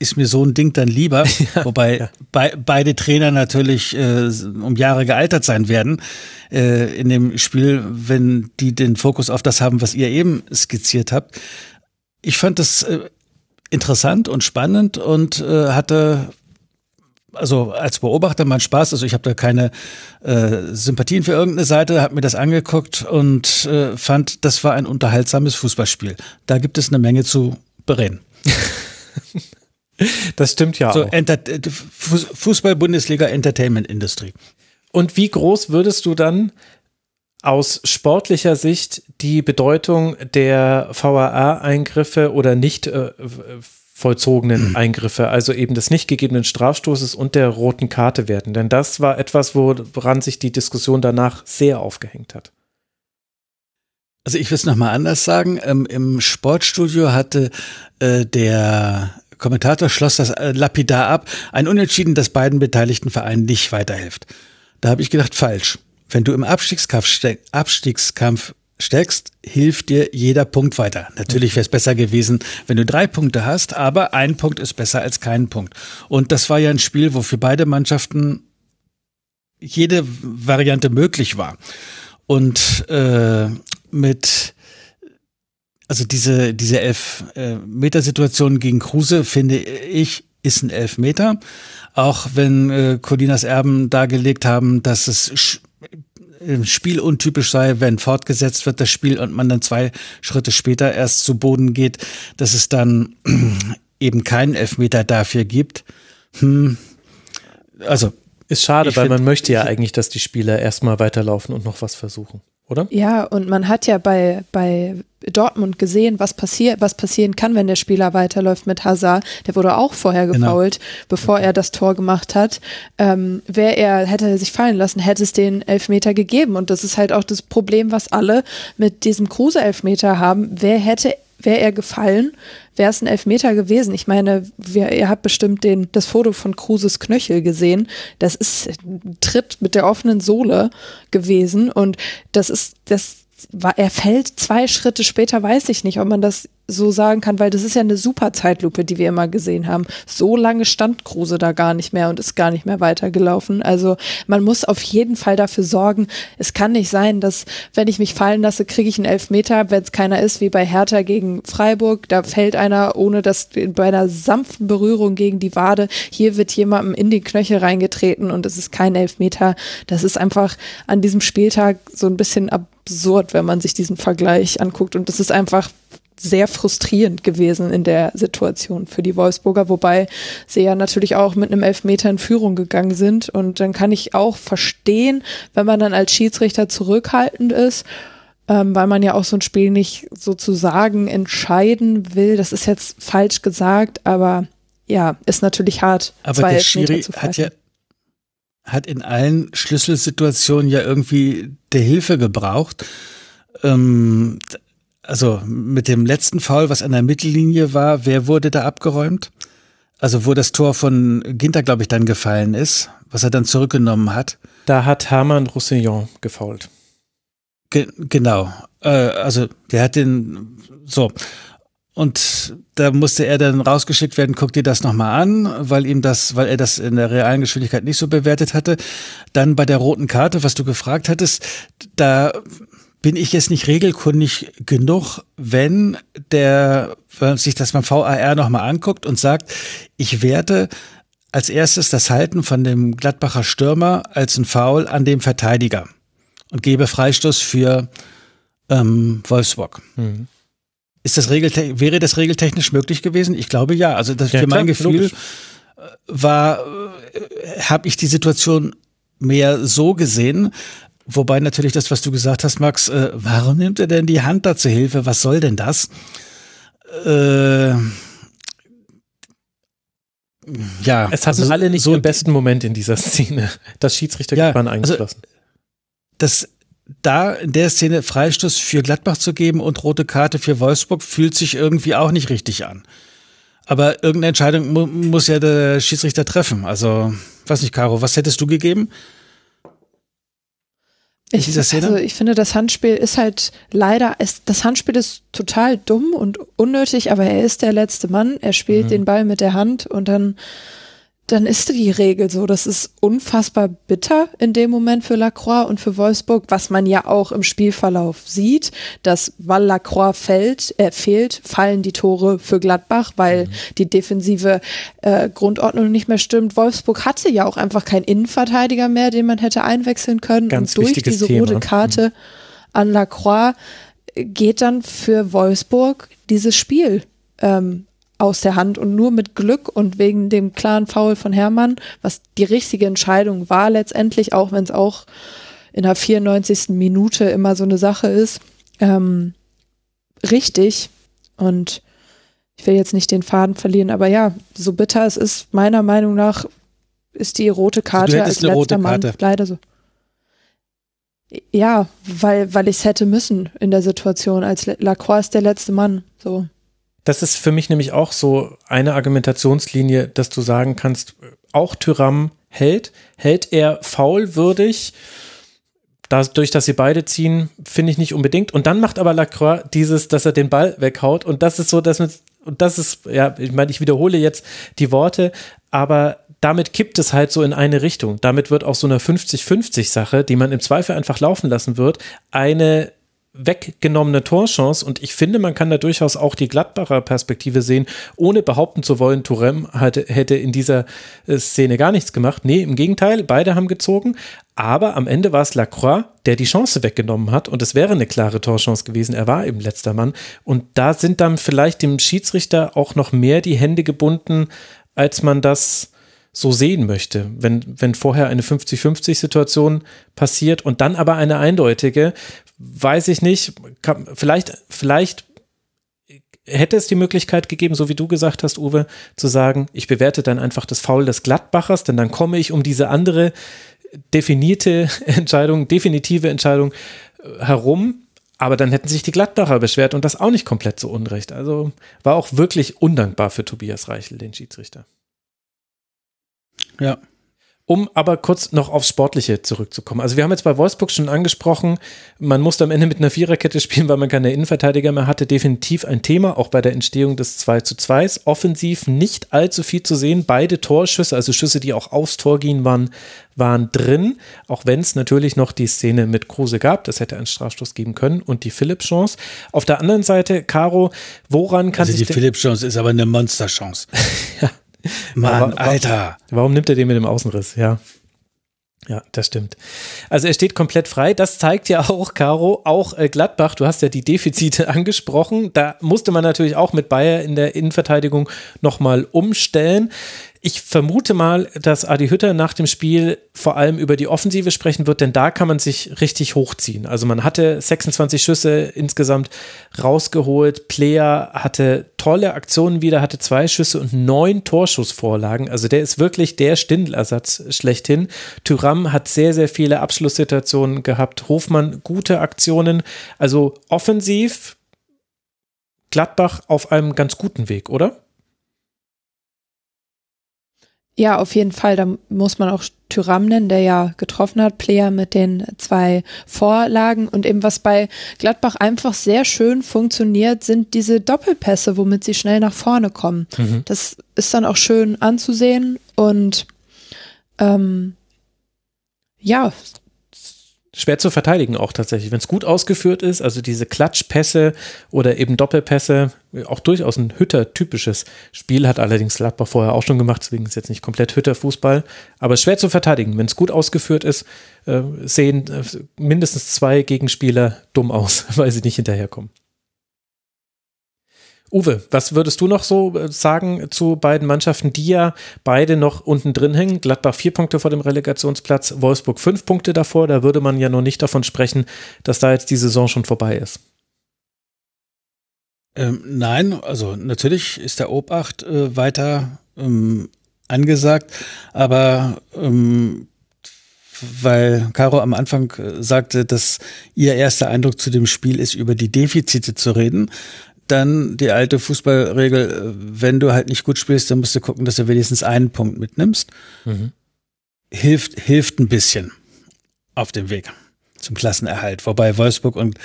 Speaker 5: ist mir so ein Ding dann lieber, ja, wobei ja. Be beide Trainer natürlich äh, um Jahre gealtert sein werden äh, in dem Spiel, wenn die den Fokus auf das haben, was ihr eben skizziert habt. Ich fand das äh, interessant und spannend und äh, hatte also als Beobachter mein Spaß. Also ich habe da keine äh, Sympathien für irgendeine Seite, habe mir das angeguckt und äh, fand, das war ein unterhaltsames Fußballspiel. Da gibt es eine Menge zu bereden.
Speaker 3: das stimmt ja so, auch.
Speaker 5: Fußball-Bundesliga Entertainment Industry.
Speaker 3: Und wie groß würdest du dann aus sportlicher Sicht die Bedeutung der VAA-Eingriffe oder nicht äh, vollzogenen Eingriffe, also eben des nicht gegebenen Strafstoßes und der roten Karte werden. Denn das war etwas, woran sich die Diskussion danach sehr aufgehängt hat.
Speaker 5: Also ich will es nochmal anders sagen. Ähm, Im Sportstudio hatte äh, der Kommentator schloss das äh, lapidar ab, ein Unentschieden, das beiden beteiligten Vereinen nicht weiterhilft. Da habe ich gedacht, falsch. Wenn du im Abstiegskampf, Abstiegskampf steckst, hilft dir jeder Punkt weiter. Natürlich wäre es besser gewesen, wenn du drei Punkte hast, aber ein Punkt ist besser als kein Punkt. Und das war ja ein Spiel, wo für beide Mannschaften jede Variante möglich war. Und äh, mit also diese diese elf äh, gegen Kruse finde ich ist ein Elfmeter, auch wenn äh, Colinas Erben dargelegt haben, dass es im Spiel untypisch sei, wenn fortgesetzt wird das Spiel und man dann zwei Schritte später erst zu Boden geht, dass es dann eben keinen Elfmeter dafür gibt. Hm. Also
Speaker 3: ist schade, weil man möchte ja eigentlich, dass die Spieler erstmal weiterlaufen und noch was versuchen, oder?
Speaker 4: Ja, und man hat ja bei, bei Dortmund gesehen, was passiert, was passieren kann, wenn der Spieler weiterläuft mit Hazard. Der wurde auch vorher gefault, genau. bevor er das Tor gemacht hat. Ähm, wäre er, hätte er sich fallen lassen, hätte es den Elfmeter gegeben. Und das ist halt auch das Problem, was alle mit diesem Kruse-Elfmeter haben. Wer hätte wäre er gefallen, wäre es ein Elfmeter gewesen. Ich meine, wir, ihr habt bestimmt den, das Foto von Kruses Knöchel gesehen. Das ist ein Tritt mit der offenen Sohle gewesen und das ist, das war, er fällt zwei Schritte später, weiß ich nicht, ob man das so sagen kann, weil das ist ja eine super Zeitlupe, die wir immer gesehen haben. So lange stand Kruse da gar nicht mehr und ist gar nicht mehr weitergelaufen. Also man muss auf jeden Fall dafür sorgen, es kann nicht sein, dass wenn ich mich fallen lasse, kriege ich einen Elfmeter, wenn es keiner ist, wie bei Hertha gegen Freiburg, da fällt einer ohne dass bei einer sanften Berührung gegen die Wade, hier wird jemandem in die Knöchel reingetreten und es ist kein Elfmeter. Das ist einfach an diesem Spieltag so ein bisschen ab absurd, wenn man sich diesen Vergleich anguckt. Und das ist einfach sehr frustrierend gewesen in der Situation für die Wolfsburger, wobei sie ja natürlich auch mit einem Elfmeter in Führung gegangen sind. Und dann kann ich auch verstehen, wenn man dann als Schiedsrichter zurückhaltend ist, ähm, weil man ja auch so ein Spiel nicht sozusagen entscheiden will. Das ist jetzt falsch gesagt, aber ja, ist natürlich hart.
Speaker 5: Aber der Schiri hat ja hat in allen Schlüsselsituationen ja irgendwie der Hilfe gebraucht. Ähm, also mit dem letzten Foul, was an der Mittellinie war, wer wurde da abgeräumt? Also wo das Tor von Ginter, glaube ich, dann gefallen ist, was er dann zurückgenommen hat.
Speaker 3: Da hat Hermann Roussillon gefault.
Speaker 5: Ge genau. Äh, also der hat den so. Und da musste er dann rausgeschickt werden, guck dir das nochmal an, weil ihm das, weil er das in der realen Geschwindigkeit nicht so bewertet hatte. Dann bei der roten Karte, was du gefragt hattest, da bin ich jetzt nicht regelkundig genug, wenn der, wenn sich das beim VAR nochmal anguckt und sagt, ich werte als erstes das Halten von dem Gladbacher Stürmer als ein Foul an dem Verteidiger und gebe Freistoß für ähm, Wolfsburg. Mhm. Ist das wäre das regeltechnisch möglich gewesen? Ich glaube ja. Also das, ja, für mein Gefühl logisch. Äh, war, äh, habe ich die Situation mehr so gesehen. Wobei natürlich das, was du gesagt hast, Max, äh, warum nimmt er denn die Hand da zur Hilfe? Was soll denn das? Äh,
Speaker 3: ja. Es hatten also, alle nicht so den besten Moment in dieser Szene. Das Schiedsrichter ja, waren eingeschlossen. Also,
Speaker 5: das da in der Szene Freistoß für Gladbach zu geben und rote Karte für Wolfsburg fühlt sich irgendwie auch nicht richtig an. Aber irgendeine Entscheidung mu muss ja der Schiedsrichter treffen. Also, weiß nicht, Caro, was hättest du gegeben?
Speaker 4: Ich, also ich finde, das Handspiel ist halt leider, es, das Handspiel ist total dumm und unnötig, aber er ist der letzte Mann. Er spielt mhm. den Ball mit der Hand und dann dann ist die Regel so. Das ist unfassbar bitter in dem Moment für Lacroix und für Wolfsburg, was man ja auch im Spielverlauf sieht, dass weil Lacroix fällt, äh, fehlt, fallen die Tore für Gladbach, weil mhm. die defensive äh, Grundordnung nicht mehr stimmt. Wolfsburg hatte ja auch einfach keinen Innenverteidiger mehr, den man hätte einwechseln können.
Speaker 3: Ganz
Speaker 4: und durch diese
Speaker 3: Thema.
Speaker 4: rote Karte mhm. an Lacroix geht dann für Wolfsburg dieses Spiel ähm, aus der Hand und nur mit Glück und wegen dem klaren Foul von Hermann, was die richtige Entscheidung war letztendlich, auch wenn es auch in der 94. Minute immer so eine Sache ist, ähm, richtig. Und ich will jetzt nicht den Faden verlieren, aber ja, so bitter es ist, meiner Meinung nach ist die rote also Karte
Speaker 5: also als letzter Mann Karte.
Speaker 4: leider so. Ja, weil, weil ich es hätte müssen in der Situation. Als Lacroix ist der letzte Mann. So.
Speaker 3: Das ist für mich nämlich auch so eine Argumentationslinie, dass du sagen kannst, auch Tyram hält. Hält er faulwürdig? Dadurch, dass sie beide ziehen, finde ich nicht unbedingt. Und dann macht aber Lacroix dieses, dass er den Ball weghaut. Und das ist so, dass mit, und das ist, ja, ich meine, ich wiederhole jetzt die Worte, aber damit kippt es halt so in eine Richtung. Damit wird auch so eine 50-50 Sache, die man im Zweifel einfach laufen lassen wird, eine weggenommene Torchance und ich finde, man kann da durchaus auch die Gladbacher Perspektive sehen, ohne behaupten zu wollen, Tourem hätte in dieser äh, Szene gar nichts gemacht. Nee, im Gegenteil, beide haben gezogen, aber am Ende war es Lacroix, der die Chance weggenommen hat und es wäre eine klare Torchance gewesen. Er war eben letzter Mann und da sind dann vielleicht dem Schiedsrichter auch noch mehr die Hände gebunden, als man das so sehen möchte. Wenn, wenn vorher eine 50-50-Situation passiert und dann aber eine eindeutige, weiß ich nicht, kann, vielleicht, vielleicht hätte es die Möglichkeit gegeben, so wie du gesagt hast, Uwe, zu sagen, ich bewerte dann einfach das Foul des Gladbachers, denn dann komme ich um diese andere definierte Entscheidung, definitive Entscheidung äh, herum. Aber dann hätten sich die Gladbacher beschwert und das auch nicht komplett so unrecht. Also war auch wirklich undankbar für Tobias Reichel, den Schiedsrichter.
Speaker 5: Ja.
Speaker 3: Um aber kurz noch aufs Sportliche zurückzukommen. Also wir haben jetzt bei Wolfsburg schon angesprochen, man musste am Ende mit einer Viererkette spielen, weil man keine Innenverteidiger mehr hatte. Definitiv ein Thema, auch bei der Entstehung des 2 zu 2. Offensiv nicht allzu viel zu sehen. Beide Torschüsse, also Schüsse, die auch aufs Tor gingen, waren, waren drin. Auch wenn es natürlich noch die Szene mit Kruse gab. Das hätte einen Strafstoß geben können und die Philipp-Chance. Auf der anderen Seite, Caro, woran kann
Speaker 5: also
Speaker 3: sich
Speaker 5: die Philipp-Chance ist aber eine Monster-Chance.
Speaker 3: ja.
Speaker 5: Mann, Alter.
Speaker 3: Warum nimmt er den mit dem Außenriss? Ja. Ja, das stimmt. Also er steht komplett frei. Das zeigt ja auch, Caro, auch äh, Gladbach, du hast ja die Defizite angesprochen. Da musste man natürlich auch mit Bayer in der Innenverteidigung nochmal umstellen. Ich vermute mal, dass Adi Hütter nach dem Spiel vor allem über die Offensive sprechen wird, denn da kann man sich richtig hochziehen. Also man hatte 26 Schüsse insgesamt rausgeholt. Player hatte tolle Aktionen wieder, hatte zwei Schüsse und neun Torschussvorlagen. Also der ist wirklich der Stindelersatz schlechthin. Tyram hat sehr, sehr viele Abschlusssituationen gehabt. Hofmann gute Aktionen. Also offensiv Gladbach auf einem ganz guten Weg, oder?
Speaker 4: Ja, auf jeden Fall. Da muss man auch Tyram nennen, der ja getroffen hat, Player mit den zwei Vorlagen. Und eben was bei Gladbach einfach sehr schön funktioniert, sind diese Doppelpässe, womit sie schnell nach vorne kommen.
Speaker 3: Mhm.
Speaker 4: Das ist dann auch schön anzusehen und ähm, ja,
Speaker 3: schwer zu verteidigen auch tatsächlich. Wenn es gut ausgeführt ist, also diese Klatschpässe oder eben Doppelpässe, auch durchaus ein Hütter-typisches Spiel, hat allerdings Gladbach vorher auch schon gemacht, deswegen ist jetzt nicht komplett Hütter-Fußball, aber schwer zu verteidigen. Wenn es gut ausgeführt ist, äh, sehen äh, mindestens zwei Gegenspieler dumm aus, weil sie nicht hinterherkommen. Uwe, was würdest du noch so äh, sagen zu beiden Mannschaften, die ja beide noch unten drin hängen? Gladbach vier Punkte vor dem Relegationsplatz, Wolfsburg fünf Punkte davor. Da würde man ja noch nicht davon sprechen, dass da jetzt die Saison schon vorbei ist.
Speaker 5: Ähm, nein, also natürlich ist der Obacht äh, weiter ähm, angesagt, aber ähm, weil Caro am Anfang äh, sagte, dass ihr erster Eindruck zu dem Spiel ist, über die Defizite zu reden, dann die alte Fußballregel, äh, wenn du halt nicht gut spielst, dann musst du gucken, dass du wenigstens einen Punkt mitnimmst.
Speaker 3: Mhm.
Speaker 5: Hilft, hilft ein bisschen auf dem Weg zum Klassenerhalt. Wobei Wolfsburg und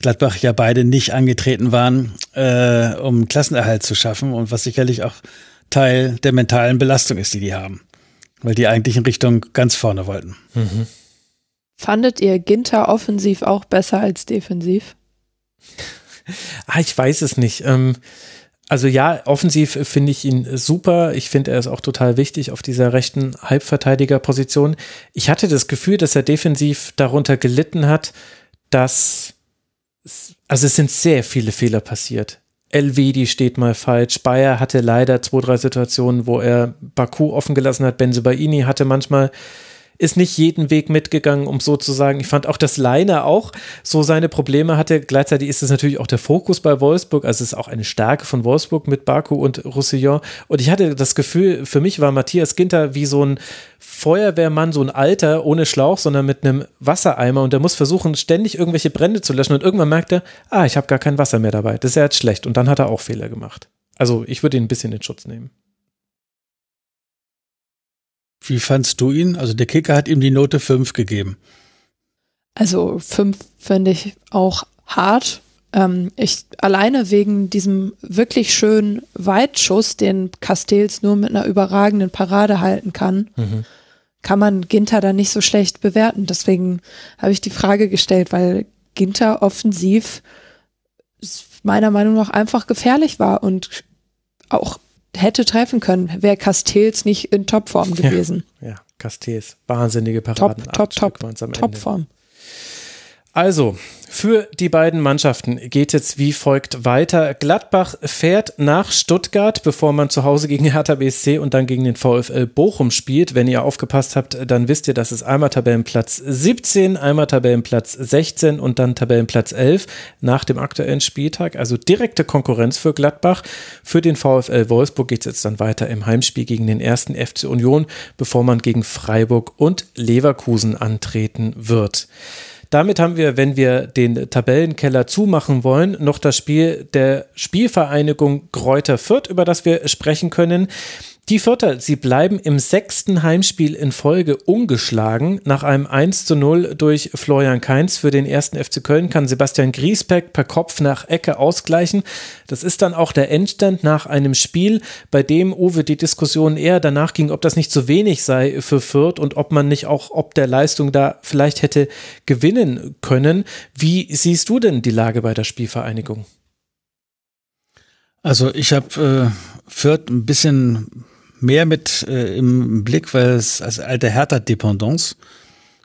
Speaker 5: Gladbach ja beide nicht angetreten waren, äh, um Klassenerhalt zu schaffen und was sicherlich auch Teil der mentalen Belastung ist, die die haben. Weil die eigentlich in Richtung ganz vorne wollten.
Speaker 3: Mhm.
Speaker 4: fandet ihr Ginter offensiv auch besser als defensiv?
Speaker 3: Ah, ich weiß es nicht. Ähm, also ja, offensiv finde ich ihn super. Ich finde, er ist auch total wichtig auf dieser rechten Halbverteidigerposition. Ich hatte das Gefühl, dass er defensiv darunter gelitten hat, dass also es sind sehr viele Fehler passiert. Elvedi steht mal falsch. Bayer hatte leider zwei, drei Situationen, wo er Baku offen gelassen hat. Benzebaini hatte manchmal ist nicht jeden Weg mitgegangen, um so zu sagen. Ich fand auch, dass Leiner auch so seine Probleme hatte. Gleichzeitig ist es natürlich auch der Fokus bei Wolfsburg. Also es ist auch eine Stärke von Wolfsburg mit Baku und Roussillon. Und ich hatte das Gefühl, für mich war Matthias Ginter wie so ein Feuerwehrmann, so ein Alter, ohne Schlauch, sondern mit einem Wassereimer. Und der muss versuchen, ständig irgendwelche Brände zu löschen. Und irgendwann merkt er, ah, ich habe gar kein Wasser mehr dabei. Das ist ja jetzt schlecht. Und dann hat er auch Fehler gemacht. Also ich würde ihn ein bisschen in Schutz nehmen.
Speaker 5: Wie fandst du ihn? Also der Kicker hat ihm die Note 5 gegeben.
Speaker 4: Also fünf finde ich auch hart. Ähm, ich alleine wegen diesem wirklich schönen Weitschuss, den Castells nur mit einer überragenden Parade halten kann,
Speaker 3: Mhm.
Speaker 4: kann man Ginter da nicht so schlecht bewerten. Deswegen habe ich die Frage gestellt, weil Ginter offensiv meiner Meinung nach einfach gefährlich war und auch hätte treffen können, wäre Castells nicht in Topform gewesen.
Speaker 3: Ja, ja Castells, wahnsinnige Paraden.
Speaker 4: Top, top, top, Topform.
Speaker 3: Also, für die beiden Mannschaften geht jetzt wie folgt weiter. Gladbach fährt nach Stuttgart, bevor man zu Hause gegen Hertha BSC und dann gegen den VfL Bochum spielt. Wenn ihr aufgepasst habt, dann wisst ihr, dass es einmal Tabellenplatz 17, einmal Tabellenplatz 16 und dann Tabellenplatz 11 nach dem aktuellen Spieltag. Also direkte Konkurrenz für Gladbach. Für den VfL Wolfsburg geht es jetzt dann weiter im Heimspiel gegen den ersten FC Union, bevor man gegen Freiburg und Leverkusen antreten wird. Damit haben wir, wenn wir den Tabellenkeller zumachen wollen, noch das Spiel der Spielvereinigung Kräuter Fürth, über das wir sprechen können. Die Vierter, sie bleiben im sechsten Heimspiel in Folge ungeschlagen. Nach einem 1 zu 0 durch Florian Kainz für den ersten FC Köln kann Sebastian Griesbeck per Kopf nach Ecke ausgleichen. Das ist dann auch der Endstand nach einem Spiel, bei dem Uwe die Diskussion eher danach ging, ob das nicht zu wenig sei für Fürth und ob man nicht auch ob der Leistung da vielleicht hätte gewinnen können. Wie siehst du denn die Lage bei der Spielvereinigung?
Speaker 5: Also ich habe äh, Fürth ein bisschen mehr mit äh, im Blick, weil es als alte Hertha-Dependance,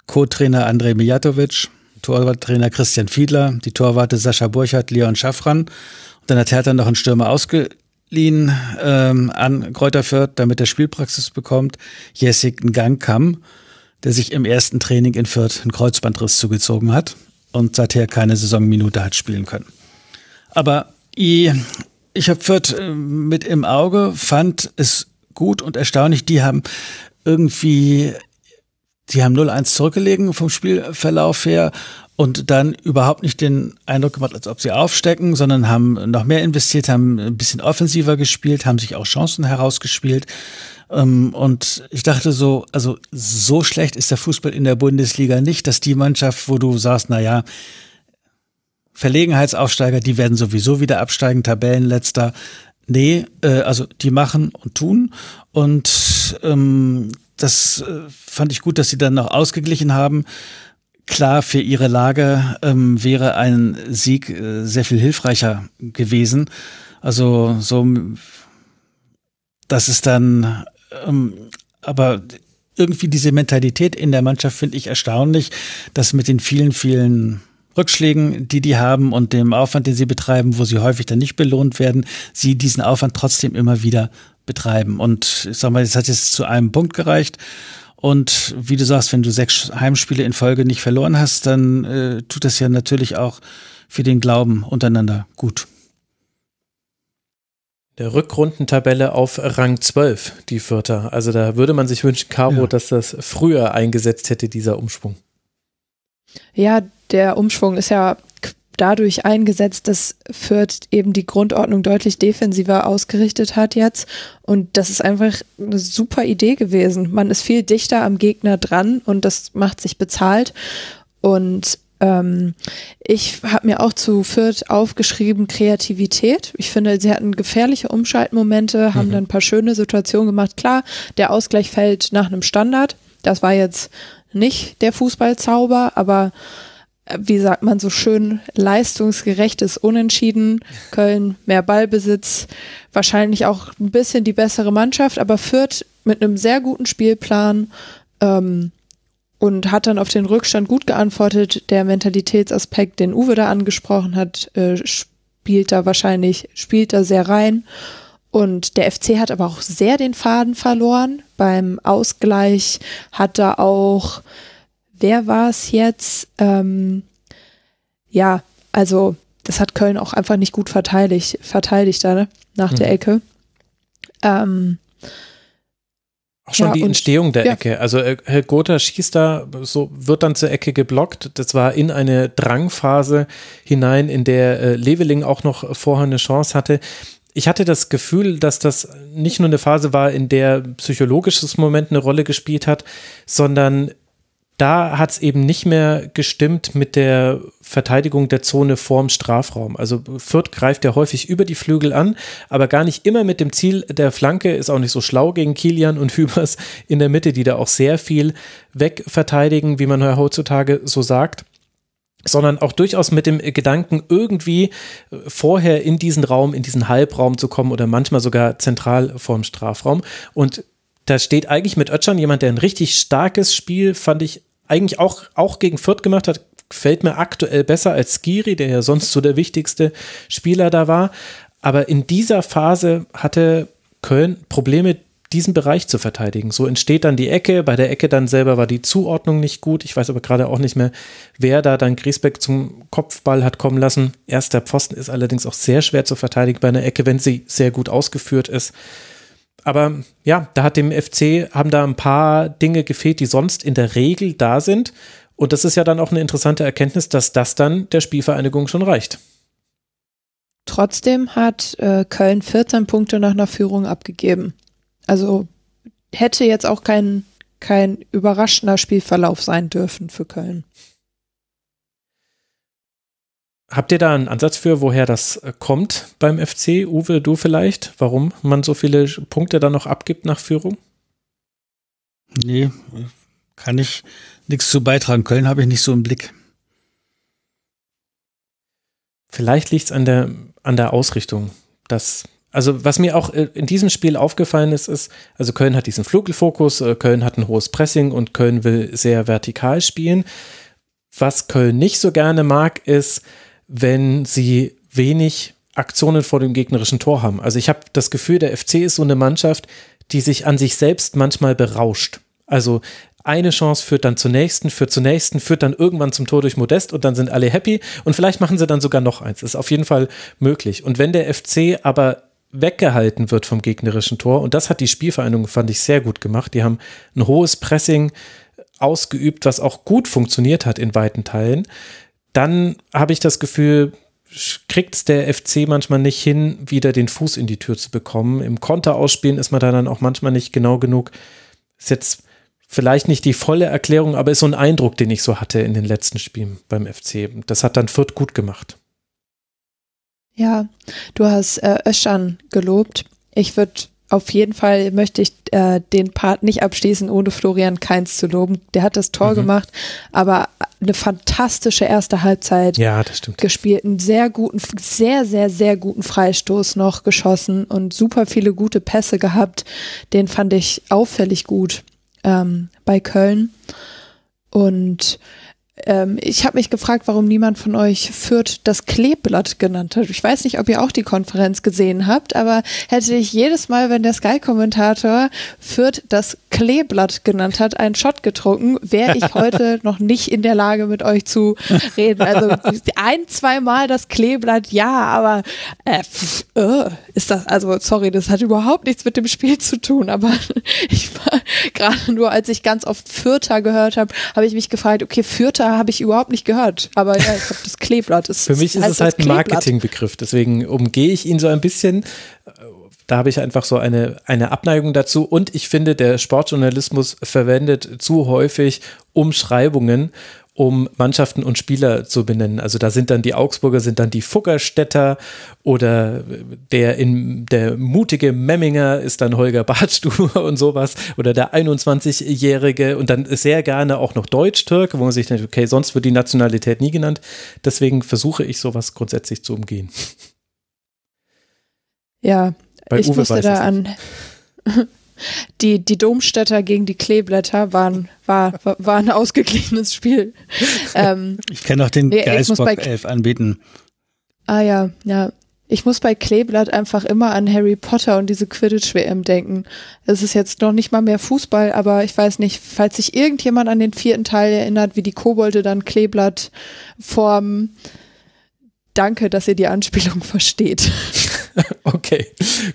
Speaker 5: Co-Trainer Andrej Mijatovic, Torwarttrainer Christian Fiedler, die Torwarte Sascha Burchardt, Leon Schaffran. Und dann hat Hertha noch einen Stürmer ausgeliehen ähm, an Kräuter Fürth, damit er Spielpraxis bekommt. Jessik Ngangkam, der sich im ersten Training in Fürth einen Kreuzbandriss zugezogen hat und seither keine Saisonminute hat spielen können. Aber ich, ich habe Fürth äh, mit im Auge, fand es gut und erstaunlich. Die haben irgendwie, die haben 0-1 zurückgelegen vom Spielverlauf her und dann überhaupt nicht den Eindruck gemacht, als ob sie aufstecken, sondern haben noch mehr investiert, haben ein bisschen offensiver gespielt, haben sich auch Chancen herausgespielt. Ähm, und ich dachte so, also so schlecht ist der Fußball in der Bundesliga nicht, dass die Mannschaft, wo du sagst, na ja, Verlegenheitsaufsteiger, die werden sowieso wieder absteigen, Tabellenletzter, Nee, äh, also die machen und tun. Und ähm, das äh, fand ich gut, dass sie dann noch ausgeglichen haben. Klar, für ihre Lage ähm, wäre ein Sieg äh, sehr viel hilfreicher gewesen. Also so, dass es dann, ähm, aber irgendwie diese Mentalität in der Mannschaft finde ich erstaunlich, dass mit den vielen, vielen Rückschlägen, die die haben und dem Aufwand, den sie betreiben, wo sie häufig dann nicht belohnt werden, sie diesen Aufwand trotzdem immer wieder betreiben. Und ich sag mal, das hat jetzt zu einem Punkt gereicht. Und wie du sagst, wenn du sechs Heimspiele in Folge nicht verloren hast, dann äh, tut das ja natürlich auch für den Glauben untereinander gut.
Speaker 3: Der Rückrundentabelle auf Rang 12, die Vierter. Also da würde man sich wünschen, Caro, ja. dass das früher eingesetzt hätte, dieser Umschwung.
Speaker 4: Ja, der Umschwung ist ja dadurch eingesetzt, dass Fürth eben die Grundordnung deutlich defensiver ausgerichtet hat jetzt. Und das ist einfach eine super Idee gewesen. Man ist viel dichter am Gegner dran und das macht sich bezahlt. Und ähm, ich habe mir auch zu Fürth aufgeschrieben Kreativität. Ich finde, sie hatten gefährliche Umschaltmomente, haben mhm. dann ein paar schöne Situationen gemacht. Klar, der Ausgleich fällt nach einem Standard. Das war jetzt nicht der Fußballzauber, aber wie sagt man so schön, leistungsgerechtes Unentschieden. Köln mehr Ballbesitz, wahrscheinlich auch ein bisschen die bessere Mannschaft, aber Fürth mit einem sehr guten Spielplan ähm, und hat dann auf den Rückstand gut geantwortet. Der Mentalitätsaspekt, den Uwe da angesprochen hat, äh, spielt da wahrscheinlich, spielt da sehr rein. Und der FC hat aber auch sehr den Faden verloren. Beim Ausgleich hat er auch wer war es jetzt? Ähm, ja, also das hat Köln auch einfach nicht gut verteidigt, verteidigt da, ne? nach mhm. der Ecke. Ähm,
Speaker 3: auch schon ja, die Entstehung der ja. Ecke. Also äh, Herr Gotha schießt da, so wird dann zur Ecke geblockt. Das war in eine Drangphase hinein, in der äh, Leveling auch noch vorher eine Chance hatte. Ich hatte das Gefühl, dass das nicht nur eine Phase war, in der psychologisches Moment eine Rolle gespielt hat, sondern da hat es eben nicht mehr gestimmt mit der Verteidigung der Zone vorm Strafraum. Also Fürth greift ja häufig über die Flügel an, aber gar nicht immer mit dem Ziel der Flanke, ist auch nicht so schlau gegen Kilian und Hübers in der Mitte, die da auch sehr viel wegverteidigen, wie man heutzutage so sagt sondern auch durchaus mit dem Gedanken, irgendwie äh, vorher in diesen Raum, in diesen Halbraum zu kommen oder manchmal sogar zentral vorm Strafraum. Und da steht eigentlich mit Ötschern jemand, der ein richtig starkes Spiel, fand ich, eigentlich auch, auch gegen Fürth gemacht hat, gefällt mir aktuell besser als Skiri, der ja sonst so der wichtigste Spieler da war. Aber in dieser Phase hatte Köln Probleme, diesen Bereich zu verteidigen. So entsteht dann die Ecke. Bei der Ecke dann selber war die Zuordnung nicht gut. Ich weiß aber gerade auch nicht mehr, wer da dann Griesbeck zum Kopfball hat kommen lassen. Erster Pfosten ist allerdings auch sehr schwer zu verteidigen bei einer Ecke, wenn sie sehr gut ausgeführt ist. Aber ja, da hat dem FC, haben da ein paar Dinge gefehlt, die sonst in der Regel da sind. Und das ist ja dann auch eine interessante Erkenntnis, dass das dann der Spielvereinigung schon reicht.
Speaker 4: Trotzdem hat äh, Köln 14 Punkte nach einer Führung abgegeben. Also hätte jetzt auch kein, kein überraschender Spielverlauf sein dürfen für Köln.
Speaker 3: Habt ihr da einen Ansatz für, woher das äh, kommt beim FC? Uwe, du vielleicht? Warum man so viele Punkte dann noch abgibt nach Führung?
Speaker 5: Nee, kann ich nichts zu beitragen. Köln habe ich nicht so im Blick.
Speaker 3: Vielleicht liegt es an der, an der Ausrichtung. Das, also, was mir auch äh, in diesem Spiel aufgefallen ist, ist, also Köln hat diesen Flügelfokus, äh, Köln hat ein hohes Pressing und Köln will sehr vertikal spielen. Was Köln nicht so gerne mag, ist, wenn sie wenig Aktionen vor dem gegnerischen Tor haben. Also ich habe das Gefühl, der FC ist so eine Mannschaft, die sich an sich selbst manchmal berauscht. Also eine Chance führt dann zur nächsten, führt zur nächsten, führt dann irgendwann zum Tor durch Modest und dann sind alle happy und vielleicht machen sie dann sogar noch eins. Ist auf jeden Fall möglich. Und wenn der FC aber weggehalten wird vom gegnerischen Tor, und das hat die Spielvereinigung, fand ich, sehr gut gemacht. Die haben ein hohes Pressing ausgeübt, was auch gut funktioniert hat in weiten Teilen dann habe ich das Gefühl, kriegt es der FC manchmal nicht hin, wieder den Fuß in die Tür zu bekommen. Im Konter ausspielen ist man da dann auch manchmal nicht genau genug. Ist jetzt vielleicht nicht die volle Erklärung, aber ist so ein Eindruck, den ich so hatte in den letzten Spielen beim FC. Das hat dann Fürth gut gemacht.
Speaker 4: Ja, du hast äh, Öschan gelobt. Ich würde auf jeden Fall möchte ich äh, den Part nicht abschließen, ohne Florian Keins zu loben. Der hat das Tor mhm. gemacht, aber eine fantastische erste Halbzeit
Speaker 3: ja, das stimmt.
Speaker 4: gespielt, einen sehr guten, sehr, sehr, sehr guten Freistoß noch geschossen und super viele gute Pässe gehabt. Den fand ich auffällig gut ähm, bei Köln. Und ähm, ich habe mich gefragt, warum niemand von euch Fürth das Kleeblatt genannt hat. Ich weiß nicht, ob ihr auch die Konferenz gesehen habt, aber hätte ich jedes Mal, wenn der Sky-Kommentator Fürth das Kleeblatt genannt hat, einen Shot getrunken, wäre ich heute noch nicht in der Lage, mit euch zu reden. Also ein, zwei Mal das Kleeblatt, ja, aber äh, pff, äh, ist das, also sorry, das hat überhaupt nichts mit dem Spiel zu tun, aber ich war gerade nur, als ich ganz oft Fürther gehört habe, habe ich mich gefragt, okay, Fürther habe ich überhaupt nicht gehört. Aber ja, ich habe das Kleeblatt.
Speaker 3: Ist, Für mich ist es halt ein Marketingbegriff, deswegen umgehe ich ihn so ein bisschen. Da habe ich einfach so eine, eine Abneigung dazu. Und ich finde, der Sportjournalismus verwendet zu häufig Umschreibungen um Mannschaften und Spieler zu benennen. Also da sind dann die Augsburger, sind dann die Fuggerstädter oder der in der mutige Memminger ist dann Holger Badstuber und sowas oder der 21-Jährige und dann sehr gerne auch noch Deutsch-Türke, wo man sich denkt, okay, sonst wird die Nationalität nie genannt. Deswegen versuche ich sowas grundsätzlich zu umgehen.
Speaker 4: Ja, Bei ich Uwe musste da an die, die Domstädter gegen die Kleeblätter waren, war, war ein ausgeglichenes Spiel.
Speaker 5: Ähm, ich kann auch den Geistbock 11 anbieten.
Speaker 4: Ah ja, ja. Ich muss bei Kleeblatt einfach immer an Harry Potter und diese Quidditch-WM denken. Es ist jetzt noch nicht mal mehr Fußball, aber ich weiß nicht, falls sich irgendjemand an den vierten Teil erinnert, wie die Kobolde dann Kleeblatt formen. Danke, dass ihr die Anspielung versteht.
Speaker 3: Okay,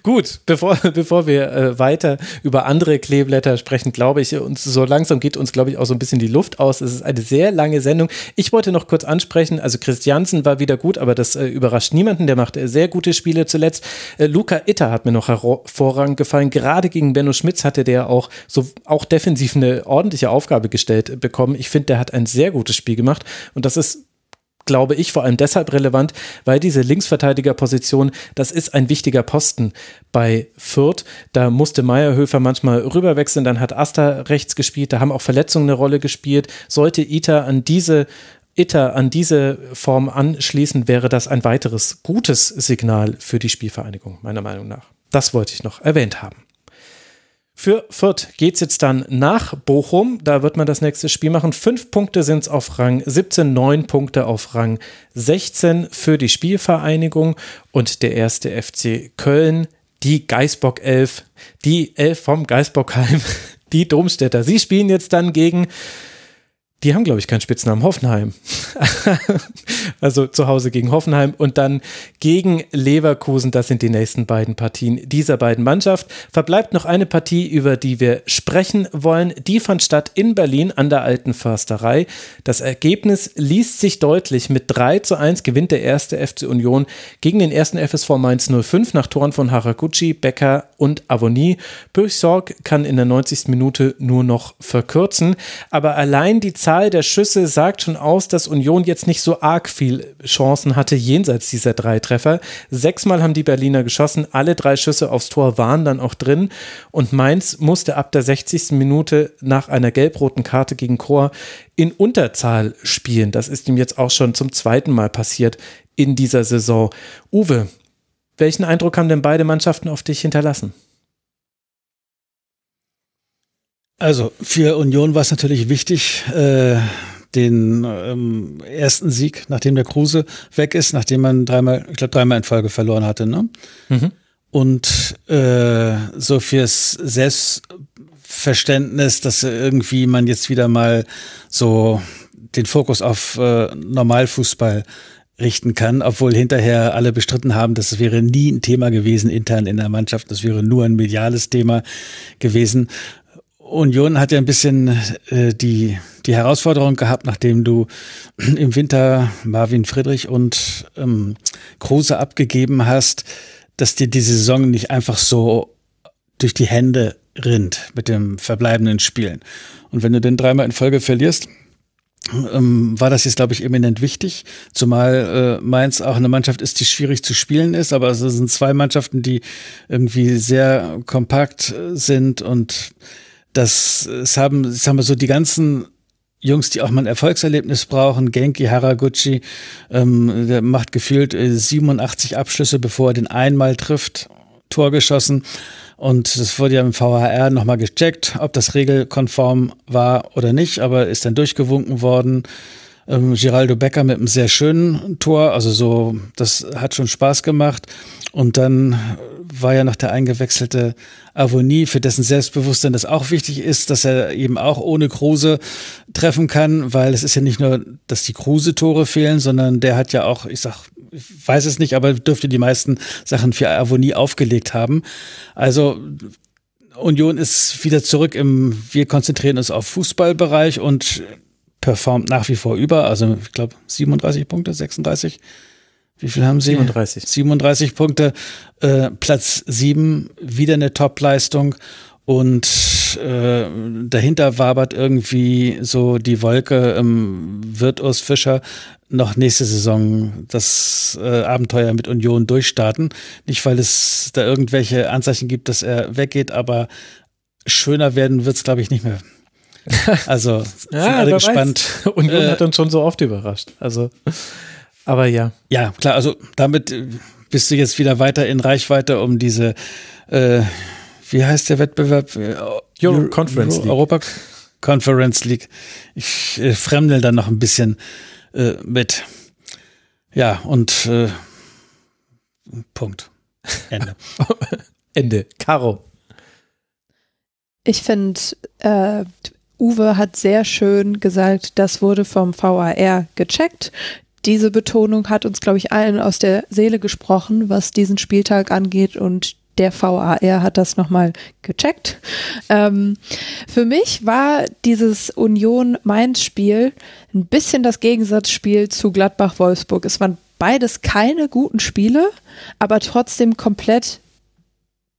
Speaker 3: gut. Bevor, bevor wir äh, weiter über andere Kleeblätter sprechen, glaube ich, uns so langsam geht uns, glaube ich, auch so ein bisschen die Luft aus. Es ist eine sehr lange Sendung. Ich wollte noch kurz ansprechen, also Christiansen war wieder gut, aber das äh, überrascht niemanden. Der macht äh, sehr gute Spiele zuletzt. Äh, Luca Itter hat mir noch hervorragend gefallen. Gerade gegen Benno Schmitz hatte der auch so auch defensiv eine ordentliche Aufgabe gestellt bekommen. Ich finde, der hat ein sehr gutes Spiel gemacht und das ist glaube ich, vor allem deshalb relevant, weil diese Linksverteidigerposition, das ist ein wichtiger Posten bei Fürth. Da musste Meierhöfer manchmal rüberwechseln, dann hat Asta rechts gespielt, da haben auch Verletzungen eine Rolle gespielt. Sollte Ita an diese Itter an diese Form anschließen, wäre das ein weiteres gutes Signal für die Spielvereinigung, meiner Meinung nach. Das wollte ich noch erwähnt haben. Für Fürth geht es jetzt dann nach Bochum. Da wird man das nächste Spiel machen. Fünf Punkte sind es auf Rang 17, neun Punkte auf Rang 16 für die Spielvereinigung und der erste FC Köln, die Geisbock 11, die 11 vom Geisbockheim, die Domstädter. Sie spielen jetzt dann gegen die haben, glaube ich, keinen Spitznamen. Hoffenheim. also zu Hause gegen Hoffenheim und dann gegen Leverkusen. Das sind die nächsten beiden Partien dieser beiden Mannschaft. Verbleibt noch eine Partie, über die wir sprechen wollen. Die fand statt in Berlin an der Alten Försterei. Das Ergebnis liest sich deutlich. Mit 3 zu 1 gewinnt der erste FC Union gegen den ersten FSV Mainz 05 nach Toren von Haraguchi, Becker und Avonie. Bürchsorg kann in der 90. Minute nur noch verkürzen. Aber allein die Zahl Zahl der Schüsse sagt schon aus, dass Union jetzt nicht so arg viel Chancen hatte jenseits dieser drei Treffer. Sechsmal haben die Berliner geschossen, alle drei Schüsse aufs Tor waren dann auch drin und Mainz musste ab der 60. Minute nach einer gelb-roten Karte gegen Chor in Unterzahl spielen. Das ist ihm jetzt auch schon zum zweiten Mal passiert in dieser Saison. Uwe, welchen Eindruck haben denn beide Mannschaften auf dich hinterlassen?
Speaker 5: Also für Union war es natürlich wichtig, äh, den ähm, ersten Sieg, nachdem der Kruse weg ist, nachdem man dreimal, ich glaube dreimal in Folge verloren hatte, ne? Mhm. Und äh, so fürs Selbstverständnis, dass irgendwie man jetzt wieder mal so den Fokus auf äh, Normalfußball richten kann, obwohl hinterher alle bestritten haben, das wäre nie ein Thema gewesen intern in der Mannschaft, das wäre nur ein mediales Thema gewesen. Union hat ja ein bisschen äh, die, die Herausforderung gehabt, nachdem du im Winter Marvin Friedrich und ähm, Kruse abgegeben hast, dass dir die Saison nicht einfach so durch die Hände rinnt mit dem verbleibenden Spielen. Und wenn du den dreimal in Folge verlierst, ähm, war das jetzt, glaube ich, eminent wichtig, zumal äh, Mainz auch eine Mannschaft ist, die schwierig zu spielen ist, aber es sind zwei Mannschaften, die irgendwie sehr kompakt äh, sind und das, es haben, ich sag mal so, die ganzen Jungs, die auch mal ein Erfolgserlebnis brauchen, Genki Haraguchi, ähm, der macht gefühlt 87 äh, Abschlüsse, bevor er den einmal trifft, Tor geschossen. Und das wurde ja im VHR nochmal gecheckt, ob das regelkonform war oder nicht, aber ist dann durchgewunken worden. Ähm, Giraldo Becker mit einem sehr schönen Tor, also so, das hat schon Spaß gemacht. Und dann war ja noch der eingewechselte Avonie, für dessen Selbstbewusstsein das auch wichtig ist, dass er eben auch ohne Kruse treffen kann, weil es ist ja nicht nur, dass die Kruse-Tore fehlen, sondern der hat ja auch, ich sag, ich weiß es nicht, aber dürfte die meisten Sachen für Avonie aufgelegt haben. Also Union ist wieder zurück im, wir konzentrieren uns auf Fußballbereich und performt nach wie vor über, also ich glaube 37 Punkte, 36 wie viel haben Sie?
Speaker 3: 37.
Speaker 5: 37 Punkte. Äh, Platz 7, wieder eine Top-Leistung. Und äh, dahinter wabert irgendwie so die Wolke, ähm, wird Urs Fischer noch nächste Saison das äh, Abenteuer mit Union durchstarten. Nicht, weil es da irgendwelche Anzeichen gibt, dass er weggeht, aber schöner werden wird es, glaube ich, nicht mehr. Also
Speaker 3: ja, sind alle gespannt. Weiß. Union äh, hat uns schon so oft überrascht. Also aber ja.
Speaker 5: Ja, klar, also damit äh, bist du jetzt wieder weiter in Reichweite, um diese, äh, wie heißt der Wettbewerb?
Speaker 3: Äh, Euro Conference League.
Speaker 5: Europa Conference League. Ich äh, fremdel dann noch ein bisschen äh, mit. Ja, und äh, Punkt. Ende.
Speaker 3: Ende. Caro.
Speaker 4: Ich finde, äh, Uwe hat sehr schön gesagt, das wurde vom VAR gecheckt diese Betonung hat uns, glaube ich, allen aus der Seele gesprochen, was diesen Spieltag angeht und der VAR hat das nochmal gecheckt. Ähm, für mich war dieses Union-Mainz-Spiel ein bisschen das Gegensatzspiel zu Gladbach-Wolfsburg. Es waren beides keine guten Spiele, aber trotzdem komplett,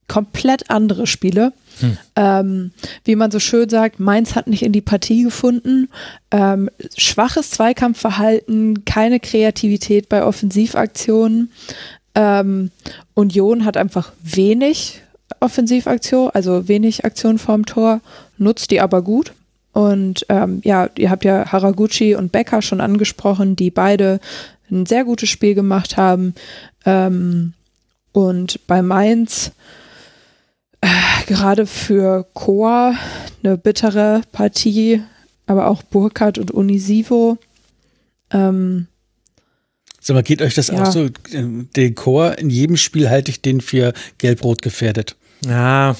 Speaker 4: komplett andere Spiele. Hm. Ähm, wie man so schön sagt, Mainz hat nicht in die Partie gefunden. Ähm, schwaches Zweikampfverhalten, keine Kreativität bei Offensivaktionen. Ähm, Union hat einfach wenig Offensivaktion, also wenig Aktion vorm Tor, nutzt die aber gut. Und ähm, ja, ihr habt ja Haraguchi und Becker schon angesprochen, die beide ein sehr gutes Spiel gemacht haben. Ähm, und bei Mainz gerade für Chor eine bittere Partie, aber auch Burkhardt und Unisivo. Ähm,
Speaker 5: Sag mal, geht euch das
Speaker 4: Ja.
Speaker 5: auch so? Den Chor, in jedem Spiel halte ich den für gelb-rot gefährdet.
Speaker 3: Ja,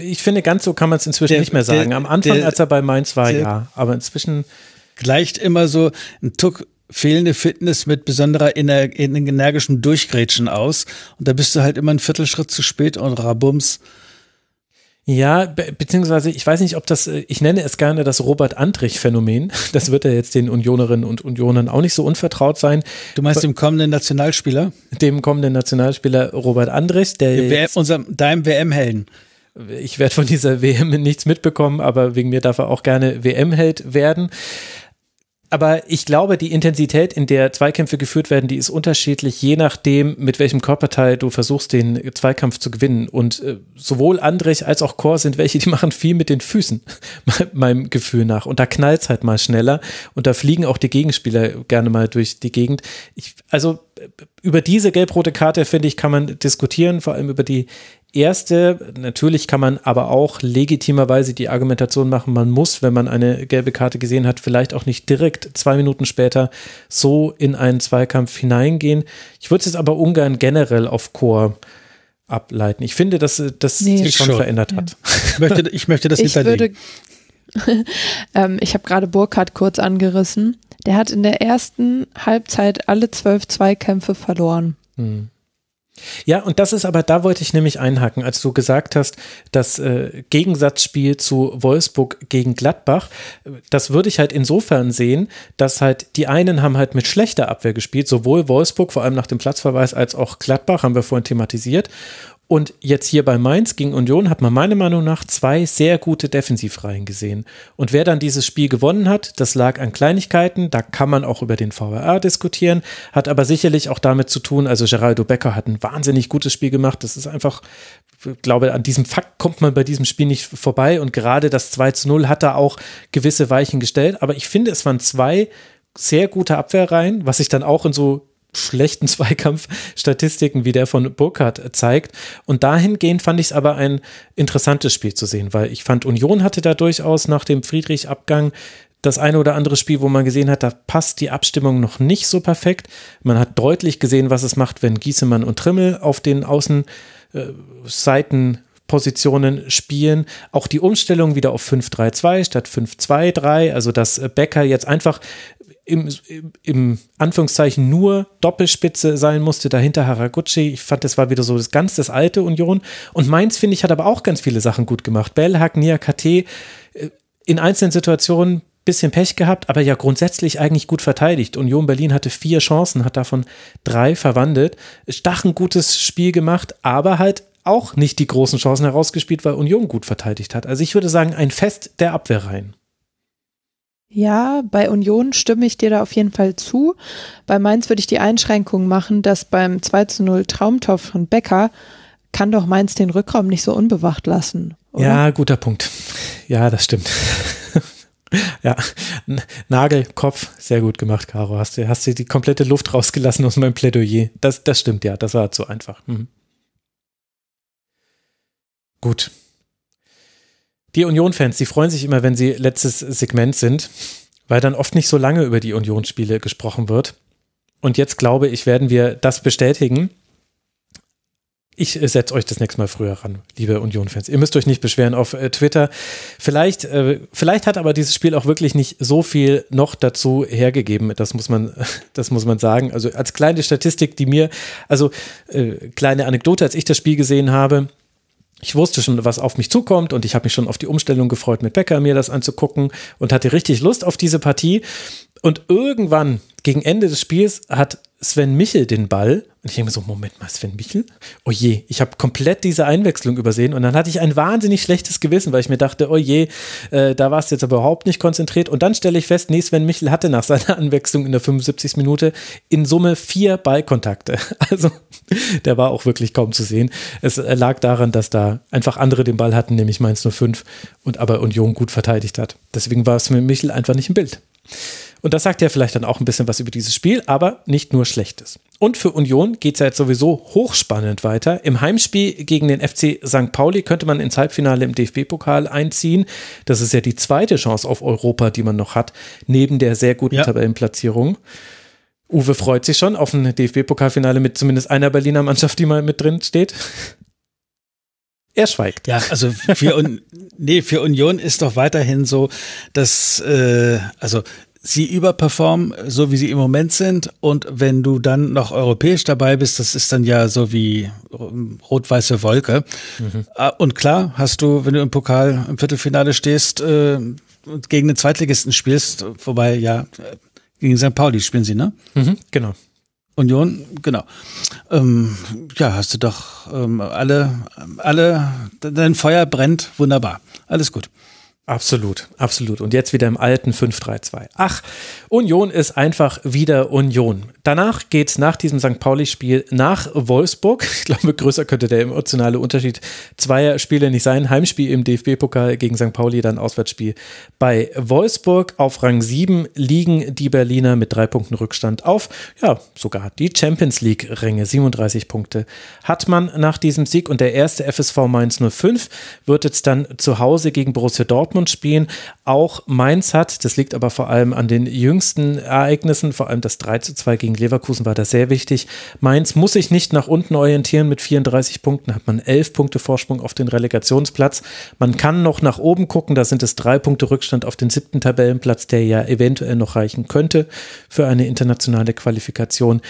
Speaker 3: ich finde, ganz so kann man es inzwischen
Speaker 5: Der-
Speaker 3: nicht mehr sagen.
Speaker 5: der-
Speaker 3: Am Anfang,
Speaker 5: der-
Speaker 3: als er bei Mainz war,
Speaker 5: der-
Speaker 3: ja. Aber inzwischen,
Speaker 5: Gleicht immer so ein Tuck fehlende Fitness mit besonderer ener energischem Durchgrätschen aus. Und da bist du halt immer einen Viertelschritt zu spät und rabums.
Speaker 3: Ja, be beziehungsweise, ich weiß nicht, ob das, äh, ich nenne es gerne das Robert-Antrich-Phänomen. Das wird ja jetzt den Unionerinnen und Unionern auch nicht so unvertraut sein.
Speaker 5: Du meinst dem kommenden Nationalspieler?
Speaker 3: Dem kommenden Nationalspieler Robert Andrich, der
Speaker 5: Dem WM, unserem, deinem WM-Helden.
Speaker 3: ich werde von dieser WM nichts mitbekommen, aber wegen mir darf er auch gerne WM-Held werden. Aber ich glaube, die Intensität, in der Zweikämpfe geführt werden, die ist unterschiedlich, je nachdem, mit welchem Körperteil du versuchst, den Zweikampf zu gewinnen. Und äh, sowohl Andrich als auch Chor sind welche, die machen viel mit den Füßen, me- meinem Gefühl nach. Und da knallt's halt mal schneller und da fliegen auch die Gegenspieler gerne mal durch die Gegend. Ich, also äh, über diese gelb-rote Karte, finde ich, kann man diskutieren, vor allem über die erste. Natürlich kann man aber auch legitimerweise die Argumentation machen, man muss, wenn man eine gelbe Karte gesehen hat, vielleicht auch nicht direkt zwei Minuten später so in einen Zweikampf hineingehen. Ich würde es jetzt aber ungern generell auf Chor ableiten. Ich finde, dass äh, das
Speaker 4: Nee.
Speaker 3: sich
Speaker 5: Ich
Speaker 3: schon
Speaker 5: schon.
Speaker 3: verändert hat.
Speaker 5: Ich möchte, ich möchte das
Speaker 4: ich
Speaker 5: hinterlegen.
Speaker 4: würde, ähm, ich habe gerade Burkhardt kurz angerissen. Der hat in der ersten Halbzeit alle zwölf Zweikämpfe verloren.
Speaker 3: Hm. Ja, und das ist aber, da wollte ich nämlich einhaken, als du gesagt hast, das äh, Gegensatzspiel zu Wolfsburg gegen Gladbach, das würde ich halt insofern sehen, dass halt die einen haben halt mit schlechter Abwehr gespielt, sowohl Wolfsburg, vor allem nach dem Platzverweis, als auch Gladbach, haben wir vorhin thematisiert. Und jetzt hier bei Mainz gegen Union hat man meiner Meinung nach zwei sehr gute Defensivreihen gesehen. Und wer dann dieses Spiel gewonnen hat, das lag an Kleinigkeiten, da kann man auch über den VAR diskutieren, hat aber sicherlich auch damit zu tun, also Geraldo Becker hat ein wahnsinnig gutes Spiel gemacht, das ist einfach, ich glaube, an diesem Fakt kommt man bei diesem Spiel nicht vorbei. Und gerade das 2 zu 0 hat da auch gewisse Weichen gestellt, aber ich finde, es waren zwei sehr gute Abwehrreihen, was sich dann auch in so schlechten Zweikampfstatistiken wie der von Burkhardt zeigt. Und dahingehend fand ich es aber ein interessantes Spiel zu sehen, weil ich fand, Union hatte da durchaus nach dem Friedrich-Abgang das eine oder andere Spiel, wo man gesehen hat, da passt die Abstimmung noch nicht so perfekt. Man hat deutlich gesehen, was es macht, wenn Giesemann und Trimmel auf den Außenseitenpositionen spielen. Auch die Umstellung wieder auf 5-3-2 statt 5-2-3, also dass Becker jetzt einfach im, im, Anführungszeichen nur Doppelspitze sein musste, dahinter Haraguchi. Ich fand, das war wieder so das ganz das alte Union. Und Mainz, finde ich, hat aber auch ganz viele Sachen gut gemacht. Bellhack, Nia KT, äh, in einzelnen Situationen bisschen Pech gehabt, aber ja grundsätzlich eigentlich gut verteidigt. Union Berlin hatte vier Chancen, hat davon drei verwandelt. Stach ein gutes Spiel gemacht, aber halt auch nicht die großen Chancen herausgespielt, weil Union gut verteidigt hat. Also ich würde sagen, ein Fest der Abwehrreihen.
Speaker 4: Ja, bei Union stimme ich dir da auf jeden Fall zu. Bei Mainz würde ich die Einschränkung machen, dass beim 2 zu 0 Traumtor von Becker kann doch Mainz den Rückraum nicht so unbewacht lassen. Oder?
Speaker 3: Ja, guter Punkt. Ja, das stimmt. ja, Nagel, Kopf, sehr gut gemacht, Caro. Hast du, hast die komplette Luft rausgelassen aus meinem Plädoyer. Das, das stimmt, ja, das war zu einfach. Mhm. Gut. Die Union-Fans, die freuen sich immer, wenn sie letztes Segment sind, weil dann oft nicht so lange über die Union-Spiele gesprochen wird. Und jetzt glaube ich, werden wir das bestätigen. Ich äh, setze euch das nächste Mal früher ran, liebe Union-Fans. Ihr müsst euch nicht beschweren auf äh, Twitter. Vielleicht, äh, vielleicht hat aber dieses Spiel auch wirklich nicht so viel noch dazu hergegeben. Das muss man, das muss man sagen. Also als kleine Statistik, die mir, also kleine Anekdote, als ich das Spiel gesehen habe, ich wusste schon, was auf mich zukommt und ich habe mich schon auf die Umstellung gefreut, mit Becker mir das anzugucken und hatte richtig Lust auf diese Partie. Und irgendwann, gegen Ende des Spiels, hat Sven Michel den Ball Und ich denke mir so, Moment mal, Sven Michel? Oh je, ich habe komplett diese Einwechslung übersehen und dann hatte ich ein wahnsinnig schlechtes Gewissen, weil ich mir dachte, oh je, äh, da warst du jetzt aber überhaupt nicht konzentriert. Und dann stelle ich fest, nee, Sven Michel hatte nach seiner Anwechslung in der 75. Minute in Summe vier Ballkontakte. Also der war auch wirklich kaum zu sehen. Es äh, lag daran, dass da einfach andere den Ball hatten, nämlich Mainz 05 und aber Union gut verteidigt hat. Deswegen war Sven Michel einfach nicht im Bild. Und das sagt ja vielleicht dann auch ein bisschen was über dieses Spiel, aber nicht nur Schlechtes. Und für Union geht es ja jetzt sowieso hochspannend weiter. Im Heimspiel gegen den FC St. Pauli könnte man ins Halbfinale im DFB-Pokal einziehen. Das ist ja die zweite Chance auf Europa, die man noch hat, neben der sehr guten ja. Tabellenplatzierung. Uwe freut sich schon auf ein DFB-Pokalfinale mit zumindest einer Berliner Mannschaft, die mal mit drin steht. Er schweigt.
Speaker 5: Ja, also für, Un nee, für Union ist doch weiterhin so, dass äh, also sie überperformen, so wie sie im Moment sind. Und wenn du dann noch europäisch dabei bist, das ist dann ja so wie rot-weiße Wolke. Mhm. Ah, und klar, hast du, wenn du im Pokal im Viertelfinale stehst, äh, gegen den Zweitligisten spielst, wobei ja, gegen St. Pauli spielen sie, ne?
Speaker 3: Mhm, genau.
Speaker 5: Union, genau. Ähm, ja, hast du doch ähm, alle, alle, dein Feuer brennt, wunderbar. Alles gut.
Speaker 3: Absolut, absolut. Und jetzt wieder im alten 5-3-2. Ach, Union ist einfach wieder Union. Danach geht es nach diesem St. Pauli-Spiel nach Wolfsburg. Ich glaube, größer könnte der emotionale Unterschied zweier Spiele nicht sein. Heimspiel im DFB-Pokal gegen St. Pauli, dann Auswärtsspiel bei Wolfsburg. Auf Rang 7 liegen die Berliner mit drei Punkten Rückstand auf. Ja, sogar die Champions League-Ränge. 37 Punkte hat man nach diesem Sieg. Und der erste FSV Mainz 05 wird jetzt dann zu Hause gegen Borussia Dortmund spielen. Auch Mainz hat, das liegt aber vor allem an den jüngsten Ereignissen, vor allem das 3 zu 2 gegen Leverkusen war da sehr wichtig. Mainz muss sich nicht nach unten orientieren mit 34 Punkten, hat man 11 Punkte Vorsprung auf den Relegationsplatz. Man kann noch nach oben gucken, da sind es drei Punkte Rückstand auf den siebten Tabellenplatz, der ja eventuell noch reichen könnte für eine internationale Qualifikation.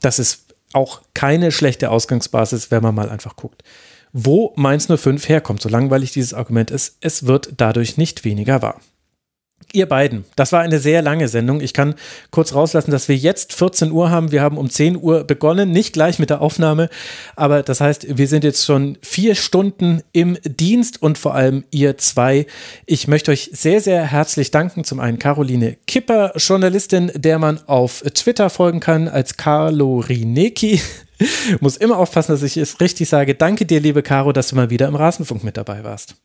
Speaker 3: Das ist auch keine schlechte Ausgangsbasis, wenn man mal einfach guckt wo Mainz 05 herkommt. So langweilig dieses Argument ist, es wird dadurch nicht weniger wahr. Ihr beiden, das war eine sehr lange Sendung. Ich kann kurz rauslassen, dass wir jetzt 14 Uhr haben. Wir haben um 10 Uhr begonnen, nicht gleich mit der Aufnahme, aber das heißt, wir sind jetzt schon vier Stunden im Dienst und vor allem ihr zwei. Ich möchte euch sehr, sehr herzlich danken. Zum einen Caroline Kipper, Journalistin, der man auf Twitter folgen kann als Carlo Rineki. Muss immer aufpassen, dass ich es richtig sage. Danke dir, liebe Caro, dass du mal wieder im Rasenfunk mit dabei warst.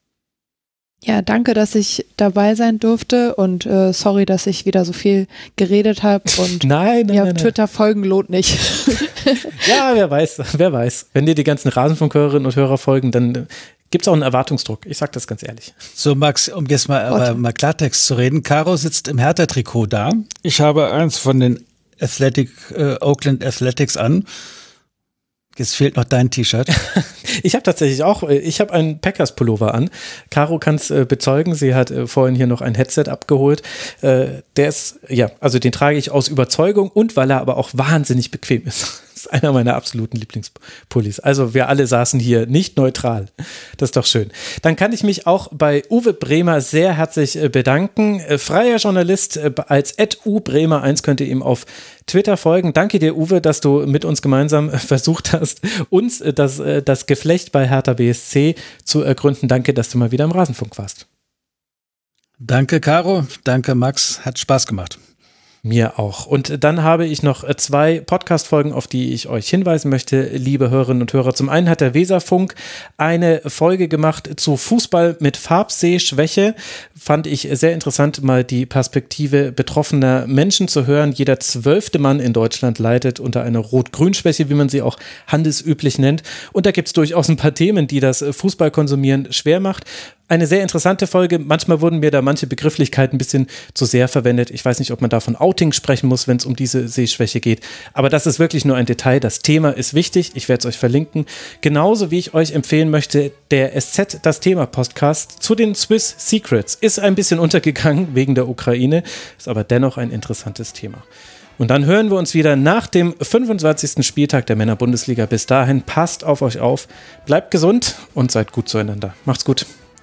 Speaker 4: Ja, danke, dass ich dabei sein durfte und äh, sorry, dass ich wieder so viel geredet habe und
Speaker 3: nein, nein,
Speaker 4: ja,
Speaker 3: nein,
Speaker 4: Twitter folgen lohnt nicht.
Speaker 3: ja, wer weiß, wer weiß. Wenn dir die ganzen Rasenfunkhörerinnen und Hörer folgen, dann gibt es auch einen Erwartungsdruck. Ich sag das ganz ehrlich.
Speaker 5: So, Max, um jetzt mal, aber mal Klartext zu reden. Caro sitzt im Hertha-Trikot da. Ich habe eins von den Athletic, äh, Oakland Athletics an. Jetzt fehlt noch dein T-Shirt.
Speaker 3: ich habe tatsächlich auch, äh, ich habe einen Packers-Pullover an. Caro kann es äh, bezeugen, sie hat äh, vorhin hier noch ein Headset abgeholt. Äh, der ist, ja, also den trage ich aus Überzeugung und weil er aber auch wahnsinnig bequem ist. Ist einer meiner absoluten Lieblingspullis. Also wir alle saßen hier nicht neutral. Das ist doch schön. Dann kann ich mich auch bei Uwe Bremer sehr herzlich äh, bedanken. Äh, freier Journalist äh, als @ubremer1 könnt ihr ihm auf Twitter folgen. Danke dir, Uwe, dass du mit uns gemeinsam versucht hast, uns das, das Geflecht bei Hertha BSC zu ergründen. Danke, dass du mal wieder im Rasenfunk warst.
Speaker 5: Danke, Caro. Danke, Max. Hat Spaß gemacht.
Speaker 3: Mir auch. Und dann habe ich noch äh, zwei Podcast-Folgen, auf die ich euch hinweisen möchte, liebe Hörerinnen und Hörer. Zum einen hat der Weserfunk eine Folge gemacht zu Fußball mit Farbsehschwäche. Fand ich sehr interessant, mal die Perspektive betroffener Menschen zu hören. Jeder zwölfte Mann in Deutschland leidet unter einer Rot-Grün-Schwäche, wie man sie auch handelsüblich nennt. Und da gibt es durchaus ein paar Themen, die das Fußballkonsumieren schwer macht eine sehr interessante Folge. Manchmal wurden mir da manche Begrifflichkeiten ein bisschen zu sehr verwendet. Ich weiß nicht, ob man da von Outing sprechen muss, wenn es um diese Sehschwäche geht. Aber das ist wirklich nur ein Detail. Das Thema ist wichtig. Ich werde es euch verlinken. Genauso wie ich euch empfehlen möchte, der SZ das Thema Podcast zu den Swiss Secrets ist ein bisschen untergegangen wegen der Ukraine, ist aber dennoch ein interessantes Thema. Und dann hören wir uns wieder nach dem 25. Spieltag der Männer-Bundesliga. Bis dahin, passt auf euch auf, bleibt gesund und seid gut zueinander. Macht's gut.